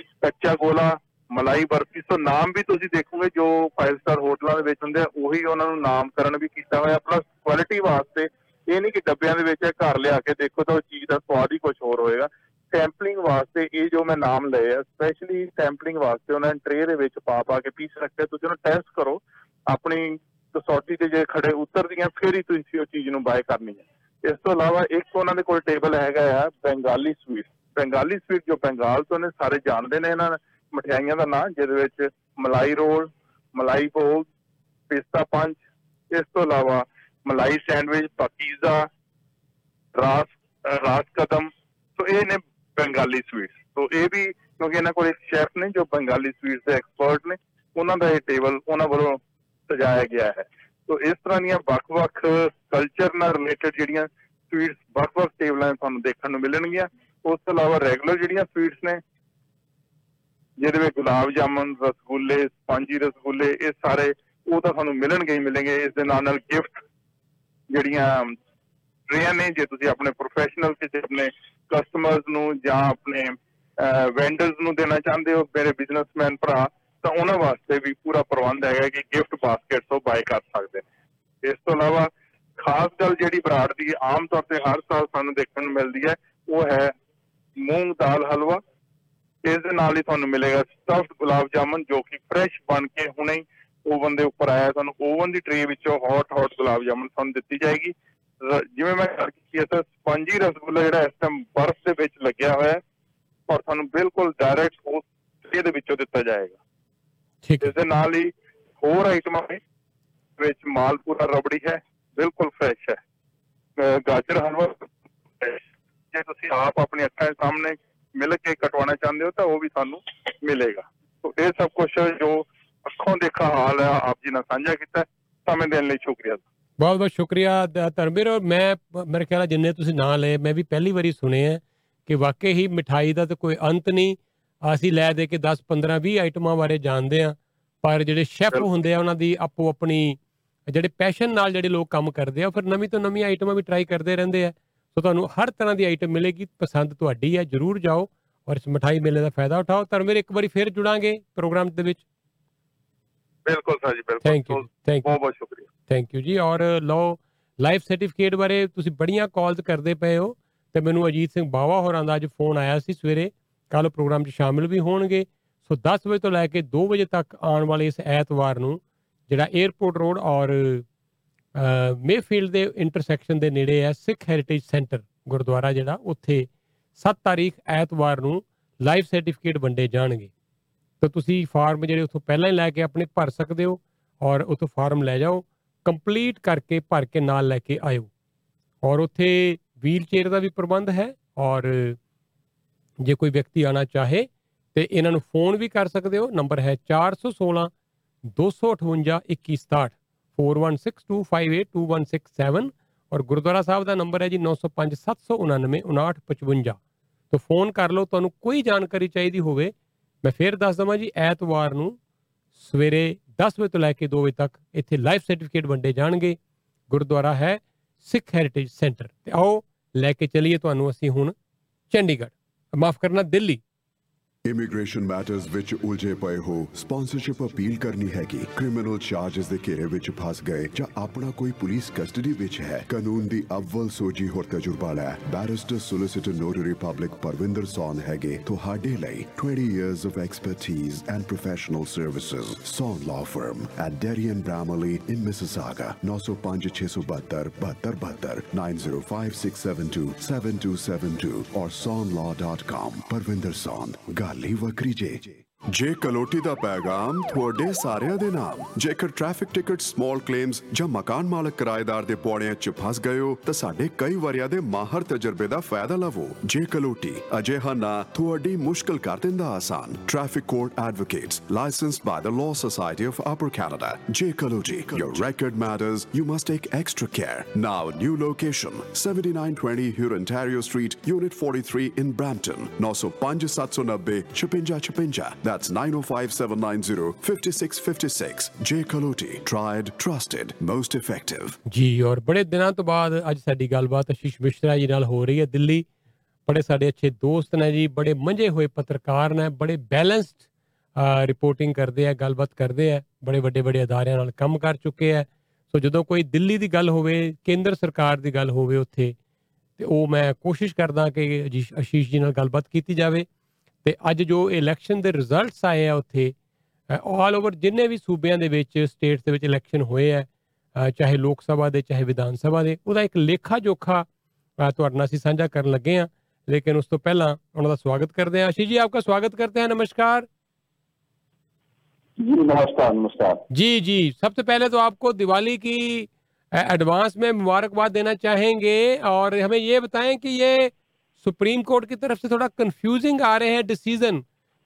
ਕੱਚਾ ਗੋਲਾ, ਮਲਾਈ ਬਰਫੀ। ਸੋ ਨਾਮ ਵੀ ਤੁਸੀਂ ਦੇਖੋਗੇ, ਜੋ 5 ਸਟਾਰ ਹੋਟਲਾਂ ਦੇ ਵਿੱਚ ਹੁੰਦੇ ਆ, ਉਹੀ ਉਹਨਾਂ ਨੂੰ ਨਾਮਕਰਨ ਵੀ ਕੀਤਾ ਹੋਇਆ। ਪਲੱਸ ਕੁਆਲਿਟੀ ਵਾਸਤੇ ਇਹ ਨਹੀਂ ਕਿ ਡੱਬਿਆਂ ਦੇ ਵਿੱਚ ਇਹ ਘਰ ਲਿਆ ਕੇ ਦੇਖੋ ਤਾਂ ਉਹ ਚੀਜ਼ ਦਾ ਸਵਾਦ ਹੀ ਕੁਝ ਹੋਰ ਹੋਏਗਾ। ਸੈਂਪਲਿੰਗ ਵਾਸਤੇ ਇਹ ਜੋ ਮੈਂ ਨਾਮ ਲਏ ਆ ਸਪੈਸ਼ਲੀ ਸੈਂਪਲਿੰਗ ਵਾਸਤੇ ਉਹਨਾਂ ਨੇ ਟ੍ਰੇ ਦੇ ਵਿੱਚ ਪਾ ਪਾ ਕੇ ਪੀਸ ਰੱਖਿਆ। ਤੁਸੀਂ ਉਹਨੂੰ ਟੈਸਟ ਕਰੋ। ਆਪਣੀ ਕਸੌਟੀ ਤੇ ਜੇ ਖੜੇ ਉਤਰਦੀਆਂ, ਫਿਰ ਹੀ ਤੁਸੀਂ ਉਹ ਚੀਜ਼ ਨੂੰ ਬਾਏ ਕਰਨੀ ਹੈ। ਇਸ ਤੋਂ ਇਲਾਵਾ ਇੱਕ ਉਹਨਾਂ ਦੇ ਕੋਲ ਟੇਬਲ ਹੈਗਾ ਆ, ਬੰਗਾਲੀ ਸਵੀਟ ਬੰਗਾਲੀ ਸਵੀਟ ਜੋ ਬੰਗਾਲ ਤੋਂ ਨੇ ਸਾਰੇ ਜਾਣਦੇ ਨੇ ਇਹਨਾਂ ਮਠਿਆਈਆਂ ਦਾ ਨਾਂ ਜਿਹਦੇ ਵਿੱਚ ਮਲਾਈ ਰੋਲ ਮਲਾਈ ਭੋਗ ਪਿਸਤਾ ਪੰਚ ਇਸ ਤੋਂ ਇਲਾਵਾ ਮਲਾਈ ਸੈਂਡਵਿਚ ਪਕੀਜ਼ਾ ਰਾਸ ਅ, ਰਾਸ ਕਦਮ ਸੋ ਇਹ ਨੇ ਬੰਗਾਲੀ ਸਵੀਟਸ। ਸੋ ਇਹ ਵੀ ਕਿਉਂਕਿ ਇਹਨਾਂ ਕੋਲ ਇੱਕ ਸ਼ੈਫ ਨੇ ਜੋ ਬੰਗਾਲੀ ਸਵੀਟਸ ਦੇ ਐਕਸਪਰਟ ਨੇ ਉਹਨਾਂ ਦਾ ਇਹ ਟੇਬਲ ਉਹਨਾਂ ਵੱਲੋਂ ਸਜਾਇਆ ਗਿਆ ਹੈ। ਸੋ ਇਸ ਤਰ੍ਹਾਂ ਦੀਆਂ ਵੱਖ-ਵੱਖ ਕਲਚਰ ਨਾਲ ਰਿਲੇਟਡ ਜਿਹੜੀਆਂ ਸਵੀਟਸ ਵੱਖ-ਵੱਖ ਟੇਬਲਾਂ 'ਤੇ ਤੁਹਾਨੂੰ ਦੇਖਣ ਨੂੰ ਮਿਲਣਗੀਆਂ। ਉਸ ਤੋਂ ਇਲਾਵਾ ਰੈਗੂਲਰ ਜਿਹੜੀਆਂ ਸਵੀਟਸ ਨੇ, ਜਿਹਦੇ ਵਿੱਚ ਗੁਲਾਬ ਜਾਮਨ, ਰਸਗੁੱਲੇ, ਸਪੰਜੀ ਰਸਗੁੱਲੇ, ਇਹ ਸਾਰੇ ਉਹ ਤਾਂ ਤੁਹਾਨੂੰ ਮਿਲਣਗੇ ਹੀ ਮਿਲਣਗੇ। ਇਸ ਦੇ ਨਾਲ ਨਾਲ ਗਿਫਟ ਜਿਹੜੀਆਂ ਟ੍ਰੇਆਂ ਨੇ, ਜੇ ਤੁਸੀਂ ਆਪਣੇ ਪ੍ਰੋਫੈਸ਼ਨਲ ਕਿਸੇ ਆਪਣੇ ਕਸਟਮਰਸ ਨੂੰ ਜਾਂ ਆਪਣੇ ਵੈਂਡਰਸ ਨੂੰ ਦੇਣਾ ਚਾਹੁੰਦੇ ਹੋ, ਮੇਰੇ ਬਿਜ਼ਨਸਮੈਨ ਭਰਾ, ਤਾਂ ਉਹਨਾਂ ਵਾਸਤੇ ਵੀ ਪੂਰਾ ਪ੍ਰਬੰਧ ਹੈਗਾ ਕਿ ਗਿਫਟ ਬਾਸਕਟ ਤੋਂ ਬਾਏ ਕਰ ਸਕਦੇ ਨੇ। ਇਸ ਤੋਂ ਇਲਾਵਾ ਖਾਸ ਗੱਲ ਜਿਹੜੀ ਬਰਾੜ ਦੀ ਆਮ ਤੌਰ ਤੇ ਹਰ ਸਾਲ ਸਾਨੂੰ ਦੇਖਣ ਨੂੰ ਮਿਲਦੀ ਹੈ, ਉਹ ਹੈ ਮੂੰਗ ਦਾਲ ਹਲਵਾ ਇਸ ਦੇ ਨਾਲ ਹੀ ਤੁਹਾਨੂੰ ਮਿਲੇਗਾ ਸਟਫਡ ਗੁਲਾਬ ਜਾਮਨ ਜੋ ਕਿ ਫਰੈਸ਼ ਬਣ ਕੇ ਹੁਣੇ ਹੀ ਓਵਨ ਦੇ ਉੱਪਰ ਆਇਆ ਤੁਹਾਨੂੰ। ਓਵਨ ਦੀ ਟ੍ਰੇ ਵਿੱਚੋਂ ਹੌਟ ਹੌਟ ਗੁਲਾਬ ਜਾਮਨ ਤੁਹਾਨੂੰ ਦਿੱਤੀ ਜਾਏਗੀ। ਜਿਵੇਂ ਮੈਂ ਗੱਲ ਕੀਤੀ ਤਾਂ ਸਪੰਜੀ ਰਸਗੁੱਲਾ ਜਿਹੜਾ ਇਸ ਟਾਈਮ ਬਰਫ਼ ਦੇ ਵਿੱਚ ਲੱਗਿਆ ਹੋਇਆ ਹੈ ਔਰ ਤੁਹਾਨੂੰ ਬਿਲਕੁਲ ਡਾਇਰੈਕਟ ਉਸ ਟ੍ਰੇ ਦੇ ਵਿੱਚੋਂ ਦਿੱਤਾ ਜਾਏਗਾ। ਠੀਕ ਇਸ ਦੇ ਨਾਲ ਹੀ ਹੋਰ ਆਈਟਮਾਂ ਵਿੱਚ ਮਾਲਪੂਰਾ ਰਬੜੀ ਹੈ ਬਿਲਕੁਲ ਫਰੈਸ਼ ਹੈ। ਗਾਜਰ ਹਲਵਾ। ਜੇ ਤੁਸੀਂ ਆਪ ਆਪਣੀ ਅੱਖਾਂ ਦੇ ਸਾਹਮਣੇ ਮਿਲ ਕੇ ਕਟਵਾਉਣਾ ਚਾਹੁੰਦੇ ਹੋ ਤਾਂ ਉਹ ਵੀ ਤੁਹਾਨੂੰ ਮਿਲੇਗਾ। ਸੋ ਇਹ ਸਭ ਕੁਝ ਜੋ ਅੱਖੋਂ ਦੇਖਾ ਹਾਲ ਹੈ ਆਪ ਜੀ ਨਾਲ ਸਾਂਝਾ ਕੀਤਾ। ਸਮੇਂ ਦੇਣ ਲਈ ਸ਼ੁਕਰੀਆ। ਬਹੁਤ ਬਹੁਤ ਸ਼ੁਕਰੀਆ ਧਰਮਵੀਰ ਔਰ ਮੈਂ ਮੇਰੇ ਖਿਆਲ ਜਿੰਨੇ ਤੁਸੀਂ ਨਾਂ ਲਏ ਮੈਂ ਵੀ ਪਹਿਲੀ ਵਾਰੀ ਸੁਣੇ ਆ ਕਿ ਵਾਕਈ ਹੀ ਮਿਠਾਈ ਦਾ ਤਾਂ ਕੋਈ ਅੰਤ ਨਹੀਂ। ਅਸੀਂ ਲੈ ਦੇ ਕੇ 10 15 20 ਆਈਟਮਾਂ ਬਾਰੇ ਜਾਣਦੇ ਆ ਪਰ ਜਿਹੜੇ ਸ਼ੈਫ ਹੁੰਦੇ ਆ ਉਹਨਾਂ ਦੀ ਆਪੋ ਆਪਣੀ ਜਿਹੜੇ ਪੈਸ਼ਨ ਨਾਲ ਜਿਹੜੇ ਲੋਕ ਕੰਮ ਕਰਦੇ ਆ ਫਿਰ ਨਵੀਂ ਤੋਂ ਨਵੀਂ ਆਈਟਮਾਂ ਵੀ ਟਰਾਈ ਕਰਦੇ ਰਹਿੰਦੇ ਆ। ਸੋ ਤੁਹਾਨੂੰ ਹਰ ਤਰ੍ਹਾਂ ਦੀ ਆਈਟਮ ਮਿਲੇਗੀ ਪਸੰਦ ਤੁਹਾਡੀ ਹੈ ਜਰੂਰ ਜਾਓ ਔਰ ਇਸ ਮਠਾਈ ਮੇਲੇ ਦਾ ਫਾਇਦਾ ਉਠਾਓ। ਧਰਮਵੀਰ ਇੱਕ ਵਾਰੀ ਫਿਰ ਜੁੜਾਂਗੇ ਪ੍ਰੋਗਰਾਮ ਦੇ ਵਿੱਚ। ਬਿਲਕੁਲ ਸਰ ਜੀ ਬਿਲਕੁਲ। ਥੈਂਕ ਯੂ ਥੈਂਕ ਬਹੁਤ ਬਹੁਤ ਸ਼ੁਕਰੀਆ। ਥੈਂਕ ਯੂ ਜੀ। ਔਰ ਲਓ ਲਾਈਫ ਸਰਟੀਫਿਕੇਟ ਬਾਰੇ ਤੁਸੀਂ ਬੜੀਆਂ ਕਾਲਸ ਕਰਦੇ ਪਏ ਹੋ ਤੇ ਮੈਨੂੰ ਅਜੀਤ ਸਿੰਘ ਬਾਵਾ ਹੋਰਾਂ ਦਾ ਅੱਜ ਫੋਨ ਆਇਆ ਸੀ ਸਵੇਰੇ। ਕੱਲ ਪ੍ਰੋਗਰਾਮ 'ਚ ਸ਼ਾਮਿਲ ਵੀ ਹੋਣਗੇ। ਸੋ 10 ਵਜੇ ਤੋਂ ਲੈ ਕੇ 2 ਵਜੇ ਤੱਕ ਆਉਣ ਵਾਲੇ ਇਸ ਐਤਵਾਰ ਨੂੰ ਜਿਹੜਾ 에ਅਰਪੋਰਟ ਰੋਡ ਔਰ ਮੇਫੀਲਡ ਦੇ ਇੰਟਰਸੈਕਸ਼ਨ ਦੇ ਨੇੜੇ ਹੈ ਸਿੱਖ ਹੈਰੀਟੇਜ ਸੈਂਟਰ ਗੁਰਦੁਆਰਾ ਜਿਹੜਾ, ਉੱਥੇ 7 ਤਾਰੀਖ ਐਤਵਾਰ ਨੂੰ ਲਾਈਫ ਸਰਟੀਫਿਕੇਟ ਵੰਡੇ ਜਾਣਗੇ। ਤਾਂ ਤੁਸੀਂ ਫਾਰਮ ਜਿਹੜੇ ਉੱਥੋਂ ਪਹਿਲਾਂ ਹੀ ਲੈ ਕੇ ਆਪਣੇ ਭਰ ਸਕਦੇ ਹੋ ਔਰ ਉੱਥੋਂ ਫਾਰਮ ਲੈ ਜਾਓ ਕੰਪਲੀਟ ਕਰਕੇ ਭਰ ਕੇ ਨਾਲ ਲੈ ਕੇ ਆਇਓ। ਔਰ ਉੱਥੇ ਵੀਲ ਚੇਅਰ ਦਾ ਵੀ ਪ੍ਰਬੰਧ ਹੈ ਔਰ ਜੇ ਕੋਈ ਵਿਅਕਤੀ ਆਣਾ ਚਾਹੇ ਤੇ ਇਹਨਾਂ ਨੂੰ ਫੋਨ ਵੀ ਕਰ ਸਕਦੇ ਹੋ ਨੰਬਰ ਹੈ 416 258 2167 4162582167 ਔਰ ਗੁਰਦੁਆਰਾ ਸਾਹਿਬ ਦਾ ਨੰਬਰ ਹੈ ਜੀ 905 799 5955 ਤੋਂ ਫੋਨ ਕਰ ਲਓ, ਤੁਹਾਨੂੰ ਕੋਈ ਜਾਣਕਾਰੀ ਚਾਹੀਦੀ ਹੋਵੇ, ਮੈਂ ਫੇਰ ਦੱਸ ਦਵਾਂ ਜੀ, ਐਤਵਾਰ ਨੂੰ ਸਵੇਰੇ 10 ਵਜੇ ਤੋਂ ਲੈ ਕੇ 2 ਵਜੇ ਤੱਕ ਇੱਥੇ ਲਾਈਫ ਸਰਟੀਫਿਕੇਟ ਵੰਡੇ ਜਾਣਗੇ। ਗੁਰਦੁਆਰਾ ਹੈ ਸਿੱਖ ਹੈਰੀਟੇਜ ਸੈਂਟਰ ਤੇ ਆਓ, ਲੈ ਕੇ ਚੱਲੀਏ ਤੁਹਾਨੂੰ ਅਸੀਂ ਹੁਣ ਚੰਡੀਗੜ੍ਹ। ਮਾਫ ਕਰਨਾ, ਦਿੱਲੀ। ਇਮੀਗ੍ਰੇਸ਼ਨ ਮੈਟਰਸ ਵਿੱਚ ਉਲਝੇ ਪਏ ਹੋ। ਸਪਾਂਸਰਸ਼ਿਪ ਅਪੀਲ ਕਰਨੀ ਹੈਗੀ। ਕ੍ਰਿਮੀਨਲ ਚਾਰजेस ਦੇ ਘੇਰੇ ਵਿੱਚ ਫਸ ਗਏ ਜਾਂ ਆਪਣਾ ਕੋਈ ਪੁਲਿਸ ਕਸਟਡੀ ਵਿੱਚ ਹੈ। ਕਾਨੂੰਨ ਦੀ ਅਵਲ ਸੋਜੀ ਹੋਰ ਤਜਰਬਾ ਲੈ। Barrister solicitor notary public Parvinder ਸੌਨ ਹੈਗੇ ਤੁਹਾਡੇ ਲਈ। 20 years of expertise and professional services ਸੌਨ law firm, at Derry and Bramley in Mississauga 905-672 7272 905-672-7272 or sonlaw.com Parvinder ਸੌਨ ਗੱਲ ਹੀ ਵੱਖਰੀ ਜੇ ਜੇ ਕਲੋਟੀ ਦਾ ਪੈਗਾਮ ਤੁਹਾਡੇ ਸਾਰਿਆਂ ਦੇ ਨਾਮ, ਜੇਕਰ ਟ੍ਰੈਫਿਕ ਟਿਕਟ ਸਮਾਲ ਕਲੇਮਸ ਜਾਂ ਮਕਾਨ ਮਾਲਕ ਕਿਰਾਏਦਾਰ ਦੇ ਪੌੜਿਆਂ 'ਚ ਫਸ ਗਏ ਹੋ, ਤਾਂ ਸਾਡੇ ਕਈ ਵਾਰਿਆਂ ਦੇ ਮਾਹਰ ਤਜਰਬੇ ਦਾ ਫਾਇਦਾ ਲਵੋ। ਜੇ ਕਲੋਟੀ ਅਜਿਹਾ ਨਾ ਤੁਹਾਡੀ ਮੁਸ਼ਕਲ ਕਰ ਦਿੰਦਾ ਆਸਾਨ। Traffic court advocates licensed by the law society of Upper Canada J Kaloti, your record matters, you must take extra care. Now, new location 7920 Huron Ontario Street, Unit 43 in Brampton 905 790 5656 That's 905 790 5656. J. Kaloti. Tried, trusted, most effective. ਜੀ ਔਰ ਬੜੇ ਦਿਨਾਂ ਤੋਂ ਬਾਅਦ ਅੱਜ ਸਾਡੀ ਗੱਲਬਾਤ ਆਸ਼ੀਸ਼ ਮਿਸ਼ਰਾ ਜੀ ਨਾਲ ਹੋ ਰਹੀ ਹੈ ਦਿੱਲੀ ਬੜੇ ਸਾਡੇ ਅੱਛੇ ਦੋਸਤ ਨੇ ਜੀ ਬੜੇ ਮੰਝੇ ਹੋਏ ਪੱਤਰਕਾਰ ਨੇ ਬੜੇ ਬੈਲੈਂਸਡ ਰਿਪੋਰਟਿੰਗ ਕਰਦੇ ਆ ਗੱਲਬਾਤ ਕਰਦੇ ਆ ਬੜੇ ਵੱਡੇ ਵੱਡੇ ਅਦਾਰਿਆਂ ਨਾਲ ਕੰਮ ਕਰ ਚੁੱਕੇ ਆ ਸੋ ਜਦੋਂ ਕੋਈ ਦਿੱਲੀ ਦੀ ਗੱਲ ਹੋਵੇ ਕੇਂਦਰ ਸਰਕਾਰ ਦੀ ਗੱਲ ਹੋਵੇ ਉੱਥੇ ਤੇ ਉਹ ਮੈਂ ਕੋਸ਼ਿਸ਼ ਕਰਦਾ ਕਿ ਅਜੀਸ਼- ਆਸ਼ੀਸ਼ ਜੀ ਨਾਲ ਗੱਲਬਾਤ ਕੀਤੀ ਜਾਵੇ ਤੇ ਅੱਜ ਜੋ ਇਲੈਕਸ਼ਨ ਦੇ ਰਿਜ਼ਲਟਸ ਆਏ ਆ ਉੱਥੇ ਆਲ ਓਵਰ ਜਿੰਨੇ ਵੀ ਸੂਬਿਆਂ ਦੇ ਵਿੱਚ ਸਟੇਟਸ ਦੇ ਵਿੱਚ ਇਲੈਕਸ਼ਨ ਹੋਏ ਆ ਅ, ਚਾਹੇ ਲੋਕ ਸਭਾ ਦੇ ਚਾਹੇ ਵਿਧਾਨ ਸਭਾ ਦੇ ਉਹਦਾ ਇੱਕ ਲੇਖਾ ਜੋਖਾ ਅ, ਤੁਹਾਡੇ ਨਾਲ ਅਸੀਂ ਸਾਂਝਾ ਕਰਨ ਲੱਗੇ ਆ लेकिन उस तो पहला उनका स्वागत करते हैं आशीष जी आपका स्वागत करते हैं नमस्कार जी नमस्कार नमस्कार जी जी सबसे पहले तो आपको दिवाली की अ, एडवांस में मुबारकबाद देना चाहेंगे और हमें ये बताएं कि ये सुप्रीम कोर्ट की तरफ़ से थोड़ा कंफ्यूजिंग आ रहे हैं डिसीज़न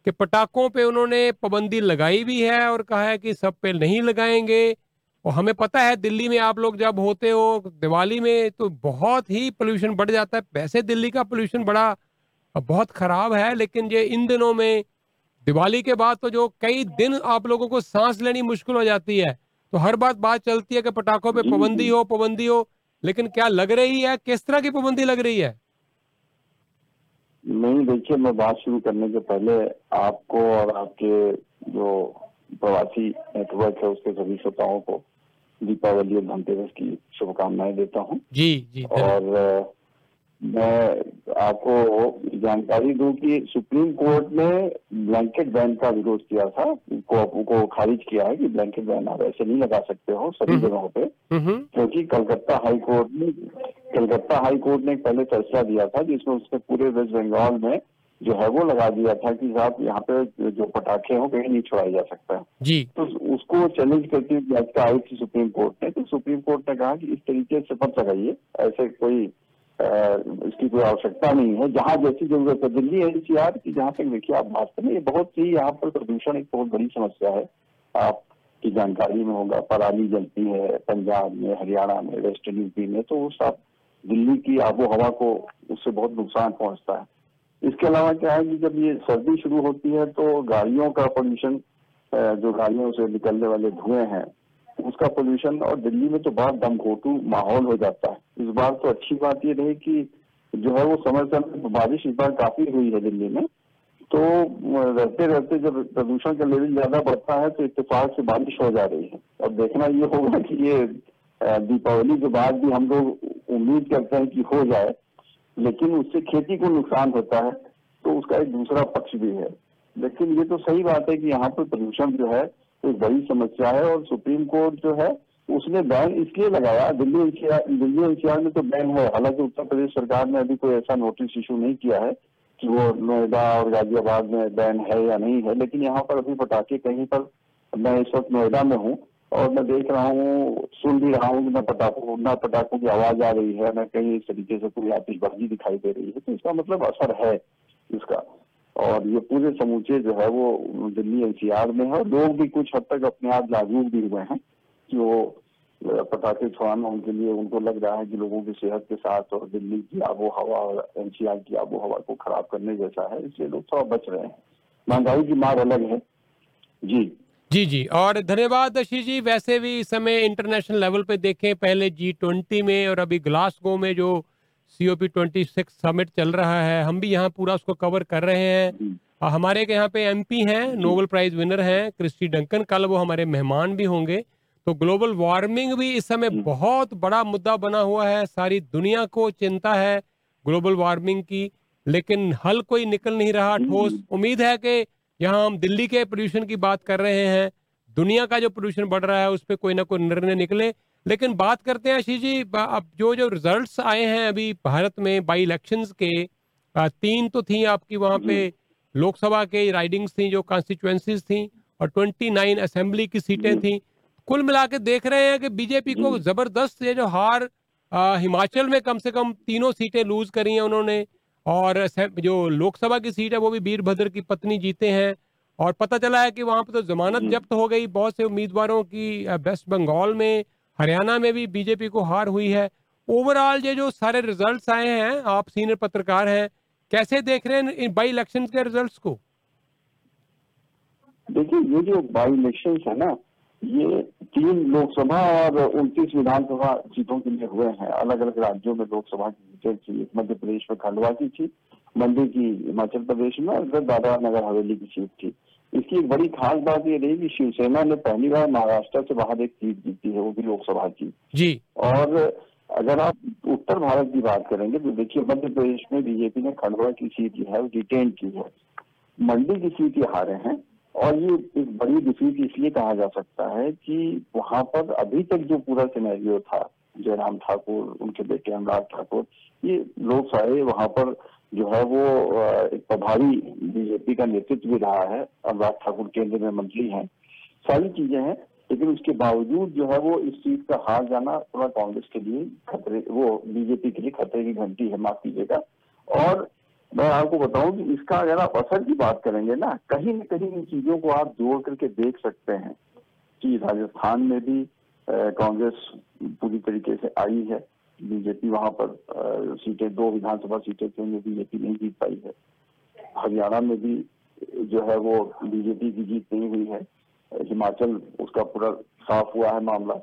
कि पटाखों पे उन्होंने पाबंदी लगाई भी है और कहा है कि सब पे नहीं लगाएँगे। और हमें पता है दिल्ली में आप लोग जब होते हो दिवाली में तो बहुत ही पोल्यूशन बढ़ जाता है। वैसे दिल्ली का पोल्यूशन बड़ा बहुत खराब है लेकिन ये इन दिनों में दिवाली के बाद तो जो कई दिन आप लोगों को सांस लेनी मुश्किल हो जाती है। तो हर बात बात चलती है कि पटाखों पे पाबंदी हो पाबंदी हो लेकिन क्या लग रही है? किस तरह की पाबंदी लग रही है? नहीं देखिए मैं बात शुरू करने के पहले आपको और आपके जो प्रवासी नेटवर्क है उसके सभी श्रोताओं को दीपावली और धनतेरस की शुभकामनाएँ देता हूँ। जी जी और मैं आपको जानकारी दूँ कि सुप्रीम कोर्ट ने ब्लैंकेट बैन का विरोध किया था। को, को खारिज किया है कि ब्लैंकेट बैन आप ऐसे नहीं लगा सकते हो सभी जगहों पे। क्योंकि कलकत्ता हाई कोर्ट ने कलकत्ता हाई कोर्ट ने पहले फैसला दिया था जिसमें उसने पूरे वेस्ट बंगाल में जो है वो लगा दिया था कि साहब यहाँ पे जो पटाखे हो कहीं नहीं छुड़ाए जा सकता। जी। तो उसको चैलेंज करती हुई याचिका आई थी सुप्रीम कोर्ट ने तो सुप्रीम कोर्ट ने कहा कि इस तरीके से मत लगाइए ऐसे कोई इसकी कोई आवश्यकता नहीं है। जहाँ जैसी ज़रूरत है, दिल्ली एनसीआर की जहाँ तक देखिए आप बात करें ये बहुत ही यहाँ पर प्रदूषण एक बहुत बड़ी समस्या है। आपकी जानकारी में होगा, पराली जलती है पंजाब में, हरियाणा में वेस्टर्न यूपी में तो वो सब दिल्ली की आबो हवा को उससे बहुत नुकसान पहुँचता है। इसके अलावा क्या है कि जब ये सर्दी शुरू होती है तो गाड़ियों का पोल्यूशन जो गाड़ियों से निकलने वाले धुएँ हैं उसका पोल्यूशन और दिल्ली में तो बहुत दमघोटू माहौल हो जाता है। इस बार तो अच्छी बात ये रही कि जो है वो समय समय बारिश इस बार काफ़ी हुई है दिल्ली में। तो रहते रहते जब प्रदूषण का लेवल ज़्यादा बढ़ता है तो इतफाक से बारिश हो जा रही है। और देखना ये होगा कि ये दीपावली के बाद भी हम लोग उम्मीद करते हैं कि हो जाए, लेकिन उससे खेती को नुकसान होता है तो उसका एक दूसरा पक्ष भी है। लेकिन ये तो सही बात है कि यहाँ पर प्रदूषण जो है एक बड़ी समस्या है और सुप्रीम कोर्ट जो है, उसने बैन इसलिए लगाया, दिल्ली एनसीआर दिल्ली एनसीआर में तो बैन है हालाँकि उत्तर प्रदेश सरकार ने अभी कोई ऐसा नोटिस इशू नहीं किया है कि वो नोएडा और गाजियाबाद में बैन है या नहीं है, लेकिन यहाँ पर अभी पटाखे कहीं पर, मैं इस वक्त नोएडा में हूँ और मैं देख रहा हूँ, सुन भी रहा हूँ कि मैं पटाखों, न पटाखों की आवाज़ आ रही है, न कहीं इस तरीके से कोई आतिशबाजी दिखाई दे रही है। तो इसका मतलब असर है इसका। और ये पूरे समूचे जो है वो दिल्ली एनसीआर में है। लोग भी कुछ हद तक अपने आप जागरूक भी हुए हैं कि वो पटाखे छुड़ाना उनके लिए उनको लग रहा है कि लोगों की सेहत के साथ और दिल्ली की आबो हवा और एनसीआर की आबो हवा को खराब करने जैसा है, इसलिए लोग थोड़ा बच रहे हैं। महँगाई की मार अलग है। जी। जी जी। और धन्यवाद आशीष जी। वैसे भी इस समय इंटरनेशनल लेवल पे देखें, पहले जी ट्वेंटी में और अभी ग्लासगो में जो C O P twenty six summit चल रहा है। हम भी यहाँ पूरा उसको कवर कर रहे हैं। आ, हमारे के यहाँ पे एमपी हैं नोबेल प्राइज विनर हैं क्रिस्टी डंकन कल वो हमारे मेहमान भी होंगे। तो ग्लोबल वार्मिंग भी इस समय बहुत बड़ा मुद्दा बना हुआ है। सारी दुनिया को चिंता है ग्लोबल वार्मिंग की। लेकिन हल कोई निकल नहीं रहा ठोस। उम्मीद है कि यहाँ हम दिल्ली के पोल्यूशन की बात कर रहे हैं। दुनिया का जो पोल्यूशन बढ़ रहा है उस पर कोई ना कोई निर्णय निकले। लेकिन बात करते हैं आशीष जी अब जो जो रिजल्ट्स आए हैं अभी भारत में बाई इलेक्शंस के तीन तो थी आपकी वहाँ पे लोकसभा के राइडिंग्स थी जो कॉन्स्टिट्युएंसीज थी और 29 असेंबली की सीटें थी। कुल मिला के देख रहे हैं कि बीजेपी को ज़बरदस्त ये जो हार आ, हिमाचल में कम से कम तीनों सीटें लूज करी हैं उन्होंने और जो लोकसभा की सीट है वो भी वीरभद्र की पत्नी जीते हैं और पता चला है कि वहाँ पे तो जमानत जब्त हो गई बहुत से उम्मीदवारों की वेस्ट बंगाल में हरियाणा में भी बीजेपी को हार हुई है। ओवरऑल ये जो सारे रिजल्ट्स आए हैं, आप सीनियर पत्रकार हैं, कैसे देख रहे हैं इन बाई इलेक्शन के रिजल्ट्स को? देखिए, ये जो बाई इलेक्शन है ना, ये तीन लोकसभा और उनतीस विधानसभा सीटों के लिए हुए हैं। अलग अलग राज्यों में लोकसभा की सीटें थी। मध्य प्रदेश में खंडवा की थी, मंडी की हिमाचल प्रदेश में, और दादरा नगर हवेली की सीट थी। इसकी एक बड़ी खास बात ये रही कि शिवसेना ने पहली बार महाराष्ट्र से बाहर एक सीट जीती है वो भी लोकसभा की। जी। और अगर आप उत्तर भारत की बात करेंगे तो देखिए मध्य प्रदेश में बीजेपी ने खंडवा की सीट जो है वो रिटेन की है। मंडी की सीट ये हारे हैं और ये एक बड़ी डिफीट इसलिए कहा जा सकता है कि वहाँ पर अभी तक जो पूरा सिनेरियो था जयराम ठाकुर उनके बेटे अनुराग ठाकुर ये लोग सारे वहाँ पर जो है वो एक प्रभारी बीजेपी का नेतृत्व भी रहा है, अनुराग ठाकुर केंद्र में मंत्री हैं, सारी चीज़ें हैं, लेकिन उसके बावजूद जो है वो इस चीज़ का हार जाना पूरा कांग्रेस के लिए खतरे, वो बीजेपी के लिए खतरे की घंटी है, माफ़ कीजिएगा। और मैं आपको बताऊँ कि इसका अगर आप असर की बात करेंगे ना, कहीं ना कहीं इन चीज़ों को आप जोड़ करके देख सकते हैं कि राजस्थान में भी कांग्रेस पूरी तरीके से आई है। बीजेपी वहाँ पर सीटें, दो विधानसभा सीटें थी, उनमें बीजेपी नहीं जीत पाई है। हरियाणा में भी जो है वो बीजेपी की जीत नहीं हुई है। हिमाचल, उसका पूरा साफ़ हुआ है मामला।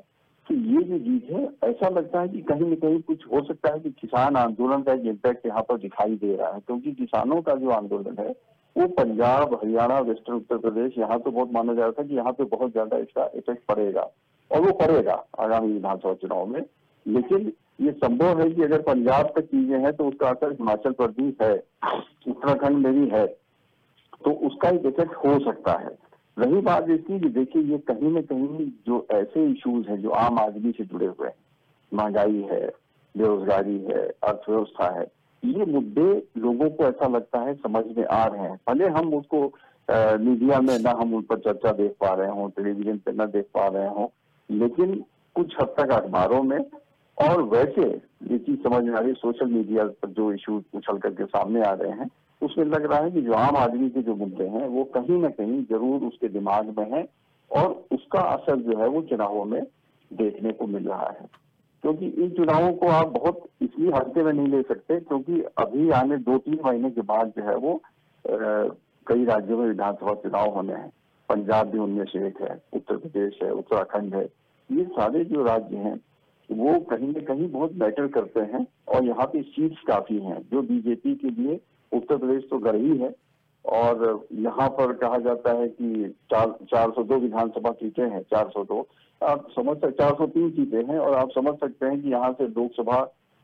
तो ये जो जीत है, ऐसा लगता है कि कहीं ना कहीं कुछ हो सकता है कि किसान आंदोलन का एक इम्पैक्ट यहाँ पर दिखाई दे रहा है, क्योंकि किसानों का जो आंदोलन है, वो पंजाब, हरियाणा, वेस्टर्न, उत्तर प्रदेश यहाँ तो बहुत माना जा रहा था कि यहाँ पे बहुत ज़्यादा इसका इफ़ेक्ट पड़ेगा, और वो पड़ेगा आगामी विधानसभा चुनाव में। लेकिन ये संभव है कि अगर पंजाब तक चीज़ें हैं तो उसका असर हिमाचल पर भी है, उत्तराखंड में भी है तो उसका एक इफ़ेक्ट हो सकता है। रही बात इसकी कि देखिए, ये कहीं न कहीं जो ऐसे इश्यूज़ हैं जो आम आदमी से जुड़े हुए हैं, महँगाई है, बेरोजगारी है, अर्थव्यवस्था है, ये मुद्दे लोगों को ऐसा लगता है, समझ में आ रहे हैं। भले हम उसको मीडिया में ना हम उन पर चर्चा देख पा रहे हों, टेलीविज़न पे ना देख पा रहे हों, लेकिन कुछ हद तक अखबारों में और वैसे ये चीज़ समझ में आ रही है सोशल मीडिया पर जो इश्यूज़ उछल करके सामने आ रहे हैं, उसमें लग रहा है कि जो आम आदमी के जो मुद्दे हैं, वो कहीं ना कहीं ज़रूर उसके दिमाग में है और उसका असर जो है वो चुनावों में देखने को मिल रहा है। क्योंकि इन चुनावों को आप बहुत इसलिए हल्के में नहीं ले सकते क्योंकि अभी आने दो तीन महीने के बाद जो है वो कई राज्यों में विधानसभा चुनाव होने हैं। पंजाब भी उनमें से एक है, उत्तर प्रदेश है, उत्तराखंड है। ये सारे जो राज्य हैं वो कहीं ना कहीं बहुत मैटर करते हैं और यहाँ पे सीट्स काफ़ी हैं, जो बीजेपी के लिए उत्तर प्रदेश तो गढ़ ही है। और यहाँ पर कहा जाता है कि चार चार सौ दो विधानसभा सीटें हैं, चार सौ दो। आप समझ सकते चार सौ तीन सीटें हैं और आप समझ सकते हैं कि यहाँ से लोकसभा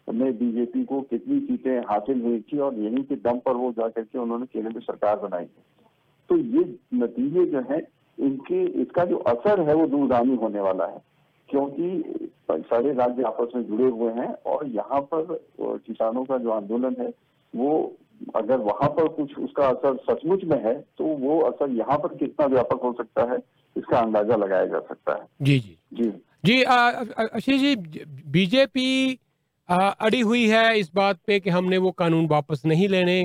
में बीजेपी को कितनी सीटें हासिल हुई थी और यहीं के दम पर वो जा करके उन्होंने केंद्र में सरकार बनाई तो ये नतीजे जो है, इनके, इसका जो असर है वो दूरगामी होने वाला है। क्योंकि सारे राज्य आपस में जुड़े हुए हैं और यहाँ पर किसानों का जो आंदोलन है वो अगर वहाँ पर कुछ उसका असर सचमुच में है तो वो असर यहाँ पर कितना व्यापक हो सकता है इसका अंदाज़ा लगाया जा सकता है। जी जी। जी। जी आशीष जी बीजेपी अड़ी हुई है इस बात पे कि हमने वो कानून वापस नहीं लेने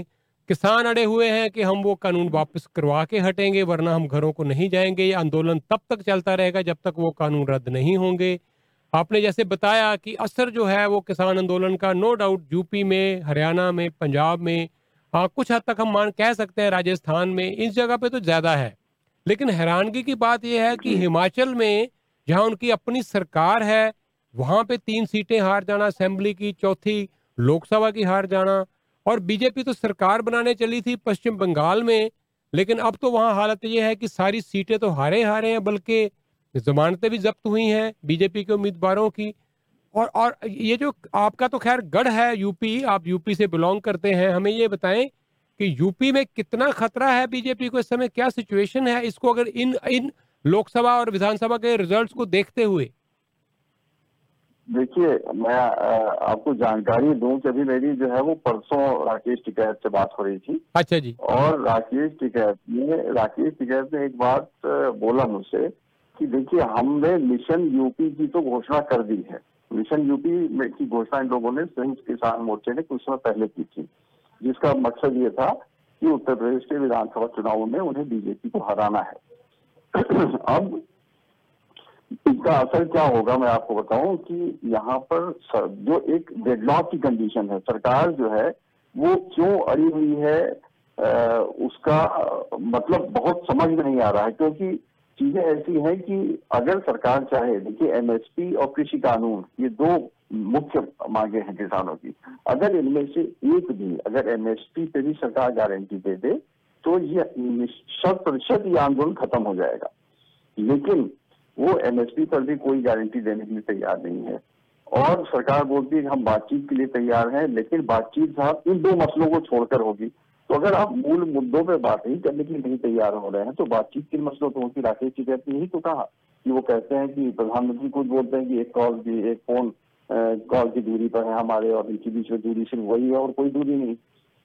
किसान अड़े हुए हैं कि हम वो कानून वापस करवा के हटेंगे, वरना हम घरों को नहीं जाएँगे। ये आंदोलन तब तक चलता रहेगा जब तक वो कानून रद्द नहीं होंगे। आपने जैसे बताया कि असर जो है वो किसान आंदोलन का, नो डाउट यूपी में, हरियाणा में, पंजाब में हाँ कुछ हद तक हम मान कह सकते हैं राजस्थान में इस जगह पे तो ज़्यादा है। लेकिन हैरानगी की बात यह है कि हिमाचल में जहाँ उनकी अपनी सरकार है, वहाँ पे तीन सीटें हार जाना, असेंबली की, चौथी लोकसभा की हार जाना और बीजेपी तो सरकार बनाने चली थी पश्चिम बंगाल में, लेकिन अब तो वहाँ हालत ये है कि सारी सीटें तो हारे हारे हैं, बल्कि जमानतें भी जब्त हुई हैं बीजेपी के उम्मीदवारों की। और और ये जो आपका तो खैर गढ़ है यूपी, आप यूपी से बिलोंग करते हैं, हमें ये बताएँ कि यूपी में कितना खतरा है बीजेपी को इस समय, क्या सिचुएशन है इसको अगर इन इन लोकसभा और विधानसभा के रिजल्ट्स को देखते हुए? देखिए मैं आपको जानकारी दूँ कि अभी मेरी जो है वो परसों राकेश टिकैत से बात हो रही थी। अच्छा जी। और राकेश टिकैत ने राकेश टिकैत ने एक बात बोला मुझसे कि देखिए हमने मिशन यूपी की तो घोषणा कर दी है। मिशन यूपी में की घोषणा इन लोगों ने संयुक्त किसान मोर्चे ने कुछ समय पहले की थी। जिसका मकसद ये था कि उत्तर प्रदेश के विधानसभा चुनावों में उन्हें बीजेपी को हराना है। अब इसका असर क्या होगा मैं आपको बताऊँ कि यहाँ पर जो एक डेडलॉक की कंडीशन है सरकार जो है वो क्यों अड़ी हुई है अ, उसका मतलब बहुत समझ में नहीं आ रहा है क्योंकि चीज़ें ऐसी हैं कि अगर सरकार चाहे देखिए एमएसपी और कृषि कानून ये दो मुख्य मांगे हैं किसानों की। अगर इनमें से एक भी अगर एमएसपी पे भी सरकार गारंटी दे दे तो ये शत प्रतिशत ये आंदोलन खत्म हो जाएगा। लेकिन वो एमएसपी पर भी कोई गारंटी देने के लिए तैयार नहीं है। और सरकार बोलती है हम बातचीत के लिए तैयार हैं, लेकिन बातचीत साहब इन दो मसलों को छोड़कर होगी। तो अगर आप मूल मुद्दों पर बात ही करने के लिए नहीं तैयार हो रहे हैं तो बातचीत किन मसलों पे होगी। राकेश जी कहते यही तो कहा कि वो कहते हैं कि प्रधानमंत्री खुद बोलते हैं कि एक कॉल की, एक फ़ोन कॉल की दूरी पर है हमारे और इनके बीच में दूरी सिर्फ़ वही है और कोई दूरी नहीं।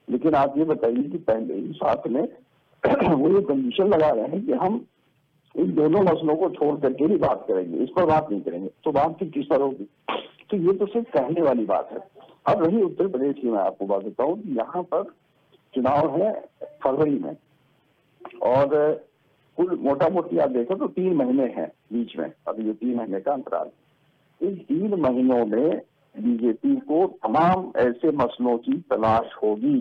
लेकिन आप ये बताइए कि पहले ही साथ में वो ये कंडीशन लगा रहे हैं कि हम इन दोनों मसलों को छोड़ करके ही बात करेंगे इस पर बात नहीं करेंगे। तो बात फिर किस पर होगी? तो ये तो सिर्फ़ कहने वाली बात है। अब रही उत्तर प्रदेश की मैं आपको बात बताऊँ कि यहाँ पर चुनाव है फरवरी में और कुल मोटा मोटी आप देखो तो तीन महीने हैं बीच में अभी ये तीन महीने का अंतराल। इन तीन महीनों में बीजेपी को तमाम ऐसे मसलों की तलाश होगी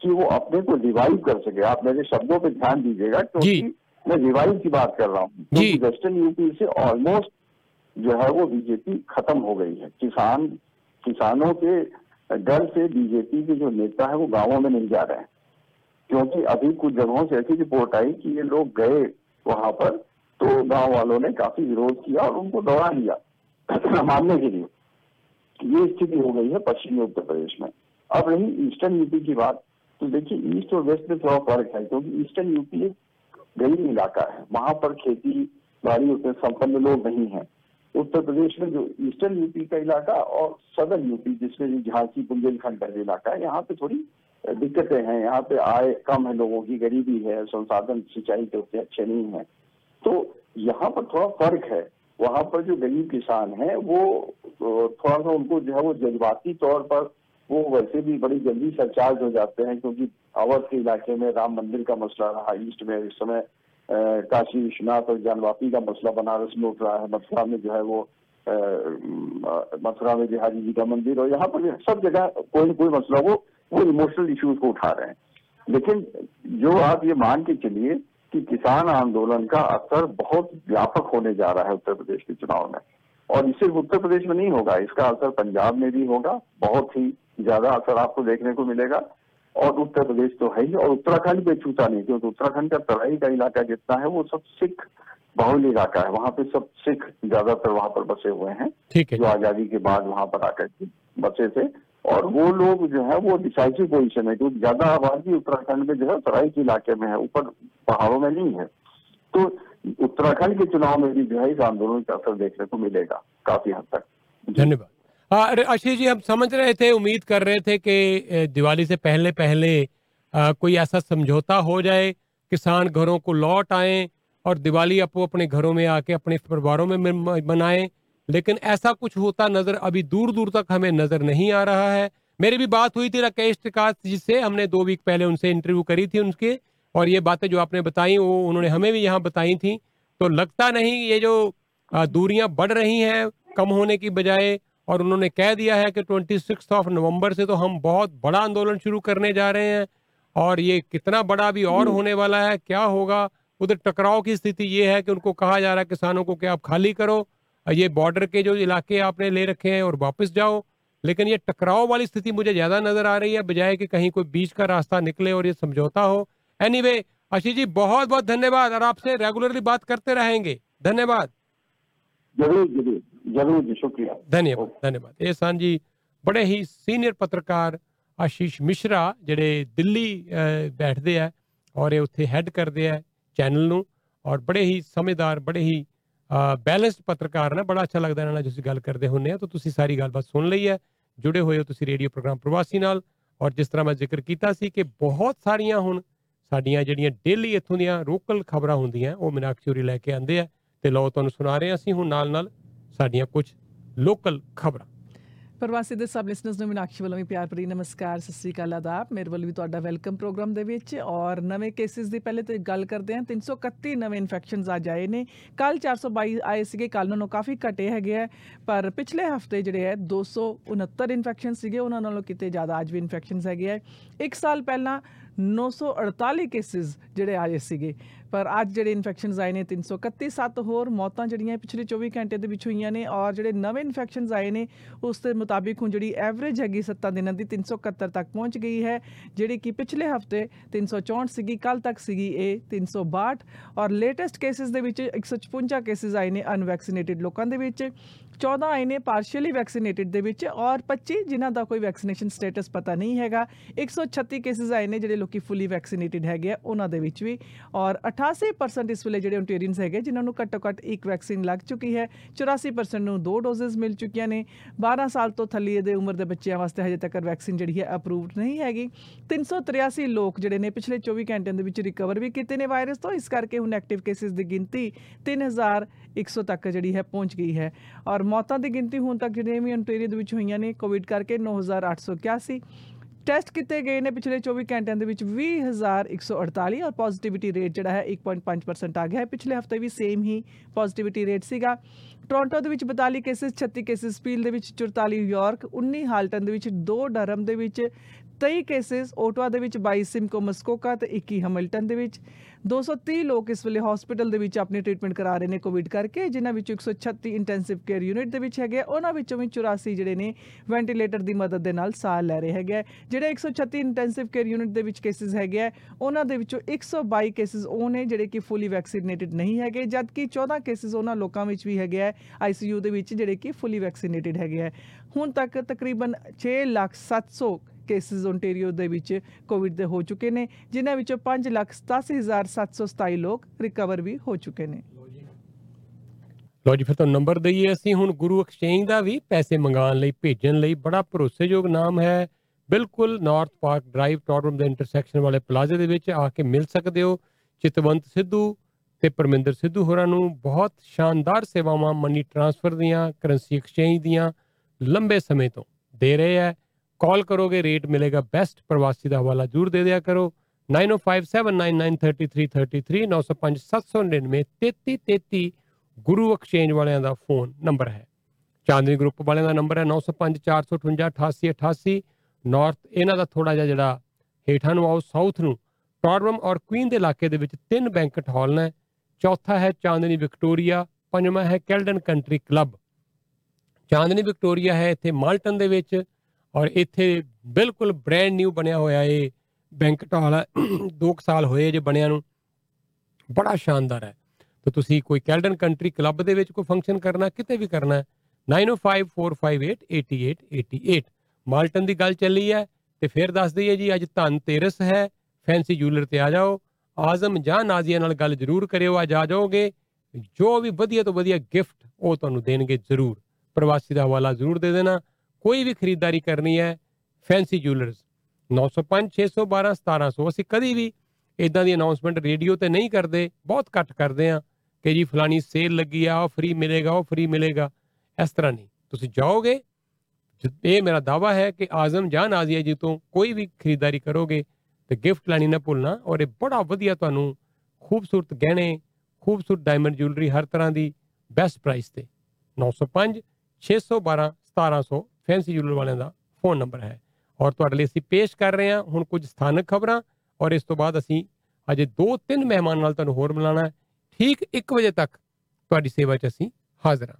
कि वो अपने को रिवाइव कर सके। आप मेरे शब्दों पे ध्यान दीजिएगा क्योंकि मैं रिवाइव की बात कर रहा हूँ। क्योंकि वेस्टर्न यूपी से ऑलमोस्ट जो है वो बीजेपी खत्म हो गई है। किसान किसानों के डर से बीजेपी के जो नेता है वो गाँवों में नहीं जा रहे हैं। क्योंकि अभी कुछ जगहों से ऐसी रिपोर्ट आई कि ये लोग गए वहाँ पर तो गाँव वालों ने काफ़ी विरोध किया और उनको दौड़ा लिया मानने के लिए। ये स्थिति हो गई है पश्चिमी उत्तर प्रदेश में। अब रही ईस्टर्न यूपी की बात तो देखिए ईस्ट और वेस्ट में थोड़ा फ़र्क है क्योंकि ईस्टर्न यूपी एक गरीब इलाका है, वहाँ पर खेती बाड़ी उतने संपन्न लोग नहीं है। उत्तर प्रदेश में जो ईस्टर्न यूपी का इलाका और सदर्न यूपी, जिसमें झांसी, बुंदेलखंड का इलाका है, यहाँ पे थोड़ी दिक्कतें हैं। यहाँ पे आय कम है, लोगों की गरीबी है, संसाधन सिंचाई के उतने अच्छे नहीं है। तो यहाँ पर थोड़ा फ़र्क है। वहाँ पर जो गरीब किसान है, वो थोड़ा सा उनको जो है वो जज्बाती तौर पर वो वैसे भी बड़ी जल्दी सरचार्ज हो जाते हैं, क्योंकि अवध के इलाके में राम मंदिर का मसला रहा। ईस्ट में इस समय काशी विश्वनाथ और जानवापी का मसला बनारस में उठ रहा है। मथुरा में जो है वो मथुरा में बिहारी जी का मंदिर और यहाँ पर सब जगह कोई न कोई मसला वो वो इमोशनल इश्यूज़ को उठा रहे हैं। लेकिन जो आप ये मान के चलिए कि किसान आंदोलन का असर बहुत व्यापक होने जा रहा है उत्तर प्रदेश के चुनाव में। और ये सिर्फ़ उत्तर प्रदेश में नहीं होगा, इसका असर पंजाब में भी होगा। बहुत ही ज़्यादा असर आपको देखने को मिलेगा। और उत्तर प्रदेश तो है ही और उत्तराखंड पे छूता नहीं क्योंकि उत्तराखंड का तराई का इलाका जितना है वो सब सिख बहुल इलाका है। वहाँ पे सब सिख ज़्यादातर वहाँ पर बसे हुए हैं ठीक है। जो आज़ादी के बाद वहाँ पर आकर के बसे थे। और वो लोग जो है वो डिसाइसिव पोजिशन है क्योंकि ज़्यादा आबादी उत्तराखंड में जो है तराई के इलाके में है ऊपर पहाड़ों में नहीं है। तो उत्तराखंड के चुनाव में भी जो है इस आंदोलन का असर देखने को मिलेगा काफ़ी हद तक। धन्यवाद। आशीष जी हम समझ रहे थे उम्मीद कर रहे थे कि दिवाली से पहले पहले अ, कोई ऐसा समझौता हो जाए किसान घरों को लौट आए और दिवाली अपो अपने घरों में आके अपने परिवारों में मनाएँ। लेकिन ऐसा कुछ होता नज़र अभी दूर दूर तक हमें नज़र नहीं आ रहा है। मेरी भी बात हुई थी राकेश त्रिकाश जी से हमने दो वीक पहले उनसे इंटरव्यू करी थी उनके और ये बातें जो आपने बताई वो उन्होंने हमें भी यहाँ बताई थी। तो लगता नहीं ये जो दूरियाँ बढ़ रही हैं कम होने की बजाय और उन्होंने कह दिया है कि ट्वेंटी सिक्स ऑफ़ नवंबर से तो हम बहुत बड़ा आंदोलन शुरू करने जा रहे हैं और ये कितना बड़ा भी और होने वाला है क्या होगा? उधर टकराव की स्थिति ये है कि उनको कहा जा रहा है किसानों को कि आप खाली करो ये बॉर्डर के जो इलाके आपने ले रखे हैं और वापस जाओ। लेकिन ये टकराव वाली स्थिति मुझे ज़्यादा नज़र आ रही है बजाय कि कहीं कोई बीच का रास्ता निकले और ये समझौता हो। एनीवे anyway, आशीष जी बहुत बहुत धन्यवाद और आपसे रेगुलरली बात करते रहेंगे। धन्यवाद। ज़रूर ज़रूर। ਜਰੂਰ ਜੀ ਸ਼ੁਕਰੀਆ ਧੰਨਵਾਦ ਧੰਨਵਾਦ ਇਹ ਸਨ ਜੀ ਬੜੇ ਹੀ ਸੀਨੀਅਰ ਪੱਤਰਕਾਰ ਆਸ਼ੀਸ਼ ਮਿਸ਼ਰਾ ਜਿਹੜੇ ਦਿੱਲੀ ਬੈਠਦੇ ਆ ਔਰ ਇਹ ਉੱਥੇ ਹੈੱਡ ਕਰਦੇ ਆ ਚੈਨਲ ਨੂੰ ਔਰ ਬੜੇ ਹੀ ਸਮਝਦਾਰ ਬੜੇ ਹੀ ਬੈਲੈਂਸਡ ਪੱਤਰਕਾਰ ਨੇ ਬੜਾ ਅੱਛਾ ਲੱਗਦਾ ਇਹਨਾਂ ਨਾਲ ਜਿਸ ਗੱਲ ਕਰਦੇ ਹੁੰਨੇ ਆ ਤਾਂ ਤੁਸੀਂ ਸਾਰੀ ਗੱਲਬਾਤ ਸੁਣ ਲਈ ਹੈ ਜੁੜੇ ਹੋਏ ਹੋ ਤੁਸੀਂ ਰੇਡੀਓ ਪ੍ਰੋਗਰਾਮ ਪ੍ਰਵਾਸੀ ਨਾਲ ਔਰ ਜਿਸ ਤਰ੍ਹਾਂ ਮੈਂ ਜ਼ਿਕਰ ਕੀਤਾ ਸੀ ਕਿ ਬਹੁਤ ਸਾਰੀਆਂ ਹੁਣ ਸਾਡੀਆਂ ਜਿਹੜੀਆਂ ਡੇਲੀ ਇੱਥੋਂ ਦੀਆਂ ਰੋਕਲ ਖਬਰਾਂ ਹੁੰਦੀਆਂ ਉਹ ਮਿਨਾਕਸ਼ੂਰੀ ਲੈ ਕੇ ਆਂਦੇ ਆ ਤੇ ਲੋ ਤੁਹਾਨੂੰ ਸੁਣਾ ਰਹੇ ਅਸੀਂ ਹੁਣ ਨਾਲ ਨਾਲ ਸਾਡੀਆਂ ਕੁਝ ਲੋਕਲ ਖਬਰਾਂ। ਪ੍ਰਵਾਸੀ ਦੇ ਸਬ ਲਿਸਨਰਸ ਨੂੰ ਮੀਨਾਕਸ਼ੀ ਵੱਲੋਂ ਵੀ ਪਿਆਰ ਭਰੀ ਨਮਸਕਾਰ, ਸਤਿ ਸ੍ਰੀ ਅਕਾਲ ਆਦਾਬ। ਮੇਰੇ ਵੱਲੋਂ ਵੀ ਤੁਹਾਡਾ ਵੈਲਕਮ ਪ੍ਰੋਗਰਾਮ ਦੇ ਵਿੱਚ ਔਰ ਨਵੇਂ ਕੇਸਿਸ ਦੀ ਪਹਿਲੇ ਤੇ ਗੱਲ ਕਰਦੇ ਹਾਂ। 331 ਨਵੇਂ ਇਨਫੈਕਸ਼ਨਸ ਅੱਜ ਆਏ ਨੇ। ਕੱਲ 422 ਆਏ ਸੀਗੇ ਕੱਲ ਨਾਲੋਂ ਕਾਫੀ ਘਟੇ ਹੈਗੇ ਆ। ਪਰ ਪਿਛਲੇ ਹਫ਼ਤੇ ਜਿਹੜੇ ਹੈ 269 ਇਨਫੈਕਸ਼ਨ ਸੀਗੇ, ਉਹਨਾਂ ਨਾਲੋਂ ਕਿਤੇ ਜ਼ਿਆਦਾ ਅੱਜ ਵੀ ਇਨਫੈਕਸ਼ਨਸ ਹੈਗੇ ਆ। ਇੱਕ ਸਾਲ ਪਹਿਲਾਂ 948 ਕੇਸਿਸ ਜਿਹੜੇ ਆਏ ਸੀਗੇ। ਪਰ ਅੱਜ ਜਿਹੜੇ ਇਨਫੈਕਸ਼ਨਸ ਆਏ ਨੇ 331 ਸੱਤ ਹੋਰ ਮੌਤਾਂ ਜਿਹੜੀਆਂ ਪਿਛਲੇ 24 ਘੰਟੇ ਦੇ ਵਿੱਚ ਹੋਈਆਂ ਨੇ ਔਰ ਜਿਹੜੇ ਨਵੇਂ ਇਨਫੈਕਸ਼ਨਸ ਆਏ ਨੇ, ਉਸ ਦੇ ਮੁਤਾਬਿਕ ਹੁਣ ਜਿਹੜੀ ਐਵਰੇਜ ਹੈਗੀ 7 ਦਿਨਾਂ ਦੀ 371 ਤੱਕ ਪਹੁੰਚ ਗਈ ਹੈ, ਜਿਹੜੀ ਕਿ ਪਿਛਲੇ ਹਫ਼ਤੇ 364 ਸੀਗੀ ਕੱਲ ਤੱਕ ਸੀਗੀ ਇਹ 362 ਔਰ ਲੇਟੈਸਟ ਕੇਸਿਸ ਦੇ ਵਿੱਚ 156 ਕੇਸਿਸ ਆਏ ਨੇ ਅਨਵੈਕਸੀਨੇਟਿਡ ਲੋਕਾਂ ਦੇ ਵਿੱਚ। 14 ਆਏ ਨੇ ਪਾਰਸ਼ੀਅਲੀ ਵੈਕਸੀਨੇਟਿਡ ਦੇ ਵਿੱਚ ਔਰ 25 ਜਿਨ੍ਹਾਂ ਦਾ ਕੋਈ ਵੈਕਸੀਨੇਸ਼ਨ ਸਟੇਟਸ ਪਤਾ ਨਹੀਂ ਹੈਗਾ। 136 ਕੇਸਿਸ ਆਏ ਨੇ ਜਿਹੜੇ ਲੋਕੀ ਫੁੱਲੀ ਵੈਕਸੀਨੇਟਿਡ ਹੈਗੇ ਆ, ਉਹਨਾਂ ਦੇ ਵਿੱਚ ਵੀ। ਔਰ 88% ਇਸ ਵੇਲੇ ਜਿਹੜੇ ਓਨਟੇਰੀਅਨਸ ਹੈਗੇ ਜਿਨ੍ਹਾਂ ਨੂੰ ਘੱਟੋ ਘੱਟ ਇੱਕ ਵੈਕਸੀਨ ਲੱਗ ਚੁੱਕੀ ਹੈ 84% ਨੂੰ ਦੋ ਡੋਜ਼ਸ ਮਿਲ ਚੁੱਕੀਆਂ ਨੇ। 12 ਸਾਲ ਤੋਂ ਥੱਲੇ ਦੇ ਉਮਰ ਦੇ ਬੱਚਿਆਂ ਵਾਸਤੇ ਹਜੇ ਤੱਕ ਵੈਕਸੀਨ ਜਿਹੜੀ ਹੈ ਅਪਰੂਵਡ ਨਹੀਂ ਹੈਗੀ। 383 ਲੋਕ ਜਿਹੜੇ ਨੇ ਪਿਛਲੇ 24 ਘੰਟਿਆਂ ਦੇ ਵਿੱਚ ਰਿਕਵਰ ਵੀ ਕੀਤੇ ਨੇ ਵਾਇਰਸ ਤੋਂ। ਇਸ ਕਰਕੇ ਹੁਣ ਐਕਟਿਵ ਕੇਸਿਸ ਦੀ ਗਿਣਤੀ 3100 ਤੱਕ ਜਿਹੜੀ ਹੈ ਪਹੁੰਚ ਗਈ ਹੈ। ਔਰ ਮੌਤਾਂ ਦੀ ਗਿਣਤੀ ਹੁਣ ਤੱਕ ਜਿਹੜੀਆਂ ਵੀ ontario ਦੇ ਵਿੱਚ ਹੋਈਆਂ ਨੇ ਕੋਵਿਡ ਕਰਕੇ 9881 ਟੈਸਟ ਕੀਤੇ ਗਏ ਨੇ ਪਿਛਲੇ 24 ਘੰਟਿਆਂ ਦੇ ਵਿੱਚ 20148 ਔਰ ਪੋਜ਼ਿਟਿਵਿਟੀ ਰੇਟ ਜਿਹੜਾ ਹੈ 1.5% ਆ ਗਿਆ ਹੈ। ਪਿਛਲੇ ਹਫ਼ਤੇ ਵੀ ਸੇਮ ਹੀ ਪੋਜ਼ਿਟਿਵਿਟੀ ਰੇਟ ਸੀਗਾ। ਟੋਰਾਂਟੋ ਦੇ ਵਿੱਚ 42 ਕੇਸਿਸ 36 ਕੇਸਿਸ ਪੀਲ ਦੇ ਵਿੱਚ 44 ਯਾਰਕ 19 ਹਾਲਟਨ ਦੇ ਵਿੱਚ 2 ਡਰਮ ਦੇ ਵਿੱਚ 23 ਕੇਸਿਸ ਓਟਵਾ ਦੇ ਵਿੱਚ 22 ਸਿਮਕੋ ਮਸਕੋਕਾ ਤੇ 21 ਹੈਮਿਲਟਨ ਦੇ ਵਿੱਚ 230 ਲੋਕ ਇਸ ਵੇਲੇ ਹਸਪੀਟਲ ਦੇ ਵਿੱਚ ਆਪਣੀ ਟ੍ਰੀਟਮੈਂਟ ਕਰਾ ਰਹੇ ਨੇ ਕੋਵਿਡ ਕਰਕੇ ਜਿਨ੍ਹਾਂ ਵਿੱਚੋਂ 136 ਇੰਟੈਂਸਿਵ ਕੇਅਰ ਯੂਨਿਟ ਦੇ ਵਿੱਚ ਹੈਗੇ ਆ, ਉਹਨਾਂ ਵਿੱਚੋਂ ਵੀ 84 ਜਿਹੜੇ ਨੇ ਵੈਂਟੀਲੇਟਰ ਦੀ ਮਦਦ ਦੇ ਨਾਲ ਸਾਹ ਲੈ ਰਹੇ ਹੈਗੇ ਆ। ਜਿਹੜੇ 136 ਇੰਟੈਂਸਿਵ ਕੇਅਰ ਯੂਨਿਟ ਦੇ ਵਿੱਚ ਕੇਸਿਸ ਹੈਗੇ ਆ ਉਹਨਾਂ ਦੇ ਵਿੱਚੋਂ 122 ਕੇਸਿਸ ਉਹ ਨੇ ਜਿਹੜੇ ਕਿ ਫੁੱਲੀ ਵੈਕਸੀਨੇਟਿਡ ਨਹੀਂ ਹੈਗੇ ਜਦਕਿ 14 ਕੇਸਿਸ ਉਹਨਾਂ ਲੋਕਾਂ ਵਿੱਚ ਵੀ ਹੈਗੇ ਆ ਆਈਸੀਯੂ ਦੇ ਵਿੱਚ ਜਿਹੜੇ ਕਿ ਫੁੱਲੀ ਵੈਕਸੀਨੇਟਿਡ ਹੈਗੇ ਆ ਹੁਣ ਤੱਕ ਤਕਰੀਬਨ 6 ਲੱਖ 700 ਕੇਸਿਸ ਓਨਟਾਰੀਓ ਦੇ ਵਿੱਚ ਕੋਵਿਡ ਦੇ ਹੋ ਚੁੱਕੇ ਨੇ, ਜਿਨ੍ਹਾਂ ਵਿੱਚੋਂ 5 ਲੱਖ 87727 ਲੋਕ ਰਿਕਵਰ ਵੀ ਹੋ ਚੁੱਕੇ ਨੇ। ਲੋ ਜੀ, ਫਿਰ ਤੁਹਾਨੂੰ ਨੰਬਰ ਦਈਏ ਅਸੀਂ, ਹੁਣ ਗੁਰੂ ਐਕਸਚੇਂਜ ਦਾ ਵੀ ਪੈਸੇ ਮੰਗਾਉਣ ਲਈ, ਭੇਜਣ ਲਈ ਬੜਾ ਭਰੋਸੇਯੋਗ ਨਾਮ ਹੈ। ਬਿਲਕੁਲ ਨਾਰਥ ਪਾਰਕ ਡਰਾਈਵ ਟੋਰਮ ਦੇ ਇੰਟਰਸੈਕਸ਼ਨ ਵਾਲੇ ਪਲਾਜ਼ੇ ਦੇ ਵਿੱਚ ਆ ਕੇ ਮਿਲ ਸਕਦੇ ਹੋ। ਚਿਤਵੰਤ ਸਿੱਧੂ ਤੇ ਪਰਮਿੰਦਰ ਸਿੱਧੂ ਹੋਰਾਂ ਨੂੰ ਬਹੁਤ ਸ਼ਾਨਦਾਰ ਸੇਵਾਵਾਂ ਮਨੀ ਟ੍ਰਾਂਸਫਰ ਦੀਆਂ ਕਰੰਸੀ ਐਕਸਚੇਂਜ ਦੀਆਂ ਲੰਬੇ ਸਮੇਂ ਤੋਂ ਦੇ ਰਹੇ ਹੈ। ਕਾਲ ਕਰੋਗੇ ਰੇਟ ਮਿਲੇਗਾ ਬੈਸਟ ਪ੍ਰਵਾਸੀ ਦਾ ਹਵਾਲਾ ਜ਼ਰੂਰ ਦੇ ਦਿਆ ਕਰੋ। 9057993333 9057993333 ਗੁਰੂ ਐਕਸਚੇਂਜ ਵਾਲਿਆਂ ਦਾ ਫੋਨ ਨੰਬਰ ਹੈ। ਚਾਂਦਨੀ ਗਰੁੱਪ ਵਾਲਿਆਂ ਦਾ ਨੰਬਰ ਹੈ 9054588888 ਨਾਰਥ ਇਹਨਾਂ ਦਾ ਥੋੜਾ ਜਿਹਾ ਜਿਹੜਾ ਹੇਠਾਂ ਨੂੰ ਆਓ ਸਾਊਥ ਨੂੰ। ਟੌਰਵਮ ਔਰ ਕੁਈਨ ਦੇ ਇਲਾਕੇ ਦੇ ਵਿੱਚ ਤਿੰਨ ਬੈਂਕਟ ਹਾਲ ਨੇ। ਚੌਥਾ ਹੈ ਚਾਂਦਨੀ ਵਿਕਟੋਰੀਆ, ਪੰਜਵਾਂ ਹੈ Caledon Country Club Chandni Victoria ਹੈ ਇੱਥੇ ਮਾਲਟਨ ਦੇ ਵਿੱਚ। ਔਰ ਇੱਥੇ ਬਿਲਕੁਲ ਬ੍ਰੈਂਡ ਨਿਊ ਬਣਿਆ ਹੋਇਆ ਇਹ ਬੈਂਕਟ ਹਾਲ ਹੈ 2 ਸਾਲ ਹੋਏ ਜੇ ਬਣਿਆ ਨੂੰ ਬੜਾ ਸ਼ਾਨਦਾਰ ਹੈ ਤਾਂ ਤੁਸੀਂ ਕੋਈ ਕੈਲਡਨ ਕੰਟਰੀ ਕਲੱਬ ਦੇ ਵਿੱਚ ਕੋਈ ਫੰਕਸ਼ਨ ਕਰਨਾ ਕਿਤੇ ਵੀ ਕਰਨਾ ਹੈ 9054588888 ਮਾਲਟਨ ਦੀ ਗੱਲ ਚੱਲੀ ਹੈ ਤੇ ਫਿਰ ਦੱਸ ਦਈਏ ਜੀ ਅੱਜ ਧਨ ਤੇਰਸ ਹੈ ਫੈਂਸੀ ਜੂਲਰ ਤੇ ਆ ਜਾਓ ਆਜ਼ਮ ਜਾਂ ਨਾਜ਼ੀਆ ਨਾਲ ਗੱਲ ਜ਼ਰੂਰ ਕਰਿਓ ਅੱਜ ਆ ਜਾਓਗੇ ਜੋ ਵੀ ਵਧੀਆ ਤੋਂ ਵਧੀਆ ਗਿਫਟ ਉਹ ਤੁਹਾਨੂੰ ਦੇਣਗੇ ਜ਼ਰੂਰ ਪ੍ਰਵਾਸੀ ਦਾ ਹਵਾਲਾ ਜ਼ਰੂਰ ਦੇ ਦੇਣਾ ਕੋਈ ਵੀ ਖਰੀਦਦਾਰੀ ਕਰਨੀ ਹੈ ਫੈਂਸੀ ਜੂਲਰਸ 905 612 1700 ਅਸੀਂ ਕਦੀ ਵੀ ਇਦਾਂ ਦੀ ਅਨਾਉਂਸਮੈਂਟ ਰੇਡੀਓ ਤੇ ਨਹੀਂ ਕਰਦੇ। ਬਹੁਤ ਘੱਟ ਕਰਦੇ ਆ ਕਿ ਜੀ ਫਲਾਨੀ ਸੇਲ ਲੱਗੀ ਆ, ਉਹ ਫ੍ਰੀ ਮਿਲੇਗਾ, ਉਹ ਫ੍ਰੀ ਮਿਲੇਗਾ। ਇਸ ਤਰ੍ਹਾਂ ਨਹੀਂ। ਤੁਸੀਂ ਜਾਓਗੇ, ਜ- ਇਹ ਮੇਰਾ ਦਾਵਾ ਹੈ ਕਿ ਆਜ਼ਮ ਜਾਂ ਨਾਜ਼ੀਆ ਜੀ ਤੋਂ ਕੋਈ ਵੀ ਖਰੀਦਦਾਰੀ ਕਰੋਗੇ ਤੇ ਗਿਫਟ ਲੈਣੀ ਨਾ ਭੁੱਲਣਾ ਔਰ ਇਹ ਬੜਾ ਵਧੀਆ ਤੁਹਾਨੂੰ ਖੂਬਸੂਰਤ ਗਹਿਣੇ, ਖੂਬਸੂਰਤ ਡਾਇਮੰਡ ਜੁਐਲਰੀ ਹਰ ਤਰ੍ਹਾਂ ਦੀ ਬੈਸਟ ਪ੍ਰਾਈਸ ਤੇ। 905 612 1700 ਫੈਂਸੀ ਜੁਐਲਰ ਵਾਲਿਆਂ ਦਾ ਫੋਨ ਨੰਬਰ ਹੈ। ਔਰ ਤੁਹਾਡੇ ਲਈ ਅਸੀਂ ਪੇਸ਼ ਕਰ ਰਹੇ ਹਾਂ ਹੁਣ ਕੁਝ ਸਥਾਨਕ ਖਬਰਾਂ ਔਰ ਇਸ ਤੋਂ ਬਾਅਦ ਅਸੀਂ ਅਜੇ ਦੋ ਤਿੰਨ ਮਹਿਮਾਨ ਨਾਲ ਤੁਹਾਨੂੰ ਹੋਰ ਮਿਲਾਣਾ ਹੈ। ਠੀਕ 1 ਵਜੇ ਤੱਕ ਤੁਹਾਡੀ ਸੇਵਾ 'ਚ ਅਸੀਂ ਹਾਜ਼ਰ ਹਾਂ।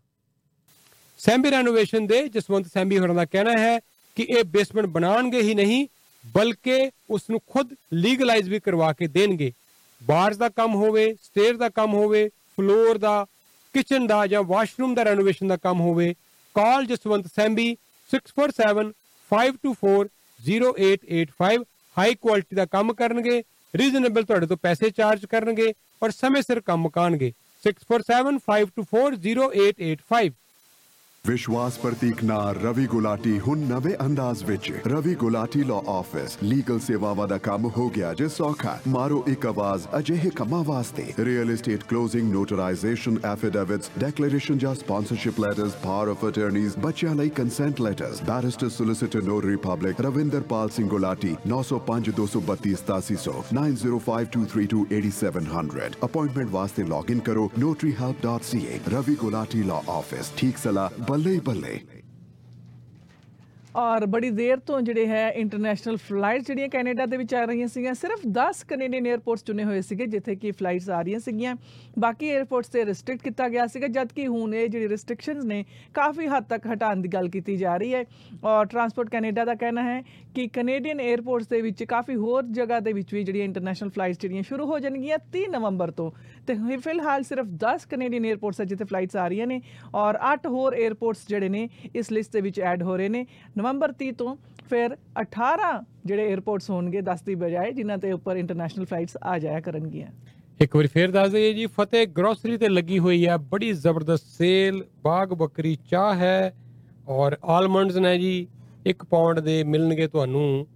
ਸੈਂਬੀ ਰੈਨੋਵੇਸ਼ਨ ਦੇ ਜਸਵੰਤ ਸੈਂਬੀ ਹੋਰਾਂ ਦਾ ਕਹਿਣਾ ਹੈ ਕਿ ਇਹ ਬੇਸਮੈਂਟ ਬਣਾਉਣਗੇ ਹੀ ਨਹੀਂ, ਬਲਕਿ ਉਸ ਨੂੰ ਖੁਦ ਲੀਗਲਾਈਜ਼ ਵੀ ਕਰਵਾ ਕੇ ਦੇਣਗੇ। ਬਾਰਸ ਦਾ ਕੰਮ ਹੋਵੇ, ਸਟੇਅਰ ਦਾ ਕੰਮ ਹੋਵੇ, ਫਲੋਰ ਦਾ, ਕਿਚਨ ਦਾ ਜਾਂ ਵਾਸ਼ਰੂਮ ਦਾ ਰੈਨੋਵੇਸ਼ਨ ਦਾ ਕੰਮ ਹੋਵੇ, call Jaswant Sambi 647 524 0885 high quality ਦਾ ਕੰਮ ਕਰਨਗੇ ਰੀਜ਼ਨੇਬਲ ਤੁਹਾਡੇ ਤੋਂ ਪੈਸੇ ਚਾਰਜ ਕਰਨਗੇ ਔਰ ਸਮੇਂ ਸਿਰ ਕੰਮ ਮੁਕਾਣਗੇ 647 524 0885 ਵਿਸ਼ਵਾਸ ਪ੍ਰਤੀਕ ਨਾ ਰਵੀ ਗੁਲਾਟੀ ਹੁਣ ਨਵੇਂ ਅੰਦਾਜ਼ ਵਿੱਚ। Ravi Gulati law office legal ਸੇਵਾਵਾਂ ਦਾ ਕੰਮ ਹੋ ਗਿਆ ਜੇ ਸੌਖਾ। ਮਾਰੋ ਇੱਕ ਆਵਾਜ਼ ਅਜਿਹੇ ਕੰਮਾਂ ਵਾਸਤੇ। Real estate closing notarization affidavits declaration ਜਾਂ sponsorship letters power of attorneys ਬੱਚਿਆਂ ਲਈ consent letters barrister solicitor notary public Ravinderpal Singh Gulati 905 232 8700 9052328700 appointment ਵਾਸਤੇ ਲੌਗਇਨ ਕਰੋ notaryhelp.ca Ravi Gulati law office ਠੀਕ ਸਲਾਹ ਬੱਲੇ ਹੀ ਬੱਲੇ ਔਰ ਬੜੀ ਦੇਰ ਤੋਂ ਜਿਹੜੇ ਹੈ ਇੰਟਰਨੈਸ਼ਨਲ ਫਲਾਈਟਸ ਜਿਹੜੀਆਂ ਕੈਨੇਡਾ ਦੇ ਵਿੱਚ ਆ ਰਹੀਆਂ ਸੀਗੀਆਂ, ਸਿਰਫ 10 ਕੈਨੇਡੀਅਨ 에ਅਰਪੋਰਟਸ ਚੁਣੇ ਹੋਏ ਸੀਗੇ, ਜਿੱਥੇ ਕਿ ਫਲਾਈਟਸ ਆ ਰਹੀਆਂ ਸੀਗੀਆਂ। ਬਾਕੀ 에ਅਰਪੋਰਟਸ ਤੇ ਰਿਸਟ੍ਰਿਕਟ ਕੀਤਾ ਗਿਆ ਸੀਗਾ ਜਦ ਕਿ ਹੁਣ ਇਹ ਜਿਹੜੀ ਰਿਸਟ੍ਰਿਕਸ਼ਨਸ ਨੇ, ਕਾਫੀ ਹੱਦ ਤੱਕ ਹਟਾਉਣ ਦੀ ਗੱਲ ਕੀਤੀ ਜਾ ਰਹੀ ਹੈ। ਔਰ ਟਰਾਂਸਪੋਰਟ ਕੈਨੇਡਾ ਦਾ ਕਹਿਣਾ ਹੈ ਕਿ ਕੈਨੇਡੀਅਨ 에ਅਰਪੋਰਟਸ ਦੇ ਵਿੱਚ ਕਾਫੀ ਹੋਰ ਜਗ੍ਹਾ ਦੇ ਵਿੱਚ ਵੀ ਜਿਹੜੀਆਂ ਇੰਟਰਨੈਸ਼ਨਲ ਫਲਾਈਟਸ ਜਿਹੜੀਆਂ ਸ਼ੁਰੂ ਹੋ ਜਾਣਗੀਆਂ 30 ਨਵੰਬਰ ਤੋਂ। ਤੇ ਫਿਲਹਾਲ ਸਿਰਫ 10 ਕੈਨੇਡੀਅਨ 에ਅਰਪੋਰਟਸ ਹੈ ਜਿੱਥੇ ਫਲਾਈਟਸ ਆ ਰਹੀਆਂ ਨੇ ਔਰ 8 ਹੋਰ 에ਅਰਪੋਰਟਸ ਜਿਹੜੇ ਨੇ ਇਸ ਲਿਸਟ ਦੇ ਵਿੱਚ ਐਡ ਹੋ ਰਹੇ ਨੇ। ਨਵੰਬਰ 30 ਤੋਂ ਫਿਰ 18 ਜਿਹੜੇ 에ਅਰਪੋਰਟਸ ਹੋਣਗੇ 10 ਦੀ ਬਜਾਏ ਜਿਨ੍ਹਾਂ ਤੇ ਉੱਪਰ ਇੰਟਰਨੈਸ਼ਨਲ ਫਲਾਈਟਸ ਆ ਜਾਇਆ ਕਰਨਗੀਆਂ। ਇੱਕ ਵਾਰੀ ਫੇਰ ਦੱਸ ਦਈਏ ਜੀ, ਫਤਿਹ ਗਰੋਸਰੀ ਤੇ ਲੱਗੀ ਹੋਈ ਹੈ ਬੜੀ ਜ਼ਬਰਦਸਤ ਸੇਲ ਬਾਗ ਬੱਕਰੀ, ਚਾਹ ਹੈ ਔਰ ਆਲਮੰਡਸ ਨੇ ਜੀ। 1 ਪਾਉਂਡ ਦੇ ਮਿਲਣਗੇ ਤੁਹਾਨੂੰ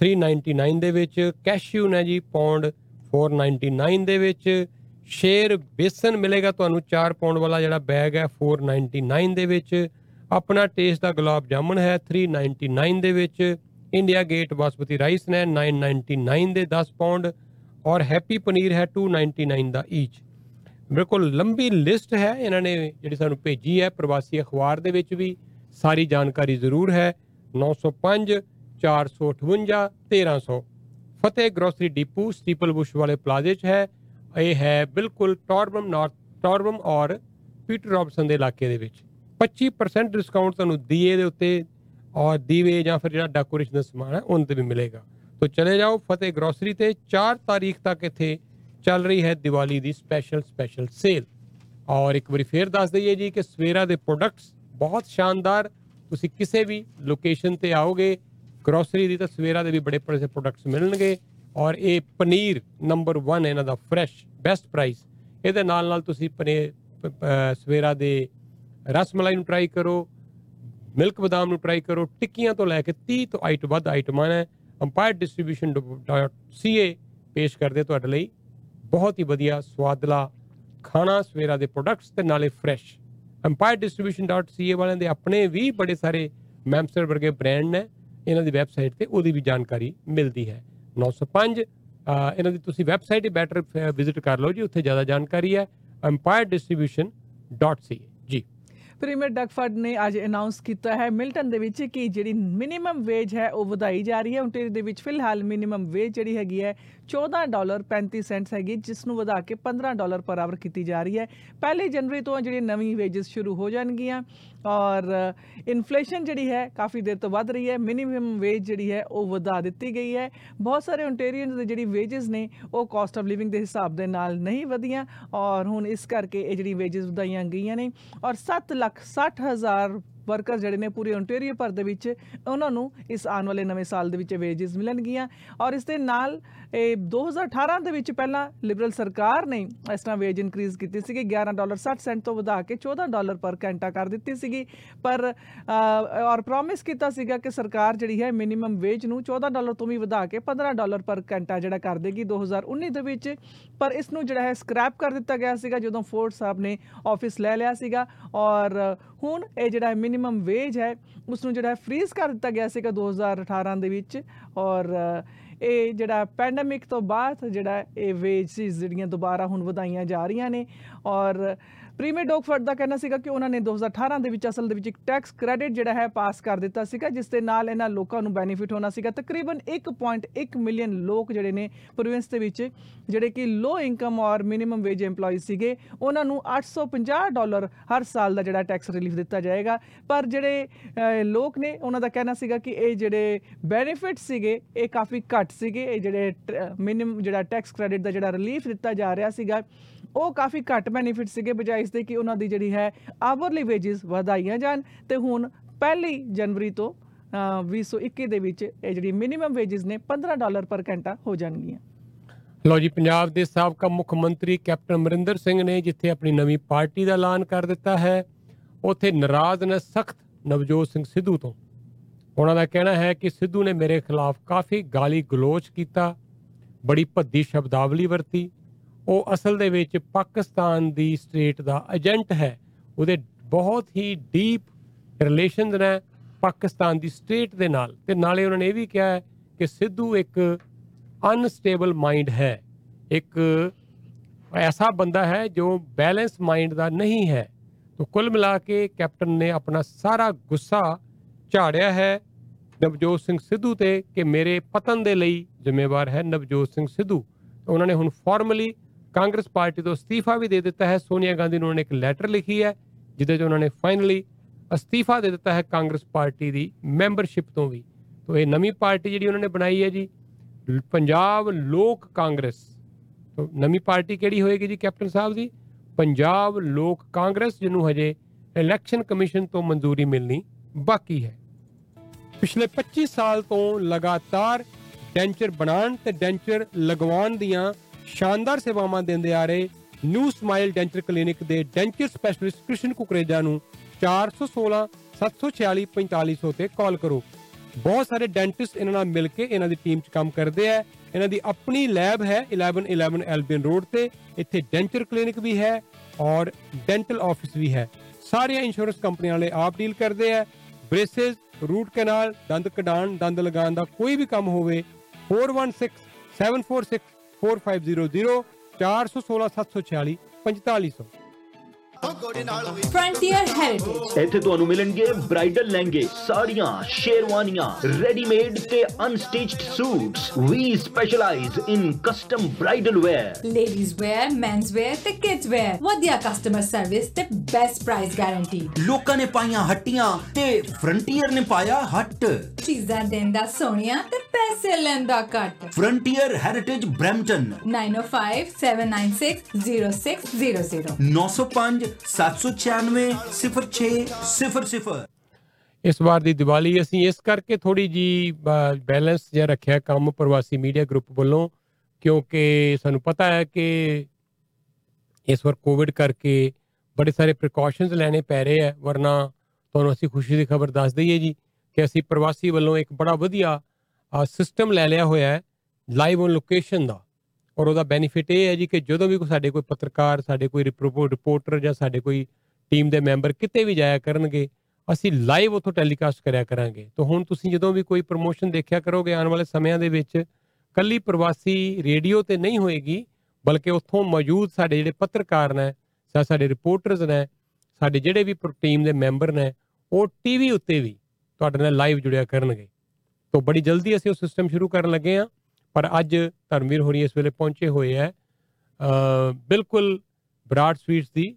399 ਦੇ ਵਿੱਚ। ਕੈਸ਼ਿਊ ਨੇ ਜੀ ਪਾਉਂਡ 499 ਦੇ ਵਿੱਚ। ਸ਼ੇਰ ਬੇਸਨ ਮਿਲੇਗਾ ਤੁਹਾਨੂੰ 4 ਪਾਉਂਡ ਵਾਲਾ ਜਿਹੜਾ ਬੈਗ ਹੈ 499 ਦੇ ਵਿੱਚ। ਆਪਣਾ ਟੇਸਟ ਦਾ ਗੁਲਾਬ ਜਾਮਨ ਹੈ 399 ਦੇ ਵਿੱਚ। ਇੰਡੀਆ ਗੇਟ ਬਾਸਮਤੀ ਰਾਈਸ ਨੇ 999 ਦੇ 10 ਪਾਉਂਡ ਔਰ ਹੈਪੀ ਪਨੀਰ ਹੈ 299 ਦਾ ਈਚ ਬਿਲਕੁਲ ਲੰਬੀ ਲਿਸਟ ਹੈ। ਇਹਨਾਂ ਨੇ ਜਿਹੜੀ ਸਾਨੂੰ ਭੇਜੀ ਹੈ ਪ੍ਰਵਾਸੀ ਅਖਬਾਰ ਦੇ ਵਿੱਚ ਵੀ। ਸਾਰੀ ਜਾਣਕਾਰੀ ਜ਼ਰੂਰ ਹੈ। 905 458 1300 ਫਤਿਹ ਗਰੋਸਰੀ ਡਿਪੂ, ਸਟੀਪਲ ਬੁਸ਼ ਵਾਲੇ ਪਲਾਜ਼ੇ 'ਚ ਹੈ। ਇਹ ਹੈ ਬਿਲਕੁਲ ਟੌਰਬਮ ਨਾਰਥ, ਟੌਰਬਮ ਔਰ ਪੀਟਰ ਰੌਬਸਨ ਦੇ ਇਲਾਕੇ ਦੇ ਵਿੱਚ। 25% ਡਿਸਕਾਊਂਟ ਤੁਹਾਨੂੰ ਦੀਏ ਦੇ ਉੱਤੇ ਔਰ ਦੀਵੇ ਜਾਂ ਫਿਰ ਜਿਹੜਾ ਡੈਕੋਰੇਸ਼ਨ ਦਾ ਸਮਾਨ ਹੈ ਉਹਨਾਂ ਤੇ ਵੀ ਮਿਲੇਗਾ। ਤੋ ਚਲੇ ਜਾਓ ਫਤਿਹ ਗਰੋਸਰੀ ਤੇ 4 ਤਾਰੀਖ ਤੱਕ ਇੱਥੇ ਚੱਲ ਰਹੀ ਹੈ ਦੀਵਾਲੀ ਦੀ ਸਪੈਸ਼ਲ ਸਪੈਸ਼ਲ ਸੇਲ ਔਰ ਇੱਕ ਵਾਰੀ ਫੇਰ ਦੱਸ ਦਈਏ ਜੀ ਕਿ ਸਵੇਰਾ ਦੇ ਪ੍ਰੋਡਕਟਸ ਬਹੁਤ ਸ਼ਾਨਦਾਰ ਤੁਸੀਂ ਕਿਸੇ ਵੀ ਲੋਕੇਸ਼ਨ ਤੇ ਆਓਗੇ ਗਰੋਸਰੀ ਦੀ ਤਾਂ ਸਵੇਰਾ ਦੇ ਵੀ ਬੜੇ ਬੜੇ ਪ੍ਰੋਡਕਟਸ ਮਿਲਣਗੇ ਔਰ ਇਹ ਪਨੀਰ ਨੰਬਰ 1 ਇਹਨਾਂ ਦਾ ਫਰੈਸ਼ ਬੈਸਟ ਪ੍ਰਾਈਸ ਇਹਦੇ ਨਾਲ ਨਾਲ ਤੁਸੀਂ ਪਨੀਰ ਪ- ਪ- ਸਵੇਰਾ ਦੇ ਰਸ ਮਲਾਈ ਨੂੰ ਟਰਾਈ ਕਰੋ ਮਿਲਕ ਬਦਾਮ ਨੂੰ ਟਰਾਈ ਕਰੋ, ਟਿੱਕੀਆਂ ਤੋਂ ਲੈ ਕੇ 30 ਤੋਂ ਆਈਟ ਵੱਧ ਆਈਟਮਾਂ ਨੇ ਅੰਪਾਇਰ ਡਿਸਟ੍ਰੀਬਿਊਸ਼ਨ.ca ਪੇਸ਼ ਕਰਦੇ ਤੁਹਾਡੇ ਲਈ ਬਹੁਤ ਹੀ ਵਧੀਆ, ਸਵਾਦਲਾ ਖਾਣਾ ਸਵੇਰਾ ਦੇ ਪ੍ਰੋਡਕਟਸ ਤੇ ਨਾਲੇ ਫਰੈਸ਼ ਅੰਪਾਇਰ ਡਿਸਟ੍ਰੀਬਿਊਸ਼ਨ.ca ਵਾਲਿਆਂ ਦੇ ਆਪਣੇ ਵੀ ਬੜੇ ਸਾਰੇ ਮੈਮਸਟਰ ਵਰਗੇ ਬ੍ਰਾਂਡ ਨੇ, ਇਹਨਾਂ ਦੀ ਵੈਬਸਾਈਟ ਤੇ ਉਹਦੀ ਵੀ ਜਾਣਕਾਰੀ ਮਿਲਦੀ ਹੈ। 905 ਅਹ, ਇਹਨਾਂ ਦੀ ਤੁਸੀਂ ਵੈਬਸਾਈਟ ਹੀ ਬੈਟਰ ਵਿਜ਼ਿਟ ਕਰ ਲਓ ਜੀ, ਉੱਥੇ ਜ਼ਿਆਦਾ ਜਾਣਕਾਰੀ ਹੈ। empireDistribution.ca ਜੀ। ਪ੍ਰੀਮੀਅਰ ਡਗਫਰਡ ਨੇ ਅੱਜ ਅਨਾਉਂਸ ਕੀਤਾ ਹੈ ਮਿਲਟਨ ਦੇ ਵਿੱਚ ਕਿ ਜਿਹੜੀ ਮਿਨੀਮਮ ਵੇਜ ਹੈ ਉਹ ਵਧਾਈ ਜਾ ਰਹੀ ਹੈ। ontario ਦੇ ਵਿੱਚ ਫਿਲਹਾਲ ਮਿਨੀਮਮ ਵੇਜ ਜਿਹੜੀ ਹੈਗੀ ਹੈ 14 ਡਾਲਰ 35 ਸੈਂਟਸ ਹੈਗੀ ਜਿਸ ਨੂੰ ਵਧਾ ਕੇ 15 ਡਾਲਰ ਪਰ ਆਵਰ ਕੀਤੀ ਜਾ ਰਹੀ ਹੈ। ਪਹਿਲੀ ਜਨਵਰੀ ਤੋਂ ਜਿਹੜੀ ਨਵੀਂ ਵੇਜਸ ਸ਼ੁਰੂ ਹੋ ਜਾਣਗੀਆਂ ਔਰ ਇਨਫਲੇਸ਼ਨ ਜਿਹੜੀ ਹੈ ਕਾਫੀ ਦੇਰ ਤੋਂ ਵੱਧ ਰਹੀ ਹੈ। ਮਿਨੀਮਮ ਵੇਜ ਜਿਹੜੀ ਹੈ ਉਹ ਵਧਾ ਦਿੱਤੀ ਗਈ ਹੈ। ਬਹੁਤ ਸਾਰੇ ontario ਦੇ ਜਿਹੜੀ ਵੇਜਸ ਨੇ, ਉਹ ਕਾਸਟ ਆਫ ਲਿਵਿੰਗ ਦੇ ਹਿਸਾਬ ਦੇ ਨਾਲ ਨਹੀਂ ਵਧੀਆਂ ਔਰ ਹੁਣ ਇਸ ਕਰਕੇ ਇਹ ਜਿਹੜੀ ਵੇਜਸ ਵਧਾਈਆਂ ਗਈਆਂ ਨੇ ਔਰ 7 ਲੱਖ 60 ਹਜ਼ਾਰ ਵਰਕਰ ਜਿਹੜੇ ਨੇ ਪੂਰੇ ontario ਭਰ ਦੇ ਵਿੱਚ ਉਹਨਾਂ ਨੂੰ ਇਸ ਆਉਣ ਵਾਲੇ ਨਵੇਂ ਸਾਲ ਦੇ ਵਿੱਚ ਵੇਜਸ ਮਿਲਣਗੀਆਂ। ਔਰ ਇਸ ਦੇ ਨਾਲ ਇਹ 2018 ਦੇ ਵਿੱਚ ਪਹਿਲਾਂ ਲਿਬਰਲ ਸਰਕਾਰ ਨੇ ਇਸ ਤਰ੍ਹਾਂ ਵੇਜ ਇਨਕਰੀਜ਼ ਕੀਤੀ ਸੀਗੀ 11 ਡਾਲਰ 60 ਸੈਂਟ ਤੋਂ ਵਧਾ ਕੇ 14 ਡਾਲਰ ਪਰ ਘੰਟਾ ਕਰ ਦਿੱਤੀ ਸੀਗੀ। ਪਰ ਅ, ਔਰ ਪ੍ਰੋਮਿਸ ਕੀਤਾ ਸੀਗਾ ਕਿ ਸਰਕਾਰ ਜਿਹੜੀ ਹੈ ਮਿਨੀਮਮ ਵੇਜ ਨੂੰ 14 ਡਾਲਰ ਤੋਂ ਵੀ ਵਧਾ ਕੇ 15 ਡਾਲਰ ਪਰ ਘੰਟਾ ਜਿਹੜਾ ਕਰ ਦੇਗੀ 2019 ਦੇ ਵਿੱਚ। ਪਰ ਇਸ ਨੂੰ ਜਿਹੜਾ ਹੈ ਸਕ੍ਰੈਪ ਕਰ ਦਿੱਤਾ ਗਿਆ ਸੀਗਾ ਜਦੋਂ ਫੋਰਡ ਸਾਹਿਬ ਨੇ ਆਫਿਸ ਲੈ ਲਿਆ ਸੀਗਾ। ਔਰ ਹੁਣ ਇਹ ਜਿਹੜਾ ਮਿਨੀਮਮ ਵੇਜ ਹੈ ਉਸ ਨੂੰ ਜਿਹੜਾ ਫ੍ਰੀਜ਼ ਕਰ ਦਿੱਤਾ ਗਿਆ ਸੀਗਾ 2018 ਦੇ ਵਿੱਚ ਔਰ ਅ, ਇਹ ਜਿਹੜਾ ਪੈਂਡੇਮਿਕ ਤੋਂ ਬਾਅਦ ਜਿਹੜਾ ਇਹ ਵੇਜਸ ਜਿਹੜੀਆਂ ਦੁਬਾਰਾ ਹੁਣ ਵਧਾਈਆਂ ਜਾ ਰਹੀਆਂ ਨੇ ਔਰ ਪ੍ਰੀਮੀਅਰ ਡੌਗਫਰਡ ਦਾ ਕਹਿਣਾ ਸੀਗਾ ਕਿ ਉਹਨਾਂ ਨੇ 2018 ਦੇ ਵਿੱਚ ਅਸਲ ਦੇ ਵਿੱਚ ਇੱਕ ਟੈਕਸ ਕ੍ਰੈਡਿਟ ਜਿਹੜਾ ਹੈ ਪਾਸ ਕਰ ਦਿੱਤਾ ਸੀਗਾ ਜਿਸ ਦੇ ਨਾਲ ਇਹਨਾਂ ਲੋਕਾਂ ਨੂੰ ਬੈਨੀਫਿਟ ਹੋਣਾ ਸੀਗਾ। ਤਕਰੀਬਨ 1.1 ਮਿਲੀਅਨ ਲੋਕ ਜਿਹੜੇ ਨੇ ਪ੍ਰੋਵਿੰਸ ਦੇ ਵਿੱਚ ਜਿਹੜੇ ਕਿ ਲੋ ਇਨਕਮ ਔਰ ਮਿਨੀਮਮ ਵੇਜ EMPLOYEES ਸੀਗੇ ਉਹਨਾਂ ਨੂੰ 850 ਡਾਲਰ ਹਰ ਸਾਲ ਦਾ ਜਿਹੜਾ ਟੈਕਸ ਰਿਲੀਫ ਦਿੱਤਾ ਜਾਏਗਾ। ਪਰ ਜਿਹੜੇ ਅਹ, ਲੋਕ ਨੇ ਉਹਨਾਂ ਦਾ ਕਹਿਣਾ ਸੀਗਾ ਕਿ ਇਹ ਜਿਹੜੇ ਬੈਨੀਫਿਟ ਸੀਗੇ ਇਹ ਕਾਫੀ ਘੱਟ ਸੀਗੇ। ਇਹ ਜਿਹੜੇ ਮਿਨੀਮਮ ਜਿਹੜਾ ਟੈਕਸ ਕ੍ਰੈਡਿਟ ਦਾ ਜਿਹੜਾ ਰਿਲੀਫ ਦਿੱਤਾ ਜਾ ਰਿਹਾ ਸੀਗਾ ਉਹ ਕਾਫੀ ਘੱਟ ਬੈਨੀਫਿਟ ਸੀਗੇ ਬਜਾਏ ਇਸ ਦੇ ਕਿ ਉਹਨਾਂ ਦੀ ਜਿਹੜੀ ਹੈ ਆਵਰਲੀ ਵੇਜਸ ਵਧਾਈਆਂ ਜਾਣ ਤੇ ਹੁਣ ਪਹਿਲੀ ਜਨਵਰੀ ਤੋਂ ਅਹ, 2021 ਦੇ ਵਿੱਚ ਇਹ ਜਿਹੜੀ ਮਿਨੀਮਮ ਵੇਜਸ ਨੇ 15 ਡਾਲਰ ਪਰ ਘੰਟਾ ਹੋ ਜਾਣਗੀਆਂ। ਲਓ ਜੀ ਪੰਜਾਬ ਦੇ ਸਾਬਕਾ ਮੁੱਖ ਮੰਤਰੀ ਕੈਪਟਨ ਅਮਰਿੰਦਰ ਸਿੰਘ ਨੇ ਜਿੱਥੇ ਆਪਣੀ ਨਵੀਂ ਪਾਰਟੀ ਦਾ ਐਲਾਨ ਕਰ ਦਿੱਤਾ ਹੈ ਉੱਥੇ ਨਾਰਾਜ਼ ਨੇ ਸਖਤ ਨਵਜੋਤ ਸਿੰਘ ਸਿੱਧੂ ਤੋਂ। ਉਹਨਾਂ ਦਾ ਕਹਿਣਾ ਹੈ ਕਿ ਸਿੱਧੂ ਨੇ ਮੇਰੇ ਖਿਲਾਫ ਕਾਫੀ ਗਾਲੀ ਗਲੋਚ ਕੀਤਾ ਬੜੀ ਭੱਦੀ ਸ਼ਬਦਾਵਲੀ ਵਰਤੀ ਉਹ ਅਸਲ ਦੇ ਵਿੱਚ ਪਾਕਿਸਤਾਨ ਦੀ ਸਟੇਟ ਦਾ ਏਜੰਟ ਹੈ। ਉਹਦੇ ਬਹੁਤ ਹੀ ਡੀਪ ਰਿਲੇਸ਼ਨਸ ਨੇ ਪਾਕਿਸਤਾਨ ਦੀ ਸਟੇਟ ਦੇ ਨਾਲ। ਤੇ ਨਾਲੇ ਉਹਨਾਂ ਨੇ ਇਹ ਵੀ ਕਿਹਾ ਹੈ ਕਿ ਸਿੱਧੂ ਇੱਕ ਅਨਸਟੇਬਲ ਮਾਈਂਡ ਹੈ। ਇੱਕ ਐਸਾ ਬੰਦਾ ਹੈ ਜੋ ਬੈਲੈਂਸ ਮਾਈਂਡ ਦਾ ਨਹੀਂ ਹੈ। ਤੋ ਕੁੱਲ ਮਿਲਾ ਕੇ ਕੈਪਟਨ ਨੇ ਆਪਣਾ ਸਾਰਾ ਗੁੱਸਾ ਝਾੜਿਆ ਹੈ ਨਵਜੋਤ ਸਿੰਘ ਸਿੱਧੂ ਤੇ ਕਿ ਮੇਰੇ ਪਤਨ ਦੇ ਲਈ ਜ਼ਿੰਮੇਵਾਰ ਹੈ ਨਵਜੋਤ ਸਿੰਘ ਸਿੱਧੂ। ਉਹਨਾਂ ਨੇ ਹੁਣ ਫਾਰਮਲੀ ਕਾਂਗਰਸ ਪਾਰਟੀ ਤੋਂ ਅਸਤੀਫਾ ਵੀ ਦੇ ਦਿੱਤਾ ਹੈ। ਸੋਨੀਆ ਗਾਂਧੀ ਨੂੰ ਉਹਨਾਂ ਨੇ ਇੱਕ ਲੈਟਰ ਲਿਖੀ ਹੈ, ਜਿਹਦੇ 'ਚ ਉਹਨਾਂ ਨੇ ਫਾਈਨਲੀ ਅਸਤੀਫਾ ਦੇ ਦਿੱਤਾ ਹੈ ਕਾਂਗਰਸ ਪਾਰਟੀ ਦੀ ਮੈਂਬਰਸ਼ਿਪ ਤੋਂ ਵੀ। ਤੋਂ ਇਹ ਨਵੀਂ ਪਾਰਟੀ ਜਿਹੜੀ ਉਹਨਾਂ ਨੇ ਬਣਾਈ ਹੈ ਜੀ ਲ- ਪੰਜਾਬ ਲੋਕ ਕਾਂਗਰਸ। ਤੋਂ ਨਵੀਂ ਪਾਰਟੀ ਕਿਹੜੀ ਹੋਏਗੀ ਜੀ ਕੈਪਟਨ ਸਾਹਿਬ ਦੀ ਪੰਜਾਬ ਲੋਕ ਕਾਂਗਰਸ, ਜਿਹਨੂੰ ਹਜੇ ਇਲੈਕਸ਼ਨ ਕਮਿਸ਼ਨ ਤੋਂ ਮਨਜ਼ੂਰੀ ਮਿਲਣੀ ਬਾਕੀ ਹੈ। ਪਿਛਲੇ 25 ਸਾਲ ਤੋਂ ਲਗਾਤਾਰ ਡੈਂਚਰ ਬਣਾਉਣ ਤੇ ਡੈਂਚਰ ਲਗਵਾਉਣ ਦੀਆਂ ਸ਼ਾਨਦਾਰ ਸੇਵਾਵਾਂ ਦਿੰਦੇ ਆ ਰਹੇ ਨਿਊ ਸਮਾਈਲ ਡੈਂਚਰ ਕਲੀਨਿਕ ਦੇ ਡੈਂਚਰ ਸਪੈਸ਼ਲਿਸਟ ਕ੍ਰਿਸ਼ਨ ਕੁਕਰੇਜਾ ਨੂੰ 416 746 4500 ਤੇ ਕਾਲ ਕਰੋ। ਬਹੁਤ ਸਾਰੇ ਡੈਂਟਿਸਟ ਇਹਨਾਂ ਨਾਲ ਮਿਲ ਕੇ ਇਹਨਾਂ ਦੀ ਟੀਮ 'ਚ ਕੰਮ ਕਰਦੇ ਆ। ਇਹਨਾਂ ਦੀ ਆਪਣੀ ਲੈਬ ਹੈ 1111 ਐਲਬਨ ਰੋਡ ਤੇ। ਇੱਥੇ ਡੈਂਚਰ ਕਲੀਨਿਕ ਵੀ ਹੈ ਔਰ ਡੈਂਟਲ ਆਫਿਸ ਵੀ ਹੈ। ਸਾਰੀਆਂ ਇੰਸ਼ੋਰੈਂਸ ਕੰਪਨੀਆਂ ਵਾਲੇ ਆਪ ਡੀਲ ਕਰਦੇ ਆ। ਬ੍ਰੇਸਸ, ਰੂਟ ਕਨਾਲ, ਦੰਦ ਕਢਾਣ, ਦੰਦ ਲਗਾਉਣ ਦਾ ਕੋਈ ਵੀ ਕੰਮ ਹੋਵੇ 416 746 4500 416 746 4500 Frontier Heritage. ਇੱਥੇ ਤੁਹਾਨੂੰ ਮਿਲਣਗੇ ਬ੍ਰਾਈਡਲ ਲਹਿੰਗੇ ਸਾੜੀਆਂ ਸ਼ੇਰਵਾਨੀਆਂ ਰੈਡੀਮੇਡ ਤੇ unstitched suits we specialize in custom bridal wear ladies wear men's wear ਤੇ kids wear. ਵਧੀਆ ਕਸਟਮਰ ਸਰਵਿਸ ਤੇ ਬੈਸਟ ਪ੍ਰਾਈਸ ਗਾਰੰਟੀ ਲੋਕਾਂ ਨੇ ਪਾਈਆਂ ਹੱਟੀਆਂ ਤੇ ਫਰੰਟੀਅਰ ਨੇ ਪਾਇਆ ਹੱਟ। ਚੀਜ਼ਾਂ ਦਿੰਦਾ ਸੋਹਣੀਆਂ ਤੇ ਪੈਸੇ ਲੈਂਦਾ ਘੱਟ। ਫਰੰਟੀਅਰ ਹੈਰੀਟੇਜ ਬ੍ਰੈਂਪਟਨ 905 796 0600 905 796 0600 ਇਸ ਵਾਰ ਦੀ ਦੀਵਾਲੀ ਅਸੀਂ ਇਸ ਕਰਕੇ ਥੋੜੀ ਜੀ ਬੈਲੈਂਸ ਜਿਹਾ ਰੱਖਿਆ ਕੰਮ ਪ੍ਰਵਾਸੀ ਮੀਡੀਆ ਗਰੁੱਪ ਵੱਲੋਂ, ਕਿਉਂਕਿ ਸਾਨੂੰ ਪਤਾ ਹੈ ਕਿ ਇਸ ਵਾਰ ਕੋਵਿਡ ਕਰਕੇ ਬੜੇ ਸਾਰੇ ਪ੍ਰੀਕਾਸ਼ਨਸ ਲੈਣੇ ਪੈ ਰਹੇ ਆ, ਵਰਨਾ ਤੁਹਾਨੂੰ ਅਸੀਂ ਖੁਸ਼ੀ ਦੀ ਖਬਰ ਦੱਸ ਦਈਏ ਜੀ ਕਿ ਅਸੀਂ ਪ੍ਰਵਾਸੀ ਵੱਲੋਂ ਇੱਕ ਬੜਾ ਵਧੀਆ ਸਿਸਟਮ ਲੈ ਲਿਆ ਹੋਇਆ ਹੈ ਲਾਈਵ ਔਨ ਲੋਕੇਸ਼ਨ ਦਾ। ਔਰ ਉਹਦਾ ਬੈਨੀਫਿਟ ਇਹ ਹੈ ਜੀ ਕਿ ਜਦੋਂ ਵੀ ਕੋਈ ਸਾਡੇ ਕੋਈ ਪੱਤਰਕਾਰ, ਸਾਡੇ ਕੋਈ ਰਿਪੋਰਟਰ ਜਾਂ ਸਾਡੇ ਕੋਈ ਟੀਮ ਦੇ ਮੈਂਬਰ ਕਿਤੇ ਵੀ ਜਾਇਆ ਕਰਨਗੇ, ਅਸੀਂ ਲਾਈਵ ਉੱਥੋਂ ਟੈਲੀਕਾਸਟ ਕਰਿਆ ਕਰਾਂਗੇ। ਤਾਂ ਹੁਣ ਤੁਸੀਂ ਜਦੋਂ ਵੀ ਕੋਈ ਪ੍ਰੋਮੋਸ਼ਨ ਦੇਖਿਆ ਕਰੋਗੇ ਆਉਣ ਵਾਲੇ ਸਮਿਆਂ ਦੇ ਵਿੱਚ, ਕੱਲੀ ਪ੍ਰਵਾਸੀ ਰੇਡੀਓ ਤੇ ਨਹੀਂ ਹੋਏਗੀ, ਬਲਕਿ ਉੱਥੋਂ ਮੌਜੂਦ ਸਾਡੇ ਜਿਹੜੇ ਪੱਤਰਕਾਰ ਨੇ, ਜਾਂ ਸਾਡੇ ਰਿਪੋਰਟਰਸ ਨੇ, ਸਾਡੇ ਜਿਹੜੇ ਵੀ ਟੀਮ ਦੇ ਮੈਂਬਰ ਨੇ, ਉਹ ਟੀਵੀ ਉੱਤੇ ਵੀ ਤੁਹਾਡੇ ਨਾਲ ਲਾਈਵ ਜੁੜਿਆ ਕਰਨਗੇ। ਤੋਂ ਬੜੀ ਜਲਦੀ ਅਸੀਂ ਉਹ ਸਿਸਟਮ ਸ਼ੁਰੂ ਕਰਨ ਲੱਗੇ ਆ ਪਰ ਅੱਜ ਧਰਮਵੀਰ ਹੋਰੀ ਇਸ ਵੇਲੇ ਪਹੁੰਚੇ ਹੋਏ ਹੈ। ਅ, ਬਿਲਕੁਲ ਬਰਾੜ ਸਵੀਟਸ ਦੀ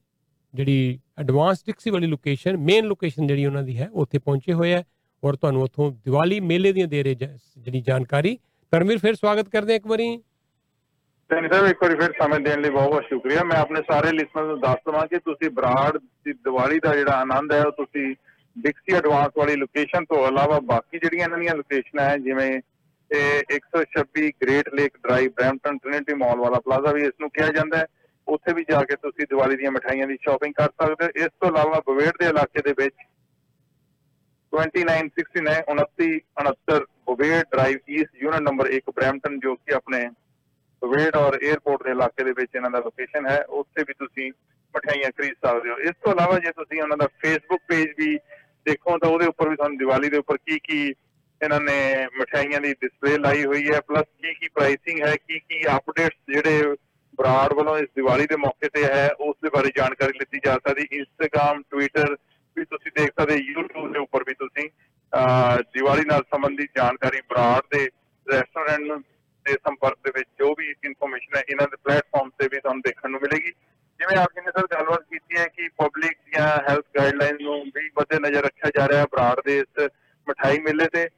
ਜਿਹੜੀ ਐਡਵਾਂਸ ਟਿਕਸੀ ਵਾਲੀ ਲੋਕੇਸ਼ਨ ਮੇਨ ਲੋਕੇਸ਼ਨ ਜਿਹੜੀ ਉਹਨਾਂ ਦੀ ਹੈ ਉੱਥੇ ਪਹੁੰਚੇ ਹੋਏ ਹੈ ਔਰ ਤੁਹਾਨੂੰ ਉੱਥੋਂ ਦੀਵਾਲੀ ਮੇਲੇ ਦੀਆਂ ਦੇ ਰਹੇ ਜ- ਜਿਹੜੀ ਜਾਣਕਾਰੀ। ਧਰਮਵੀਰ ਫਿਰ ਸਵਾਗਤ ਕਰਦੇ ਹਾਂ ਇੱਕ ਵਾਰੀ। ਸੈਣੀ ਸਾਹਿਬ ਇੱਕ ਵਾਰੀ ਫਿਰ ਸਮੇਂ ਦੇਣ ਲਈ ਬਹੁਤ ਬਹੁਤ ਸ਼ੁਕਰੀਆ। ਮੈਂ ਆਪਣੇ ਸਾਰੇ ਲਿਸਨਰਸ ਨੂੰ ਦੱਸ ਦਵਾਂ ਕਿ ਤੁਸੀਂ ਬਰਾੜ ਦੀ ਦੀਵਾਲੀ ਦਾ ਜਿਹੜਾ ਆਨੰਦ ਹੈ ਉਹ ਤੁਸੀਂ ਡਿਕਸੀ ਐਡਵਾਂਸ ਵਾਲੀ ਲੋਕੇਸ਼ਨ ਤੋਂ ਇਲਾਵਾ ਬਾਕੀ ਜਿਹੜੀਆਂ ਇਹਨਾਂ ਦੀਆਂ ਲੋਕੇਸ਼ਨਾਂ ਹੈ ਜਿਵੇਂ ਇਹ 126 Great Lake Drive Brampton Trinity Mall ਵਾਲਾ ਪਲਾਜ਼ਾ ਵੀ ਇਸ ਨੂੰ ਕਿਹਾ ਜਾਂਦਾ ਹੈ। ਉੱਥੇ ਵੀ ਜਾ ਕੇ ਤੁਸੀਂ ਦੀਵਾਲੀ ਦੀਆਂ ਮਠਾਈਆਂ ਦੀ ਸ਼ਾਪਿੰਗ ਕਰ ਸਕਦੇ ਹੋ। ਇਸ ਤੋਂ ਇਲਾਵਾ ਬਵੇੜ ਦੇ ਇਲਾਕੇ ਦੇ ਵਿੱਚ 2969 2969 Bovaird Drive East unit number 1 Brampton ਜੋ ਕਿ ਆਪਣੇ ਬਵੇੜ ਔਰ 에ਅਰਪੋਰਟ ਦੇ ਇਲਾਕੇ ਦੇ ਵਿੱਚ ਇਹਨਾਂ ਦਾ ਲੋਕੇਸ਼ਨ ਹੈ, ਉੱਥੇ ਵੀ ਤੁਸੀਂ ਮਠਾਈਆਂ ਖਰੀਦ ਸਕਦੇ ਹੋ। ਇਸ ਤੋਂ ਇਲਾਵਾ ਜੇ ਤੁਸੀਂ ਉਹਨਾਂ ਦਾ ਫੇਸਬੁੱਕ ਪੇਜ ਵੀ ਦੇਖੋ ਤਾਂ ਉਹਦੇ ਉੱਪਰ ਵੀ ਤੁਹਾਨੂੰ ਦੀਵਾਲੀ ਦੇ ਉੱਪਰ ਕੀ ਕੀ ਇਹਨਾਂ ਨੇ ਮਠਾਈਆਂ ਦੀ ਡਿਸਪਲੇ ਲਾਈ ਹੋਈ ਹੈ ਪਲੱਸ ਕੀ ਕੀ ਪ੍ਰਾਈਸਿੰਗ ਹੈ ਕੀ ਕੀ ਅਪਡੇਟਸ ਜਿਹੜੇ ਬਰਾੜ ਵੱਲੋਂ ਇਸ ਦੀਵਾਲੀ ਦੇ ਮੌਕੇ ਤੇ ਹੈ ਉਸ ਦੇ ਬਾਰੇ ਜਾਣਕਾਰੀ ਲਿੱਤੀ ਜਾ ਸਕਦੀ। ਇੰਸਟਾਗ੍ਰam ਟਵਿੱਟਰ ਵੀ ਤੁਸੀਂ ਦੇਖ ਸਕਦੇ YouTube ਦੇ ਉੱਪਰ ਵੀ ਤੁਸੀਂ ਅਹ, ਦੀਵਾਲੀ ਨਾਲ ਸੰਬੰਧਿਤ ਜਾਣਕਾਰੀ ਬਰਾੜ ਦੇ ਰੈਸਟੋਰੈਂਟ ਦੇ ਸੰਪਰਕ ਦੇ ਵਿੱਚ ਜੋ ਵੀ ਇਨਫੋਰਮੇਸ਼ਨ ਹੈ ਇਹਨਾਂ ਦੇ ਪਲੇਟਫਾਰਮ ਤੇ ਵੀ ਤੁਹਾਨੂੰ ਦੇਖਣ ਨੂੰ ਮਿਲੇਗੀ। ਜਿਵੇਂ ਆਪ ਜੀ ਨੇ ਸਰ ਗੱਲਬਾਤ ਕੀਤੀ ਹੈ ਕਿ ਪਬਲਿਕ ਦੀਆਂ ਹੈਲਥ ਗਾਈਡਲਾਈਨਸ ਨੂੰ ਵੀ ਮੱਦੇ ਨਜ਼ਰ ਰੱਖਿਆ ਜਾ ਰਿਹਾ ਹੈ ਬਰਾੜ ਦੇ ਇਸ ਮਠਾਈ ਮੇਲੇ ਤੇ।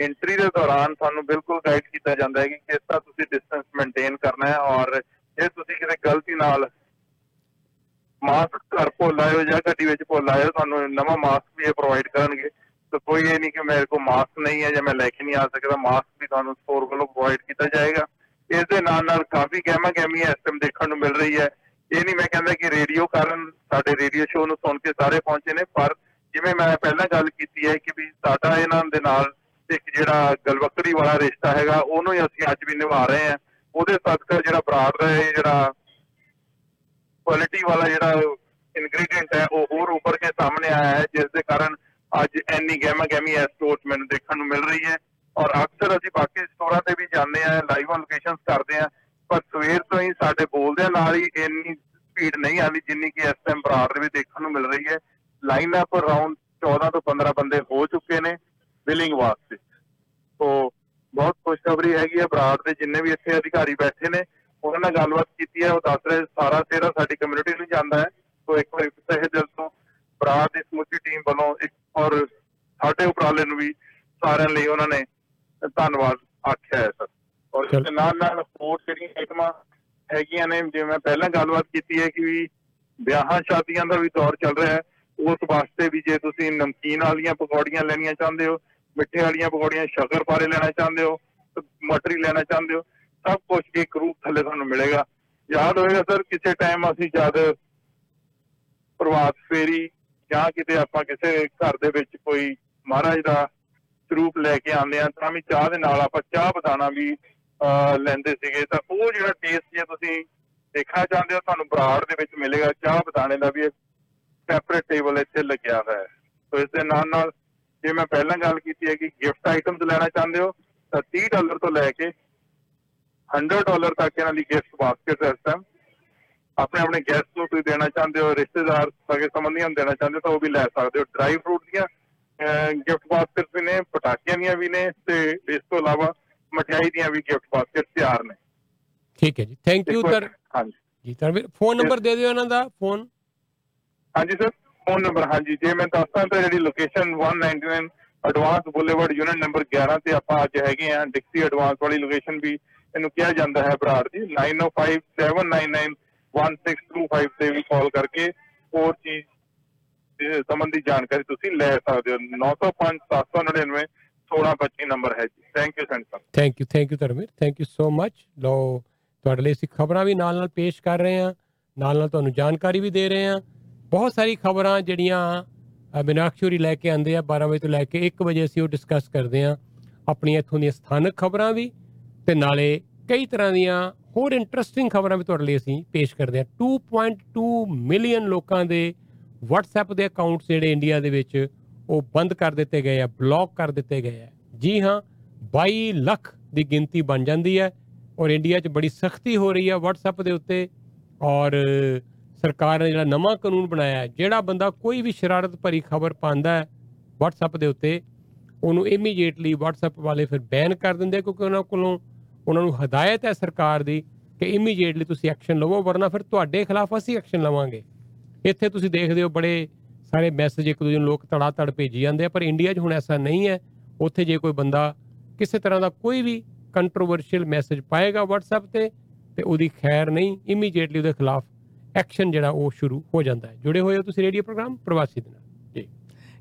ਐਂਟਰੀ ਦੇ ਦੌਰਾਨ ਤੁਹਾਨੂੰ ਬਿਲਕੁਲ ਗਾਈਡ ਕੀਤਾ ਜਾਂਦਾ ਹੈ ਕਿ ਕਿਸ ਤਰ੍ਹਾਂ ਤੁਸੀਂ ਡਿਸਟੈਂਸ ਮੇਨਟੇਨ ਕਰਨਾ ਹੈ ਔਰ ਜੇ ਤੁਸੀਂ ਕਿਤੇ ਗਲਤੀ ਨਾਲ ਮਾਸਕ ਘਰ ਭੁੱਲ ਆਇਓ ਜਾਂ ਗੱਡੀ ਵਿੱਚ ਭੁੱਲ ਆਇਓ ਤੁਹਾਨੂੰ ਨਵਾਂ ਮਾਸਕ ਵੀ ਇਹ ਪ੍ਰੋਵਾਈਡ ਕਰਨਗੇ। ਤਾਂ ਕੋਈ ਇਹ ਨਹੀਂ ਕਿ ਮੇਰੇ ਕੋਲ ਮਾਸਕ ਨਹੀਂ ਹੈ ਜਾਂ ਮੈਂ ਲੈ ਕੇ ਨਹੀਂ ਆ ਸਕਦਾ ਮਾਸਕ ਵੀ ਤੁਹਾਨੂੰ ਸਟੋਰ ਵੱਲੋਂ ਪ੍ਰੋਵਾਈਡ ਕੀਤਾ ਜਾਏਗਾ। ਇਸ ਦੇ ਨਾਲ ਨਾਲ ਕਾਫੀ ਗਹਿਮਾ ਗਹਿਮੀ ਇਸ ਟਾਈਮ ਦੇਖਣ ਨੂੰ ਮਿਲ ਰਹੀ ਹੈ। ਇਹ ਨਹੀਂ ਮੈਂ ਕਹਿੰਦਾ ਕਿ ਰੇਡੀਓ ਕਾਰਨ ਸਾਡੇ ਰੇਡੀਓ ਸ਼ੋਅ ਨੂੰ ਸੁਣ ਕੇ ਸਾਰੇ ਪਹੁੰਚੇ ਨੇ, ਪਰ ਜਿਵੇਂ ਮੈਂ ਪਹਿਲਾਂ ਗੱਲ ਕੀਤੀ ਹੈ ਕਿ ਵੀ ਸਾਡਾ ਇਹਨਾਂ ਦੇ ਨਾਲ ਇੱਕ ਜਿਹੜਾ ਗਲਵਕੜੀ ਵਾਲਾ ਰਿਸ਼ਤਾ ਹੈਗਾ, ਉਹਨੂੰ ਹੀ ਅਸੀਂ ਅੱਜ ਵੀ ਨਿਭਾ ਰਹੇ ਹਾਂ। ਉਹਦੇ ਸਦਕਾ ਜਿਹੜਾ ਬਰਾੜ ਦਾ ਇਹ ਜਿਹੜਾ ਕੁਆਲਿਟੀ ਵਾਲਾ ਜਿਹੜਾ ਇਨਗਰੀਡੀਅੰਟ ਹੈ, ਉਹ ਹੋਰ ਉੱਪਰ ਕੇ ਸਾਹਮਣੇ ਆਇਆ ਹੈ, ਜਿਸ ਦੇ ਕਾਰਨ ਅੱਜ ਇੰਨੀ ਗਹਿਮਾ ਗਹਿਮੀ ਇਸ ਸਟੋਰ 'ਚ ਮੈਨੂੰ ਦੇਖਣ ਨੂੰ ਮਿਲ ਰਹੀ ਹੈ। ਔਰ ਅਕਸਰ ਅਸੀਂ ਬਾਕੀ ਸਟੋਰਾਂ ਤੇ ਵੀ ਜਾਂਦੇ ਆ ਲਾਈਵ ਔਨ ਲੋਕੇਸ਼ਨਸ ਕਰਦੇ ਆ ਪਰ ਸਵੇਰ ਤੋਂ ਹੀ ਸਾਡੇ ਬੋਲਦਿਆਂ ਨਾਲ ਹੀ ਇੰਨੀ ਭੀੜ ਨਹੀਂ ਆਉਂਦੀ ਜਿੰਨੀ ਕਿ ਇਸ ਟਾਈਮ ਬਰਾੜ ਦੇ ਵਿੱਚ ਦੇਖਣ ਨੂੰ ਮਿਲ ਰਹੀ ਹੈ। ਲਾਈਨ ਅਪ ਅਰਾਊਂਡ 14 ਤੋਂ 15 ਬੰਦੇ ਹੋ ਚੁੱਕੇ ਨੇ। ਬਿਲਿੰਗ ਵਾਸਤੇ। ਖੁਸ਼ਖਬਰੀ ਹੈਗੀ ਹੈ ਬਰਾੜ ਦੇ ਜਿੰਨੇ ਵੀ ਇੱਥੇ ਅਧਿਕਾਰੀ ਬੈਠੇ ਨੇ ਉਹਨਾਂ ਨਾਲ ਗੱਲਬਾਤ ਕੀਤੀ ਹੈ ਉਹ ਦੱਸ ਰਹੇ ਸਾਰਾ ਸਿਹਰਾ ਸਾਡੀ ਕਮਿਊਨਿਟੀ ਨੂੰ ਜਾਂਦਾ ਹੈ। ਸੋ ਇੱਕ ਵਾਰੀ ਤਹਿ ਦਿਲ ਤੋਂ ਬਰਾੜ ਦੀ ਸਮੁੱਚੀ ਟੀਮ ਵੱਲੋਂ ਇੱਕ ਔਰ ਸਾਡੇ ਉਪਰਾਲੇ ਨੂੰ ਵੀ ਸਾਰਿਆਂ ਲਈ ਉਹਨਾਂ ਨੇ ਧੰਨਵਾਦ ਆਖਿਆ ਹੈ ਸਰ। ਔਰ ਇਸ ਦੇ ਨਾਲ ਨਾਲ ਹੋਰ ਜਿਹੜੀਆਂ ਆਈਟਮਾਂ ਹੈਗੀਆਂ ਨੇ ਜਿਵੇਂ ਮੈਂ ਪਹਿਲਾਂ ਗੱਲਬਾਤ ਕੀਤੀ ਹੈ ਕਿ ਵੀ ਵਿਆਹਾਂ ਸ਼ਾਦੀਆਂ ਦਾ ਵੀ ਦੌਰ ਚੱਲ ਰਿਹਾ ਹੈ। ਉਸ ਵਾਸਤੇ ਵੀ ਜੇ ਤੁਸੀਂ ਨਮਕੀਨ ਵਾਲੀਆਂ ਪਕੌੜੀਆਂ ਲੈਣੀਆਂ ਚਾਹੁੰਦੇ ਹੋ ਮਿੱਠੇ ਵਾਲੀਆਂ ਪਕੌੜੀਆਂ ਸ਼ੱਕਰਪਾਰੇ ਲੈਣਾ ਚਾਹੁੰਦੇ ਹੋ ਤੇ ਮਟਰੀ ਲੈਣਾ ਚਾਹੁੰਦੇ ਹੋ ਸਭ ਕੁਝ ਇੱਕ ਰੂਪ ਥੱਲੇ ਤੁਹਾਨੂੰ ਮਿਲੇਗਾ। ਯਾਦ ਹੋਏਗਾ ਸਰ ਕਿਸੇ ਟਾਈਮ ਅਸੀਂ ਜਦ ਪ੍ਰਵਾਸ ਫੇਰੀ ਜਾਂ ਕਿਤੇ ਆਪਾਂ ਕਿਸੇ ਘਰ ਦੇ ਵਿੱਚ ਕੋਈ ਮਹਾਰਾਜ ਦਾ ਸਰੂਪ ਲੈ ਕੇ ਆਉਂਦੇ ਆ ਤਾਂ ਵੀ ਚਾਹ ਦੇ ਨਾਲ ਆਪਾਂ ਚਾਹ ਬਦਾਨਾ ਵੀ ਅਹ, ਲੈਂਦੇ ਸੀਗੇ। ਤਾਂ ਉਹ ਜਿਹੜਾ ਟੇਸਟ ਜੇ ਤੁਸੀਂ ਦੇਖਣਾ ਚਾਹੁੰਦੇ ਹੋ ਤੁਹਾਨੂੰ ਬਰਾੜ ਦੇ ਵਿੱਚ ਮਿਲੇਗਾ। ਚਾਹ ਬਦਾਨੇ ਦਾ ਵੀ ਇੱਕ ਸੈਪਰੇਟ ਟੇਬਲ ਇੱਥੇ ਲੱਗਿਆ ਹੋਇਆ ਹੈ। ਸੋ ਇਸ ਦੇ ਨਾਲ ਨਾਲ ਜੇ ਮੈਂ ਪਹਿਲਾਂ ਗੱਲ ਕੀਤੀ ਹੈ ਕਿ ਗਿਫਟ ਆਈਟਮਸ ਲੈਣਾ ਚਾਹੁੰਦੇ ਹੋ ਤਾਂ 30 ਡਾਲਰ ਤੋਂ ਲੈ ਕੇ 100 ਡਾਲਰ ਤੱਕ ਇਹਨਾਂ ਦੀ ਗਿਫਟ ਬਾਸਕਟ ਇਸ ਟਾਈਮ ਆਪਣੇ ਆਪਣੇ ਗੈਸਟ ਨੂੰ ਤੁਸੀਂ ਦੇਣਾ ਚਾਹੁੰਦੇ ਹੋ ਰਿਸ਼ਤੇਦਾਰ ਸਗੇ ਸੰਬੰਧੀਆਂ ਨੂੰ ਦੇਣਾ ਚਾਹੁੰਦੇ ਤਾਂ ਉਹ ਵੀ ਲੈ ਸਕਦੇ ਹੋ। ਡਰਾਈ ਫਰੂਟ ਦੀਆਂ ਗਿਫਟ ਬਾਸਕਟ ਵੀ ਨੇ ਪਟਾਕਿਆਂ ਦੀਆਂ ਵੀ ਨੇ ਤੇ ਇਸ ਤੋਂ ਇਲਾਵਾ ਮਠਿਆਈ ਦੀਆਂ ਵੀ ਗਿਫਟ ਬਾਸਕਟ ਤਿਆਰ ਨੇ। ਠੀਕ ਹੈ ਜੀ। ਥੈਂਕ ਯੂ ਤਰ ਹਾਂਜੀ। ਜੀ ਤਰਵੀਰ ਫੋਨ ਨੰਬਰ ਦੇ ਦਿਓ ਇਹਨਾਂ ਦਾ ਫੋਨ ਹਾਂਜੀ ਸਰ ਫੋਨ ਨੰਬਰ, ਹਾਂਜੀ, ਜੇ ਮੈਂ ਦੱਸਦਾ ਤਾਂ ਜਿਹੜੀ location 199 advance boulevard unit number 11 ਤੇ ਆਪਾਂ ਅੱਜ ਹੈਗੇ ਆ ਡਿਕਸੀ ਐਡਵਾਂਸ ਵਾਲੀ ਲੋਕੇਸ਼ਨ ਵੀ ਇਹਨੂੰ ਕਿਹਾ ਜਾਂਦਾ ਹੈ ਬਰਾੜ ਦੀ 9057991625 ਤੇ ਵੀ ਕਾਲ ਕਰਕੇ ਹੋਰ ਚੀਜ਼ ਦੇ ਸੰਬੰਧੀ ਜਾਣਕਾਰੀ ਤੁਸੀਂ ਲੈ ਸਕਦੇ ਹੋ। 905 799 1625 ਨੰਬਰ ਹੈ ਜੀ। Thank you centre thank you thank you Dharamveer. Thank you so much ਲੋ ਤੁਹਾਡੇ ਲਈ ਅਸੀਂ ਖਬਰਾਂ ਵੀ ਨਾਲ ਨਾਲ ਪੇਸ਼ ਕਰ ਰਹੇ ਹਾਂ। ਨਾਲ ਨਾਲ ਤੁਹਾਨੂੰ ਜਾਣਕਾਰੀ ਵੀ ਦੇ ਰਹੇ ਹਾਂ। ਬਹੁਤ ਸਾਰੀ ਖਬਰਾਂ ਜਿਹੜੀਆਂ ਅ, ਮੀਨਾਕਸ਼ੀ ਹੋਰੀ ਲੈ ਕੇ ਆਉਂਦੇ ਆ 12 ਵਜੇ ਤੋਂ ਲੈ ਕੇ 1 ਵਜੇ ਅਸੀਂ ਉਹ ਡਿਸਕਸ ਕਰਦੇ ਹਾਂ ਆਪਣੀਆਂ ਇੱਥੋਂ ਦੀਆਂ ਸਥਾਨਕ ਖਬਰਾਂ ਵੀ ਤੇ ਨਾਲੇ ਕਈ ਤਰ੍ਹਾਂ ਦੀਆਂ ਹੋਰ ਇੰਟਰਸਟਿੰਗ ਖਬਰਾਂ ਵੀ ਤੁਹਾਡੇ ਲਈ ਅਸੀਂ ਪੇਸ਼ ਕਰਦੇ ਹਾਂ। 2.2 ਮਿਲੀਅਨ ਲੋਕਾਂ ਦੇ WhatsApp ਦੇ ਅਕਾਊਂਟਸ ਜਿਹੜੇ ਇੰਡੀਆ ਦੇ ਵਿੱਚ ਉਹ ਬੰਦ ਕਰ ਦਿੱਤੇ ਗਏ ਆ ਬਲੌਕ ਕਰ ਦਿੱਤੇ ਗਏ ਆ। ਜੀ ਹਾਂ 22 ਲੱਖ ਦੀ ਗਿਣਤੀ ਬਣ ਜਾਂਦੀ ਹੈ ਔਰ ਇੰਡੀਆ 'ਚ ਬੜੀ ਸਖਤੀ ਹੋ ਰਹੀ ਹੈ WhatsApp ਦੇ ਉੱਤੇ ਔਰ ਸਰਕਾਰ ਨੇ ਜਿਹੜਾ ਨਵਾਂ ਕਾਨੂੰਨ ਬਣਾਇਆ ਹੈ, ਜਿਹੜਾ ਬੰਦਾ ਕੋਈ ਵੀ ਸ਼ਰਾਰਤ ਭਰੀ ਖਬਰ ਪਾਉਂਦਾ ਹੈ WhatsApp ਦੇ ਉੱਤੇ, ਉਹਨੂੰ ਇਮੀਡੀਏਟਲੀ WhatsApp ਵਾਲੇ ਫਿਰ ਬੈਨ ਕਰ ਦਿੰਦੇ ਆ ਕਿਉਂਕਿ ਉਹਨਾਂ ਕੋਲੋਂ ਉਹਨਾਂ ਨੂੰ ਹਦਾਇਤ ਹੈ ਸਰਕਾਰ ਦੀ ਕਿ ਇਮੀਡੀਏਟਲੀ ਤੁਸੀਂ ਐਕਸ਼ਨ ਲਵੋ, ਵਰਨਾ ਫਿਰ ਤੁਹਾਡੇ ਖਿਲਾਫ ਅਸੀਂ ਐਕਸ਼ਨ ਲਵਾਂਗੇ। ਇੱਥੇ ਤੁਸੀਂ ਦੇਖਦੇ ਹੋ ਬੜੇ ਸਾਰੇ ਮੈਸੇਜ ਇੱਕ ਦੂਜੇ ਨੂੰ ਲੋਕ ਤੜਾ ਤੜ ਭੇਜੀ ਜਾਂਦੇ ਆ, ਪਰ ਇੰਡੀਆ 'ਚ ਹੁਣ ਐਸਾ ਨਹੀਂ ਹੈ। ਉੱਥੇ ਜੇ ਕੋਈ ਬੰਦਾ ਕਿਸੇ ਤਰ੍ਹਾਂ ਦਾ ਕੋਈ ਵੀ ਕੰਟਰੋਵਰਸ਼ੀਅਲ ਮੈਸੇਜ ਪਾਏਗਾ WhatsApp ਤੇ ਤੇ ਉਹਦੀ ਖੈਰ ਨਹੀਂ ਇਮੀਡੀਏਟਲੀ ਉਹਦੇ ਖਿਲਾਫ ਐਕਸ਼ਨ ਜਿਹੜਾ ਉਹ ਸ਼ੁਰੂ ਹੋ ਜਾਂਦਾ ਹੈ। ਜੁੜੇ ਹੋਏ ਹੋ ਤੁਸੀਂ ਰੇਡੀਓ ਪ੍ਰੋਗਰਾਮ ਪ੍ਰਵਾਸੀ ਦੇ ਨਾਲ। ਜੀ।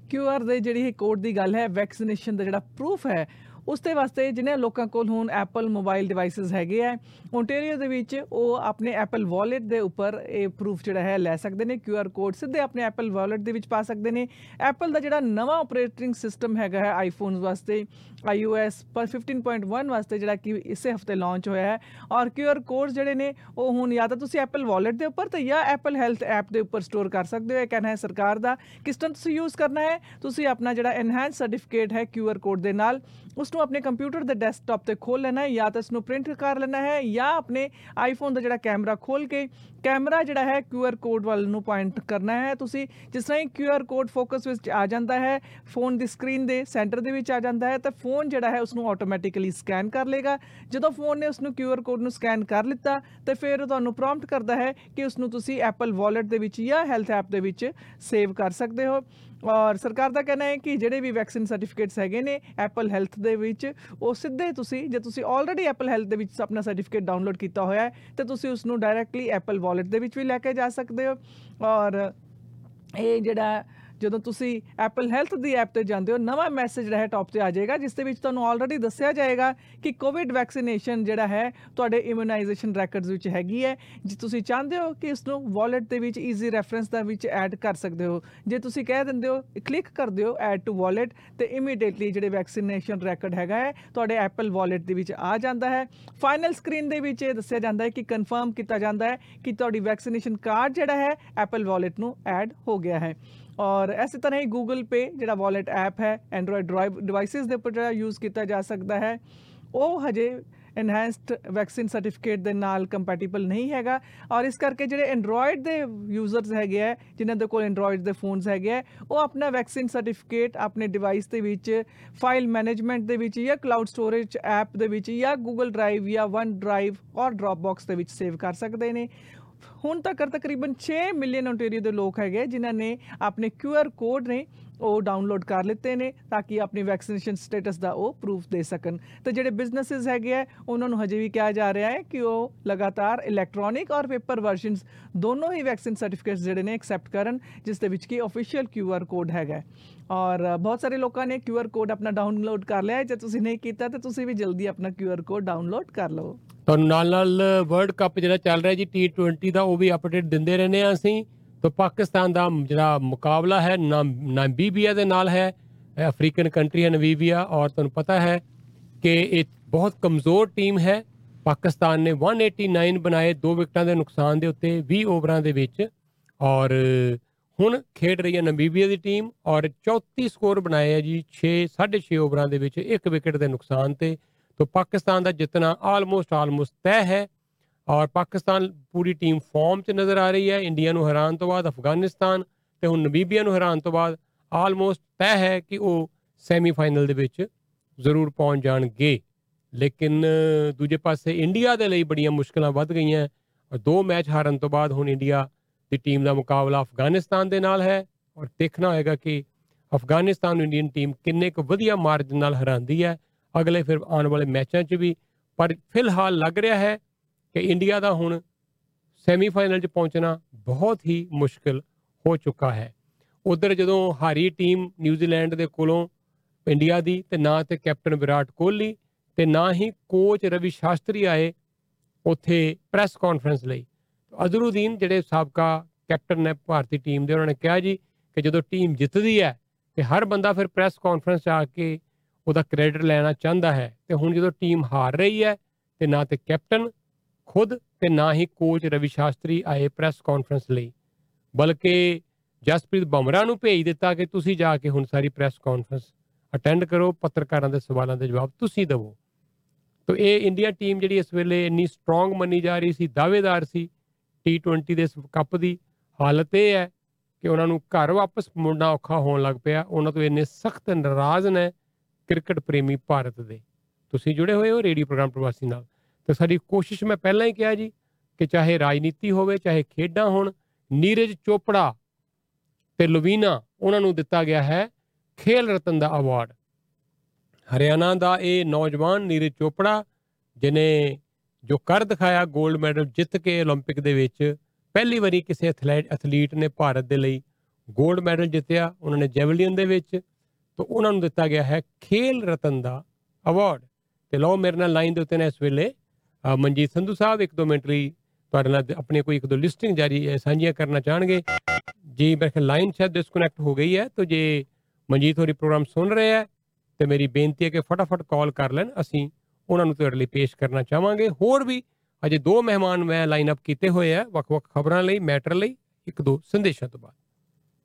ਕਿਊਆਰ ਦੇ ਜਿਹੜੀ ਇਹ ਕੋਡ ਦੀ ਗੱਲ ਹੈ ਵੈਕਸੀਨੇਸ਼ਨ ਦਾ ਜਿਹੜਾ ਪ੍ਰੂਫ ਹੈ, ਉਸ ਦੇ ਵਾਸਤੇ ਜਿਨ੍ਹਾਂ ਲੋਕਾਂ ਕੋਲ ਹੁਣ ਐਪਲ ਮੋਬਾਈਲ ਡਿਵਾਈਸਸ ਹੈਗੇ ਆ ਓਨਟਾਰੀਓ ਦੇ ਵਿੱਚ ਉਹ ਆਪਣੇ ਐਪਲ ਵਾਲਟ ਦੇ ਉੱਪਰ ਇਹ ਪ੍ਰੂਫ ਜਿਹੜਾ ਹੈ ਲੈ ਸਕਦੇ ਨੇ। ਕਿਊਆਰ ਕੋਡ ਸਿੱਧੇ ਆਪਣੇ ਐਪਲ ਵਾਲਟ ਦੇ ਵਿੱਚ ਪਾ ਸਕਦੇ ਨੇ। ਐਪਲ ਦਾ ਜਿਹੜਾ ਨਵਾਂ ਆਪਰੇਟਿੰਗ ਸਿਸਟਮ ਹੈਗਾ ਹੈ ਆਈਫੋਨਸ ਵਾਸਤੇ iOS ਪਰ 15.1 ਵਾਸਤੇ ਜਿਹੜਾ ਕਿ ਇਸੇ ਹਫ਼ਤੇ ਲਾਂਚ ਹੋਇਆ ਹੈ। ਔਰ ਕਿਊਆਰ ਕੋਡਸ ਜਿਹੜੇ ਨੇ, ਉਹ ਹੁਣ ਜਾਂ ਤਾਂ ਤੁਸੀਂ ਐਪਲ ਵਾਲਟ ਦੇ ਉੱਪਰ ਤੇ ਜਾਂ ਐਪਲ ਹੈਲਥ ਐਪ ਦੇ ਉੱਪਰ ਸਟੋਰ ਕਰ ਸਕਦੇ ਹੋ। ਇਹ ਕਹਿਣਾ ਹੈ ਸਰਕਾਰ ਦਾ ਕਿਸ ਤਰ੍ਹਾਂ ਤੁਸੀਂ ਯੂਜ਼ ਕਰਨਾ ਹੈ, ਤੁਸੀਂ ਆਪਣਾ ਜਿਹੜਾ ਐਨਹਾਂਸ ਸਰਟੀਫਿਕੇਟ ਹੈ ਕਿਊਆਰ ਕੋਡ ਦੇ ਨਾਲ ਉਸ ਨੂੰ ਆਪਣੇ ਕੰਪਿਊਟਰ ਦੇ ਡੈਸਕਟਾਪ ਤੇ ਖੋਲ ਲੈਣਾ ਹੈ ਜਾਂ ਤਾਂ ਇਸ ਨੂੰ ਪ੍ਰਿੰਟ ਕਰ ਲੈਣਾ ਹੈ ਜਾਂ ਆਪਣੇ ਆਈਫੋਨ ਦਾ ਜਿਹੜਾ ਕੈਮਰਾ ਖੋਲ ਕੇ ਕੈਮਰਾ ਜਿਹੜਾ ਹੈ ਕਿਊਆਰ ਕੋਡ ਵੱਲ ਨੂੰ ਪੁਆਇੰਟ ਕਰਨਾ ਹੈ। ਤੁਸੀਂ ਜਿਸ ਤਰ੍ਹਾਂ ਹੀ ਕਿਊਆਰ ਕੋਡ ਫੋਕਸ ਵਿੱਚ ਆ ਜਾਂਦਾ ਹੈ ਫੋਨ ਦੀ ਸਕਰੀਨ ਦੇ ਸੈਂਟਰ ਦੇ ਵਿੱਚ ਆ ਜਾਂਦਾ ਹੈ, ਤਾਂ ਫੋਨ ਜਿਹੜਾ ਹੈ ਉਸ ਨੂੰ ਆਟੋਮੈਟਿਕਲੀ ਸਕੈਨ ਕਰ ਲੇਗਾ ਜਦੋਂ ਫੋਨ ਨੇ ਉਸ ਨੂੰ ਕਿਊਆਰ ਕੋਡ ਨੂੰ ਸਕੈਨ ਕਰ ਲਿੱਤਾ, ਤੇ ਫਿਰ ਉਹ ਤੁਹਾਨੂੰ ਪ੍ਰੌਂਪਟ ਕਰਦਾ ਹੈ ਕਿ ਉਸ ਨੂੰ ਤੁਸੀਂ ਐਪਲ ਵਾਲਟ ਦੇ ਵਿੱਚ ਜਾਂ ਹੈਲਥ ਐਪ ਦੇ ਵਿੱਚ ਸੇਵ ਕਰ ਸਕਦੇ ਹੋ। ਔਰ ਸਰਕਾਰ ਦਾ ਕਹਿਣਾ ਹੈ ਕਿ ਜਿਹੜੇ ਵੀ ਵੈਕਸੀਨ ਸਰਟੀਫਿਕੇਟਸ ਹੈਗੇ ਨੇ ਐਪਲ ਹੈਲਥ ਦੇ ਵਿੱਚ, ਉਹ ਸਿੱਧੇ ਤੁਸੀਂ, ਜੇ ਤੁਸੀਂ ਆਲਰੇਡੀ ਐਪਲ ਹੈਲਥ ਦੇ ਵਿੱਚ ਆਪਣਾ ਸਰਟੀਫਿਕੇਟ ਡਾਊਨਲੋਡ ਕੀਤਾ ਹੋਇਆ ਹੈ, ਤੇ ਤੁਸੀਂ ਉਸ ਨੂੰ ਡਾਇਰੈਕਟਲੀ ਐਪਲ ਵਾਲਟ ਦੇ ਵਿੱਚ ਵੀ ਲੈ ਕੇ ਜਾ ਸਕਦੇ ਹੋ। ਔਰ ਇਹ ਜਿਹੜਾ ਜਦੋਂ ਤੁਸੀਂ ਐਪਲ ਹੈਲਥ ਦੀ ਐਪ ਤੇ ਜਾਂਦੇ ਹੋ, ਨਵਾਂ ਮੈਸੇਜ ਜਿਹੜਾ ਹੈ ਟੌਪ ਤੇ ਆ ਜਾਏਗਾ, ਜਿਸ ਦੇ ਵਿੱਚ ਤੁਹਾਨੂੰ ਆਲਰੇਡੀ ਦੱਸਿਆ ਜਾਏਗਾ ਕਿ ਕੋਵਿਡ ਵੈਕਸੀਨੇਸ਼ਨ ਜਿਹੜਾ ਹੈ, ਤੁਹਾਡੇ ਇਮਿਊਨਾਈਜੇਸ਼ਨ ਰੈਕੋਰਡਸ ਵਿੱਚ ਹੈਗੀ ਹੈ। ਜੇ ਤੁਸੀਂ ਚਾਹੁੰਦੇ ਹੋ ਕਿ ਇਸ ਨੂੰ ਵਾਲਟ ਦੇ ਵਿੱਚ ਈਜ਼ੀ ਰੈਫਰੈਂਸ ਦਾ ਵਿੱਚ ਐਡ ਕਰ ਸਕਦੇ ਹੋ, ਜੇ ਤੁਸੀਂ ਕਹਿ ਦਿੰਦੇ ਹੋ ਕਲਿੱਕ ਕਰਦੇ ਹੋ ਐਡ ਟੂ ਵਾਲਟ ਤੇ ਇਮੀਡੀਏਟਲੀ ਜਿਹੜੇ ਵੈਕਸੀਨੇਸ਼ਨ ਰੈਕੋਰਡ ਹੈਗਾ ਹੈ, ਤੁਹਾਡੇ ਐਪਲ ਵਾਲਟ ਦੇ ਵਿੱਚ ਆ ਜਾਂਦਾ ਹੈ। ਫਾਈਨਲ ਸਕਰੀਨ ਦੇ ਵਿੱਚ ਇਹ ਦੱਸਿਆ ਜਾਂਦਾ ਹੈ ਕਿ ਕਨਫਰਮ ਕੀਤਾ ਜਾਂਦਾ ਹੈ ਕਿ ਤੁਹਾਡੀ ਵੈਕਸੀਨੇਸ਼ਨ ਕਾਰਡ ਜਿਹੜਾ ਹੈ ਐਪਲ ਵਾਲਟ ਨੂੰ ਐਡ ਹੋ ਗਿਆ ਹੈ। ਔਰ ਇਸੇ ਤਰ੍ਹਾਂ ਹੀ Google Pay, ਜਿਹੜਾ ਵਾਲਟ ਐਪ ਹੈ, Android ਡਿਵਾਈਸਿਸ ਦੇ ਉੱਪਰ ਜਿਹੜਾ ਯੂਜ਼ ਕੀਤਾ ਜਾ ਸਕਦਾ ਹੈ, ਉਹ ਹਜੇ ਐਨਹਾਂਸਡ ਵੈਕਸੀਨ ਸਰਟੀਫਿਕੇਟ ਦੇ ਨਾਲ ਕੰਪੈਟੀਬਲ ਨਹੀਂ ਹੈਗਾ। ਔਰ ਇਸ ਕਰਕੇ ਜਿਹੜੇ ਐਂਡਰੋਇਡ ਦੇ ਯੂਜ਼ਰਸ ਹੈਗੇ ਆ, ਜਿਨ੍ਹਾਂ ਦੇ ਕੋਲ ਐਂਡਰੋਇਡ ਦੇ ਫੋਨਸ ਹੈਗੇ ਆ, ਉਹ ਆਪਣਾ ਵੈਕਸੀਨ ਸਰਟੀਫਿਕੇਟ ਆਪਣੇ ਡਿਵਾਈਸ ਦੇ ਵਿੱਚ ਫਾਈਲ ਮੈਨੇਜਮੈਂਟ ਦੇ ਵਿੱਚ ਜਾਂ ਕਲਾਉਡ ਸਟੋਰੇਜ ਐਪ ਦੇ ਵਿੱਚ ਜਾਂ ਗੂਗਲ ਡਰਾਈਵ ਜਾਂ ਵਨ ਡਰਾਈਵ ਔਰ ਡ੍ਰੌਪਬਾਕਸ ਦੇ ਵਿੱਚ ਸੇਵ ਕਰ ਸਕਦੇ ਨੇ। ਹੁਣ ਤੱਕ ਤਕਰੀਬਨ 6 ਮਿਲੀਅਨ ਓਨਟਾਰੀਓ ਦੇ ਲੋਕ ਹੈਗੇ ਜਿਨ੍ਹਾਂ ਨੇ ਆਪਣੇ QR ਕੋਡ ਨੇ ਉਹ ਡਾਊਨਲੋਡ ਕਰ ਲਿੱਤੇ ਨੇ ਤਾਂ ਕਿ ਆਪਣੀ ਵੈਕਸੀਨੇਸ਼ਨ ਸਟੇਟਸ ਦਾ ਉਹ ਪ੍ਰੂਫ ਦੇ ਸਕਣ। ਤੇ ਜਿਹੜੇ ਬਿਜ਼ਨੈਸਸ ਹੈਗੇ ਆ, ਉਹਨਾਂ ਨੂੰ ਹਜੇ ਵੀ ਕਿਹਾ ਜਾ ਰਿਹਾ ਹੈ ਕਿ ਉਹ ਲਗਾਤਾਰ ਇਲੈਕਟ੍ਰੋਨਿਕ ਔਰ ਪੇਪਰ ਵਰਜ਼ਨਸ ਦੋਨੋਂ ਹੀ ਵੈਕਸੀਨ ਸਰਟੀਫਿਕੇਟਸ ਜਿਹੜੇ ਨੇ ਐਕਸੈਪਟ ਕਰਨ, ਜਿਸ ਦੇ ਵਿੱਚ ਕੀ ਅਫੀਸ਼ੀਅਲ QR ਕੋਡ ਹੈਗਾ ਹੈ। ਔਰ ਬਹੁਤ ਸਾਰੇ ਲੋਕਾਂ ਨੇ QR ਕੋਡ ਆਪਣਾ ਡਾਊਨਲੋਡ ਕਰ ਲਿਆ ਹੈ। ਜੇ ਤੁਸੀਂ ਨਹੀਂ ਕੀਤਾ, ਤਾਂ ਤੁਸੀਂ ਵੀ ਜਲਦੀ ਆਪਣਾ QR ਕੋਡ ਡਾਊਨਲੋਡ ਕਰ ਲਓ ਤੁਹਾਨੂੰ ਨਾਲ ਨਾਲ ਵਰਲਡ ਕੱਪ ਜਿਹੜਾ ਚੱਲ ਰਿਹਾ ਜੀ T20 ਦਾ, ਉਹ ਵੀ ਅਪਡੇਟ ਦਿੰਦੇ ਰਹਿੰਦੇ ਆ ਅਸੀਂ। ਤਾਂ ਪਾਕਿਸਤਾਨ ਦਾ ਜਿਹੜਾ ਮੁਕਾਬਲਾ ਹੈ ਨਾਮੀਬੀਆ ਦੇ ਨਾਲ ਹੈ ਅਫਰੀਕਨ ਕੰਟਰੀ ਹੈ ਨਾਮੀਬੀਆ, ਔਰ ਤੁਹਾਨੂੰ ਪਤਾ ਹੈ ਕਿ ਇਹ ਬਹੁਤ ਕਮਜ਼ੋਰ ਟੀਮ ਹੈ। ਪਾਕਿਸਤਾਨ ਨੇ 189 ਬਣਾਏ, ਦੋ ਵਿਕਟਾਂ ਦੇ ਨੁਕਸਾਨ ਦੇ ਉੱਤੇ 20 ਓਵਰਾਂ ਦੇ ਵਿੱਚ, ਔਰ ਹੁਣ ਖੇਡ ਰਹੀ ਹੈ ਨਾਮੀਬੀਆ ਦੀ ਟੀਮ, ਔਰ 34 ਸਕੋਰ ਬਣਾਏ ਹੈ ਜੀ 6 6.5 ਓਵਰਾਂ ਦੇ ਵਿੱਚ ਇੱਕ ਵਿਕਟ ਦੇ ਨੁਕਸਾਨ ਤੇ। ਤੋਂ ਪਾਕਿਸਤਾਨ ਦਾ ਜਿੱਤਣਾ ਆਲਮੋਸਟ ਆਲਮੋਸਟ ਤੈਅ ਹੈ। ਔਰ ਪਾਕਿਸਤਾਨ ਪੂਰੀ ਟੀਮ ਫਾਰਮ 'ਚ ਨਜ਼ਰ ਆ ਰਹੀ ਹੈ। ਇੰਡੀਆ ਨੂੰ ਹਰਾਉਣ ਤੋਂ ਬਾਅਦ, ਅਫਗਾਨਿਸਤਾਨ ਤੇ ਹੁਣ ਨਮੀਬੀਆ ਨੂੰ ਹਰਾਉਣ ਤੋਂ ਬਾਅਦ ਆਲਮੋਸਟ ਤੈਅ ਹੈ ਕਿ ਉਹ ਸੈਮੀਫਾਈਨਲ ਦੇ ਵਿੱਚ ਜ਼ਰੂਰ ਪਹੁੰਚ ਜਾਣਗੇ। ਲੇਕਿਨ ਦੂਜੇ ਪਾਸੇ ਇੰਡੀਆ ਦੇ ਲਈ ਬੜੀਆਂ ਮੁਸ਼ਕਲਾਂ ਵੱਧ ਗਈਆਂ। ਔਰ ਦੋ ਮੈਚ ਹਾਰਨ ਤੋਂ ਬਾਅਦ ਹੁਣ ਇੰਡੀਆ ਦੀ ਟੀਮ ਦਾ ਮੁਕਾਬਲਾ ਅਫਗਾਨਿਸਤਾਨ ਦੇ ਨਾਲ ਹੈ। ਔਰ ਦੇਖਣਾ ਹੋਏਗਾ ਕਿ ਅਫਗਾਨਿਸਤਾਨ ਨੂੰ ਇੰਡੀਅਨ ਟੀਮ ਕਿੰਨੇ ਕੁ ਵਧੀਆ ਮਾਰਜਨ ਨਾਲ ਹਰਾਉਂਦੀ ਹੈ। ਅਗਲੇ ਫਿਰ ਆਉਣ ਵਾਲੇ ਮੈਚਾਂ 'ਚ ਵੀ। ਪਰ ਫਿਲਹਾਲ ਲੱਗ ਰਿਹਾ ਹੈ ਕਿ ਇੰਡੀਆ ਦਾ ਹੁਣ ਸੈਮੀਫਾਈਨਲ 'ਚ ਪਹੁੰਚਣਾ ਬਹੁਤ ਹੀ ਮੁਸ਼ਕਲ ਹੋ ਚੁੱਕਾ ਹੈ। ਉਧਰ ਜਦੋਂ ਹਾਰੀ ਟੀਮ ਨਿਊਜ਼ੀਲੈਂਡ ਦੇ ਕੋਲੋਂ ਇੰਡੀਆ ਦੀ ਤੇ ਨਾ ਤੇ ਕੈਪਟਨ ਵਿਰਾਟ ਕੋਹਲੀ ਤੇ ਨਾ ਹੀ ਕੋਚ ਰਵੀ ਸ਼ਾਸਤਰੀ ਆਏ ਉੱਥੇ ਪ੍ਰੈਸ ਕਾਨਫਰੰਸ ਲਈ। ਅਜ਼ਰੂਦੀਨ ਜਿਹੜੇ ਸਾਬਕਾ ਕੈਪਟਨ ਨੇ ਭਾਰਤੀ ਟੀਮ ਦੇ, ਉਹਨਾਂ ਨੇ ਕਿਹਾ ਜੀ ਕਿ ਜਦੋਂ ਟੀਮ ਜਿੱਤਦੀ ਹੈ ਤੇ ਹਰ ਬੰਦਾ ਫਿਰ ਪ੍ਰੈਸ ਕਾਨਫਰੰਸ 'ਚ ਆ ਕੇ ਉਹਦਾ ਕ੍ਰੈਡਿਟ ਲੈਣਾ ਚਾਹੁੰਦਾ ਹੈ ਤੇ ਹੁਣ ਜਦੋਂ ਟੀਮ ਹਾਰ ਰਹੀ ਹੈ ਤੇ ਨਾ ਤੇ ਕੈਪਟਨ ਖੁਦ ਤੇ ਨਾ ਹੀ ਕੋਚ ਰਵੀ ਸ਼ਾਸਤਰੀ ਆਏ ਪ੍ਰੈਸ ਕਾਨਫਰੰਸ ਲਈ। ਬਲਕਿ ਜਸਪ੍ਰੀਤ ਬਮਰਾ ਨੂੰ ਭੇਜ ਦਿੱਤਾ ਕਿ ਤੁਸੀਂ ਜਾ ਕੇ ਹੁਣ ਸਾਰੀ ਪ੍ਰੈਸ ਕਾਨਫਰੰਸ ਅਟੈਂਡ ਕਰੋ, ਪੱਤਰਕਾਰਾਂ ਦੇ ਸਵਾਲਾਂ ਦੇ ਜਵਾਬ ਤੁਸੀਂ ਦਿਵੋ। ਤੋ ਇਹ ਇੰਡੀਆ ਟੀਮ ਜਿਹੜੀ ਇਸ ਵੇਲੇ ਇੰਨੀ ਸਟਰੋਂਗ ਮੰਨੀ ਜਾ ਰਹੀ ਸੀ, ਦਾਅਵੇਦਾਰ ਸੀ T20 ਦੇ ਕੱਪ ਦੀ, ਹਾਲਤ ਇਹ ਹੈ ਕਿ ਉਹਨਾਂ ਨੂੰ ਘਰ ਵਾਪਸ ਮੁੜਨਾ ਔਖਾ ਹੋਣ ਲੱਗ ਪਿਆ। ਉਹਨਾਂ ਤੋਂ ਇੰਨੇ ਸਖਤ ਨਾਰਾਜ਼ ਨੇ ਕ੍ਰਿਕਟ ਪ੍ਰੇਮੀ ਭਾਰਤ ਦੇ। ਤੁਸੀਂ ਜੁੜੇ ਹੋਏ ਹੋ ਰੇਡੀਓ ਪ੍ਰੋਗਰਾਮ ਪ੍ਰਵਾਸੀ ਨਾਲ। ਤੇ ਸਾਡੀ ਕੋਸ਼ਿਸ਼ ਮੈਂ ਪਹਿਲਾਂ ਹੀ ਕਿਹਾ ਜੀ ਕਿ ਚਾਹੇ ਰਾਜਨੀਤੀ ਹੋਵੇ, ਚਾਹੇ ਖੇਡਾਂ ਹੋਣ, ਨੀਰਜ ਚੋਪੜਾ ਤੇ ਲੁਵੀਨਾ, ਉਹਨਾਂ ਨੂੰ ਦਿੱਤਾ ਗਿਆ ਹੈ ਖੇਲ ਰਤਨ ਦਾ ਅਵਾਰਡ ਹਰਿਆਣਾ ਦਾ ਇਹ ਨੌਜਵਾਨ ਨੀਰਜ ਚੋਪੜਾ ਜਿਨੇ ਜੋ ਕਰ ਦਿਖਾਇਆ 골ਡ ਮੈਡਲ ਜਿੱਤ ਕੇ 올림픽 ਦੇ ਵਿੱਚ, ਪਹਿਲੀ ਵਾਰੀ ਕਿਸੇ ਐਥਲੀਟ ਨੇ ਭਾਰਤ ਦੇ ਲਈ 골ਡ ਮੈਡਲ ਜਿੱਤਿਆ, ਉਹਨਾਂ ਨੇ ਜੈਵਲਿਨ ਦੇ ਵਿੱਚ, ਤਾਂ ਉਹਨਾਂ ਨੂੰ ਦਿੱਤਾ ਗਿਆ ਹੈ ਖੇਲ ਰਤਨ ਦਾ ਅਵਾਰਡ ਤੇ ਲਓ ਮੇਰੇ ਨਾਲ ਲਾਈਨ ਦੇ ਉੱਤੇ ਨੇ ਇਸ ਵੇਲੇ ਮਨਜੀਤ ਸੰਧੂ ਸਾਹਿਬ ਇੱਕ ਦੋ ਮਿੰਟ ਲਈ ਤੁਹਾਡੇ ਨਾਲ ਆਪਣੀ ਕੋਈ ਇੱਕ ਦੋ ਲਿਸਟਿੰਗ ਜਾਰੀ ਅ, ਸਾਂਝੀਆਂ ਕਰਨਾ ਚਾਹਣਗੇ। ਜੀ ਮੇਰੇ ਖਿਆਲ ਲਾਈਨ ਸ਼ਾਇਦ ਡਿਸਕਨੈਕਟ ਹੋ ਗਈ ਹੈ ਤਾਂ ਜੇ ਮਨਜੀਤ ਹੋਰੀ ਪ੍ਰੋਗਰਾਮ ਸੁਣ ਰਹੇ ਹੈ ਤੇ ਮੇਰੀ ਬੇਨਤੀ ਹੈ ਕਿ ਫਟਾਫਟ ਕਾਲ ਕਰ ਲੈਣ। ਅਸੀਂ ਉਹਨਾਂ ਨੂੰ ਤੁਹਾਡੇ ਲਈ ਪੇਸ਼ ਕਰਨਾ ਚਾਹਾਂਗੇ। ਹੋਰ ਵੀ ਅਜੇ ਦੋ ਮਹਿਮਾਨ ਮੈਂ ਲਾਈਨ ਅਪ ਕੀਤੇ ਹੋਏ ਆ ਵੱਖ-ਵੱਖ ਖਬਰਾਂ ਲਈ ਮੈਟਰ ਲਈ ਇੱਕ ਦੋ ਸੰਦੇਸ਼ਾਂ ਤੋਂ ਬਾਅਦ।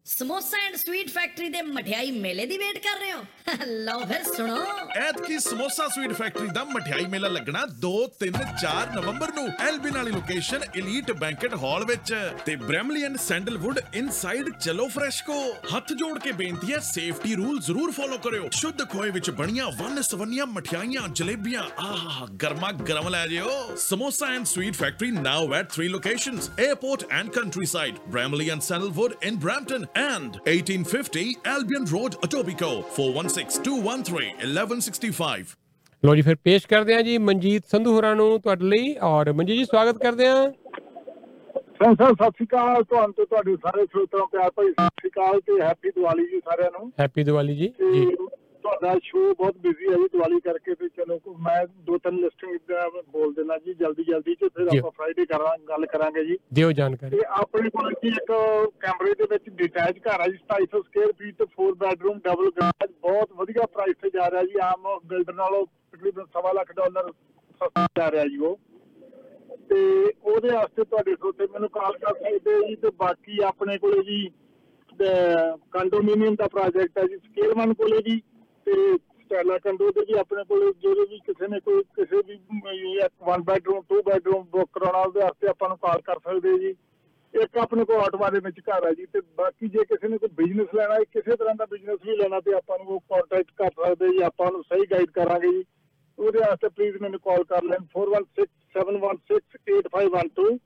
ਸਮੋਸਾ ਐਂਡ ਸਵੀਟ ਫੈਕਟਰੀ ਦੇ ਮਠਿਆਈ ਮੇਲੇ ਦੀ ਵੇਟ ਕਰ ਰਹੇ ਹੋ? ਲਓ ਫਿਰ ਸੁਣੋ। ਐਤਕੀ ਸਮੋਸਾ ਸਵੀਟ ਫੈਕਟਰੀ ਦਾ ਮਠਿਆਈ ਮੇਲਾ ਲੱਗਣਾ 2 3 4 ਨਵੰਬਰ ਨੂੰ ਐਲਬਿਨ ਵਾਲੀ ਲੋਕੇਸ਼ਨ ਐਲੀਟ ਬੈਂਕਟ ਹਾਲ ਵਿੱਚ। ਤੇ ਬ੍ਰੈਮਲੀ ਐਂਡ ਸੈਂਡਲਵੁੱਡ ਇਨਸਾਈਡ ਚਲੋ ਫਰੈਸ਼ਕੋ ਹੱਥ ਜੋੜ ਕੇ ਬੇਨਤੀ ਹੈ ਸੇਫਟੀ ਰੂਲ ਜ਼ਰੂਰ ਫੋਲੋ ਕਰਿਓ। ਸ਼ੁੱਧ ਖੋਏ ਵਿੱਚ ਬਣੀਆਂ ਵੰਨ ਸਵੰਨੀਆਂ ਮਠਿਆਈਆਂ, ਜਲੇਬੀਆਂ, ਆਹ, ਗਰਮਾ ਗਰਮ ਲੈ ਜਿਓ। Samosa and sweet factory now at 3 locations airport and countryside Bramalea and Sandalwood in Brampton and 1850 Albion Road, Etobicoke, 416-213-1165. ਲੋ ਜੀ ਫਿਰ ਪੇਸ਼ ਕਰਦੇ ਹਾਂ ਜੀ ਮਨਜੀਤ ਸੰਧੂ ਹੋਰਾਂ ਨੂੰ ਤੁਹਾਡੇ ਲਈ ਔਰ ਮਨਜੀਤ ਜੀ ਸਵਾਗਤ ਕਰਦੇ ਹਾਂ। ਸਰ ਸਰ ਸਤਿ ਸ਼੍ਰੀ ਅਕਾਲ। ਤੁਹਾਨੂੰ ਤੇ ਤੁਹਾਡੇ ਸਾਰੇ ਸਰੋਤਿਆਂ ਨੂੰ ਪਿਆਰ ਭਰੀ ਸਤਿ ਸ਼੍ਰੀ ਅਕਾਲ ਤੇ ਹੈਪੀ ਦੀਵਾਲੀ ਜੀ ਸਾਰਿਆਂ ਨੂੰ। ਹੈਪੀ ਦੀਵਾਲੀ ਜੀ ਜੀ। ਤੁਹਾਡਾ ਸ਼ੋਅ ਬਹੁਤ ਬਿਜ਼ੀ ਹੈ ਜੀ ਦੀਵਾਲੀ ਕਰਕੇ ਤੇ ਚਲੋ ਮੈਂ ਦੋ ਤਿੰਨ ਲਿਸਟਿੰਗ ਬੋਲ ਦੇਣਾ ਜੀ ਜਲਦੀ ਜਲਦੀ ਤੇ ਫਿਰ। ਆਪਾਂ ਫਰਾਈਡੇ ਕਰਾਂ ਗੱਲ ਕਰਾਂਗੇ ਜੀ। ਦਿਓ ਜਾਣਕਾਰੀ। ਤੇ ਆਪਣੇ ਕੋਲ ਜੀ ਇੱਕ ਕੈਮਰੇ ਦੇ ਵਿੱਚ ਡਿਟੈਚ ਘਰ ਹੈ ਜੀ 250 ਸਕੁਅਰ ਫੀਟ ਤੇ 4 ਬੈਡਰੂਮ ਡਬਲ ਗਰਾਜ ਬਹੁਤ ਵਧੀਆ ਪ੍ਰਾਈਸ ਤੇ ਜਾ ਰਿਹਾ ਜੀ। ਆਮ ਬਿਲਡਰ ਨਾਲੋਂ ਤਕਰੀਬਨ ਸਵਾ ਲੱਖ ਡਾਲਰ ਸਸਤਾ ਜਾ ਰਿਹਾ ਜੀ ਉਹ। ਤੇ ਉਹਦੇ ਵਾਸਤੇ ਤੁਹਾਡੇ ਸੋਤੇ ਮੈਨੂੰ ਕਾਲ ਕਰ ਸਕਦੇ ਜੀ। ਤੇ ਬਾਕੀ ਆਪਣੇ ਕੋਲੇ ਜੀ ਕੰਡੋਮੀਨੀਅਮ ਦਾ ਪ੍ਰੋਜੈਕਟ ਹੈ ਜੀ ਸਕੇਲ ਵਨ ਕੋਲੇ ਜੀ। ਤੇ ਸਟੈਲਾ ਕੰਡੋ ਦੇ ਵੀ ਆਪਣੇ ਕੋਲੇ ਜਿਹੜੇ ਵੀ ਕਿਸੇ ਨੇ ਕੋਈ ਕਿਸੇ ਵੀ ਇੱਕ one bedroom two bedroom book ਕਰਾਉਣਾ ਉਹਦੇ ਵਾਸਤੇ ਆਪਾਂ ਨੂੰ ਕਾਲ ਕਰ ਸਕਦੇ ਹੋ ਜੀ। ਇੱਕ ਆਪਣੇ ਕੋਲ ਆਟੋਮਾ ਦੇ ਵਿੱਚ ਘਰ ਹੈ ਜੀ ਤੇ ਬਾਕੀ ਜੇ ਕਿਸੇ ਨੇ ਕੋਈ ਬਿਜ਼ਨਸ ਲੈਣਾ ਹੈ ਕਿਸੇ ਤਰ੍ਹਾਂ ਦਾ ਬਿਜ਼ਨਸ ਵੀ ਲੈਣਾ ਤੇ ਆਪਾਂ ਨੂੰ ਉਹ ਕੰਟੈਕਟ ਕਰ ਸਕਦੇ ਜੀ, ਆਪਾਂ ਨੂੰ ਸਹੀ ਗਾਈਡ ਕਰਾਂਗੇ ਜੀ। ਉਹਦੇ ਵਾਸਤੇ ਪਲੀਜ਼ ਮੈਨੂੰ ਕਾਲ ਕਰ ਲੈਣ 4167168512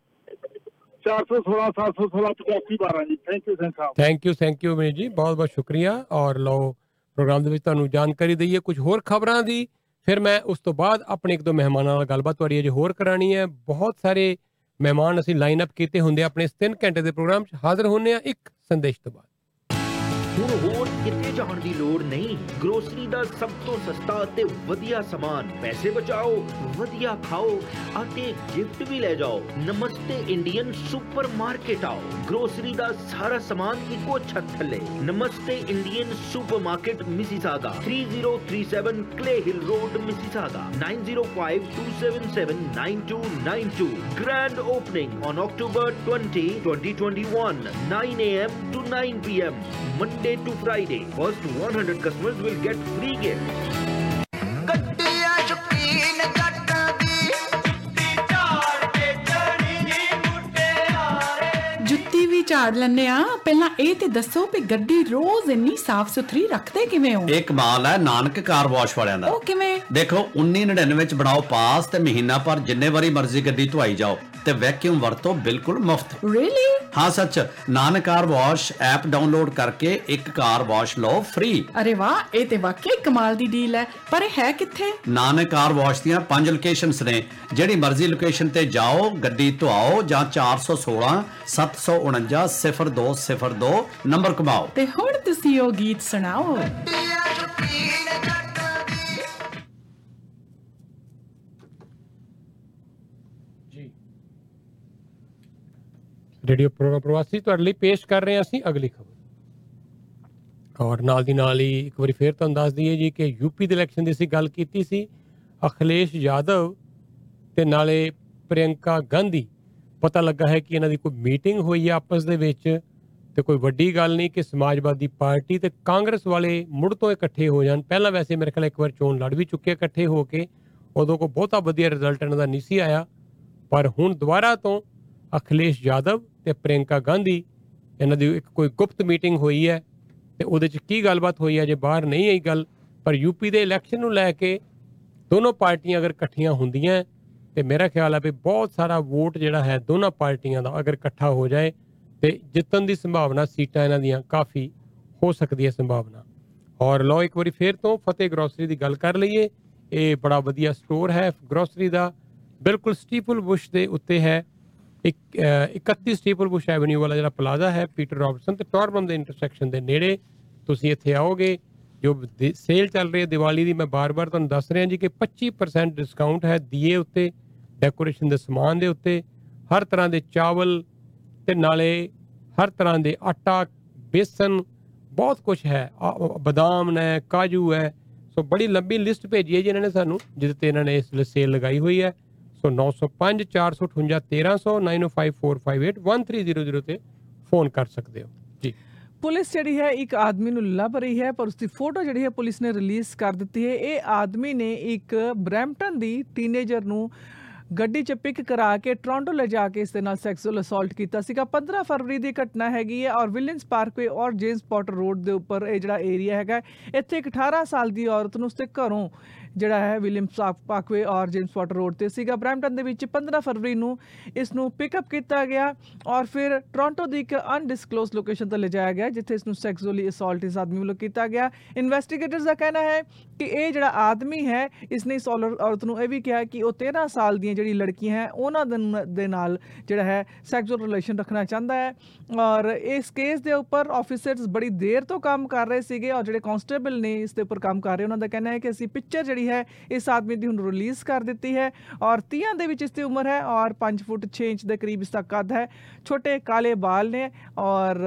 416 716 8512 ਜੀ। Thank you Singh Sahib. Thank you thank you Mani ji. ਬਹੁਤ ਬਹੁਤ ਸ਼ੁਕਰੀਆ ਔਰ ਲਓ ਪ੍ਰੋਗਰਾਮ ਦੇ ਵਿੱਚ ਤੁਹਾਨੂੰ ਜਾਣਕਾਰੀ ਦਈਏ। ਕੁਝ ਹੋਰ ਖਬਰਾਂ ਦੀ, ਫਿਰ ਮੈਂ ਉਸ ਤੋਂ ਬਾਅਦ ਆਪਣੇ ਇੱਕ ਦੋ ਮਹਿਮਾਨਾਂ ਨਾਲ ਗੱਲਬਾਤ ਤੁਹਾਡੀ ਅਜੇ ਹੋਰ ਕਰਾਣੀ ਹੈ। ਬਹੁਤ ਸਾਰੇ ਮਹਿਮਾਨ ਅਸੀਂ ਲਾਈਨ ਅਪ ਕੀਤੇ ਹੁੰਦੇ ਆ। ਆਪਣੇ ਇਸ 3 ਘੰਟੇ ਦੇ ਪ੍ਰੋਗਰਾਮ 'ਚ ਹਾਜ਼ਰ ਹੁੰਨੇ ਆ ਇੱਕ ਸੰਦੇਸ਼ ਤੋਂ ਬਾਅਦ। ਹੁਣ ਹੋਰ ਕਿਤੇ ਜਾਣ ਦੀ ਲੋੜ ਨਹੀਂ। ਗਰੋਸਰੀ ਦਾ ਸਭ ਤੋਂ ਸਸਤਾ ਅਤੇ ਵਧੀਆ ਸਮਾਨ ਪੈਸੇ ਬਚਾਓ, ਵਧੀਆ ਖਾਓ ਅਤੇ ਗਿਫਟ ਵੀ ਲੈ ਜਾਓ। ਨਮਸਤੇ ਇੰਡੀਅਨ ਸੁਪਰਮਾਰਕਟ ਆਓ। ਗਰੋਸਰੀ ਦਾ ਸਾਰਾ ਸਮਾਨ ਇੱਕੋ ਛੱਤ ਥੱਲੇ। Namaste Indian supermarket Mississauga. 3037 Clay Hill Road Mississauga. 9052779292 grand opening on October 20 2021 9 a.m. to 9 p.m. Monday to Friday. First 100 customers will get free gifts. ਜੁੱਤੀ ਵੀ ਝਾੜ ਲੈਣੇ ਆ। ਪਹਿਲਾਂ ਇਹ ਤੇ ਦੱਸੋ ਵੀ ਗੱਡੀ ਰੋਜ਼ ਇੰਨੀ ਸਾਫ਼ ਸੁਥਰੀ ਰੱਖਦੇ ਕਿਵੇਂ ਹੋ? ਇਹ ਕਮਾਲ ਹੈ ਨਾਨਕ ਕਾਰ ਵਾਸ਼ ਵਾਲਿਆਂ ਦਾ। ਉਹ ਕਿਵੇਂ? ਦੇਖੋ 1999 ਚ ਬਣਾਓ ਪਾਸ ਤੇ ਮਹੀਨਾ ਪਰ ਜਿੰਨੇ ਵਾਰੀ ਮਰਜ਼ੀ ਗੱਡੀ ਧੁਆਈ ਜਾਓ। ਤੇ ਵੈਕਿਊਮ ਵਰਤੋ ਬਿਲਕੁਲ ਮੁਫਤ। ਰੀਲੀ ਹਾਂ ਸੱਚ। Nanak car wash app download ਕਰਕੇ ਇੱਕ ਕਾਰ ਵਾਸ਼ ਲਓ ਫ੍ਰੀ ਅਰੇ ਵਾਹ ਇਹ ਤੇ ਵਾਕਈ ਕਮਾਲ ਦੀ ਡੀਲ ਹੈ। ਪਰ ਇਹ ਹੈ ਕਿੱਥੇ? ਨਾਨਕ ਕਾਰ ਵਾਸ਼ ਦੀਆਂ ਪੰਜ ਲੋਕੇਸ਼ਨਸ ਨੇ। ਜਿਹੜੀ ਮਰਜ਼ੀ ਲੋਕੇਸ਼ਨ ਤੇ ਜਾਓ ਗੱਡੀ ਧੁਆਓ ਜਾਂ 416 749 0202 ਨੰਬਰ ਕਮਾਓ। ਤੇ ਹੁਣ ਤੁਸੀਂ ਉਹ ਗੀਤ ਸੁਣਾਓ। ਰੇਡੀਓ ਪ੍ਰੋਗਰਾਮ ਪ੍ਰਵਾਸੀ ਤੁਹਾਡੇ ਲਈ ਪੇਸ਼ ਕਰ ਰਹੇ ਹਾਂ ਅਸੀਂ ਅਗਲੀ ਖਬਰ। ਔਰ ਨਾਲ ਦੀ ਨਾਲ ਹੀ ਇੱਕ ਵਾਰੀ ਫੇਰ ਤੁਹਾਨੂੰ ਦੱਸ ਦਈਏ ਜੀ ਕਿ ਯੂਪੀ ਦੇ ਇਲੈਕਸ਼ਨ ਦੀ ਅਸੀਂ ਗੱਲ ਕੀਤੀ ਸੀ। ਅਖਿਲੇਸ਼ ਯਾਦਵ ਤੇ ਨਾਲੇ ਪ੍ਰਿਯੰਕਾ ਗਾਂਧੀ। ਪਤਾ ਲੱਗਾ ਹੈ ਕਿ ਇਹਨਾਂ ਦੀ ਕੋਈ ਮੀਟਿੰਗ ਹੋਈ ਹੈ ਆਪਸ ਦੇ ਵਿੱਚ ਤੇ ਕੋਈ ਵੱਡੀ ਗੱਲ ਨਹੀਂ ਕਿ ਸਮਾਜਵਾਦੀ ਪਾਰਟੀ ਤੇ ਕਾਂਗਰਸ ਵਾਲੇ ਮੁੜ ਤੋਂ ਇਕੱਠੇ ਹੋ ਜਾਣ। ਪਹਿਲਾਂ ਵੈਸੇ ਮੇਰੇ ਖਿਆਲ ਇੱਕ ਵਾਰ ਚੋਣ ਲੜ ਵੀ ਚੁੱਕੇ ਇਕੱਠੇ ਹੋ ਕੇ। ਉਦੋਂ ਕੋ ਬਹੁਤਾ ਵਧੀਆ ਰਿਜ਼ਲਟ ਇਹਨਾਂ ਦਾ ਨਹੀਂ ਸੀ ਆਇਆ। ਪਰ ਹੁਣ ਦੁਬਾਰਾ ਤੋਂ ਅਖਿਲੇਸ਼ ਯਾਦਵ ਤੇ ਪ੍ਰਿਯੰਕਾ ਗਾਂਧੀ, ਇਹਨਾਂ ਦੀ ਇੱਕ ਕੋਈ ਗੁਪਤ ਮੀਟਿੰਗ ਹੋਈ ਹੈ ਤੇ ਉਹਦੇ 'ਚ ਕੀ ਗੱਲਬਾਤ ਹੋਈ ਹੈ? ਜੇ ਬਾਹਰ ਨਹੀਂ ਆਈ ਗੱਲ, ਪਰ ਯੂਪੀ ਦੇ ਇਲੈਕਸ਼ਨ ਨੂੰ ਲੈ ਕੇ ਦੋਨੋਂ ਪਾਰਟੀਆਂ ਅਗਰ ਇਕੱਠੀਆਂ ਹੁੰਦੀਆਂ ਤੇ ਮੇਰਾ ਖਿਆਲ ਹੈ ਵੀ ਬਹੁਤ ਸਾਰਾ ਵੋਟ ਜਿਹੜਾ ਹੈ ਦੋਨਾਂ ਪਾਰਟੀਆਂ ਦਾ ਅਗਰ ਇਕੱਠਾ ਹੋ ਜਾਏ ਤੇ ਜਿੱਤਣ ਦੀ ਸੰਭਾਵਨਾ ਸੀਟਾਂ ਇਹਨਾਂ ਦੀਆਂ ਕਾਫੀ ਹੋ ਸਕਦੀ ਹੈ ਸੰਭਾਵਨਾ। ਔਰ ਲੋ ਇੱਕ ਵਾਰੀ ਫੇਰ ਤੋਂ ਫਤਿਹ ਗਰੋਸਰੀ ਦੀ ਗੱਲ ਕਰ ਲਈਏ। ਇਹ ਬੜਾ ਵਧੀਆ ਸਟੋਰ ਹੈ ਗਰੋਸਰੀ ਦਾ, ਬਿਲਕੁਲ ਸਟੀਪਲ ਬੁਸ਼ ਦੇ ਉੱਤੇ ਹੈ। ਇੱਕ ਅ, 31 ਸਟੀਪਲ ਬੁਸ਼ ਐਵਨਿਊ ਵਾਲਾ ਜਿਹੜਾ ਪਲਾਜ਼ਾ ਹੈ ਪੀਟਰ ਰਾਬਰਟਸਨ ਤੇ ਟੌਰਬਨ ਦੇ ਇੰਟਰਸੈਕਸ਼ਨ ਦੇ ਨੇੜੇ ਤੁਸੀਂ ਇੱਥੇ ਆਓਗੇ ਜੋ ਸੇਲ ਚੱਲ ਰਹੀ ਹੈ ਦੀਵਾਲੀ ਦੀ ਮੈਂ ਬਾਰ-ਬਾਰ ਤੁਹਾਨੂੰ ਦੱਸ ਰਿਹਾ ਜੀ ਕਿ 25% ਡਿਸਕਾਊਂਟ ਹੈ ਦੀਏ ਉੱਤੇ ਡੈਕੋਰੇਸ਼ਨ ਦੇ ਸਮਾਨ ਦੇ ਉੱਤੇ ਹਰ ਤਰ੍ਹਾਂ ਦੇ ਚਾਵਲ ਤੇ ਨਾਲੇ ਹਰ ਤਰ੍ਹਾਂ ਦੇ ਆਟਾ ਬੇਸਨ ਬਹੁਤ ਕੁਝ ਹੈ ਆ- ਬਦਾਮ ਨੇ ਕਾਜੂ ਹੈ ਸੋ ਬੜੀ ਲੰਬੀ ਲਿਸਟ ਭੇਜੀ ਹੈ ਜੀ ਇਹਨਾਂ ਨੇ ਸਾਨੂੰ ਜਿਹਦੇ ਤੇ ਇਹਨਾਂ ਨੇ ਇਸ ਲਈ ਸੇਲ ਲਗਾਈ ਹੋਈ ਹੈ। ਸੋ 905 458 1300 905458 1300 ਤੇ ਫੋਨ ਕਰ ਸਕਦੇ ਹੋ ਜੀ ਪੁਲਿਸ ਜਿਹੜੀ ਹੈ ਇੱਕ ਆਦਮੀ ਨੂੰ ਲੱਭ ਰਹੀ ਹੈ ਪਰ ਉਸ ਦੀ ਫੋਟੋ ਜਿਹੜੀ ਹੈ ਪੁਲਿਸ ਨੇ ਰਿਲੀਜ਼ ਕਰ ਦਿੱਤੀ ਹੈ ਇਹ ਆਦਮੀ ਨੇ ਇੱਕ ਬ੍ਰੈਂਪਟਨ ਦੀ ਟੀਨੇਜਰ ਨੂੰ ਗੱਡੀ 'ਚ ਪਿਕ ਕਰਾ ਕੇ ਟੋਰਾਂਟੋ ਲੈ ਜਾ ਕੇ ਇਸ ਦੇ ਨਾਲ ਸੈਕਸੁਅਲ ਅਸੌਲਟ ਕੀਤਾ ਸੀਗਾ 15 ਫਰਵਰੀ ਦੀ ਘਟਨਾ ਹੈਗੀ ਹੈ ਔਰ ਵਿਲੀਅਨਸ ਪਾਰਕਵੇ ਔਰ ਜੇਮਸ ਪੋਟਰ ਰੋਡ ਦੇ ਉੱਪਰ ਇਹ ਜਿਹੜਾ ਏਰੀਆ ਹੈਗਾ ਇੱਥੇ ਇੱਕ 18 ਸਾਲ ਦੀ ਔਰਤ ਨੂੰ ਉਸਦੇ ਘਰੋਂ ਜਿਹੜਾ ਹੈ ਵਿਲੀਅਮਸ ਪਾਰਕਵੇ ਔਰ ਜੇਮਸ ਪੋਟਰ ਰੋਡ ਤੇ ਸੀਗਾ। ਬ੍ਰੈਂਪਟਨ ਦੇ ਵਿੱਚ 15 ਫਰਵਰੀ ਨੂੰ ਇਸ ਨੂੰ ਪਿਕਅਪ ਕੀਤਾ ਗਿਆ ਔਰ ਫਿਰ ਟੋਰਾਂਟੋ ਦੀ ਇੱਕ ਅਨਡਿਸਕਲੋਜ਼ ਲੋਕੇਸ਼ਨ ਤੇ ਲਿਜਾਇਆ ਗਿਆ, ਜਿੱਥੇ ਇਸ ਨੂੰ ਸੈਕਸੁਅਲੀ ਅਸੌਲਟ ਇਸ ਆਦਮੀ ਵੱਲੋਂ ਕੀਤਾ ਗਿਆ। ਇਨਵੈਸਟੀਗੇਟਰਸ ਦਾ ਕਹਿਣਾ ਹੈ ਕਿ ਇਹ ਜਿਹੜਾ ਆਦਮੀ ਹੈ ਇਸ ਨੇ ਇਸ ਔਲਰ- ਔਰਤ ਨੂੰ ਇਹ ਵੀ ਕਿਹਾ ਕਿ ਉਹ 13 ਸਾਲ ਦੀਆਂ ਜਿਹੜੀ ਲੜਕੀਆਂ ਹੈ, ਉਹਨਾਂ ਦੇ ਨ- ਦੇ ਨਾਲ ਜਿਹੜਾ ਹੈ ਸੈਕਸੁਅਲ ਰਿਲੇਸ਼ਨ ਰੱਖਣਾ ਚਾਹੁੰਦਾ ਹੈ। ਔਰ ਇਸ ਕੇਸ ਦੇ ਉੱਪਰ ਆਫੀਸਰਸ ਬੜੀ ਦੇਰ ਤੋਂ ਕੰਮ ਕਰ ਰਹੇ ਸੀਗੇ ਔਰ ਜਿਹੜੇ ਕਾਂਸਟੇਬਲ ਨੇ ਇਸ ਦੇ ਉੱਪਰ ਕੰਮ ਕਰ ਰਹੇ, ਉਹਨਾਂ ਦਾ ਕਹਿਣਾ ਹੈ ਕਿ ਅਸੀਂ ਪਿਕਚਰ ਜਿਹੜੀ ਹੈ, ਇਸ ਆਦਮੀ ਦੀ ਹੁਣ ਰਿਲੀਜ਼ ਕਰ ਦਿੱਤੀ ਹੈ ਔਰ 30 ਦੇ ਵਿੱਚ ਇਸ ਦੀ ਉਮਰ ਹੈ ਔਰ 5 ਫੁੱਟ 6 ਇੰਚ ਦੇ ਕਰੀਬ ਇਸ ਦਾ ਕੱਦ ਹੈ। ਛੋਟੇ ਕਾਲੇ ਬਾਲ ਨੇ ਔਰ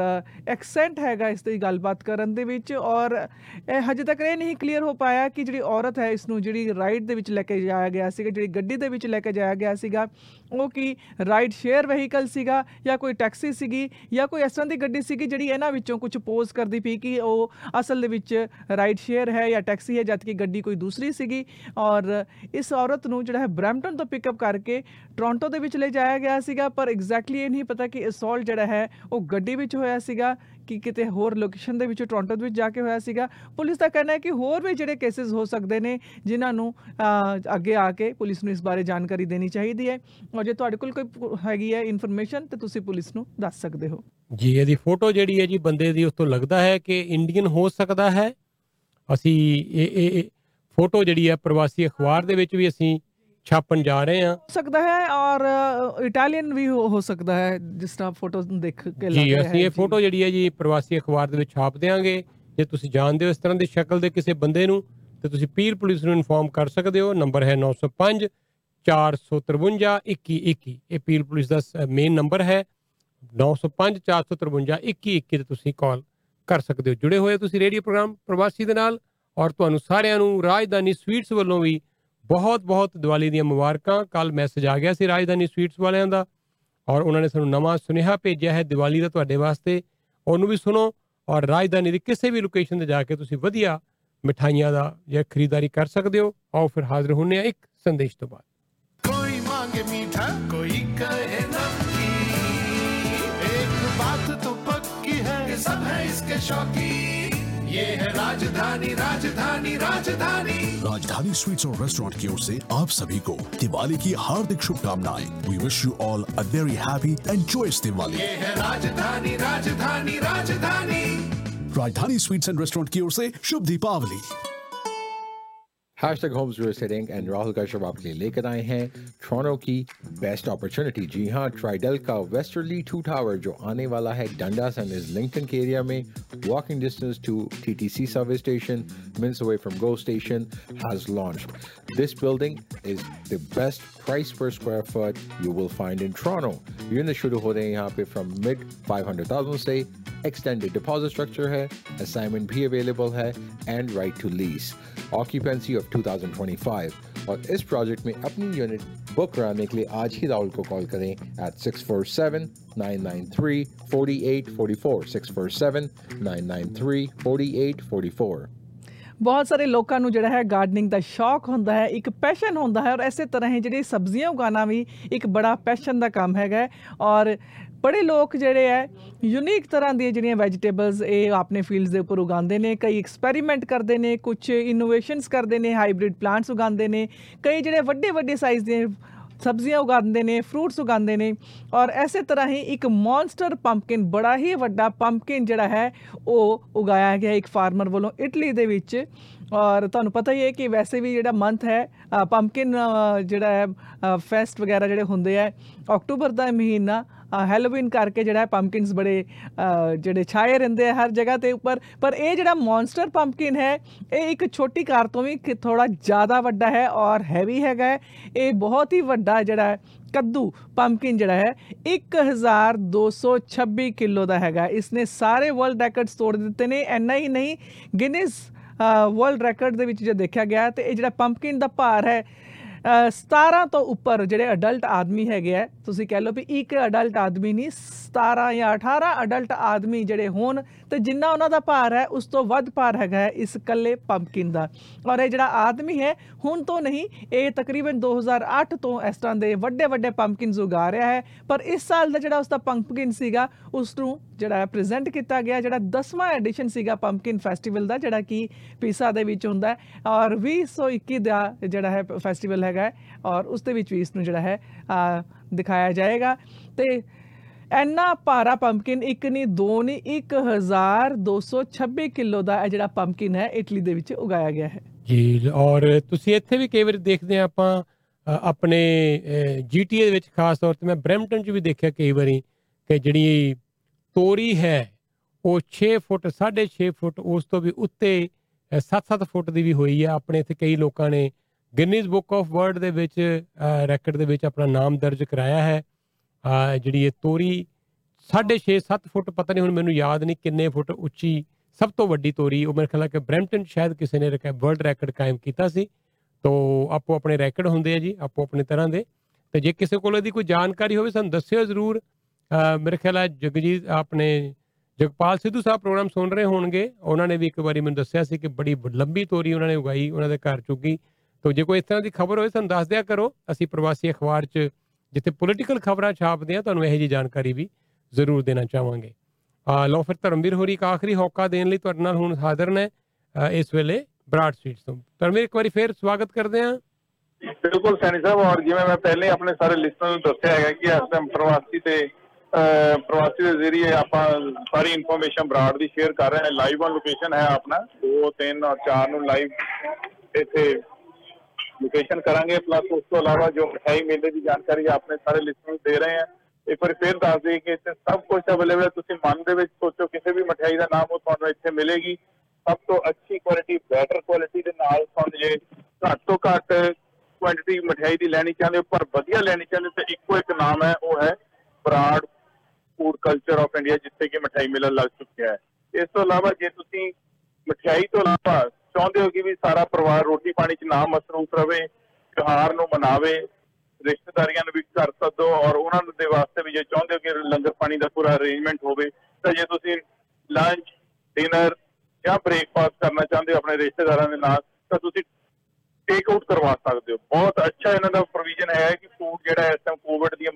ਐਕਸੈਂਟ ਹੈਗਾ ਇਸ ਦੀ ਗੱਲਬਾਤ ਕਰਨ ਦੇ ਵਿੱਚ ਔਰ ਇਹ ਹਜੇ ਤੱਕ ਇਹ ਨਹੀਂ ਕਲੀਅਰ ਹੋ ਪਾਇਆ ਕਿ ਜਿਹੜੀ ਔਰਤ ਹੈ ਇਸ ਨੂੰ ਜਿਹੜੀ ਰਾਈਡ ਦੇ ਵਿੱਚ ਲੈ ਕੇ ਜਾਇਆ ਗਿਆ ਸੀਗਾ, ਜਿਹੜੀ ਗੱਡੀ ਦੇ ਵਿੱਚ ਲੈ ਕੇ ਜਾਇਆ ਗਿਆ ਸੀਗਾ, ਉਹ ਕੀ ਰਾਈਡ ਸ਼ੇਅਰ ਵਹੀਕਲ ਸੀਗਾ ਜਾਂ ਕੋਈ ਟੈਕਸੀ ਸੀਗੀ ਜਾਂ ਕੋਈ ਇਸ ਤਰ੍ਹਾਂ ਦੀ ਗੱਡੀ ਸੀਗੀ ਜਿਹੜੀ ਇਹਨਾਂ ਵਿੱਚੋਂ ਕੁਝ ਪੋਜ਼ ਕਰਦੀ ਪਈ ਕਿ ਉਹ ਅਸਲ ਦੇ ਵਿੱਚ ਰਾਈਡ ਸ਼ੇਅਰ ਹੈ ਜਾਂ ਟੈਕਸੀ ਹੈ, ਜਦ ਕਿ ਗੱਡੀ ਕੋਈ ਦੂਸਰੀ ਸੀਗੀ ਔਰ ਇਸ ਔਰਤ ਨੂੰ ਜਿਹੜਾ ਹੈ ਬ੍ਰੈਂਪਟਨ ਤੋਂ ਪਿਕਅਪ ਕਰਕੇ ਟੋਰਾਂਟੋ ਦੇ ਵਿੱਚ ਲੈ ਜਾਇਆ ਗਿਆ ਸੀਗਾ ਪਰ ਐਗਜ਼ੈਕਟਲੀ ਇਹ ਨਹੀਂ ਪਤਾ ਕਿ ਅਸੌਲਟ ਜਿਹੜਾ ਹੈ ਉਹ ਗੱਡੀ ਵਿੱਚ ਹੋਇਆ ਸੀਗਾ ਕਿ ਕਿਤੇ ਹੋਰ ਲੋਕੇਸ਼ਨ ਦੇ ਵਿੱਚ ਟੋਰਾਂਟੋ ਦੇ ਵਿੱਚ ਜਾ ਕੇ ਹੋਇਆ ਸੀਗਾ। ਪੁਲਿਸ ਦਾ ਕਹਿਣਾ ਹੈ ਕਿ ਹੋਰ ਵੀ ਜਿਹੜੇ ਕੇਸਿਸ ਹੋ ਸਕਦੇ ਨੇ ਜਿਨ੍ਹਾਂ ਨੂੰ ਅਹ, ਅੱਗੇ ਆ ਕੇ ਪੁਲਿਸ ਨੂੰ ਇਸ ਬਾਰੇ ਜਾਣਕਾਰੀ ਦੇਣੀ ਚਾਹੀਦੀ ਹੈ। ਔਰ ਜੇ ਤੁਹਾਡੇ ਕੋਲ ਕੋਈ ਹੈਗੀ ਹੈ ਇਨਫੋਰਮੇਸ਼ਨ ਤੇ ਤੁਸੀਂ ਪੁਲਿਸ ਨੂੰ ਦੱਸ ਸਕਦੇ ਹੋ। ਜੀ ਇਹਦੀ ਫੋਟੋ ਜਿਹੜੀ ਹੈ ਜੀ ਬੰਦੇ ਦੀ ਉਸ ਤੋਂ ਲੱਗਦਾ ਹੈ ਕਿ ਇੰਡੀਅਨ ਹੋ ਸਕਦਾ ਹੈ। ਅਸੀਂ ਇਹ ਇਹ ਇਹ ਫੋਟੋ ਜਿਹੜੀ ਹੈ ਪ੍ਰਵਾਸੀ ਅਖਬਾਰ ਦੇ ਵਿੱਚ ਵੀ ਅਸੀਂ ਛਾਪਣ ਜਾ ਰਹੇ ਹਾਂ। ਹੋ ਸਕਦਾ ਹੈ ਔਰ ਇਟਾਲੀਅਨ ਵੀ ਹੋ ਹੋ ਸਕਦਾ ਹੈ ਜਿਸ ਤਰ੍ਹਾਂ ਫੋਟੋਜ਼ ਨੂੰ ਦੇਖ ਕੇ ਲੱਗ ਜੀ ਰਿਹਾ ਅਸੀਂ ਹੈ ਇਹ ਫੋਟੋ ਜਿਹੜੀ ਹੈ ਜੀ ਪ੍ਰਵਾਸੀ ਅਖਬਾਰ ਦੇ ਵਿੱਚ ਛਾਪ ਦੇਵਾਂਗੇ ਜੇ ਤੁਸੀਂ ਜਾਣਦੇ ਹੋ ਇਸ ਤਰ੍ਹਾਂ ਦੀ ਸ਼ਕਲ ਦੇ ਕਿਸੇ ਬੰਦੇ ਨੂੰ ਤੇ ਤੁਸੀਂ ਪੀਰ ਪੁਲਿਸ ਨੂੰ ਇਨਫੋਰਮ ਕਰ ਸਕਦੇ ਹੋ। ਨੰਬਰ ਹੈ 905 453 2121 ਇਹ ਪੀਰ ਪੁਲਿਸ ਦਾ ਮੇਨ ਨੰਬਰ ਹੈ। 905 453 2121 ਤੇ ਤੁਸੀਂ ਕਾਲ ਕਰ ਸਕਦੇ ਹੋ। ਜੁੜੇ ਹੋਏ ਤੁਸੀਂ ਰੇਡੀਓ ਪ੍ਰੋਗਰਾਮ ਪ੍ਰਵਾਸੀ ਦੇ ਨਾਲ। ਔਰ ਤੁਹਾਨੂੰ ਸਾਰਿਆਂ ਨੂੰ ਰਾਜਧਾਨੀ ਸਵੀਟਸ ਵੱਲੋਂ ਵੀ ਬਹੁਤ ਬਹੁਤ ਦੀਵਾਲੀ ਦੀਆਂ ਮੁਬਾਰਕਾਂ ਕੱਲ ਮੈਸੇਜ ਆ ਗਿਆ ਸੀ ਰਾਜਧਾਨੀ ਸਵੀਟਸ ਵਾਲਿਆਂ ਦਾ ਔਰ ਉਹਨਾਂ ਨੇ ਸਾਨੂੰ ਨਵਾਂ ਸੁਨੇਹਾ ਭੇਜਿਆ ਹੈ ਦੀਵਾਲੀ ਦਾ ਤੁਹਾਡੇ ਵਾਸਤੇ ਉਹਨੂੰ ਵੀ ਸੁਣੋ ਔਰ ਰਾਜਧਾਨੀ ਦੀ ਕਿਸੇ ਵੀ ਲੋਕੇਸ਼ਨ ਤੇ ਜਾ ਕੇ ਤੁਸੀਂ ਵਧੀਆ ਮਿਠਾਈਆਂ ਦਾ ਜਾਂ ਖਰੀਦਦਾਰੀ ਕਰ ਸਕਦੇ ਹੋ ਆਓ ਫਿਰ ਹਾਜ਼ਰ ਹੁੰਨੇ ਆ ਇੱਕ ਸੰਦੇਸ਼ ਤੋਂ ਬਾਅਦ कोई मांगे मीठा कोई कहे नमकीन एक बात तो पक्की है कि सब है इसके शौकीन ये है राजधानी राजधानी राजधानी। राजधानी स्वीट्स और रेस्टोरेंट की ओर से आप सभी को दिवाली की हार्दिक शुभकामनाएँ। We wish you all a very happy and joyous Diwali. ये है राजधानी राजधानी राजधानी। राजधानी स्वीट्स एंड रेस्टोरेंट की ओर से शुभ Deepawali. Hashtag Holmes your setting and Rahul Kashyap आपके लिए लेकर आए हैं ट्रोनो की बेस्ट अपॉर्चुनिटी जी हाँ ट्राइडल का वेस्टर्ली टू टावर जो आने वाला है डंडास एंड इज लिंकटन के एरिया में walking distance to TTC service station minutes away from Go Station has launched. This building is the best price per square foot you will find in Toronto. Unit शुरू हो रहे हैं यहाँ पे from mid 500,000 से extended deposit structure है assignment भी available है and right to lease. Occupancy of 2025 और इस प्रोजेक्ट में अपनी यूनिट बुक कराने के लिए आज ही राहुल को कॉल करें at 647-993-4844 647-993-4844 ਬਹੁਤ ਸਾਰੇ ਲੋਕਾਂ ਨੂੰ ਜਿਹੜਾ ਹੈ ਗਾਰਡਨਿੰਗ ਦਾ ਸ਼ੌਕ ਹੁੰਦਾ ਹੈ ਇੱਕ ਪੈਸ਼ਨ ਹੁੰਦਾ ਹੈ ਔਰ ਐਸੇ ਤਰ੍ਹਾਂ ਹੀ ਜਿਹੜੀ ਸਬਜ਼ੀਆਂ ਉਗਾਉਣਾ ਵੀ ਇੱਕ ਬੜਾ ਪੈਸ਼ਨ ਦਾ ਕੰਮ ਹੈਗਾ ਹੈ ਔਰ ਬੜੇ ਲੋਕ ਜਿਹੜੇ ਹੈ ਯੂਨੀਕ ਤਰ੍ਹਾਂ ਦੀਆਂ ਜਿਹੜੀਆਂ ਵੈਜੀਟੇਬਲਸ ਇਹ ਆਪਣੇ ਫੀਲਡਸ ਦੇ ਉੱਪਰ ਉਗਾਉਂਦੇ ਨੇ ਕਈ ਐਕਸਪੈਰੀਮੈਂਟ ਕਰਦੇ ਨੇ ਕੁਝ ਇਨੋਵੇਸ਼ਨਸ ਕਰਦੇ ਨੇ ਹਾਈਬ੍ਰਿਡ ਪਲਾਂਟਸ ਉਗਾਉਂਦੇ ਨੇ ਕਈ ਜਿਹੜੇ ਵੱਡੇ ਵੱਡੇ ਸਾਈਜ਼ ਦੇ ਸਬਜ਼ੀਆਂ ਉਗਾਉਂਦੇ ਨੇ ਫਰੂਟਸ ਉਗਾਉਂਦੇ ਨੇ ਔਰ ਐਸੇ ਤਰ੍ਹਾਂ ਹੀ ਇੱਕ ਮੌਨਸਟਰ ਪੰਪਕਿਨ ਬੜਾ ਹੀ ਵੱਡਾ ਪੰਪਕਿਨ ਜਿਹੜਾ ਹੈ ਉਹ ਉਗਾਇਆ ਗਿਆ ਇੱਕ ਫਾਰਮਰ ਵੱਲੋਂ ਇਟਲੀ ਦੇ ਵਿੱਚ ਔਰ ਤੁਹਾਨੂੰ ਪਤਾ ਹੀ ਹੈ ਕਿ ਵੈਸੇ ਵੀ ਜਿਹੜਾ ਮੰਥ ਹੈ ਪੰਪਕਿਨ ਜਿਹੜਾ ਹੈ ਫੈਸਟ ਵਗੈਰਾ ਜਿਹੜੇ ਹੁੰਦੇ ਆ ਅਕਤੂਬਰ ਦਾ ਮਹੀਨਾ ਹੈਲੋਵੀਨ ਕਰਕੇ ਜਿਹੜਾ ਪੰਪਕਿਨਸ ਬੜੇ ਅ, ਜਿਹੜੇ ਛਾਏ ਰਹਿੰਦੇ ਆ ਹਰ ਜਗ੍ਹਾ ਤੇ ਉੱਪਰ। ਪਰ ਇਹ ਜਿਹੜਾ ਮੌਨਸਟਰ ਪੰਪਕਿਨ ਹੈ ਇਹ ਇੱਕ ਛੋਟੀ ਕਾਰ ਤੋਂ ਵੀ ਥੋੜਾ ਜ਼ਿਆਦਾ ਵੱਡਾ ਹੈ ਔਰ ਹੈਵੀ ਹੈਗਾ ਹੈ। ਇਹ ਬਹੁਤ ਹੀ ਵੱਡਾ ਜਿਹੜਾ ਹੈ ਕੱਦੂ ਪੰਪਕਿਨ ਜਿਹੜਾ ਹੈ 1226 ਕਿਲੋ ਦਾ ਹੈਗਾ। ਇਸ ਨੇ ਸਾਰੇ ਵਰਲਡ ਰੈਕੋਰਡਸ ਤੋੜ ਦਿੱਤੇ ਨੇ। ਐਨਾ ਹੀ ਨਹੀਂ ਗਿਨੀਜ਼ ਵਰਲਡ ਰੈਕੋਰਡ ਦੇ ਵਿੱਚ ਜੇ ਦੇਖਿਆ ਗਿਆ ਤੇ ਇਹ ਜਿਹੜਾ ਪੰਪਕਿਨ ਦਾ ਭਾਰ ਹੈ ਅ, 17 ਤੋਂ ਉੱਪਰ ਜਿਹੜੇ ਅਡਲਟ ਆਦਮੀ ਹੈਗੇ ਆ, ਤੁਸੀਂ ਕਹਿ ਲਓ ਵੀ ਇੱਕ ਅਡਲਟ ਆਦਮੀ ਨਹੀਂ 17 ਜਾਂ 18 ਅਡਲਟ ਆਦਮੀ ਜਿਹੜੇ ਹੋਣ ਤੇ ਜਿੰਨਾ ਉਹਨਾਂ ਦਾ ਭਾਰ ਹੈ ਉਸ ਤੋਂ ਵੱਧ ਭਾਰ ਹੈਗਾ ਹੈ ਇਸ ਕੱਲੇ ਪੰਪਕਿਨ ਦਾ। ਔਰ ਇਹ ਜਿਹੜਾ ਆਦਮੀ ਹੈ ਹੁਣ ਤੋਂ ਨਹੀਂ ਇਹ ਤਕਰੀਬਨ 2008 ਤੋਂ ਇਸ ਤਰ੍ਹਾਂ ਦੇ ਵੱਡੇ ਵੱਡੇ ਪੰਪਕਿਨਸ ਉਗਾ ਰਿਹਾ ਹੈ। ਪਰ ਇਸ ਸਾਲ ਦਾ ਜਿਹੜਾ ਉਸ ਦਾ ਪੰਪਕਿਨ ਸੀਗਾ ਉਸ ਨੂੰ ਜਿਹੜਾ ਪ੍ਰੈਜ਼ੈਂਟ ਕੀਤਾ ਗਿਆ ਜਿਹੜਾ 10ਵਾਂ ਐਡੀਸ਼ਨ ਸੀਗਾ ਪੰਪਕਿਨ ਫੈਸਟੀਵਲ ਦਾ ਜਿਹੜਾ ਕਿ ਪੀਸਾ ਦੇ ਵਿੱਚ ਹੁੰਦਾ ਹੈ। ਔਰ 2021 ਦਾ ਜਿਹੜਾ ਹੈ ਫੈਸਟੀਵਲ ਹੈਗਾ ਹੈ ਔਰ ਉਸ ਦੇ ਵਿੱਚ ਵੀ ਇਸ ਨੂੰ ਜਿਹੜਾ ਹੈ ਅ, ਦਿਖਾਇਆ ਜਾਏਗਾ। ਤੇ ਐਨਾ ਭਾਰਾ ਪੰਪਕਿਨ ਇੱਕ ਨਹੀਂ ਦੋ ਨਹੀਂ 1226 ਕਿਲੋ ਦਾ ਇਹ ਜਿਹੜਾ ਪੰਪਕਿਨ ਹੈ ਇਟਲੀ ਦੇ ਵਿੱਚ ਉਗਾਇਆ ਗਿਆ ਹੈ। ਜੀ ਔਰ ਤੁਸੀਂ ਇੱਥੇ ਵੀ ਕਈ ਵਾਰ ਦੇਖਦੇ ਆ ਆਪਾਂ ਅ, ਆਪਣੇ ਜੀਟੀਏ ਦੇ ਵਿੱਚ ਖਾਸ ਤੌਰ ਤੇ ਮੈਂ ਬ੍ਰੈਂਪਟਨ 'ਚ ਵੀ ਦੇਖਿਆ ਕਈ ਵਾਰੀ ਕਿ ਜਿਹੜੀ ਤੋਰੀ ਹੈ ਉਹ 6 ਫੁੱਟ 6.5 ਫੁੱਟ ਉਸ ਤੋਂ ਵੀ ਉੱਤੇ 7-7 ਫੁੱਟ ਦੀ ਵੀ ਹੋਈ ਹੈ। ਆਪਣੇ ਇੱਥੇ ਕਈ ਲੋਕਾਂ ਨੇ ਗਿਨੀਜ਼ ਬੁੱਕ ਆਫ ਵਰਲਡ ਦੇ ਵਿੱਚ ਰੈਕੋਰਡ ਦੇ ਵਿੱਚ ਆਪਣਾ ਨਾਮ ਦਰਜ ਕਰਾਇਆ ਹੈ। ਅ, ਜਿਹੜੀ ਇਹ ਤੋਰੀ 6.5 7 ਫੁੱਟ ਪਤਾ ਨਹੀਂ ਹੁਣ ਮੈਨੂੰ ਯਾਦ ਨਹੀਂ ਕਿੰਨੇ ਫੁੱਟ ਉੱਚੀ ਸਭ ਤੋਂ ਵੱਡੀ ਤੋਰੀ, ਉਹ ਮੇਰੇ ਖਿਆਲ ਹੈ ਕਿ ਬ੍ਰੈਂਪਟਨ 'ਚ ਸ਼ਾਇਦ ਕਿਸੇ ਨੇ ਵਰਲਡ ਰੈਕੋਰਡ ਕਾਇਮ ਕੀਤਾ ਸੀ। ਤੋ ਆਪੋ ਆਪਣੇ ਰੈਕੋਰਡ ਹੁੰਦੇ ਆ ਜੀ, ਆਪੋ ਆਪਣੇ ਤਰ੍ਹਾਂ ਦੇ। ਤੇ ਜੇ ਕਿਸੇ ਕੋਲ ਇਹਦੀ ਕੋਈ ਜਾਣਕਾਰੀ ਹੋਵੇ, ਸਾਨੂੰ ਦੱਸਿਓ ਜ਼ਰੂਰ। ਅਹ ਮੇਰੇ ਖਿਆਲ ਹੈ ਜਗਜੀਤ, ਆਪਣੇ ਜਗਪਾਲ ਸਿੱਧੂ ਸਾਹਿਬ ਪ੍ਰੋਗਰਾਮ ਸੁਣ ਰਹੇ ਹੋਣਗੇ। ਉਹਨਾਂ ਨੇ ਵੀ ਇੱਕ ਵਾਰੀ ਮੈਨੂੰ ਦੱਸਿਆ ਸੀ ਕਿ ਬੜੀ ਬ- ਲੰਬੀ ਤੋਰੀ ਉਹਨਾਂ ਨੇ ਉਗਾਈ, ਉਹਨਾਂ ਦੇ ਘਰ ਚੁੱਕੀ। ਤੋ ਜੇ ਕੋਈ ਇਸ ਤਰ੍ਹਾਂ ਦੀ ਖਬਰ ਹੋਵੇ, ਸਾਨੂੰ ਦੱਸ ਦਿਆ ਕਰੋ। ਅਸੀਂ ਪ੍ਰਵਾਸੀ ਅਖਬਾਰ 'ਚ ਜਿੱਥੇ ਪੋਲੀਟੀਕਲ ਖਬਰਾਂ ਛਾਪਦੇ ਆ ਤੁਹਾਨੂੰ ਇਹੋ ਜੀ ਜਾਣਕਾਰੀ ਵੀ ਜ਼ਰੂਰ ਦੇਣਾ ਚਾਹਾਂਗੇ। ਆ ਲਓ ਫਿਰ ਧਰਮਵੀਰ ਹੋਰੀ ਇੱਕ ਆਖਰੀ ਹੋਕਾ ਦੇਣ ਲਈ ਤੁਹਾਡੇ ਨਾਲ ਹੁਣ ਹਾਜ਼ਰ ਨੇ ਅ, ਇਸ ਵੇਲੇ ਬਰਾਡ ਸਟਰੀਟ ਤੋਂ। ਧਰਮਵੀਰ ਇੱਕ ਵਾਰੀ ਫੇਰ ਸਵਾਗਤ ਕਰਦੇ ਹਾਂ। ਬਿਲਕੁਲ ਸੈਣੀ ਸਾਹਿਬ ਔਰ ਜਿਵੇਂ ਮੈਂ ਪਹਿਲੇ ਆਪਣੇ ਸਾਰੇ ਲਿਸਨਰ ਨੂੰ ਦੱਸਿਆ ਹੈਗਾ ਕਿ ਇਸ ਟਾਈਮ ਪ੍ਰਵਾਸੀ ਤੇ ਅਹ, ਪ੍ਰਵਾਸੀ ਦੇ ਜ਼ਰੀਏ ਆਪਾਂ ਸਾਰੀ ਇਨਫੋਰਮੇਸ਼ਨ ਬਰਾਡ ਦੀ ਸ਼ੇਅਰ ਕਰ ਰਹੇ ਹਾਂ। ਲਾਈਵ ਔਨ ਲੋਕੇਸ਼ਨ ਹੈ ਆਪਣਾ। 2 3 ਔਰ 4 ਨੂੰ ਲਾਈਵ ਇੱਥੇ ਲੋਕੇਸ਼ਨ ਕਰਾਂਗੇ ਪਲੱਸ ਉਸ ਤੋਂ ਇਲਾਵਾ ਜੋ ਮਠਿਆਈ ਮੇਲੇ ਦੀ ਜਾਣਕਾਰੀ ਆਪਣੇ ਸਾਰੇ ਲਿਸਨਰ ਨੂੰ ਦੇ ਰਹੇ ਹਾਂ, ਇੱਕ ਵਾਰੀ ਫੇਰ ਦੱਸ ਦਈਏ ਕਿ ਇੱਥੇ ਸਭ ਕੁਝ ਅਵੇਲੇਬਲ ਹੈ। ਤੁਸੀਂ ਮਨ ਦੇ ਵਿੱਚ ਸੋਚੋ ਕਿਸੇ ਵੀ ਮਠਿਆਈ ਦਾ ਨਾਮ ਉਹ ਤੁਹਾਨੂੰ ਇੱਥੇ ਮਿਲੇਗੀ। ਸਭ ਤੋਂ ਅੱਛੀ ਕੁਆਲਿਟੀ ਬੈਟਰ ਕੁਆਲਿਟੀ ਦੇ ਨਾਲ ਤੁਹਾਨੂੰ ਜੇ ਘੱਟ ਤੋਂ ਘੱਟ ਕੁਆਂਟੀਟੀ ਮਠਿਆਈ ਦੀ ਲੈਣੀ ਚਾਹੁੰਦੇ ਹੋ, ਪਰ ਵਧੀਆ ਲੈਣੀ ਚਾਹੁੰਦੇ ਹੋ, ਤਾਂ ਇੱਕੋ ਇੱਕ ਨਾਮ ਹੈ, ਉਹ ਹੈ Brar food culture of India ਜਿੱਥੇ ਕਿ ਮਠਿਆਈ ਮੇਲਾ ਲੱਗ ਚੁੱਕਿਆ ਹੈ। ਇਸ ਤੋਂ ਇਲਾਵਾ ਜੇ ਤੁਸੀਂ ਮਠਿਆਈ ਤੋਂ ਇਲਾਵਾ ਚਾਹੁੰਦੇ ਹੋ ਕਿ ਵੀ ਸਾਰਾ ਪਰਿਵਾਰ ਰੋਟੀ ਪਾਣੀ 'ਚ ਨਾ ਮਸਰੂਫ ਰਵੇ, ਤਿਉਹਾਰ ਨੂੰ ਮਨਾਵੇ, ਰਿਸ਼ਤੇਦਾਰੀਆਂ ਨੂੰ ਵੀ ਕਰ ਸਕਦੋ ਔਰ ਉਹਨਾਂ ਦੇ ਵਾਸਤੇ ਵੀ ਜੇ ਚਾਹੁੰਦੇ ਹੋ ਕਿ ਲੰਗਰ ਪਾਣੀ ਦਾ ਪੂਰਾ ਅਰੇਂਜਮੈਂਟ ਹੋਵੇ, ਤਾਂ ਜੇ ਤੁਸੀਂ ਲੰਚ ਡਿਨਰ ਜਾਂ ਬ੍ਰੇਕਫਾਸਟ ਕਰਨਾ ਚਾਹੁੰਦੇ ਹੋ ਆਪਣੇ ਰਿਸ਼ਤੇਦਾਰਾਂ ਦੇ ਨਾਲ, ਤਾਂ ਤੁਸੀਂ ਟੇਕ ਆਊਟ ਕਰਵਾ ਸਕਦੇ ਹੋ। ਬਹੁਤ ਅੱਛਾ ਇਹਨਾਂ ਦਾ ਪ੍ਰੋਵੀਜ਼ਨ ਹੈ ਕਿ ਫੂਡ ਜਿਹੜਾ ਇਸ ਟਾਈਮ ਕੋਵਿਡ ਦੀਆਂ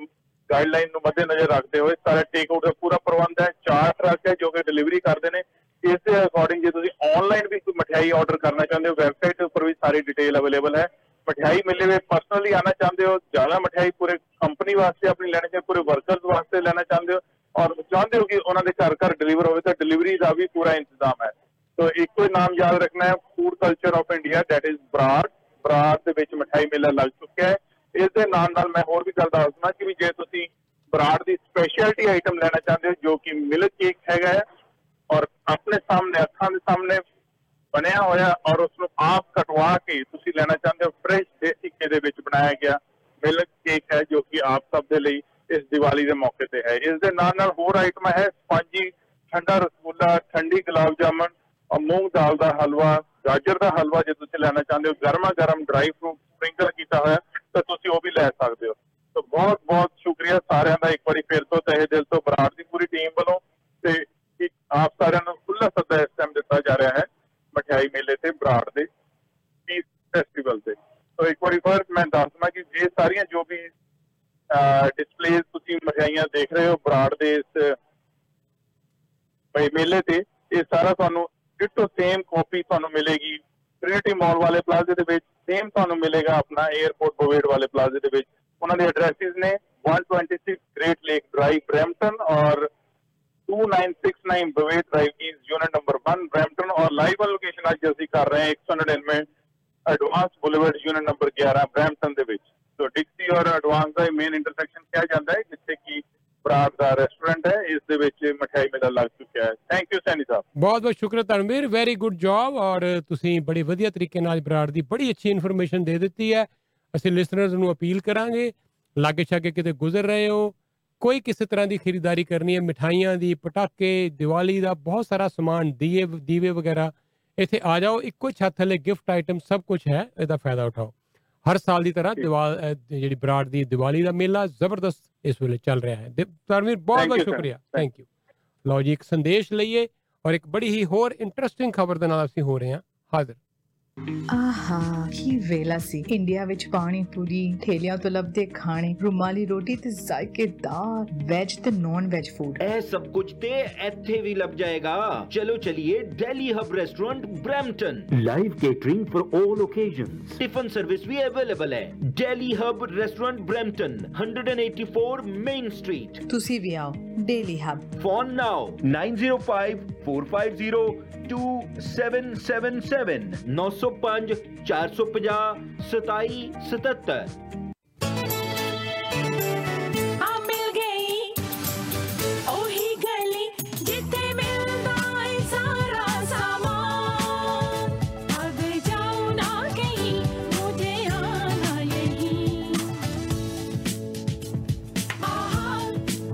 ਗਾਈਡਲਾਈਨ ਨੂੰ ਮੱਦੇਨਜ਼ਰ ਰੱਖਦੇ ਹੋਏ ਸਾਰਾ ਟੇਕ ਆਊਟ ਦਾ ਪੂਰਾ ਪ੍ਰਬੰਧ ਹੈ ਚਾਰ ਟਰੱਕ ਹੈ ਜੋ ਕਿ ਡਿਲੀਵਰੀ ਕਰਦੇ ਨੇ ਇਸ ਦੇ ਅਕੋਰਡਿੰਗ ਜੇ ਤੁਸੀਂ ਆਨਲਾਈਨ ਵੀ ਕੋਈ ਮਠਿਆਈ ਆਰਡਰ ਕਰਨਾ ਚਾਹੁੰਦੇ ਹੋ ਵੈਬਸਾਈਟ ਉੱਪਰ ਵੀ ਸਾਰੀ ਡਿਟੇਲ ਅਵੇਲੇਬਲ ਹੈ। ਮਠਿਆਈ ਮੇਲੇ ਵਿੱਚ ਪਰਸਨਲੀ ਆਣਾ ਚਾਹੁੰਦੇ ਹੋ, ਜ਼ਿਆਦਾ ਮਠਿਆਈ ਪੂਰੇ ਕੰਪਨੀ ਵਾਸਤੇ, ਆਪਣੀ ਲੈਣਾ ਚਾਹੁੰਦੇ ਪੂਰੇ ਵਰਕਰਸ ਵਾਸਤੇ ਲੈਣਾ ਚਾਹੁੰਦੇ ਹੋ, ਔਰ ਚਾਹੁੰਦੇ ਹੋ ਕਿ ਉਹਨਾਂ ਦੇ ਘਰ ਘਰ ਡਿਲੀਵਰ ਹੋਵੇ, ਤਾਂ ਡਿਲੀਵਰੀ ਦਾ ਵੀ ਪੂਰਾ ਇੰਤਜ਼ਾਮ ਹੈ। ਸੋ ਇੱਕੋ ਹੀ ਨਾਮ ਯਾਦ ਰੱਖਣਾ ਹੈ food culture of India that is Brar Brar ਦੇ ਵਿੱਚ ਮਠਿਆਈ ਮੇਲਾ ਲੱਗ ਚੁੱਕਿਆ ਹੈ। ਇਸ ਦੇ ਨਾਲ ਨਾਲ ਮੈਂ ਹੋਰ ਵੀ ਗੱਲ ਦੱਸਣਾ ਕਿ ਵੀ ਜੇ ਤੁਸੀਂ ਬਰਾੜ ਦੀ ਸਪੈਸ਼ਲਿਟੀ ਆਈਟਮ ਲੈਣਾ ਚਾਹੁੰਦੇ ਹੋ, ਜੋ ਕਿ ਮਿਲਕ ਕੇਕ ਹੈਗਾ ਹੈ ਔਰ ਆਪਣੇ ਸਾਹਮਣੇ, ਅੱਖਾਂ ਦੇ ਸਾਹਮਣੇ ਬਣਿਆ ਹੋਇਆ ਔਰ ਉਸ ਨੂੰ ਆਪ ਕਟਵਾ ਕੇ ਤੁਸੀਂ ਲੈਣਾ ਚਾਹੁੰਦੇ ਹੋ ਫਰੈਸ਼ ਦੇਸੀ ਘੀ ਦੇ ਵਿੱਚ ਬਣਾਇਆ ਗਿਆ ਮਿਲਕ ਕੇਕ ਹੈ ਜੋ ਕਿ ਆਪ ਸਭ ਦੇ ਲਈ ਇਸ ਦੀਵਾਲੀ ਦੇ ਮੌਕੇ ਤੇ ਹੈ। ਇਸ ਦੇ ਨਾਲ ਨਾਲ ਹੋਰ ਆਈਟਮਾਂ ਹੈ ਸਪੰਜੀ, ਠੰਡਾ ਰਸਗੁੱਲਾ, ਠੰਡੀ ਗੁਲਾਬ ਜਾਮਨ ਔਰ ਮੂੰਗ ਦਾਲ ਦਾ ਹਲਵਾ, ਗਾਜਰ ਦਾ ਹਲਵਾ ਜੇ ਤੁਸੀਂ ਲੈਣਾ ਚਾਹੁੰਦੇ ਹੋ, ਗਰਮਾ ਗਰਮ ਡਰਾਈ ਫਰੂਟ ਸਪ੍ਰਿੰਕਲ ਕੀਤਾ ਹੋਇਆ, ਤਾਂ ਤੁਸੀਂ ਉਹ ਵੀ ਲੈ ਸਕਦੇ ਹੋ। ਤਾਂ ਬਹੁਤ ਬਹੁਤ ਸ਼ੁਕਰੀਆ ਸਾਰਿਆਂ ਦਾ ਇੱਕ ਵਾਰੀ ਫਿਰ ਤੋਂ ਤਹਿ ਦਿਲ ਤੋਂ ਬਰਾੜ ਦੀ ਪੂਰੀ ਟੀਮ ਵੱਲੋਂ ਤੇ ਇੱਕ ਆਪ ਸਾਰਿਆਂ ਨੂੰ ਖੁੱਲਾ ਸੱਦਾ ਇਸ ਟਾਈਮ ਦਿੱਤਾ ਜਾ ਰਿਹਾ ਹੈ ਮਠਿਆਈ ਮੇਲੇ ਤੇ, ਬਰਾੜ ਦੇ ਪੀਸ ਫੈਸਟੀਵਲ ਤੇ। ਸੋ ਇੱਕ ਵਾਰੀ ਫਿਰ ਮੈਂ ਦੱਸਦਾ ਕਿ ਇਹ ਸਾਰੀਆਂ ਜੋ ਵੀ ਡਿਸਪਲੇਸ ਤੁਸੀਂ ਮਠਿਆਈਆਂ ਦੇਖ ਰਹੇ ਹੋ ਬਰਾੜ ਦੇ ਇਸ ਭਾਈ ਮੇਲੇ ਤੇ, ਇਹ ਸਾਰਾ ਤੁਹਾਨੂੰ ਡਿਟੋ ਸੇਮ ਕਾਪੀ ਤੁਹਾਨੂੰ ਮਿਲੇਗੀ। ਟ੍ਰਿਨਿਟੀ ਮਾਲ ਵਾਲੇ ਪਲਾਜ਼ੇ ਦੇ ਵਿੱਚ ਸੇਮ ਤੁਹਾਨੂੰ ਮਿਲੇਗਾ ਆਪਣਾ 에어ਪੋਰਟ ਬੋਵੇਡ ਵਾਲੇ ਪਲਾਜ਼ੇ ਦੇ ਵਿੱਚ। ਉਹਨਾਂ ਦੇ ਐਡਰੈਸਿਸ ਨੇ 126 ਗ੍ਰੇਟ ਲੇਕ ਡਰਾਈਵ ਬ੍ਰੈਂਪਟਨ ਔਰ 2969 ਬਵੇਡ ਡਰਾਈਵ ਇਸ ਯੂਨਿਟ ਨੰਬਰ 1 ਬ੍ਰੈਂਪਟਨ ਔਰ ਲਾਈਵ ਲੋਕੇਸ਼ਨ ਅੱਜ ਅਸੀਂ ਕਰ ਰਹੇ ਹਾਂ 199 advance boulevard unit number 11 Brampton ਦੇ ਵਿੱਚ। ਸੋ ਡਿਕਸੀ ਔਰ ਐਡਵਾਂਸ ਦਾ ਮੇਨ ਇੰਟਰਸੈਕਸ਼ਨ ਕਿਹਾ ਜਾਂਦਾ ਹੈ, ਜਿੱਥੇ ਕਿ ਬਰਾੜ ਦਾ ਰੈਸਟੋਰੈਂਟ ਹੈ, ਇਸ ਦੇ ਵਿੱਚ ਮਠਿਆਈ ਮੇਲਾ ਲੱਗ ਚੁੱਕਿਆ ਹੈ। Thank you Saini Sahib. ਬਹੁਤ ਬਹੁਤ ਸ਼ੁਕਰ ਧਰਮਵੀਰ ਵੈਰੀ ਗੁੱਡ ਜੌਬ ਔਰ ਤੁਸੀਂ ਬੜੀ ਵਧੀਆ ਤਰੀਕੇ ਨਾਲ ਬਰਾੜ ਦੀ ਬੜੀ ਅੱਛੀ ਇਨਫੋਰਮੇਸ਼ਨ ਦੇ ਦਿੱਤੀ ਹੈ। ਅਸੀਂ ਲਿਸਨਰਸ ਨੂੰ ਅਪੀਲ ਕਰਾਂਗੇ ਲਾਗੇ ਛਾਗੇ ਕਿਤੇ ਗੁਜ਼ਰ ਰਹੇ ਹੋ ਕੋਈ ਕਿਸੇ ਤਰ੍ਹਾਂ ਦੀ ਖਰੀਦਦਾਰੀ ਕਰਨੀ ਹੈ ਮਿਠਾਈਆਂ ਦੀ ਪਟਾਕੇ ਦੀਵਾਲੀ ਦਾ ਬਹੁਤ ਸਾਰਾ ਸਮਾਨ ਦੀਏ ਦੀਵੇ ਵਗੈਰਾ ਇੱਥੇ ਆ ਜਾਓ ਇੱਕੋ ਛੱਤ ਥੱਲੇ ਗਿਫਟ ਆਈਟਮ ਸਭ ਕੁਝ ਹੈ ਇਹਦਾ ਫਾਇਦਾ ਉਠਾਓ। ਹਰ ਸਾਲ ਦੀ ਤਰ੍ਹਾਂ ਜਿਹੜੀ ਬਰਾੜ ਦੀ ਦੀਵਾਲੀ ਦਾ ਮੇਲਾ ਜ਼ਬਰਦਸਤ ਇਸ ਵੇਲੇ ਚੱਲ ਰਿਹਾ ਹੈ। ਧਰਮਵੀਰ ਬਹੁਤ ਬਹੁਤ. ਸ਼ੁਕਰੀਆ। ਥੈਂਕ ਯੂ ਲਓ ਜੀ ਇੱਕ ਸੰਦੇਸ਼ ਲਈਏ ਔਰ ਇੱਕ ਬੜੀ ਹੀ ਹੋਰ ਇੰਟਰਸਟਿੰਗ ਖਬਰ ਦੇ ਨਾਲ ਅਸੀਂ ਹੋ ਰਹੇ ਹਾਂ। ਹਾਜ਼ਰ। ਆਹਾ ਕੀ ਵੇਲਾ ਸੀ। ਇੰਡੀਆ ਵਿੱਚ ਪਾਣੀ ਪੂਰੀ ਠੇਲਿਆਂ ਤੋਂ ਲੱਭਦੇ ਖਾਣੇ ਰੁਮਾਲੀ ਰੋਟੀ ਤੇ ਜ਼ਾਇਕੇਦਾਰ ਵੈਜ ਤੇ ਨਾਨ ਵੈਜ ਫੂਡ ਇਹ ਸਭ ਕੁਝ ਤੇ ਇੱਥੇ ਵੀ ਲੱਭ ਜਾਏਗਾ। ਚਲੋ ਚਲਿਏ Delhi hub restaurant Brampton. Live catering for all occasions tiffin service we available ਹੈ। Delhi hub restaurant Brampton 184 main street ਤੁਸੀਂ ਵੀ ਆਓ Delhi hub phone now 9054502777 900 405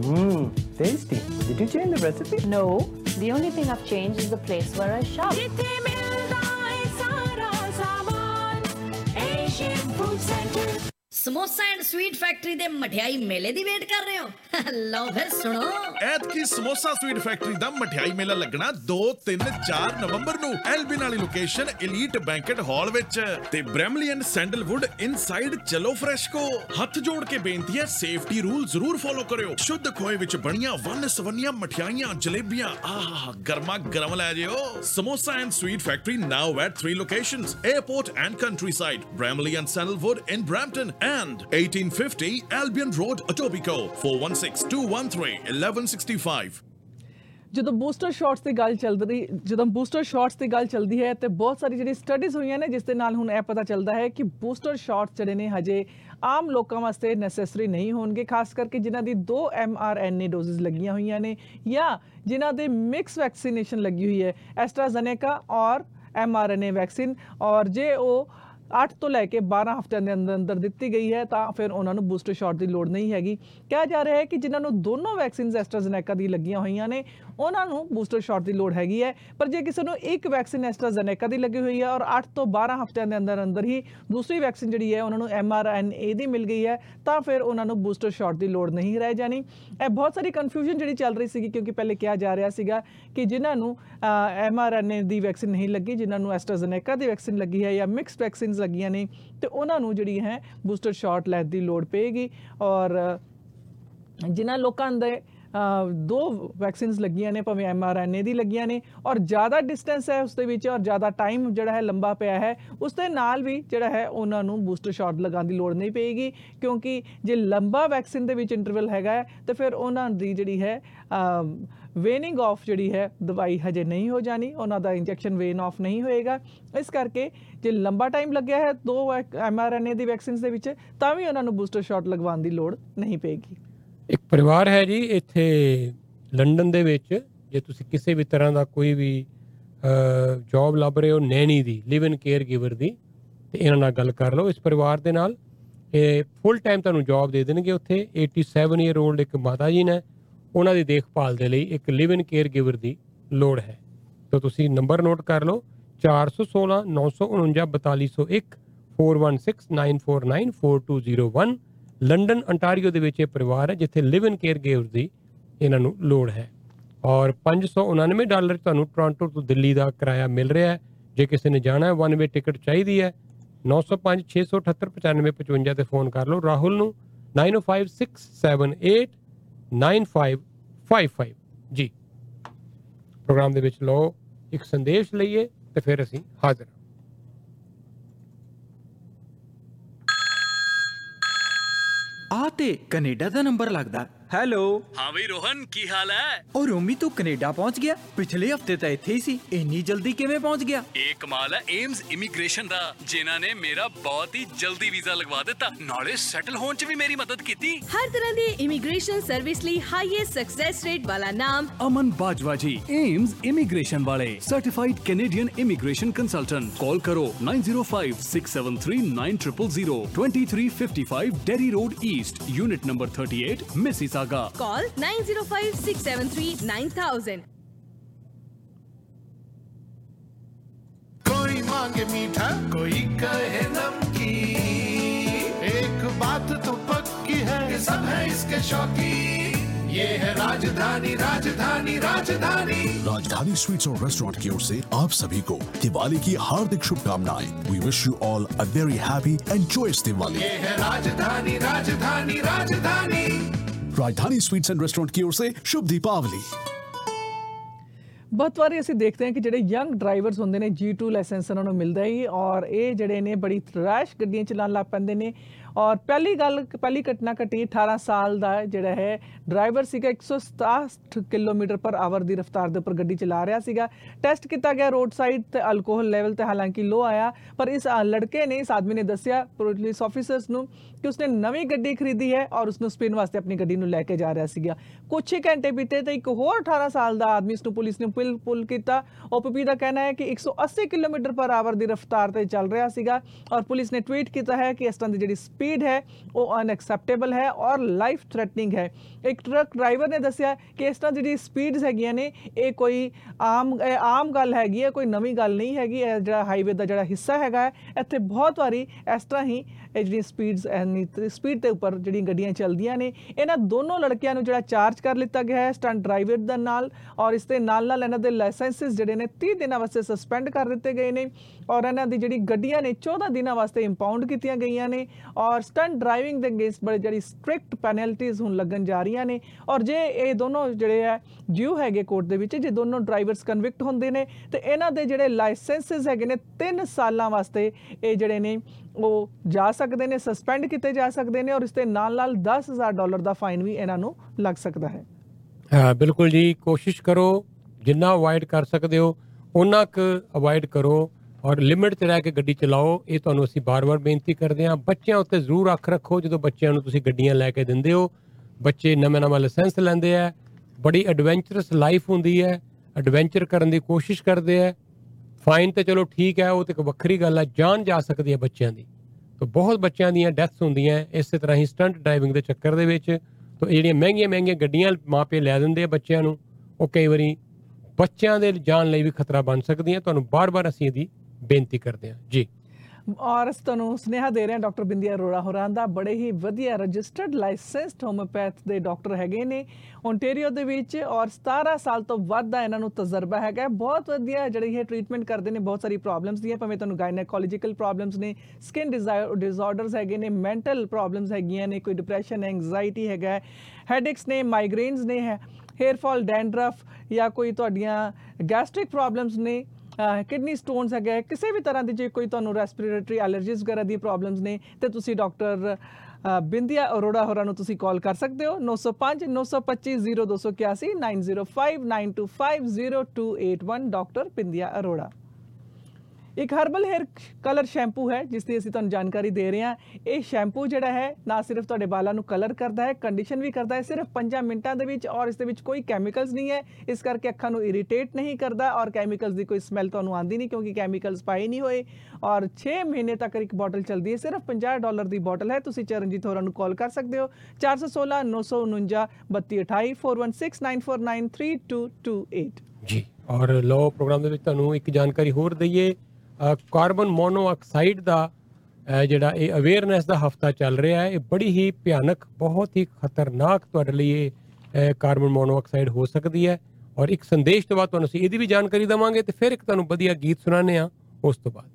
hmm, 450 tasty. Did you change the recipe? No. The only thing I've changed is the place where I shop. Samosa and sweet factory ਦੇ ਮਠਿਆਈ ਮੇਲੇ ਦੀ wait ਕਰ ਰਹੇ ਹੋ? ਲਓ ਫਿਰ ਸੁਣੋ। ਐਤਕੀ ਸਮੋਸਾ ਸਵੀਟ ਫੈਕਟਰੀ ਦਾ ਮਠਿਆਈ ਮੇਲਾ ਲੱਗਣਾ 2 3 4 ਨਵੰਬਰ ਨੂੰ ਐਲਬਿਨ ਵਾਲੀ ਲੋਕੇਸ਼ਨ ਐਲੀਟ ਬੈਂਕਟ ਹਾਲ ਵਿੱਚ। ਤੇ ਬ੍ਰੈਮਲੀ ਐਂਡ ਸੈਂਡਲਵੁੱਡ ਇਨਸਾਈਡ ਚਲੋ ਫਰੈਸ਼ਕੋ। ਹੱਥ ਜੋੜ ਕੇ ਬੇਨਤੀ ਹੈ ਸੇਫਟੀ ਰੂਲ ਜ਼ਰੂਰ ਫੋਲੋ ਕਰਿਓ। ਸ਼ੁੱਧ ਖੋਏ ਵਿੱਚ ਬਣੀਆਂ ਵੰਨ ਸਵੰਨੀਆਂ ਮਠਿਆਈਆਂ, ਜਲੇਬੀਆਂ, ਆਹ, ਗਰਮਾ ਗਰਮ ਲੈ ਜਿਓ। Samosa and sweet factory now at 3 locations, airport and countryside bramley and sandalwood in brampton and 1850 albion road, etobicoke 4162131165 ਜਦੋਂ ਬੂਸਟਰ ਸ਼ਾਟਸ ਦੀ ਗੱਲ ਚੱਲਦੀ, ਜਦੋਂ ਬੂਸਟਰ ਸ਼ਾਟਸ ਦੀ ਗੱਲ ਚੱਲਦੀ ਹੈ, ਤੇ ਬਹੁਤ ਸਾਰੀ ਜਿਹੜੀ ਸਟੱਡੀਜ਼ ਹੋਈਆਂ ਨੇ, ਜਿਸ ਦੇ ਨਾਲ ਹੁਣ ਇਹ ਪਤਾ ਚੱਲਦਾ ਹੈ ਕਿ ਬੂਸਟਰ ਸ਼ਾਟਸ ਜਿਹੜੇ ਨੇ ਹਜੇ ਆਮ ਲੋਕਾਂ ਵਾਸਤੇ ਨੈਸੈਸਰੀ ਨਹੀਂ ਹੋਣਗੇ, ਖਾਸ ਕਰਕੇ ਜਿਨ੍ਹਾਂ ਦੀ ਦੋ mRNA ਡੋਜ਼ਸ ਲੱਗੀਆਂ ਹੋਈਆਂ ਨੇ ਜਾਂ ਜਿਨ੍ਹਾਂ ਦੇ ਮਿਕਸ ਵੈਕਸੀਨੇਸ਼ਨ ਲੱਗੀ ਹੋਈ ਹੈ, ਐਸਟਰਾਜ਼ੇਨੇਕਾ ਔਰ mRNA ਵੈਕਸੀਨ ਔਰ ਜੇ ਉਹ 8 ਤੋਂ ਲੈ ਕੇ 12 ਹਫ਼ਤਿਆਂ ਦੇ ਅੰਦਰ ਅੰਦਰ ਦਿੱਤੀ ਗਈ ਹੈ, ਤਾਂ ਫਿਰ ਉਹਨਾਂ ਨੂੰ ਬੂਸਟਰ ਸ਼ਾਟ ਦੀ ਲੋੜ ਨਹੀਂ ਹੈਗੀ। ਕਿਹਾ ਜਾ ਰਿਹਾ ਹੈ ਕਿ ਜਿਨ੍ਹਾਂ ਨੂੰ ਦੋਨੋਂ ਵੈਕਸੀਨਸ ਐਸਟਰਾਜ਼ੇਨੇਕਾ ਦੀ ਲੱਗੀਆਂ ਹੋਈਆਂ ਨੇ ਉਹਨਾਂ ਨੂੰ ਬੂਸਟਰ ਸ਼ਾਟ ਦੀ ਲੋੜ ਹੈਗੀ ਹੈ। ਪਰ ਜੇ ਕਿਸੇ ਨੂੰ ਇੱਕ ਵੈਕਸੀਨ ਐਸਟਰਾਜ਼ੇਨੇਕਾ ਦੀ ਲੱਗੀ ਹੋਈ ਹੈ ਔਰ 8 ਤੋਂ 12 ਹਫ਼ਤਿਆਂ ਦੇ ਅੰਦਰ ਅੰਦਰ ਹੀ ਦੂਸਰੀ ਵੈਕਸੀਨ ਜਿਹੜੀ ਹੈ ਉਹਨਾਂ ਨੂੰ mRNA ਦੀ ਮਿਲ ਗਈ ਹੈ ਤਾਂ ਫਿਰ ਉਹਨਾਂ ਨੂੰ ਬੂਸਟਰ ਸ਼ਾਟ ਦੀ ਲੋੜ ਨਹੀਂ ਰਹਿ ਜਾਣੀ। ਇਹ ਬਹੁਤ ਸਾਰੀ ਕਨਫਿਊਜ਼ਨ ਜਿਹੜੀ ਚੱਲ ਰਹੀ ਸੀਗੀ ਕਿਉਂਕਿ ਪਹਿਲੇ ਕਿਹਾ ਜਾ ਰਿਹਾ ਸੀਗਾ ਕਿ ਜਿਨ੍ਹਾਂ ਨੂੰ mRNA ਦੀ ਵੈਕਸੀਨ ਨਹੀਂ ਲੱਗੀ ਜਿਨ੍ਹਾਂ ਨੂੰ ਐਸਟਰਾਜ਼ੇਨੇਕਾ ਦੀ ਵੈਕਸੀਨ ਲੱਗੀ ਹੈ ਜਾਂ ਮਿਕਸਡ ਵੈਕਸੀਨਸ ਲੱਗੀਆਂ ਨੇ ਤੇ ਉਹਨਾਂ ਨੂੰ ਜਿਹੜੀ ਹੈ ਬੂਸਟਰ ਸ਼ਾਟ ਲੈਣ ਦੀ ਲੋੜ ਪਏਗੀ। ਔਰ ਜਿਨ੍ਹਾਂ ਲੋਕਾਂ ਦੇ ਅ, ਦੋ ਵੈਕਸੀਨਸ ਲੱਗੀਆਂ ਨੇ, ਭਾਵੇਂ mRNA ਦੀ ਲੱਗੀਆਂ ਨੇ, ਔਰ ਜ਼ਿਆਦਾ ਡਿਸਟੈਂਸ ਹੈ ਉਸ ਦੇ ਵਿੱਚ, ਔਰ ਜ਼ਿਆਦਾ ਟਾਈਮ ਜਿਹੜਾ ਹੈ ਲੰਬਾ ਪਿਆ ਹੈ, ਉਸ ਦੇ ਨਾਲ ਵੀ ਜਿਹੜਾ ਹੈ ਉਹਨਾਂ ਨੂੰ ਬੂਸਟਰ ਸ਼ਾਟ ਲਗਾਉਣ ਦੀ ਲੋੜ ਨਹੀਂ ਪਏਗੀ, ਕਿਉਂਕਿ ਜੇ ਲੰਬਾ ਵੈਕਸੀਨ ਦੇ ਵਿੱਚ ਇੰਟਰਵਲ ਹੈਗਾ ਹੈ, ਤੇ ਫਿਰ ਉਹਨਾਂ ਦੀ ਜਿਹੜੀ ਹੈ ਵੇਨਿੰਗ ਆਫ ਜਿਹੜੀ ਹੈ, ਦਵਾਈ ਹਜੇ ਨਹੀਂ ਹੋ ਜਾਣੀ, ਉਹਨਾਂ ਦਾ ਇੰਜੈਕਸ਼ਨ ਵੇਨ ਆਫ ਨਹੀਂ ਹੋਏਗਾ। ਇਸ ਕਰਕੇ ਜੇ ਲੰਬਾ ਟਾਈਮ ਲੱਗਿਆ ਹੈ ਦੋ mRNA ਦੀ ਵੈਕਸੀਨਸ ਦੇ ਵਿੱਚ, ਤਾਂ ਵੀ ਉਹਨਾਂ ਨੂੰ ਬੂਸਟਰ ਸ਼ਾਟ ਲਗਵਾਉਣ ਦੀ ਲੋੜ ਨਹੀਂ ਪਏਗੀ। ਇੱਕ ਪਰਿਵਾਰ ਹੈ ਜੀ, ਇੱਥੇ ਲੰਡਨ ਦੇ ਵਿੱਚ। ਜੇ ਤੁਸੀਂ ਕਿਸੇ ਵੀ ਤਰ੍ਹਾਂ ਦਾ ਕੋਈ ਵੀ ਜੌਬ ਲੱਭ ਰਹੇ ਹੋ ਨੈਣੀ ਦੀ ਲਿਵ ਇਨ ਕੇਅਰ ਗਿਵਰ ਦੀ, ਤੇ ਇਹਨਾਂ ਨਾਲ ਗੱਲ ਕਰ ਲਓ। ਇਸ ਪਰਿਵਾਰ ਦੇ ਨਾਲ ਇਹ ਫੁੱਲ ਟਾਈਮ ਤੁਹਾਨੂੰ ਜੌਬ ਦੇ ਦੇਣਗੇ ਉੱਥੇ। 87 ਈਅਰ 올ਡ ਇੱਕ ਮਾਤਾ ਜੀ ਨੇ, ਉਹਨਾਂ ਦੀ ਦੇਖਭਾਲ ਦੇ ਲਈ ਇੱਕ ਲਿਵ ਇਨ ਕੇਅਰ ਗਿਵਰ ਦੀ ਲੋੜ ਹੈ। ਤਾਂ ਤੁਸੀਂ ਨੰਬਰ ਨੋਟ ਕਰ ਲਓ 416 949 4201 416 949 ਲੰਡਨ ਅੰਟਾਰੀਓ ਦੇ ਵਿੱਚ ਇਹ ਪਰਿਵਾਰ ਹੈ, ਜਿੱਥੇ ਲਿਵ ਇਨ ਕੇਅਰ ਗਿਵਰ ਦੀ ਇਹਨਾਂ ਨੂੰ ਲੋੜ ਹੈ। ਔਰ 599 ਡਾਲਰ ਤੁਹਾਨੂੰ ਟੋਰਾਂਟੋ ਤੋਂ ਦਿੱਲੀ ਦਾ ਕਿਰਾਇਆ ਮਿਲ ਰਿਹਾ ਹੈ। ਜੇ ਕਿਸੇ ਨੇ ਜਾਣਾ ਹੈ ਵਨ ਵੇ ਟਿਕਟ ਚਾਹੀਦੀ ਹੈ। 905 678 9555 ਤੇ ਫੋਨ ਕਰ ਲਓ ਰਾਹੁਲ ਨੂੰ। 905678 9555 ਜੀ। ਪ੍ਰੋਗਰਾਮ ਦੇ ਵਿੱਚ ਲਓ, ਇੱਕ ਸੰਦੇਸ਼ ਲਈਏ ਤੇ ਫਿਰ ਅਸੀਂ ਹਾਜ਼ਰ ਆ ਤੇ ਕੈਨੇਡਾ ਦਾ ਨੰਬਰ ਲੱਗਦਾ ਹੈਲੋ ਹਾਂ ਬਈ ਰੋਹਨ ਕੀ ਹਾਲ ਹੈ? ਉਹ ਰੋਮੀ ਤੂੰ ਕੈਨੇਡਾ ਪਹੁੰਚ ਗਿਆ? ਪਿਛਲੇ ਹਫ਼ਤੇ ਤਾਂ ਇੱਥੇ ਹੀ ਸੀ। ਇੰਨੀ ਜਲਦੀ ਕਿਵੇਂ ਪਹੁੰਚ ਗਿਆ? ਇਹ ਕਮਾਲ ਹੈ ਏਮਸ ਇਮੀਗ੍ਰੇਸ਼ਨ ਦਾ ਜਿਨ੍ਹਾਂ ਨੇ ਮੇਰਾ ਬਹੁਤ ਹੀ ਜਲਦੀ ਵੀਜ਼ਾ ਲਗਵਾ ਦਿੱਤਾ। ਨਾਲੇ ਸੈਟਲ ਹੋਣ 'ਚ ਵੀ ਮੇਰੀ ਮਦਦ ਕੀਤੀ। ਹਰ ਤਰ੍ਹਾਂ ਦੀ ਇਮੀਗ੍ਰੇਸ਼ਨ ਸਰਵਿਸ ਲਈ ਹਾਈਐਸਟ ਸਕਸੈਸ ਰੇਟ ਵਾਲਾ ਨਾਮ ਅਮਨ ਬਾਜਵਾ ਜੀ ਏਮਸ ਇਮੀਗ੍ਰੇਸ਼ਨ ਵਾਲੇ certified Canadian immigration consultant call ਕਰੋ 9056739000 2355 Derry Road East unit number 38 saga call nine zero five six seven three nine thousand कोई मांगे मीठा कोई कहे नमकी। एक बात तो पक्की है कि सब है इसके शौकीन ये है राजधानी राजधानी राजधानी। राजधानी स्वीट्स और रेस्टोरेंट की ओर से आप सभी को दिवाली की हार्दिक शुभकामनाएँ। We wish you all a very happy and joyous Diwali. ये है राजधानी राजधानी राजधानी। राजधानी स्वीट्स एंड रेस्टोरेंट की ओर से शुभ दीपावली ਬਹੁਤ ਵਾਰੀ ਅਸੀਂ ਦੇਖਦੇ ਹਾਂ ਕਿ ਜਿਹੜੇ ਯੰਗ ਡਰਾਈਵਰਸ ਹੁੰਦੇ ਨੇ G2 ਲਾਇਸੈਂਸ ਉਹਨਾਂ ਨੂੰ ਮਿਲਦਾ ਹੀ ਔਰ ਇਹ ਜਿਹੜੇ ਨੇ ਬੜੀ ਰੈਸ਼ ਗੱਡੀਆਂ ਚਲਾਉਣ ਲੱਗ ਪੈਂਦੇ ਨੇ ਔਰ ਪਹਿਲੀ ਗੱਲ ਪਹਿਲੀ ਘਟਨਾ ਘਟੀ 18 ਸਾਲ ਦਾ ਜਿਹੜਾ ਹੈ ਡਰਾਈਵਰ ਸੀਗਾ 167 ਕਿਲੋਮੀਟਰ ਪਰ ਆਵਰ ਦੀ ਰਫ਼ਤਾਰ ਦੇ ਉੱਪਰ ਗੱਡੀ ਚਲਾ ਰਿਹਾ ਸੀਗਾ। ਟੈਸਟ ਕੀਤਾ ਗਿਆ ਰੋਡ ਸਾਈਡ ਤੇ ਅਲਕੋਹਲ ਲੈਵਲ ਤੇ ਹਾਲਾਂਕਿ ਲੋ ਆਇਆ ਪਰ ਇਸ ਅ, ਲੜਕੇ ਨੇ ਇਸ ਆਦਮੀ ਨੇ ਦੱਸਿਆ ਪੁਲਿਸ ਆਫੀਸਰਸ ਨੂੰ ਕਿ ਉਸਨੇ ਨਵੀਂ ਗੱਡੀ ਖਰੀਦੀ ਹੈ ਔਰ ਉਸਨੂੰ ਸਪਿਨ ਵਾਸਤੇ ਆਪਣੀ ਗੱਡੀ ਨੂੰ ਲੈ ਕੇ ਜਾ ਰਿਹਾ ਸੀਗਾ। ਕੁਝ ਹੀ ਘੰਟੇ ਬੀਤੇ ਤੇ ਇੱਕ ਹੋਰ 18 ਸਾਲ ਦਾ ਆਦਮੀ ਇਸ ਨੂੰ ਪੁਲਿਸ ਨੇ ਪੁਲ ਪੁਲ ਕੀਤਾ। ਓਪੀਪੀ ਦਾ ਕਹਿਣਾ ਹੈ ਕਿ 180 ਕਿਲੋਮੀਟਰ ਪਰ ਆਵਰ ਦੀ ਰਫ਼ਤਾਰ ਤੇ ਚੱਲ ਰਿਹਾ ਸੀਗਾ ਔਰ ਪੁਲਿਸ ਨੇ ਟਵੀਟ ਕੀਤਾ ਹੈ ਕਿ ਇਸ ਤਰ੍ਹਾਂ ਦੀ ਜਿਹੜੀ ਸਪੀਡ ਹੈ ਉਹ ਅਨਐਕਸੈਪਟੇਬਲ ਹੈ ਔਰ ਲਾਈਫ ਥ੍ਰੈਟਨਿੰਗ ਹੈ ਇੱਕ ਟਰੱਕ ਡਰਾਈਵਰ ਨੇ ਦੱਸਿਆ ਕਿ ਇਸ ਤਰ੍ਹਾਂ ਜਿਹੜੀ ਸਪੀਡਸ ਹੈਗੀਆਂ ਨੇ ਇਹ ਕੋਈ ਆਮ ਇਹ ਆਮ ਗੱਲ ਹੈਗੀ ਹੈ ਕੋਈ ਨਵੀਂ ਗੱਲ ਨਹੀਂ ਹੈਗੀ ਇਹ ਜਿਹੜਾ ਹਾਈਵੇ ਦਾ ਜਿਹੜਾ ਹਿੱਸਾ ਹੈਗਾ ਹੈ, ਇੱਥੇ ਬਹੁਤ ਵਾਰੀ ਇਸ ਤਰ੍ਹਾਂ ਹੀ ਇਹ ਜਿਹੜੀਆਂ ਸਪੀਡਸ ਐਨੀ ਸਪੀਡ ਦੇ ਉੱਪਰ ਜਿਹੜੀਆਂ ਗੱਡੀਆਂ ਚੱਲਦੀਆਂ ਨੇ, ਇਹਨਾਂ ਦੋਨੋਂ ਲੜਕਿਆਂ ਨੂੰ ਜਿਹੜਾ ਚਾਰਜ ਕਰ ਲਿੱਤਾ ਗਿਆ ਹੈ ਸਟੰਟ ਡਰਾਈਵਰ ਦਾ ਨਾਲ ਔਰ ਇਸ ਦੇ ਨਾਲ ਨਾਲ ਇਹਨਾਂ ਦੇ ਲਾਇਸੈਂਸਸ ਜਿਹੜੇ ਨੇ 30 ਦਿਨਾਂ ਵਾਸਤੇ ਸਸਪੈਂਡ ਕਰ ਦਿੱਤੇ ਗਏ ਨੇ ਔਰ ਇਹਨਾਂ ਦੀ ਜਿਹੜੀ ਗੱਡੀਆਂ ਨੇ 14 ਦਿਨਾਂ ਵਾਸਤੇ ਇੰਪਾਊਂਡ ਕੀਤੀਆਂ ਗਈਆਂ ਨੇ ਔਰ ਸਟੰਟ ਡਰਾਈਵਿੰਗ ਦੇ ਅਗੇਂਸਟ ਬੜੇ ਜਿਹੜੀ ਸਟ੍ਰਿਕਟ ਪੈਨਲਟੀਜ਼ ਹੁਣ ਲੱਗਣ ਜਾ ਰਹੀਆਂ ਨੇ ਔਰ ਜੇ ਇਹ ਦੋਨੋਂ ਜਿਹੜੇ ਆ ਜਿਉ ਹੈਗੇ ਕੋਰਟ ਦੇ ਵਿੱਚ, ਜੇ ਦੋਨੋਂ ਡਰਾਈਵਰਸ ਕਨਵਿਕਟ ਹੁੰਦੇ ਨੇ ਤੇ ਇਹਨਾਂ ਦੇ ਜਿਹੜੇ ਲਾਇਸੈਂਸਸ ਹੈਗੇ ਨੇ 3 ਸਾਲਾਂ ਵਾਸਤੇ ਇਹ ਜਿਹੜੇ ਨੇ ਉਹ ਜਾ ਸਕਦੇ ਨੇ ਸਸਪੈਂਡ ਕੀਤੇ ਜਾ ਸਕਦੇ ਨੇ ਔਰ ਇਸ ਦੇ ਨਾਲ ਨਾਲ 10000 ਡਾਲਰ ਦਾ ਫਾਈਨ ਵੀ ਇਹਨਾਂ ਨੂੰ ਲੱਗ ਸਕਦਾ ਹੈ। ਹਾਂ, ਬਿਲਕੁਲ ਜੀ। ਕੋਸ਼ਿਸ਼ ਕਰੋ, ਜਿੰਨਾ ਅਵੋਇਡ ਕਰ ਸਕਦੇ ਹੋ ਉਹਨਾਂ ਕੁ ਅਵੋਇਡ ਕਰੋ ਔਰ ਲਿਮਿਟ 'ਚ ਰਹਿ ਕੇ ਗੱਡੀ ਚਲਾਓ। ਇਹ ਤੁਹਾਨੂੰ ਅਸੀਂ ਬਾਰ-ਬਾਰ ਬੇਨਤੀ ਕਰਦੇ ਹਾਂ। ਬੱਚਿਆਂ ਉੱਤੇ ਜ਼ਰੂਰ ਅੱਖ ਰੱਖੋ, ਜਦੋਂ ਬੱਚਿਆਂ ਨੂੰ ਤੁਸੀਂ ਗੱਡੀਆਂ ਲੈ ਕੇ ਦਿੰਦੇ ਹੋ। ਬੱਚੇ ਨਵਾਂ-ਨਵਾਂ ਲਾਇਸੈਂਸ ਲੈਂਦੇ ਆ। ਬੜੀ ਐਡਵੈਂਚਰਸ ਲਾਈਫ ਹੁੰਦੀ ਹੈ। ਐਡਵੈਂਚਰ ਕਰਨ ਦੀ ਕੋਸ਼ਿਸ਼ ਕਰਦੇ ਆ। ਫਾਈਨ ਤੇ ਚਲੋ ਠੀਕ ਹੈ, ਉਹ ਤੇ ਇੱਕ ਵੱਖਰੀ ਗੱਲ ਹੈ, ਜਾਨ ਜਾ ਸਕਦੀ ਹੈ ਬੱਚਿਆਂ ਦੀ। ਤਾਂ ਬਹੁਤ ਬੱਚਿਆਂ ਦੀਆਂ ਡੈਥਸ ਹੁੰਦੀਆਂ ਹੈ, ਇਸੇ ਤਰ੍ਹਾਂ ਹੀ ਸਟੰਟ ਡਰਾਈਵਿੰਗ ਦੇ ਚੱਕਰ ਦੇ ਵਿੱਚ। ਤਾਂ ਇਹ ਜਿਹੜੀਆਂ ਮਹਿੰਗੀਆਂ ਮਹਿੰਗੀਆਂ ਗੱਡੀਆਂ ਮਾਪੇ ਲੈ ਦਿੰਦੇ ਆ ਬੱਚਿਆਂ ਨੂੰ, ਉਹ ਕਈ ਵਾਰੀ ਬੱਚਿਆਂ ਦੇ ਜਾਨ ਲਈ ਵੀ ਖਤਰਾ ਬਣ ਸਕਦੀਆਂ। ਤੁਹਾਨੂੰ ਬਾਰ-ਬਾਰ ਅਸੀਂ ਇਹਦੀ ਬੇਨਤੀ ਕਰਦੇ ਹਾਂ। ਜੀ। ਔਰ ਅਸੀਂ ਤੁਹਾਨੂੰ ਸੁਨੇਹਾ ਦੇ ਰਹੇ ਹਾਂ, ਡਾਕਟਰ ਬਿੰਦੀਆ ਅਰੋੜਾ ਹੋਰਾਂ ਦਾ ਬੜੇ ਹੀ ਵਧੀਆ ਰਜਿਸਟਰਡ, ਲਾਇਸੈਂਸਡ ਹੋਮੋਪੈਥ ਦੇ ਡਾਕਟਰ ਹੈਗੇ ਨੇ ਓਨਟਾਰੀਓ ਦੇ ਵਿੱਚ ਔਰ 17 ਸਾਲ ਤੋਂ ਵੱਧ ਦਾ ਇਹਨਾਂ ਨੂੰ ਤਜਰਬਾ ਹੈਗਾ ਹੈ। ਬਹੁਤ ਵਧੀਆ ਜਿਹੜੀ ਇਹ ਟ੍ਰੀਟਮੈਂਟ ਕਰਦੇ ਨੇ, ਬਹੁਤ ਸਾਰੀ ਪ੍ਰੋਬਲਮਸ ਦੀਆਂ, ਭਾਵੇਂ ਤੁਹਾਨੂੰ ਗਾਇਨੇਕੋਲੋਜੀਕਲ ਪ੍ਰੋਬਲਮਸ ਨੇ ਸਕਿਨ ਡਿਸਆਰਡਰਸ ਹੈਗੇ ਨੇ ਮੈਂਟਲ ਪ੍ਰੋਬਲਮਸ ਹੈਗੀਆਂ ਨੇ, ਕੋਈ ਡਿਪਰੈਸ਼ਨ ਐਂਗਜ਼ਾਇਟੀ ਹੈਗਾ ਹੈਡੇਕਸ ਨੇ ਮਾਈਗ੍ਰੇਨਸ ਨੇ ਹੇਅਰ ਫਾਲ ਡੈਂਡਰਫ ਜਾਂ ਕੋਈ ਤੁਹਾਡੀਆਂ ਗੈਸਟ੍ਰਿਕ ਪ੍ਰੋਬਲਮਸ ਨੇ ਕਿਡਨੀ ਸਟੋਨਸ ਹੈਗੇ ਹੈ, ਕਿਸੇ ਵੀ ਤਰ੍ਹਾਂ ਦੀ ਜੇ ਕੋਈ ਤੁਹਾਨੂੰ ਰੈਸਪੀਰੇਟਰੀ ਐਲਰਜੀਜ਼ ਵਗੈਰਾ ਦੀ ਪ੍ਰੋਬਲਮਸ ਨੇ ਤੇ ਤੁਸੀਂ ਡਾਕਟਰ ਬਿੰਦੀਆ ਅਰੋੜਾ ਹੋਰਾਂ ਨੂੰ ਤੁਸੀਂ ਕਾਲ ਕਰ ਸਕਦੇ ਹੋ। 905 925 0281 905 925 0281 ਡਾਕਟਰ ਬਿੰਦੀਆ ਅਰੋੜਾ। ਇੱਕ ਹਰਬਲ ਹੇਅਰ ਕਲਰ ਸ਼ੈਂਪੂ ਹੈ ਜਿਸ ਦੀ ਅਸੀਂ ਤੁਹਾਨੂੰ ਜਾਣਕਾਰੀ ਦੇ ਰਹੇ ਹਾਂ। ਇਹ ਸ਼ੈਂਪੂ ਜਿਹੜਾ ਹੈ ਨਾ ਸਿਰਫ ਤੁਹਾਡੇ ਵਾਲਾਂ ਨੂੰ ਕਲਰ ਕਰਦਾ ਹੈ ਕੰਡੀਸ਼ਨ ਵੀ ਕਰਦਾ ਹੈ ਸਿਰਫ 5 ਮਿੰਟਾਂ ਦੇ ਵਿੱਚ ਔਰ ਇਸ ਦੇ ਵਿੱਚ ਕੋਈ ਕੈਮੀਕਲਸ ਨਹੀਂ ਹੈ। ਇਸ ਕਰਕੇ ਅੱਖਾਂ ਨੂੰ ਇਰੀਟੇਟ ਨਹੀਂ ਕਰਦਾ ਔਰ ਕੈਮੀਕਲਸ ਦੀ ਕੋਈ ਸਮੈਲ ਤੁਹਾਨੂੰ ਆਉਂਦੀ ਨਹੀਂ ਕਿਉਂਕਿ ਕੈਮੀਕਲਸ ਪਾਏ ਨਹੀਂ ਹੋਏ। ਔਰ 6 ਮਹੀਨੇ ਤੱਕ ਇੱਕ ਬੋਟਲ ਚੱਲਦੀ ਹੈ ਸਿਰਫ 50 ਡਾਲਰ ਦੀ ਬੋਟਲ ਹੈ। ਤੁਸੀਂ ਚਰਨਜੀਤ ਹੋਰਾਂ ਨੂੰ ਕਾਲ ਕਰ ਸਕਦੇ ਹੋ। 416 949 3228 4169493228 ਜੀ ਔਰ ਲੋ ਪ੍ਰੋਗਰਾਮ ਦੇ ਵਿੱਚ ਤੁਹਾਨੂੰ ਇੱਕ ਜਾਣਕਾਰੀ ਹੋਰ ਦਈਏ। ਅ, ਕਾਰਬਨ ਮੋਨੋਆਕਸਾਈਡ ਦਾ ਅ, ਜਿਹੜਾ ਇਹ ਅਵੇਅਰਨੈਸ ਦਾ ਹਫਤਾ ਚੱਲ ਰਿਹਾ ਹੈ ਇਹ ਬੜੀ ਹੀ ਭਿਆਨਕ ਬਹੁਤ ਹੀ ਖਤਰਨਾਕ ਤੁਹਾਡੇ ਲਈ ਇਹ ਅ, ਕਾਰਬਨ ਮੋਨੋਆਕਸਾਈਡ ਹੋ ਸਕਦੀ ਹੈ। ਔਰ ਇੱਕ ਸੰਦੇਸ਼ ਤੋਂ ਬਾਅਦ ਤੁਹਾਨੂੰ ਅਸੀਂ ਇਹਦੀ ਵੀ ਜਾਣਕਾਰੀ ਦਵਾਂਗੇ ਤੇ ਫਿਰ ਇੱਕ ਤੁਹਾਨੂੰ ਵਧੀਆ ਗੀਤ ਸੁਣਾਉਂਦੇ ਆ ਉਸ ਤੋਂ ਬਾਅਦ।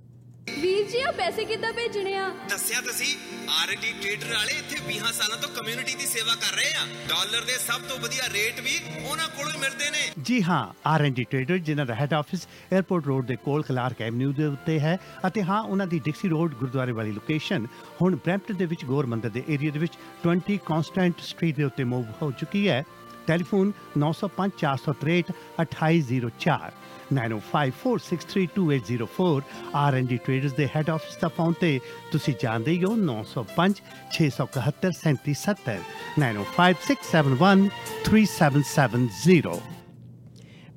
ਵੀਰ ਜੀ ਆ ਪੈਸੇ ਕਿੱਦਾਂ ਭੇਜਣੇ ਆ? ਦੱਸਿਆ ਤੁਸੀਂ ਆਰਡੀ ਟ੍ਰੇਡਰ ਵਾਲੇ ਇੱਥੇ 20 ਸਾਲਾਂ ਤੋਂ ਕਮਿਊਨਿਟੀ ਦੀ ਸੇਵਾ ਕਰ ਰਹੇ ਆ। ਡਾਲਰ ਦੇ ਸਭ ਤੋਂ ਵਧੀਆ ਰੇਟ ਵੀ ਉਹਨਾਂ ਕੋਲੋਂ ਹੀ ਮਿਲਦੇ ਨੇ। ਜੀ ਹਾਂ ਆਰਐਨਡੀ ਟ੍ਰੇਡਰ ਜਿਨ੍ਹਾਂ ਦਾ ਹੈੱਡ ਆਫਿਸ 에ਅਰਪੋਰਟ ਰੋਡ ਦੇ ਕੋਲ ਕਲਾਰਕ ਐਵਨਿਊ ਦੇ ਉੱਤੇ ਹੈ ਅਤੇ ਹਾਂ ਉਹਨਾਂ ਦੀ ਡਿਕਸੀ ਰੋਡ ਗੁਰਦੁਆਰੇ ਵਾਲੀ ਲੋਕੇਸ਼ਨ ਹੁਣ ਬ੍ਰੈਂਪਟਨ ਦੇ ਵਿੱਚ ਗੌਰ ਮੰਦਰ ਦੇ ਏਰੀਆ ਦੇ ਵਿੱਚ 20 ਕਨਸਟੈਂਟ ਸਟਰੀਟ ਦੇ ਉੱਤੇ ਮੂਵ ਹੋ ਚੁੱਕੀ ਹੈ। ਟੈਲੀਫੋਨ 905 463 2804 9054632804 ਆਰਐਨਡੀ ਟ੍ਰੇਡਰਸ ਦੇ ਹੈੱਡ ਆਫਿਸ ਦਾ ਫੋਨ ਤੇ ਤੁਸੀਂ ਜਾਣਦੇ ਹੀ ਹੋ 905 671 3770 905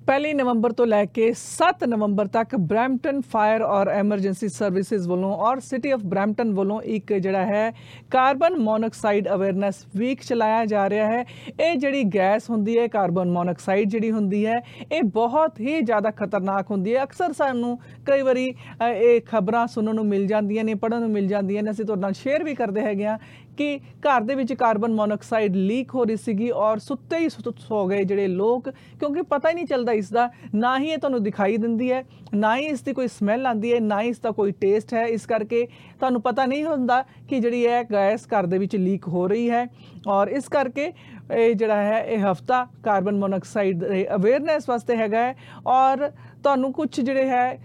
3770 ਪਹਿਲੀ ਨਵੰਬਰ ਤੋਂ ਲੈ ਕੇ 7 ਨਵੰਬਰ ਤੱਕ ਬ੍ਰੈਂਪਟਨ ਫਾਇਰ ਔਰ ਐਮਰਜੈਂਸੀ ਸਰਵਿਸਿਜ਼ ਵੱਲੋਂ ਔਰ ਸਿਟੀ ਆਫ ਬ੍ਰੈਂਪਟਨ ਵੱਲੋਂ ਇੱਕ ਜਿਹੜਾ ਹੈ ਕਾਰਬਨ ਮੋਨੋਆਕਸਾਈਡ ਅਵੇਅਰਨੈਸ ਵੀਕ ਚਲਾਇਆ ਜਾ ਰਿਹਾ ਹੈ। ਇਹ ਜਿਹੜੀ ਗੈਸ ਹੁੰਦੀ ਹੈ ਕਾਰਬਨ ਮੋਨੋਆਕਸਾਈਡ ਜਿਹੜੀ ਹੁੰਦੀ ਹੈ ਇਹ ਬਹੁਤ ਹੀ ਜ਼ਿਆਦਾ ਖਤਰਨਾਕ ਹੁੰਦੀ ਹੈ। ਅਕਸਰ ਸਾਨੂੰ ਕਈ ਵਾਰੀ ਅ, ਇਹ ਖਬਰਾਂ ਸੁਣਨ ਨੂੰ ਮਿਲ ਜਾਂਦੀਆਂ ਨੇ ਪੜ੍ਹਨ ਨੂੰ ਮਿਲ ਜਾਂਦੀਆਂ ਨੇ। ਅਸੀਂ ਤੁਹਾਡੇ ਨਾਲ ਸ਼ੇਅਰ ਵੀ ਕਰਦੇ ਹੈਗੇ ਆ ਕਿ ਘਰ ਦੇ ਵਿੱਚ ਕਾਰਬਨ ਮੋਨੋਆਕਸਾਈਡ ਲੀਕ ਹੋ ਰਹੀ ਸੀਗੀ ਔਰ ਸੁੱਤੇ ਹੀ ਸੁੱਤ ਸੋ ਗਏ ਜਿਹੜੇ ਲੋਕ, ਕਿਉਂਕਿ ਪਤਾ ਹੀ ਨਹੀਂ ਚੱਲਦਾ ਇਸ ਦਾ ਨਾ ਹੀ ਇਹ ਤੁਹਾਨੂੰ ਦਿਖਾਈ ਦਿੰਦੀ ਹੈ, ਨਾ ਹੀ ਇਸ ਦੀ ਕੋਈ ਸਮੈਲ ਆਉਂਦੀ ਹੈ, ਨਾ ਹੀ ਇਸ ਦਾ ਕੋਈ ਟੇਸਟ ਹੈ। ਇਸ ਕਰਕੇ ਤੁਹਾਨੂੰ ਪਤਾ ਨਹੀਂ ਹੁੰਦਾ ਕਿ ਜਿਹੜੀ ਇਹ ਗੈਸ ਘਰ ਦੇ ਵਿੱਚ ਲੀਕ ਹੋ ਰਹੀ ਹੈ ਔਰ ਇਸ ਕਰਕੇ ਇਹ ਜਿਹੜਾ ਹੈ, ਇਹ ਹਫਤਾ ਕਾਰਬਨ ਮੋਨੋਆਕਸਾਈਡ ਦੇ ਅਵੇਅਰਨੈਸ ਵਾਸਤੇ ਹੈਗਾ ਹੈ ਔਰ ਤੁਹਾਨੂੰ ਕੁਝ ਜਿਹੜੇ ਹੈ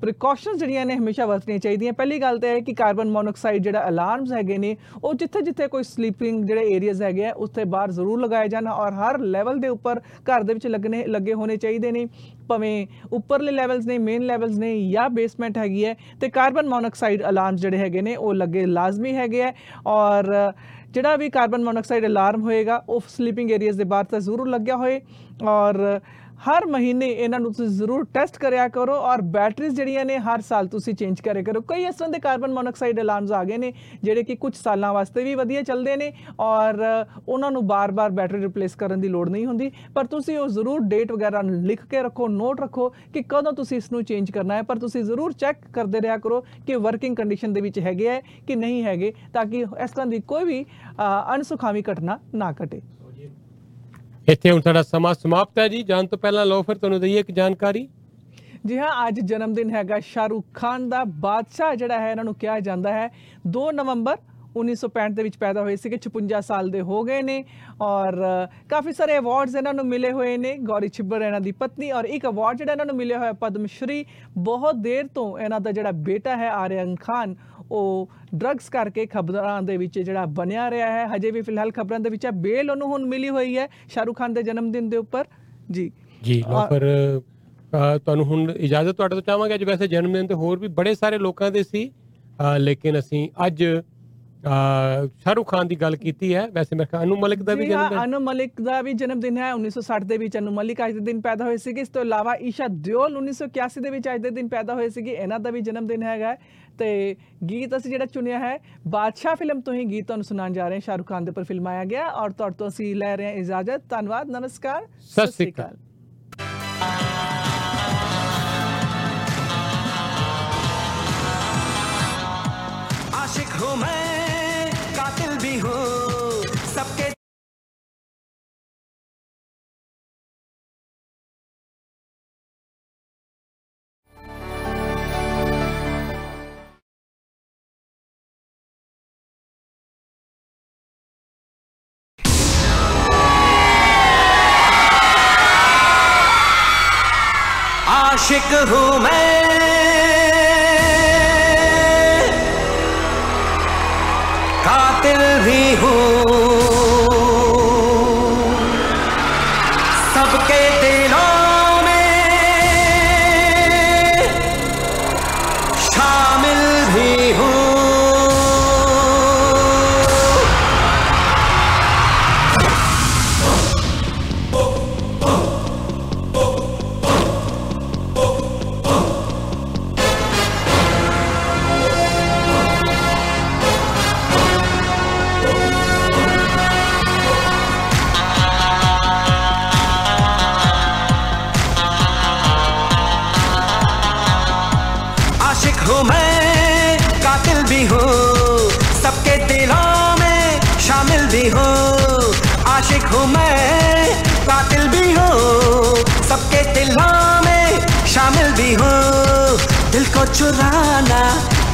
ਪ੍ਰੀਕਾਸ਼ਨਸ ਜਿਹੜੀਆਂ ਨੇ ਹਮੇਸ਼ਾ ਵਰਤਣੀਆਂ ਚਾਹੀਦੀਆਂ। ਪਹਿਲੀ ਗੱਲ ਤਾਂ ਇਹ ਹੈ ਕਿ ਕਾਰਬਨ ਮੋਨੋਆਕਸਾਈਡ ਜਿਹੜਾ ਅਲਾਰਮਸ ਹੈਗੇ ਨੇ, ਉਹ ਜਿੱਥੇ ਜਿੱਥੇ ਕੋਈ ਸਲੀਪਿੰਗ ਜਿਹੜੇ ਏਰੀਆਜ਼ ਹੈਗੇ ਆ, ਉੱਥੇ ਬਾਹਰ ਜ਼ਰੂਰ ਲਗਾਏ ਜਾਣ ਔਰ ਹਰ ਲੈਵਲ ਦੇ ਉੱਪਰ ਘਰ ਦੇ ਵਿੱਚ ਲੱਗਣੇ ਲੱਗੇ ਹੋਣੇ ਚਾਹੀਦੇ ਨੇ। ਭਾਵੇਂ ਉੱਪਰਲੇ ਲੈਵਲਸ ਨੇ ਮੇਨ ਲੈਵਲਸ ਨੇ ਜਾਂ ਬੇਸਮੈਂਟ ਹੈਗੀ ਹੈ, ਤੇ ਕਾਰਬਨ ਮੋਨੋਆਕਸਾਈਡ ਅਲਾਰਮਸ ਜਿਹੜੇ ਹੈਗੇ ਨੇ, ਉਹ ਲੱਗੇ ਲਾਜ਼ਮੀ ਹੈਗੇ ਆ। ਔਰ ਜਿਹੜਾ ਵੀ ਕਾਰਬਨ ਮੋਨੋਆਕਸਾਈਡ ਅਲਾਰਮ ਹੋਏਗਾ, ਉਹ ਸਲੀਪਿੰਗ ਏਰੀਆਜ਼ ਦੇ ਬਾਹਰ ਤਾਂ ਜ਼ਰੂਰ ਲੱਗਿਆ ਹੋਏ। ਔਰ ਹਰ ਮਹੀਨੇ ਇਹਨਾਂ ਨੂੰ ਤੁਸੀਂ ਜ਼ਰੂਰ ਟੈਸਟ ਕਰਿਆ ਕਰੋ ਔਰ ਬੈਟਰੀਜ਼ ਜਿਹੜੀਆਂ ਨੇ ਹਰ ਸਾਲ ਤੁਸੀਂ ਚੇਂਜ ਕਰਿਆ ਕਰੋ। ਕਈ ਇਸ ਤਰ੍ਹਾਂ ਦੇ ਕਾਰਬਨ ਮੋਨੋਆਕਸਾਈਡ ਅਲਾਰਮਸ ਆ ਗਏ ਨੇ ਜਿਹੜੇ ਕਿ ਕੁਝ ਸਾਲਾਂ ਵਾਸਤੇ ਵੀ ਵਧੀਆ ਚੱਲਦੇ ਨੇ ਔਰ ਉਹਨਾਂ ਨੂੰ ਬਾਰ-ਬਾਰ ਬੈਟਰੀ ਰਿਪਲੇਸ ਕਰਨ ਦੀ ਲੋੜ ਨਹੀਂ ਹੁੰਦੀ। ਪਰ ਤੁਸੀਂ ਉਹ ਜ਼ਰੂਰ ਡੇਟ ਵਗੈਰਾ ਲਿਖ ਕੇ ਰੱਖੋ ਨੋਟ ਰੱਖੋ ਕਿ ਕਦੋਂ ਤੁਸੀਂ ਇਸ ਨੂੰ ਚੇਂਜ ਕਰਨਾ ਹੈ। ਪਰ ਤੁਸੀਂ ਜ਼ਰੂਰ ਚੈੱਕ ਕਰਦੇ ਰਿਹਾ ਕਰੋ ਕਿ ਵਰਕਿੰਗ ਕੰਡੀਸ਼ਨ ਦੇ ਵਿੱਚ ਹੈਗੇ ਹੈ ਕਿ ਨਹੀਂ ਹੈਗੇ ਤਾਂ ਕਿ ਇਸ ਤਰ੍ਹਾਂ ਦੀ ਕੋਈ ਵੀ ਅ, ਅਣਸੁਖਾਵੀ ਘਟਨਾ ਨਾ ਘਟੇ। ਇੱਥੇ ਹੁਣ ਸਾਡਾ ਸਮਾਂ ਸਮਾਪਤ ਹੈ ਜੀ। ਜਾਣ ਤੋਂ ਪਹਿਲਾਂ ਲਓ ਫਿਰ ਤੁਹਾਨੂੰ ਦਈਏ ਇੱਕ ਜਾਣਕਾਰੀ। ਜੀ ਹਾਂ ਅੱਜ ਜਨਮ ਦਿਨ ਹੈਗਾ। ਸ਼ਾਹਰੁਖ ਖਾਨ ਦਾ ਬਾਦਸ਼ਾਹ ਜਿਹੜਾ ਹੈ ਇਹਨਾਂ ਨੂੰ ਕਿਹਾ ਜਾਂਦਾ ਹੈ 2 ਨਵੰਬਰ 1965 ਦੇ ਵਿੱਚ ਪੈਦਾ ਹੋਏ ਸੀਗੇ 56 ਸਾਲ ਦੇ ਹੋ ਗਏ ਨੇ ਔਰ ਅ, ਕਾਫੀ ਸਾਰੇ ਅਵਾਰਡਸ ਇਹਨਾਂ ਨੂੰ ਮਿਲੇ ਹੋਏ ਨੇ। ਗੌਰੀ ਛਿੱਬਰ ਇਹਨਾਂ ਦੀ ਪਤਨੀ ਔਰ ਇੱਕ ਅਵਾਰਡ ਜਿਹੜਾ ਇਹਨਾਂ ਨੂੰ ਮਿਲਿਆ ਹੋਇਆ ਪਦਮ ਸ਼੍ਰੀ ਬਹੁਤ ਦੇਰ ਤੋਂ ਇਹਨਾਂ ਦਾ ਜਿਹੜਾ ਬੇਟਾ ਹੈ ਆਰਿਅਨ ਖਾਨ ਉਹ ਡਰੱਗਸ ਕਰਕੇ ਖਬਰਾਂ ਦੇ ਵਿੱਚ ਜਿਹੜਾ ਬਣਿਆ ਰਿਹਾ ਹੈ ਹਜੇ ਵੀ ਫਿਲਹਾਲ ਖਬਰਾਂ ਦੇ ਵਿੱਚ ਹੈ। ਬੇਲ ਉਹਨੂੰ ਹੁਣ ਮਿਲੀ ਹੋਈ ਹੈ ਸ਼ਾਹਰੁਖ ਖਾਨ ਦੇ ਜਨਮ ਦਿਨ ਦੇ ਉੱਪਰ। ਜੀ। ਜੀ ਅ, ਤੁਹਾਨੂੰ ਹੁਣ ਇਜਾਜ਼ਤ ਤੁਹਾਡੇ ਤੋਂ ਚਾਹਾਂਗੇ। ਅੱਜ ਵੈਸੇ ਜਨਮ ਦਿਨ ਤੇ ਹੋਰ ਵੀ ਬੜੇ ਸਾਰੇ ਲੋਕਾਂ ਦੇ ਸੀ ਲੇਕਿਨ ਅਸੀਂ ਅੱਜ ਸ਼ਾਹਰੁਖ ਖਾਨ ਦੀ ਗੱਲ ਕੀਤੀ ਹੈ। ਵੈਸੇ ਮੈਂ ਅਨੂ ਮਲਿਕ ਦਾ ਵੀ ਜਨਮ ਹਾਂ ਦਿਨ ਅਨੂ ਮਲਿਕ ਦਾ ਵੀ ਜਨਮ ਦਿਨ ਹੈ। 1960 ਦੇ ਵਿੱਚ ਅਨੂ ਮਲਿਕ ਅੱਜ ਦੇ ਦਿਨ ਪੈਦਾ ਹੋਏ ਸੀਗੇ। ਇਸ ਤੋਂ ਇਲਾਵਾ ਈਸ਼ਾ ਦਿਓਲ 1981 ਦੇ ਵਿੱਚ ਅੱਜ ਦੇ ਦਿਨ ਪੈਦਾ ਹੋਏ ਸੀਗੇ। ਇਹਨਾਂ ਦਾ ਵੀ ਜਨਮ ਦਿਨ ਹੈਗਾ। ਤੇ ਗੀਤ ਅਸੀਂ ਜਿਹੜਾ ਚੁਣਿਆ ਹੈ ਬਾਦਸ਼ਾਹ ਫਿਲਮ ਤੋਂ ਹੀ ਗੀਤ ਤੁਹਾਨੂੰ ਸੁਣਾਉਣ ਜਾ ਰਹੇ ਹਾਂ ਸ਼ਾਹਰੁਖ ਖਾਨ ਦੇ ਉੱਪਰ ਫਿਲਮਾਇਆ ਗਿਆ ਔਰ ਤੁਹਾਡੇ ਤੋਂ ਅਸੀਂ ਲੈ ਰਹੇ ਹਾਂ ਇਜਾਜ਼ਤ ਧੰਨਵਾਦ ਨਮਸਕਾਰ ਸਤਿ ਸ੍ਰੀ ਅਕਾਲ आशिक हूँ मैं कातिल भी हूँ आशिक हूँ मैं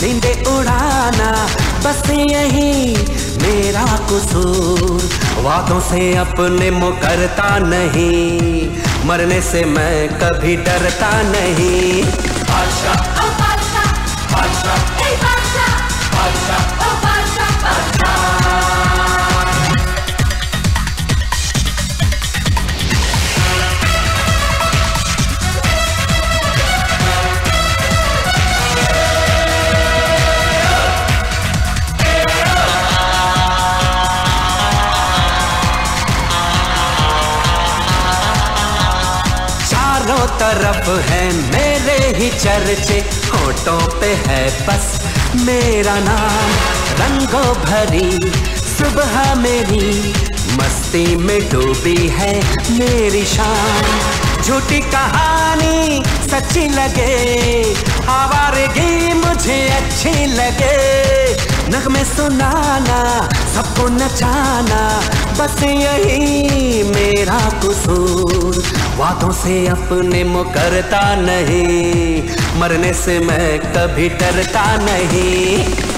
नींदे उड़ाना, बस यही मेरा कसूर। वादों से अपने मुकरता नहीं, मरने से मैं कभी डरता नहीं। बादशाह तरफ़ है मेरे ही चर्चे, होठों पे है बस मेरा नाम। रंगों भरी, सुबह मेरी, मस्ती में डूबी है मेरी शान। झूठी कहानी सच्ची लगे आवारगी मुझे अच्छी लगे। नगमे सुनाना, सबको नचाना, बस यही मेरा कसूर। वादों से अपने मुकरता नहीं, मरने से मैं कभी डरता नहीं।